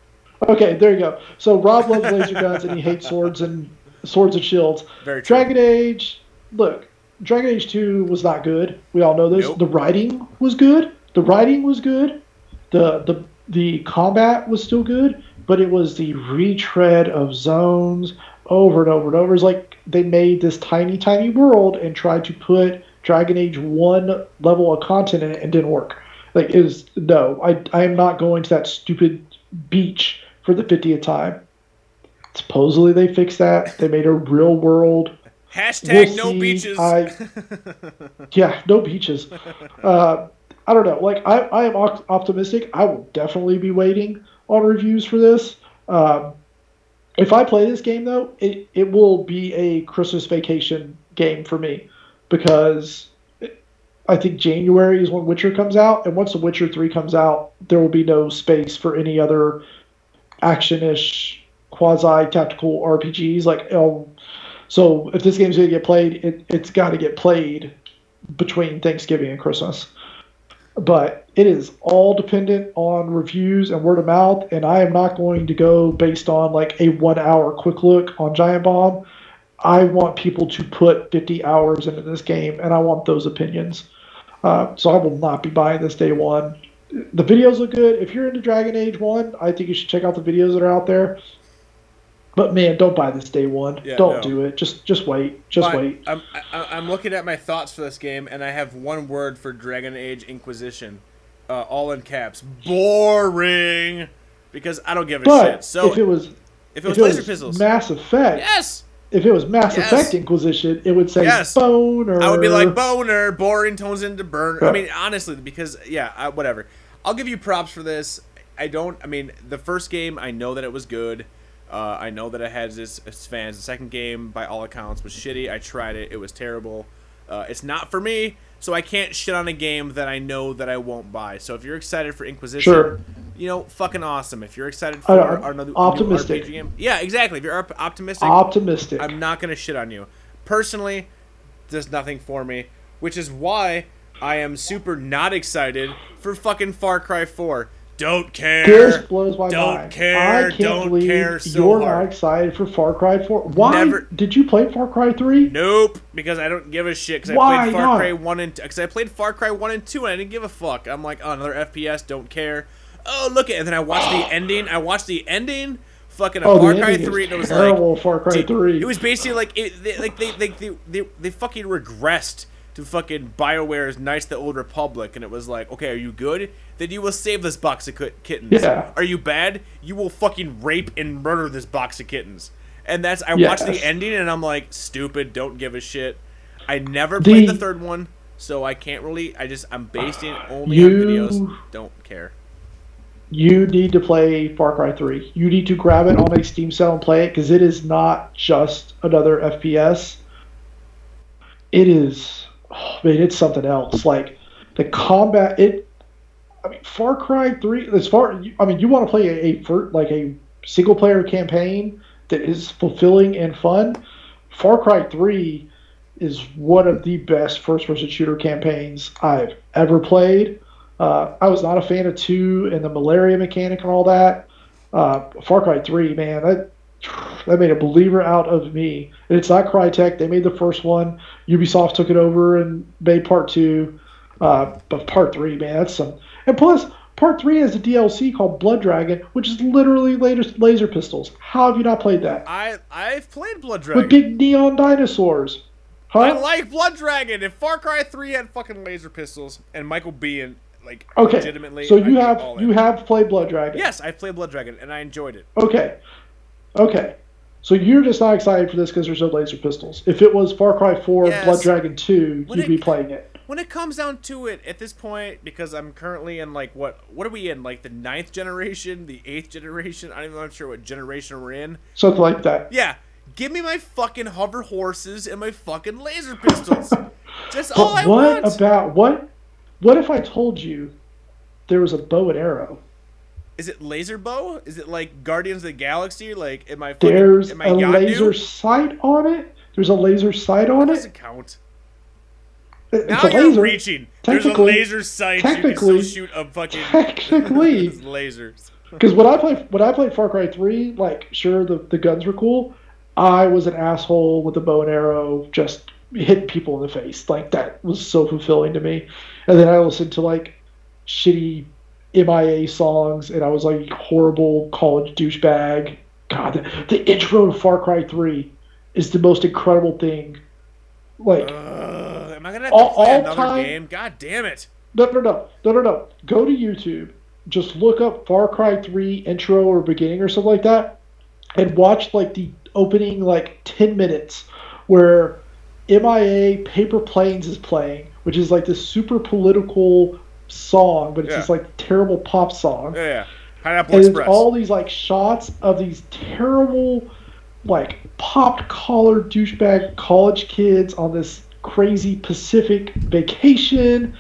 C: Okay, there you go. So Rob loves laser guns and he hates swords and swords and shields.
B: Very true.
C: Dragon Age, look, Dragon Age 2 was not good. We all know this.
B: Nope.
C: The writing was good. The writing was good. The the the combat was still good, but it was the retread of zones over and over and over. It's like they made this tiny, tiny world and tried to put Dragon Age 1 level of content in it and didn't work. Like it was no, I I am not going to that stupid beach for the 50th time. Supposedly they fixed that. They made a real world
B: Hashtag
C: We'll
B: no
C: see.
B: beaches.
C: I- yeah, no beaches. Uh, I don't know. Like I, I am op- optimistic. I will definitely be waiting on reviews for this. Um, if I play this game though, it it will be a Christmas vacation game for me because I think January is when Witcher comes out, and once The Witcher Three comes out, there will be no space for any other action-ish quasi tactical RPGs. Like, um, so if this game's gonna get played, it, it's got to get played between Thanksgiving and Christmas. But it is all dependent on reviews and word of mouth, and I am not going to go based on like a one-hour quick look on Giant Bomb. I want people to put 50 hours into this game, and I want those opinions. Uh, so I will not be buying this day one. The videos look good. If you're into Dragon Age 1, I think you should check out the videos that are out there. But man, don't buy this day one.
B: Yeah,
C: don't
B: no.
C: do it. Just just wait. Just
B: Fine.
C: wait.
B: I'm, I, I'm looking at my thoughts for this game, and I have one word for Dragon Age Inquisition, uh, all in caps. Boring. Because I don't give a
C: But
B: shit. So
C: if it was
B: if it was
C: if
B: laser pistols,
C: Mass Effect,
B: yes,
C: if it was Mass
B: Yes.
C: Effect Inquisition, it would say
B: Yes.
C: boner.
B: I would be like boner, boring tones into burn. I mean, honestly, because yeah, I, whatever. I'll give you props for this. I don't. I mean, the first game, I know that it was good. Uh, I know that it has its, its fans. The second game, by all accounts, was shitty. I tried it; it was terrible. Uh, it's not for me, so I can't shit on a game that I know that I won't buy. So if you're excited for Inquisition,
C: Sure.
B: you know, fucking awesome. If you're excited for another
C: optimistic.
B: game, yeah, exactly. If you're optimistic,
C: optimistic.
B: I'm not gonna shit on you. Personally, does nothing for me, which is why I am super not excited for fucking Far Cry 4. Don't care.
C: this blows my
B: don't
C: mind.
B: care,
C: I can't
B: don't
C: believe
B: care so
C: you're
B: hard.
C: not excited for Far Cry 4. Why
B: Never-
C: did you play Far Cry 3?
B: Nope, because I don't give a shit. Because I played Far
C: not?
B: Cry one and because I played Far Cry one and two, and I didn't give a fuck. I'm like, oh, another FPS, don't care. Oh, look at, and then I watched the ending. I watched the ending. Fucking a
C: Oh,
B: Far Cry three, and it was like,
C: terrible. Far Cry
B: Dude,
C: 3.
B: It was basically like it, they, like they, they, they, they, they fucking regressed to fucking Bioware's Knights of the Old Republic, and it was like, okay, are you good? Then you will save this box of kittens.
C: Yeah.
B: Are you bad? You will fucking rape and murder this box of kittens. And that's I
C: Yes.
B: watched the ending, and I'm like, stupid, don't give a shit. I never played the
C: The-
B: third one, so I can't really. I just I'm basing it only on videos. Don't care.
C: you need to play Far Cry 3. You need to grab it on a Steam sale and play it because it is not just another FPS. It is, man, it's something else. Like the combat, it. I mean, Far Cry 3. As far, I mean, you want to play a, a like a single player campaign that is fulfilling and fun. Far Cry 3 is one of the best first person shooter campaigns I've ever played. Uh, I was not a fan of 2 and the malaria mechanic and all that. Uh, Far Cry 3, man, that, that made a believer out of me. And it's not Crytek. They made the first one. Ubisoft took it over and made part 2. Uh, but part 3, man, that's some. And plus, part 3 has a DLC called Blood Dragon, which is literally laser, laser pistols. How have you not played that?
B: I I've played Blood Dragon.
C: With big neon dinosaurs. Huh?
B: I like Blood Dragon. If Far Cry 3 had fucking laser pistols and Michael Biehn, like,
C: Okay,
B: legitimately.
C: so you
B: be
C: have you have played Blood Dragon.
B: Yes, I played Blood Dragon and I enjoyed it.
C: Okay, okay. So you're just not excited for this because there's no laser pistols. If it was Far Cry 4,
B: Yes.
C: Blood Dragon 2,
B: Would
C: you'd
B: it-
C: be playing it.
B: When it comes down to it, at this point, because I'm currently in like what what are we in? Like the ninth generation, the eighth generation? I'm not even sure what generation we're in.
C: Something like that.
B: Yeah, give me my fucking hover horses and my fucking laser pistols. That's
C: But
B: all I
C: what
B: want.
C: What about what? What if I told you there was a bow and arrow?
B: Is it laser bow? Is it like Guardians of the Galaxy? Like, am I fucking,
C: There's
B: am I
C: a
B: Yondu?
C: laser sight on it. There's a laser sight on it.
B: Doesn't count.
C: It's
B: Now
C: a
B: you're
C: laser.
B: reaching. There's a laser sight. You can
C: technically-
B: shoot a fucking
C: Technically.
B: lasers.
C: Because when I played when I played Far Cry Three, like sure the, the guns were cool. I was an asshole with a bow and arrow, just hitting people in the face. Like that was so fulfilling to me. And then I listened to like shitty MIA songs, and I was like horrible college douchebag. God, the, the intro to Far Cry Three is the most incredible thing. Like
B: Ugh, am I gonna have
C: All-
B: to play another
C: time-
B: game? God damn it!
C: No, no, no, no, no, no. Go to YouTube. Just look up Far Cry 3 intro or beginning or something like that, and watch like the opening like 10 minutes where MIA Paper Planes is playing, which is like this super political song, but it's
B: Yeah.
C: this like terrible pop song.
B: Yeah, yeah. Pineapple
C: And it's
B: Express.
C: all these like shots of these terrible, like popped collar douchebag college kids on this crazy Pacific vacation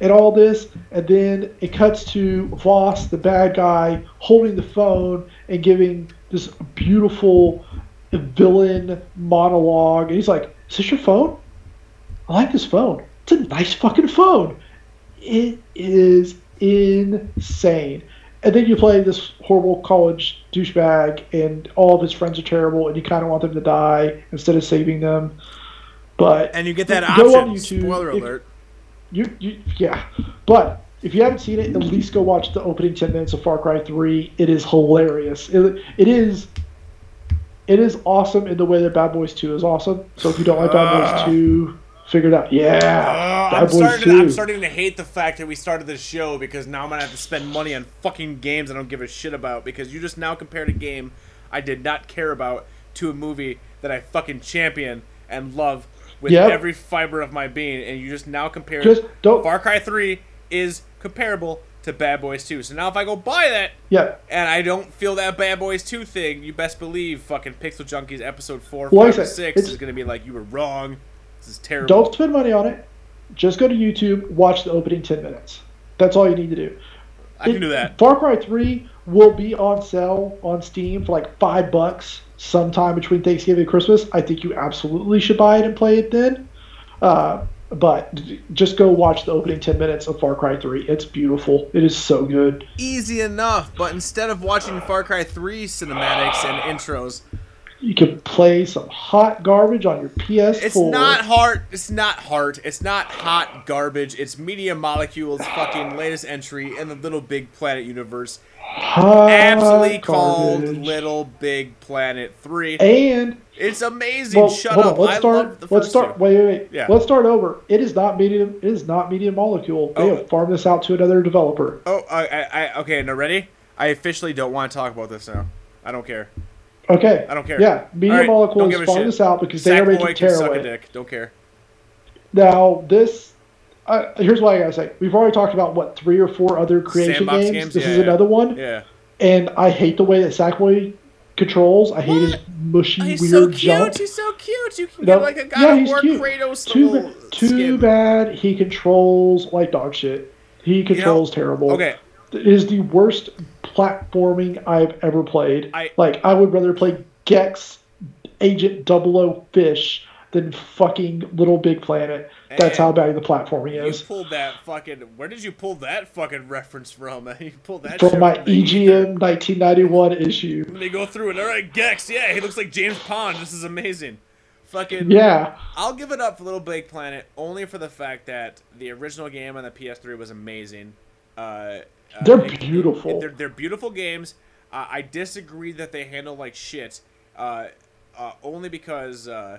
C: and all this. And then it cuts to Vaas, the bad guy, holding the phone and giving this beautiful villain monologue. And he's like, Is this your phone? I like this phone. It's a nice fucking phone. It is insane. And then you play this horrible college douchebag, and all of his friends are terrible, and you kind of want them to die instead of saving them. But
B: and you get that
C: Go
B: option.
C: on YouTube.
B: Spoiler
C: If-
B: alert.
C: you, you, yeah. But if you haven't seen it, at least go watch the opening ten minutes of Far Cry Three. It is hilarious. It, it is. It is awesome in the way that Bad Boys Two is awesome. So if you don't like Bad
B: Ah.
C: Boys Two, figure it out. Yeah,
B: Uh, I'm starting, to,
C: 2.
B: I'm starting to hate the fact that we started this show because now I'm gonna have to spend money on fucking games I don't give a shit about because you just now compared a game I did not care about to a movie that I fucking champion and love with
C: Yep.
B: every fiber of my being, and you just now compared
C: Just don't-
B: Far Cry 3 is comparable to Bad Boys 2. So now if I go buy that
C: Yeah.
B: and I don't feel that Bad Boys 2 thing, you best believe fucking Pixel Junkies episode 4,
C: Well,
B: 5,
C: like I
B: or
C: said,
B: 6
C: it's-
B: is gonna be like, you were wrong. This is terrible.
C: Don't spend money on it. Just go to YouTube, watch the opening 10 minutes. That's all you need to do.
B: I can do that.
C: Far Cry 3 will be on sale on Steam for like five bucks sometime between Thanksgiving and Christmas. I think you absolutely should buy it and play it then. Uh, but just go watch the opening 10 minutes of Far Cry 3. It's beautiful. It is so good.
B: easy enough, but instead of watching Far Cry 3 cinematics and intros,
C: You can play some hot garbage on your PS4.
B: it's not hard. It's not hard. It's not hot garbage. It's Media Molecule's fucking latest entry in the Little Big Planet universe,
C: hot
B: aptly called. Little Big Planet 3.
C: And
B: It's amazing.
C: well,
B: Shut
C: hold
B: up.
C: on. Let's
B: I
C: start. let's start.
B: two.
C: Wait, wait, wait.
B: Yeah.
C: Let's start over. It is not medium. It is not medium molecule. They
B: Oh.
C: have farmed this out to another developer.
B: Oh, I, I, I, okay. Now ready? I officially don't want to talk about this now. I don't care.
C: Okay.
B: I don't care.
C: Yeah, medium
B: All right,
C: molecule
B: don't give a
C: farmed
B: shit.
C: this out because they are making
B: can suck a
C: tearaway.
B: dick. Don't care.
C: Now this. Uh, here's what I gotta say. We've already talked about what three or four other creation
B: Sandbox
C: games.
B: games?
C: This
B: Yeah,
C: is
B: yeah.
C: another one,
B: Yeah.
C: and I hate the way that Sackboy controls. I hate his mushy,
B: He's
C: weird
B: so cute.
C: jump.
B: He's so cute. You can
C: No,
B: get like a God
C: yeah,
B: of War
C: cute.
B: Kratos
C: Too, ba- too bad he controls like dog shit. He controls terrible.
B: Okay,
C: is the worst platforming I've ever played.
B: I-
C: like I would rather play Gex Agent 00 Fish than fucking Little Big Planet. That's how bad the platforming is.
B: you pulled that fucking. Where did you pull that fucking reference from? you pulled that
C: From my. EGM 1991 issue.
B: Let me go through it. All right, Gex. Yeah, he looks like James Pond. This is amazing. Fucking.
C: Yeah.
B: I'll give it up for Little Big Planet only for the fact that the original game on the PS3 was amazing. Uh, uh,
C: They're
B: it- it-
C: beautiful.
B: they're, they're beautiful games. Uh, I disagree that they handle like shit. Uh, uh, only because uh,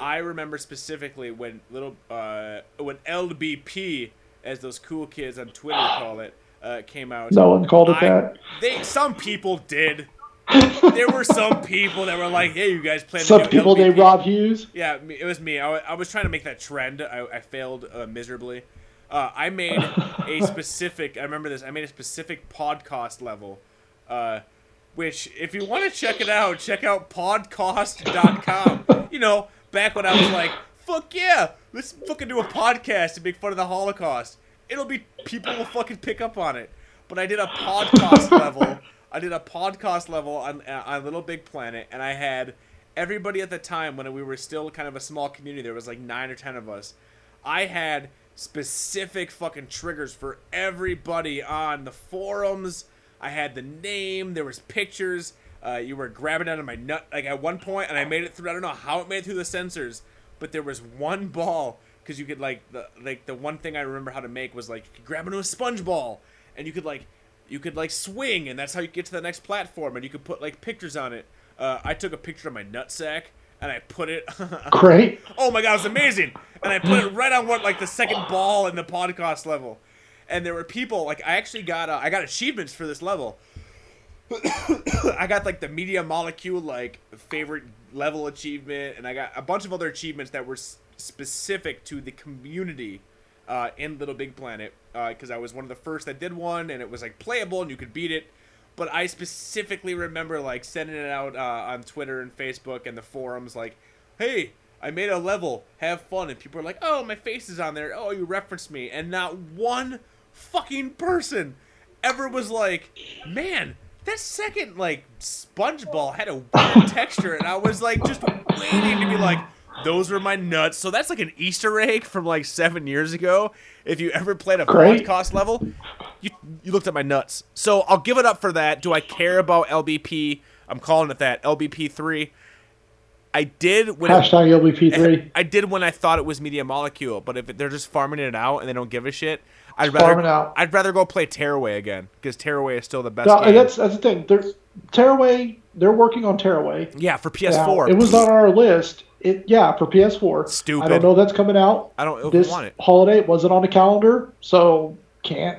B: I remember specifically when little uh, when LBP, as those cool kids on Twitter call it, uh, came out.
C: No one called it
B: I-
C: that.
B: They some people did. there were some people that were like, "Hey, you guys to
C: Some people named Rob Hughes.
B: Yeah, it was me. I, I was trying to make that trend. I, I failed uh, miserably. Uh, I made a specific. I remember this. I made a specific podcast level, uh, which if you want to check it out, check out podcast.com. You know, back when I was like, "Fuck yeah, let's fucking do a podcast to make fun of the Holocaust." It'll be people will fucking pick up on it. But I did a podcast level. I did a podcast level on on Little Big Planet, and I had everybody at the time when we were still kind of a small community, there was like nine or ten of us. I had specific fucking triggers for everybody on the forums. I had the name. There was pictures. Uh, you were grabbing out of my nut like at one point, and I made it through. I don't know how it made it through the sensors, but there was one ball because you could like the like the one thing I remember how to make was like you could grab into a sponge ball, and you could like you could like swing, and that's how you get to the next platform, and you could put like pictures on it. Uh, I took a picture of my nutsack and I put it.
C: Great.
B: oh my god, it was amazing! And I put it right on what like the second ball in the podcast level, and there were people like I actually got uh, I got achievements for this level. I got like the media molecule like favorite level achievement, and I got a bunch of other achievements that were s- specific to the community uh, in Little Big Planet because I was one of the first that did one, and it was like playable and you could beat it. But I specifically remember like sending it out uh, on Twitter and Facebook and the forums, like, "Hey, I made a level, have fun," and people are like, "Oh, my face is on there. Oh, you referenced me," and not one fucking person ever was like, "Man." That second like sponge ball had a weird texture, and I was like just waiting to be like, those were my nuts. So that's like an Easter egg from like seven years ago. If you ever played a
C: Great.
B: podcast level, you you looked at my nuts. So I'll give it up for that. Do I care about LBP? I'm calling it that LBP three. I did when
C: Hashtag LBP3.
B: I did when I thought it was Media Molecule, but if they're just farming it out and they don't give a shit, I'd
C: Farm
B: rather
C: out.
B: I'd rather go play Tearaway again because Tearaway is still the best.
C: No, that's that's the thing. There's Tearaway. They're working on Tearaway.
B: yeah, for PS4.
C: it was on our list. It yeah for PS4.
B: Stupid.
C: I don't know that's coming out
B: I don't
C: this
B: want it.
C: holiday. It wasn't on the calendar, so can't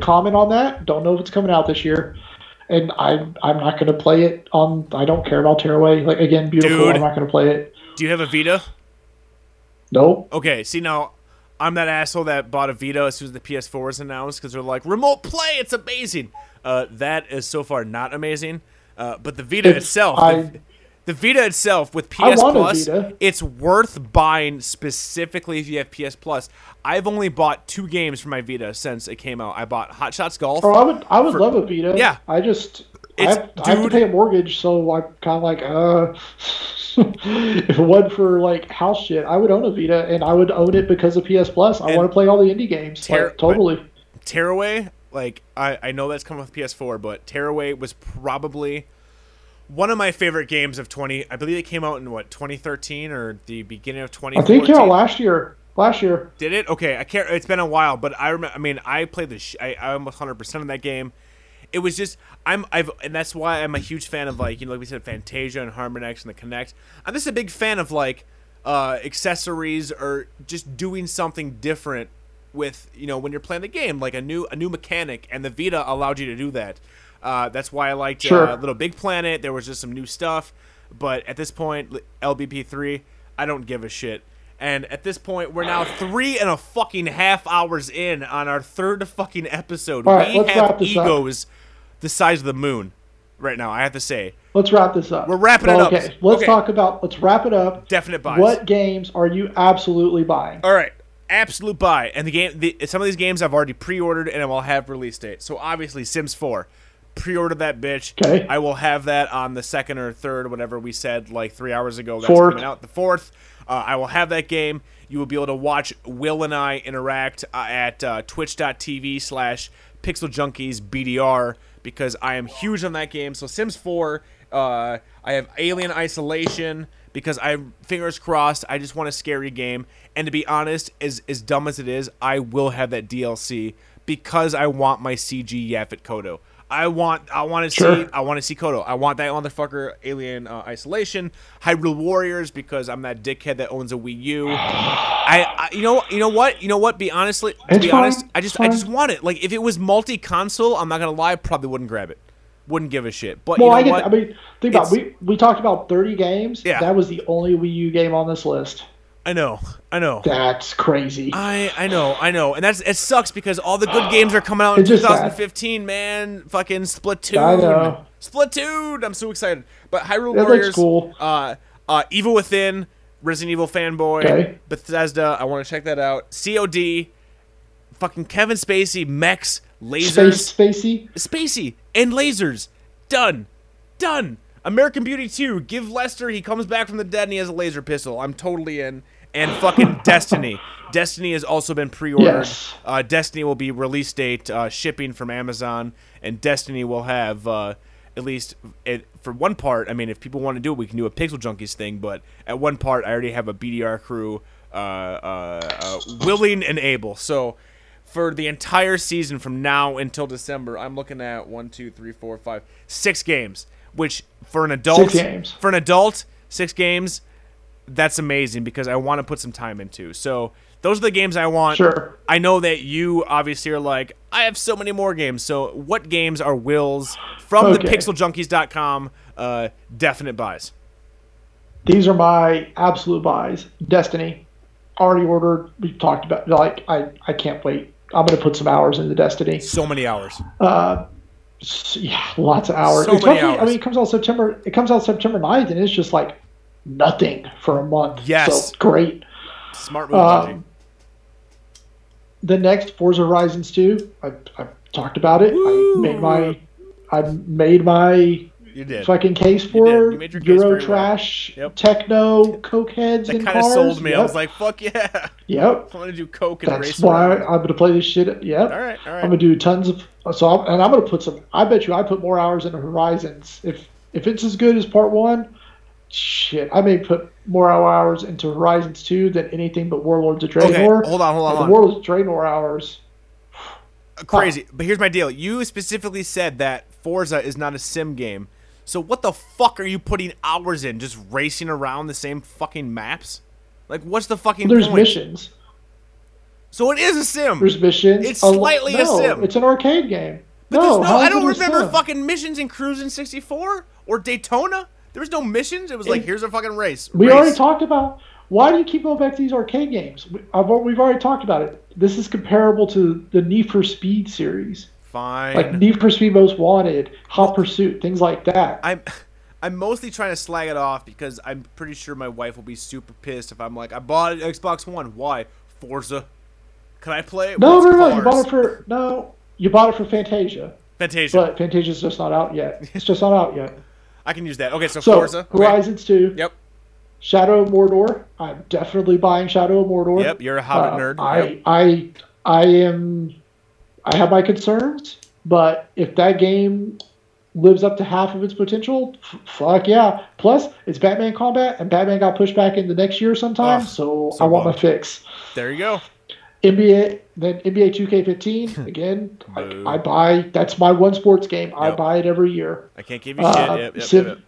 C: comment on that. Don't know if it's coming out this year. And I'm I'm not going to play it on. I don't care about Tearaway. Like again, beautiful.
B: Dude.
C: I'm not going to play it.
B: Do you have a Vita?
C: Nope.
B: Okay, see now, I'm that asshole that bought a Vita as soon as the PS4 was announced because they're like remote play, it's amazing. Uh, that is so far not amazing. Uh, but the Vita
C: It's-
B: itself,
C: I-
B: the, the Vita itself with PS Plus, it's worth buying specifically if you have PS Plus. I've only bought two games for my Vita since it came out. I bought Hot Shots Golf.
C: Oh, I would I would
B: For-
C: love a Vita.
B: Yeah.
C: I just I have, I have to pay a mortgage, so I'm kind of like, uh, if it wasn't for like house shit, I would own a Vita, and I would own it because of PS Plus. I want to play all the indie games.
B: Ter-
C: like, totally.
B: Tearaway, like I, I know that's coming with PS4, but Tearaway was probably one of my favorite games of 20. I believe it came out in what 2013 or the beginning of
C: I think it came out last year. Last year.
B: Did it? Okay, I can't. It's been a while, but I remember. I mean, I played the. Sh- I, I'm 100 percent of that game. It was just I'm I've and that's why I'm a huge fan of like you know like we said Fantasia and harmonix and the Kinect. I'm just a big fan of like uh, accessories or just doing something different with you know when you're playing the game like a new a new mechanic and the Vita allowed you to do that. Uh, that's why I liked
C: Sure.
B: uh, Little Big Planet. There was just some new stuff, but at this point, LBP three, I don't give a shit. And at this point, we're now three and a fucking half hours in on our third fucking episode.
C: All right,
B: we
C: let's
B: have
C: wrap this up.
B: egos the size of the moon right now. I have to say,
C: Let's wrap this up.
B: We're wrapping it up.
C: Okay, let's
B: Okay.
C: talk about. Let's wrap it up.
B: definite buys.
C: What games are you absolutely buying?
B: All right, absolute buy. And the game, the, some of these games I've already pre-ordered and I will have release date. So obviously, Sims 4, pre-ordered that bitch.
C: Okay.
B: I will have that on the second or third, whatever we said like three hours ago. That's
C: Fourth.
B: coming out the fourth. Uh, I will have that game. You will be able to watch Will and I interact uh, at uh, twitch.tv slash Pixel Junkies BDR because I am huge on that game. So Sims 4, uh, I have Alien Isolation because I fingers crossed. I just want a scary game, and to be honest, as as dumb as it is, I will have that DLC because I want my CG Yaphet Kotto. I want I want to
C: Sure.
B: see I want to see Kotto. I want that motherfucker Alien uh, Isolation, Hyrule Warriors because I'm that dickhead that owns a Wii U. I, I you know you know what you know what? Be honestly, to
C: It's
B: be
C: fine.
B: honest, I just I just want it. Like if it was multi console, I'm not gonna lie, I probably wouldn't grab it. Wouldn't give a shit. But
C: Well,
B: you know
C: I get.
B: what?
C: I mean, think about
B: It's-
C: we we talked about 30 games.
B: Yeah.
C: That was the only Wii U game on this list.
B: I know, I know.
C: That's crazy.
B: I I know, I know, and that's it sucks because all the good games are coming out in
C: It's just sad.
B: 2015, man. Fucking Splatoon,
C: I know.
B: Splatoon. I'm so excited. But Hyrule
C: looks
B: Warriors,
C: cool.
B: uh, uh, Evil Within, Resident Evil fanboy,
C: Okay.
B: Bethesda. I want to check that out. COD, fucking Kevin Spacey, mechs, lasers,
C: Space Spacey.
B: Spacey, and lasers. Done, done. American Beauty 2, give Lester, he comes back from the dead and he has a laser pistol. I'm totally in. And fucking Destiny. Destiny has also been pre-ordered.
C: Yes.
B: Uh, Destiny will be release date uh, shipping from Amazon, and Destiny will have uh, at least it, for one part. I mean, if people want to do it, we can do a Pixel Junkies thing. But at one part, I already have a BDR crew uh, uh, uh, willing and able. So for the entire season from now until December, I'm looking at one, two, three, four, five, six games. Which for an adult,
C: Six games.
B: for an adult, six games, that's amazing because I want to put some time into. So those are the games I want.
C: Sure.
B: I know that you obviously are like, I have so many more games. So what games are Will's from
C: Okay.
B: the pixeljunkies.com uh, definite buys?
C: These are my absolute buys. Destiny, already ordered. We talked about like I I can't wait. I'm gonna put some hours into Destiny.
B: So many hours.
C: S- Yeah, lots of hours.
B: So many
C: Especially, I mean, it comes out September. It comes out September 9th, and it's just like nothing for a month.
B: Yes.
C: so great.
B: Smart move,
C: Um, the next Forza Horizons 2, I I talked about it. I made my I made my
B: you did.
C: fucking case for
B: You made your case
C: Euro
B: very well. Yep.
C: techno, cokeheads,
B: That
C: and
B: kind of sold me. I was like, fuck yeah.
C: yep.
B: I want to do Coke and
C: That's
B: race
C: why
B: around.
C: I'm gonna play this shit. Yep.
B: All right, all right.
C: I'm gonna do tons of so, I'm, and I'm gonna put some. I bet you I put more hours into Horizons. If if it's as good as Part One, shit, I may put more hours into Horizons Two than anything but Warlords of
B: Okay,
C: Draenor.
B: hold on, hold on, hold on.
C: Warlords of Draenor hours.
B: crazy. But here's my deal. You specifically said that Forza is not a sim game. So what the fuck are you putting hours in? Just racing around the same fucking maps? Like what's the fucking
C: There's
B: point?
C: missions.
B: So it is a sim.
C: There's missions.
B: It's
C: A
B: slightly a
C: no,
B: sim.
C: It's an arcade game.
B: but
C: no,
B: no I don't remember fucking missions in Cruising 64 or Daytona. There was no missions. It was like here's a fucking race.
C: We
B: Race.
C: already talked about. Why do you keep going back to these arcade games? We, uh, I've, already talked about it. This is comparable to the Need for Speed series,
B: Fine.
C: like Need for Speed Most Wanted, Hot Pursuit, things like that.
B: I'm I'm mostly trying to slag it off because I'm pretty sure my wife will be super pissed if I'm like, I bought an Xbox One. Why? Forza. Can I play it?
C: no, no, no. You bought it for no. You bought it for Fantasia,
B: Fantasia.
C: but Fantasia's just not out yet. It's just not out yet.
B: I can use that. Okay, so,
C: So
B: Forza. Okay.
C: Horizons Two,
B: Yep.
C: Shadow of Mordor. I'm definitely buying Shadow of Mordor.
B: Yep. You're a Hobbit
C: Uh,
B: nerd.
C: I,
B: Yep.
C: I, I am. I have my concerns, but if that game lives up to half of its potential, f- fuck yeah. Plus, it's Batman combat, and Batman got pushed back into next year sometime,
B: Ugh,
C: so,
B: so
C: I want my fix.
B: There you go.
C: NBA, then NBA 2K15 again. I, I buy. That's my one sports game. I buy it every year.
B: I can't give you
C: Uh.
B: Yep. Yep.
C: Civ,
B: yep,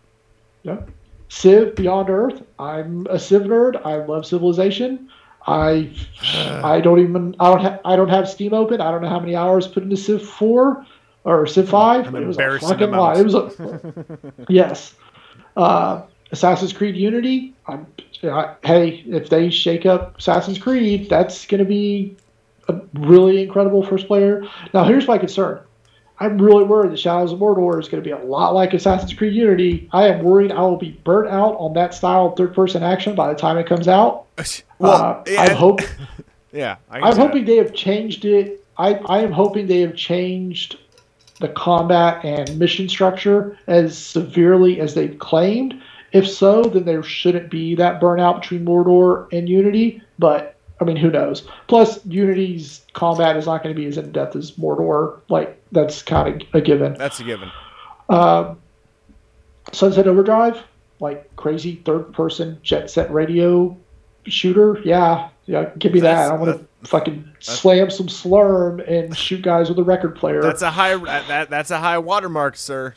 B: yep.
C: yeah. Civ Beyond Earth. I'm a Civ nerd. I love Civilization. I I don't even I don't have I don't have Steam open. I don't know how many hours put into Civ four or Civ five.
B: An
C: it was a fucking
B: amount.
C: lie. It was a yes. Uh, Assassin's Creed Unity. I'm I, hey if they shake up Assassin's Creed, that's going to be a really incredible first player. Now here's my concern. I'm really worried that Shadows of Mordor is going to be a lot like Assassin's Creed Unity. I am worried I will be burnt out on that style of third-person action by the time it comes out.
B: well,
C: uh,
B: yeah,
C: I'm hope
B: yeah. I can
C: I'm
B: see that.
C: hoping they have changed it. I, I am hoping they have changed the combat and mission structure as severely as they've claimed. If so, then there shouldn't be that burnout between Mordor and Unity. But I mean, who knows? Plus, Unity's combat is not going to be as in depth as Mordor. Like that's kind of a given.
B: That's a given.
C: Um, Sunset Overdrive, like crazy third person jet set radio shooter. Yeah, yeah, give me
B: That's-
C: that. I want to fucking slam some slurm and shoot guys with a record player.
B: That's a high. That that's a high watermark, sir.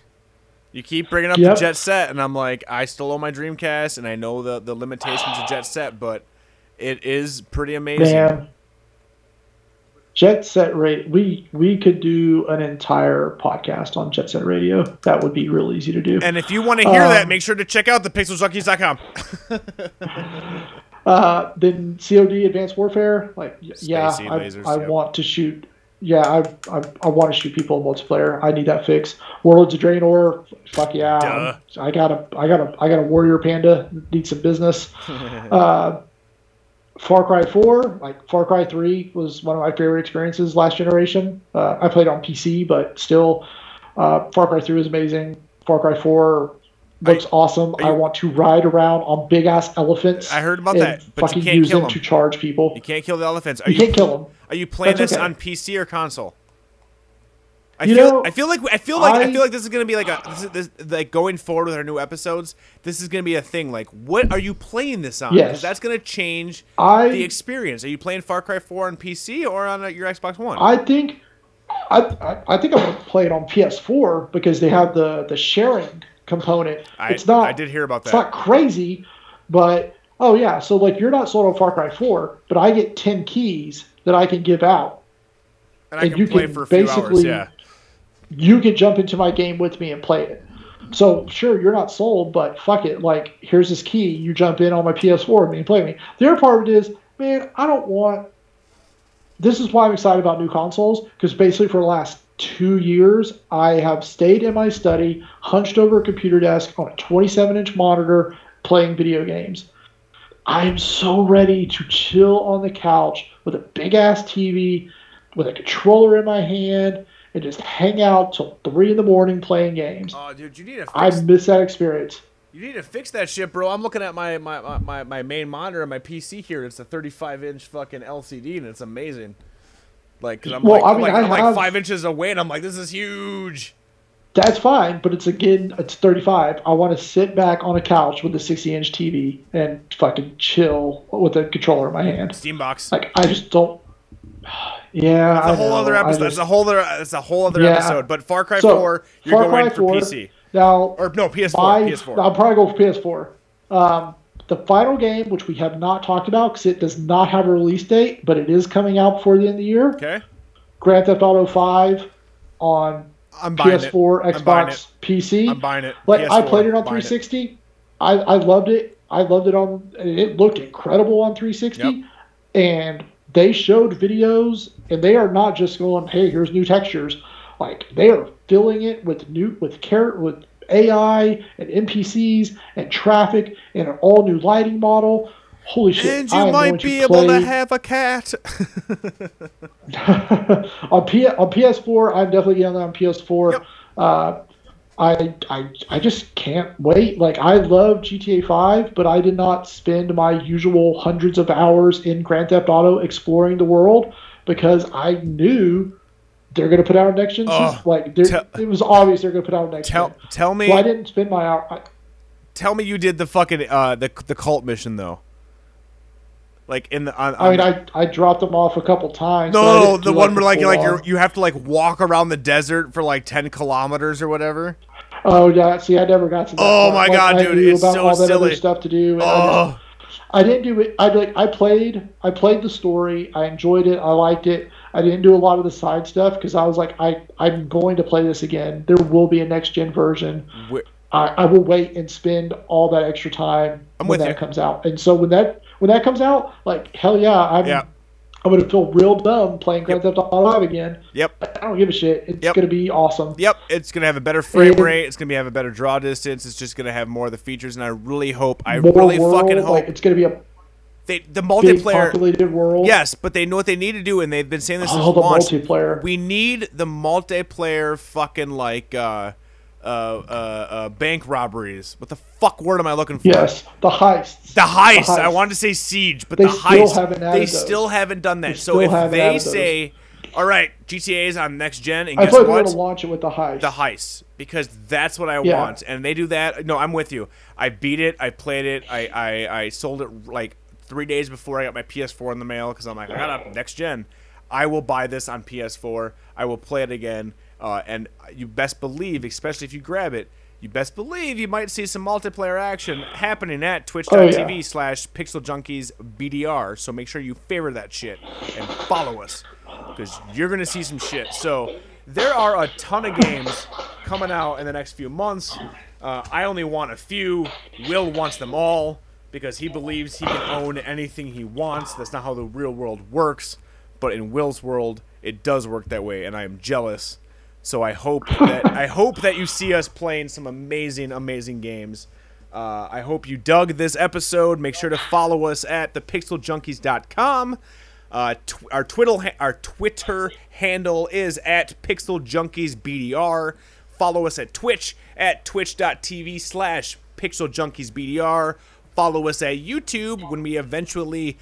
B: You keep bringing up
C: Yep.
B: the Jet Set, and I'm like, I still own my Dreamcast, and I know the the limitations of Jet Set, but it is pretty amazing.
C: Man, jet set radio. We we could do an entire podcast on jet set radio. That would be real easy to do.
B: And if you want to hear
C: Um,
B: that, make sure to check out the pixeljunkies.com.
C: Uh, then COD Advanced Warfare, like yeah, I,
B: lasers,
C: I
B: yep.
C: want to shoot. Yeah, I I, I want to shoot people in multiplayer. I need that fix. Warlords of Draenor, fuck yeah.
B: Duh.
C: I got a I got a I got a warrior panda. Need some business. uh, Far Cry 4, like Far Cry 3 was one of my favorite experiences last generation. Uh, I played on PC, but still, uh, Far Cry 3 was amazing. Far Cry 4, looks awesome. I
B: you-
C: want to ride around on big ass elephants.
B: I heard about that, but you
C: fucking
B: can't
C: use
B: kill
C: them
B: them.
C: to charge people.
B: You can't kill the elephants. Are
C: You
B: you,
C: can't kill them.
B: Are you playing
C: That's
B: this
C: okay.
B: on PC or console? I
C: You
B: feel
C: know,
B: I feel like I feel like I,
C: I-
B: feel like this is gonna be like a this is, this, like going forward with our new episodes. This is gonna be a thing. Like, what are you playing this on?
C: Yes.
B: that's gonna change
C: I
B: the experience. Are you playing Far Cry 4 on PC or on uh, your Xbox One?
C: I think I, I I think I'm gonna play it on PS4 because they have the the sharing component.
B: I-
C: it's not.
B: I did hear about that.
C: It's not crazy, but oh yeah. So like you're not sold on Far Cry 4, but I get 10 keys that I can give out.
B: and I
C: and
B: can
C: you
B: play
C: can
B: few hours.
C: basically-
B: Yeah.
C: You can jump into my game with me and play it. So sure, you're not sold, but fuck it. Like here's this key. You jump in on my PS4 with me and play with me. The other part of it is, man, I don't want. This is why I'm excited about new consoles because basically for the last two years I have stayed in my study, hunched over a computer desk on a 27 inch monitor, playing video games. I am so ready to chill on the couch with a big ass TV, with a controller in my hand, and just hang out till three in the morning playing games.
B: Oh, dude, you need to
C: I miss that experience.
B: You need to fix that shit, bro. I'm looking at my my, my, my, my main monitor on my PC here. It's a 35 inch fucking LCD, and it's amazing. Like, cause I'm
C: Well,
B: like,
C: I
B: I'm,
C: mean,
B: like,
C: I
B: I'm like five inches away, and I'm like, this is huge.
C: That's fine, but it's again, it's 35. I want to sit back on a couch with a 60 inch TV and fucking chill with a controller in my hand.
B: Steambox.
C: Like I just don't. Yeah,
B: That's a
C: I
B: whole
C: know,
B: other episode.
C: just-
B: It's a whole other. It's a whole other
C: Yeah.
B: episode. But Far Cry
C: So,
B: 4, you're
C: Far
B: going
C: Cry
B: for
C: 4,
B: PC
C: Now,
B: or no PS4.
C: my,
B: PS4.
C: I'll probably go for PS4. Um, the final game, which we have not talked about because it does not have a release date, but it is coming out before the end of the year.
B: okay,
C: Grand Theft Auto 5 on
B: I'm buying
C: PS4,
B: it. I'm
C: Xbox, PC.
B: I'm buying it.
C: Like I
B: PS4,
C: played it on
B: buying
C: 360. I, I loved it. I loved it on. It looked incredible on 360.
B: Yep.
C: And they showed videos, and they are not just going, "Hey, here's new textures." Like they are filling it with new with care with AI and NPCs and traffic and an all new lighting model. Holy shit!
B: And you might be
C: to
B: able to have a cat.
C: on P on PS4, I'm definitely getting on PS4.
B: Yep.
C: Uh, I I I just can't wait. Like I love GTA 5, but I did not spend my usual hundreds of hours in Grand Theft Auto exploring the world because I knew they're going to put out next gen.
B: Oh,
C: system. like
B: tell-
C: it was obvious they're going to put out next
B: tell
C: gen.
B: tell me
C: So I didn't spend my hour. I,
B: tell me you did the fucking uh the the cult mission though. Like in the on,
C: I mean,
B: on-
C: I I dropped them off a couple times. I
B: no, the one where like you're like you're, you have to like walk around the desert for like ten kilometers or whatever.
C: Oh yeah, see, I never got to that.
B: Oh, my God,
C: I
B: dude, it's
C: about
B: so
C: all that
B: silly.
C: other stuff to do. And I,
B: Oh,
C: just, I didn't do it. I like I played. I played the story. I enjoyed it. I liked it. I didn't do a lot of the side stuff because I was like, I I'm going to play this again. There will be a next gen version.
B: Wh-
C: I, I will wait and spend all that extra time
B: I'm
C: when that
B: you.
C: comes out. And so when that when that comes out, like hell yeah, I'm
B: Yeah.
C: I'm gonna feel real dumb playing Grand Theft Auto 5 again.
B: yep.
C: I don't give a shit. It's
B: Yep.
C: gonna be awesome.
B: Yep, it's gonna have a better frame
C: And-
B: rate. It's gonna be have a better draw distance. It's just gonna have more of the features, and I really hope, I really
C: world,
B: fucking hope
C: like it's gonna be a
B: they the multiplayer.
C: populated world.
B: Yes, but they know what they need to do, and they've been saying this
C: Oh,
B: since
C: the
B: launch.
C: multiplayer.
B: We need the multiplayer fucking like uh, uh, uh, uh, bank robberies. What the fuck word am I looking for?
C: Yes, the heists.
B: The heist.
C: The
B: I wanted to say siege, but
C: They
B: the
C: still haven't added
B: they
C: those.
B: still haven't done that.
C: They
B: so if they say, "All right, GTA is on next gen," and
C: I
B: guess
C: were
B: what?
C: going to launch it with the heist.
B: the heist because that's what I
C: Yeah.
B: want, and they do that. No, I'm with you. I beat it. I played it. I I, I sold it like three days before I got my PS4 in the mail because I'm like, I got a next gen. I will buy this on PS4. I will play it again, uh, and you best believe, especially if you grab it. You best believe you might see some multiplayer action happening at twitch.tv
C: Oh, yeah.
B: slash pixel junkies BDR. So make sure you favor that shit and follow us because you're going to see some shit. So there are a ton of games coming out in the next few months. Uh, I only want a few. Will wants them all because he believes he can own anything he wants. That's not how the real world works. But in Will's world, it does work that way, and I am jealous. So I hope that I hope that you see us playing some amazing, amazing games. Uh, I hope you dug this episode. Make sure to follow us at thepixeljunkies.com. Uh, tw- our Twitter ha- our Twitter handle is at pixeljunkiesbdr. Follow us at Twitch at twitch.tv slash pixeljunkiesbdr. Follow us at YouTube when we eventually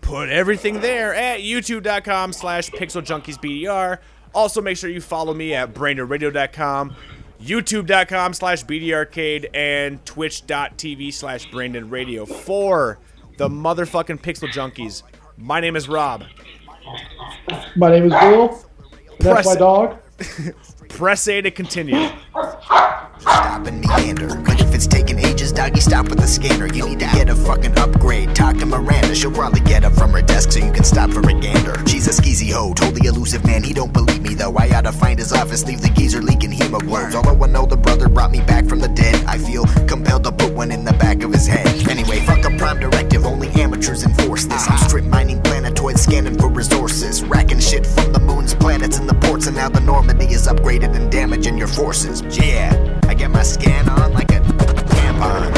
B: put everything there at youtube.com slash pixeljunkiesbdr. Also, make sure you follow me at braindeadradio.com, youtube.com slash bdarcade, and twitch.tv slash braindeadradio for the motherfucking Pixel Junkies. My name is Rob.
C: My name is Bill. That's
B: Press
C: my dog.
B: Press A to continue.
E: Stop and meander. Like if it's taking ages, doggy, stop with the scanner. You need to get a fucking upgrade. Talk to Miranda, she'll probably get up from her desk so you can stop for a gander. She's a skeezy hoe, totally Illusive Man. He don't believe me though. I oughta find his office, leave the geezer leaking hemoglobes. Although know the brother brought me back from the dead, I feel compelled to put one in the back of his head. Anyway, fuck a prime directive, only amateurs enforce this. I'm strip mining planetoids, scanning for resources, racking shit from the moons, planets, and the ports, and now the Normandy is upgraded and damaging your forces. Yeah, I get my scan on like a tampon.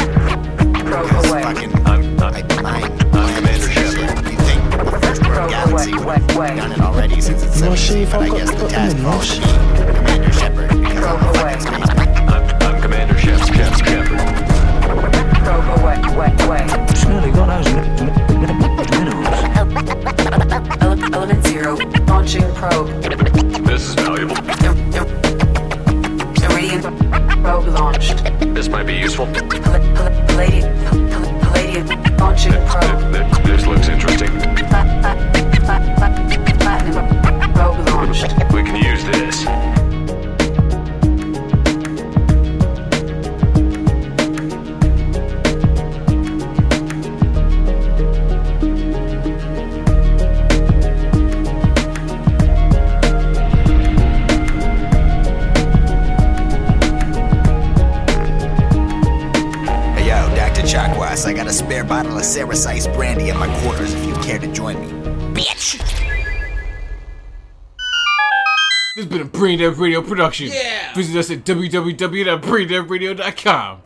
E: Cause fucking,
F: I'm, I'm,
E: I mine.
F: I'm Commander Shepard.
E: You think the first world galaxy would have done it already since it's
G: Well,
E: 17, but I guess the
G: put
E: task
G: in,
E: falls
G: no
E: to me, Commander Shepard, because I'm a fucking spaceman.
F: I'm, I'm Commander Shep, Shep, Shepard.
H: Probe away, away, away. Launching probe.
F: This is valuable.
H: Iridium probe launched.
F: This might be useful.
H: Pal- pal- Palladium. Palladium. Launching probe.
F: Th- th- This looks interesting.
H: Pla- pla- pla- pla- Platinum probe launched.
F: We can use this.
E: Chakwas, I got a spare bottle of Serrice Ice brandy at my quarters if you care to join me. Bitch!
I: This has been a Brain Dead Radio production. Yeah. Visit us at www.braindeadradio.com.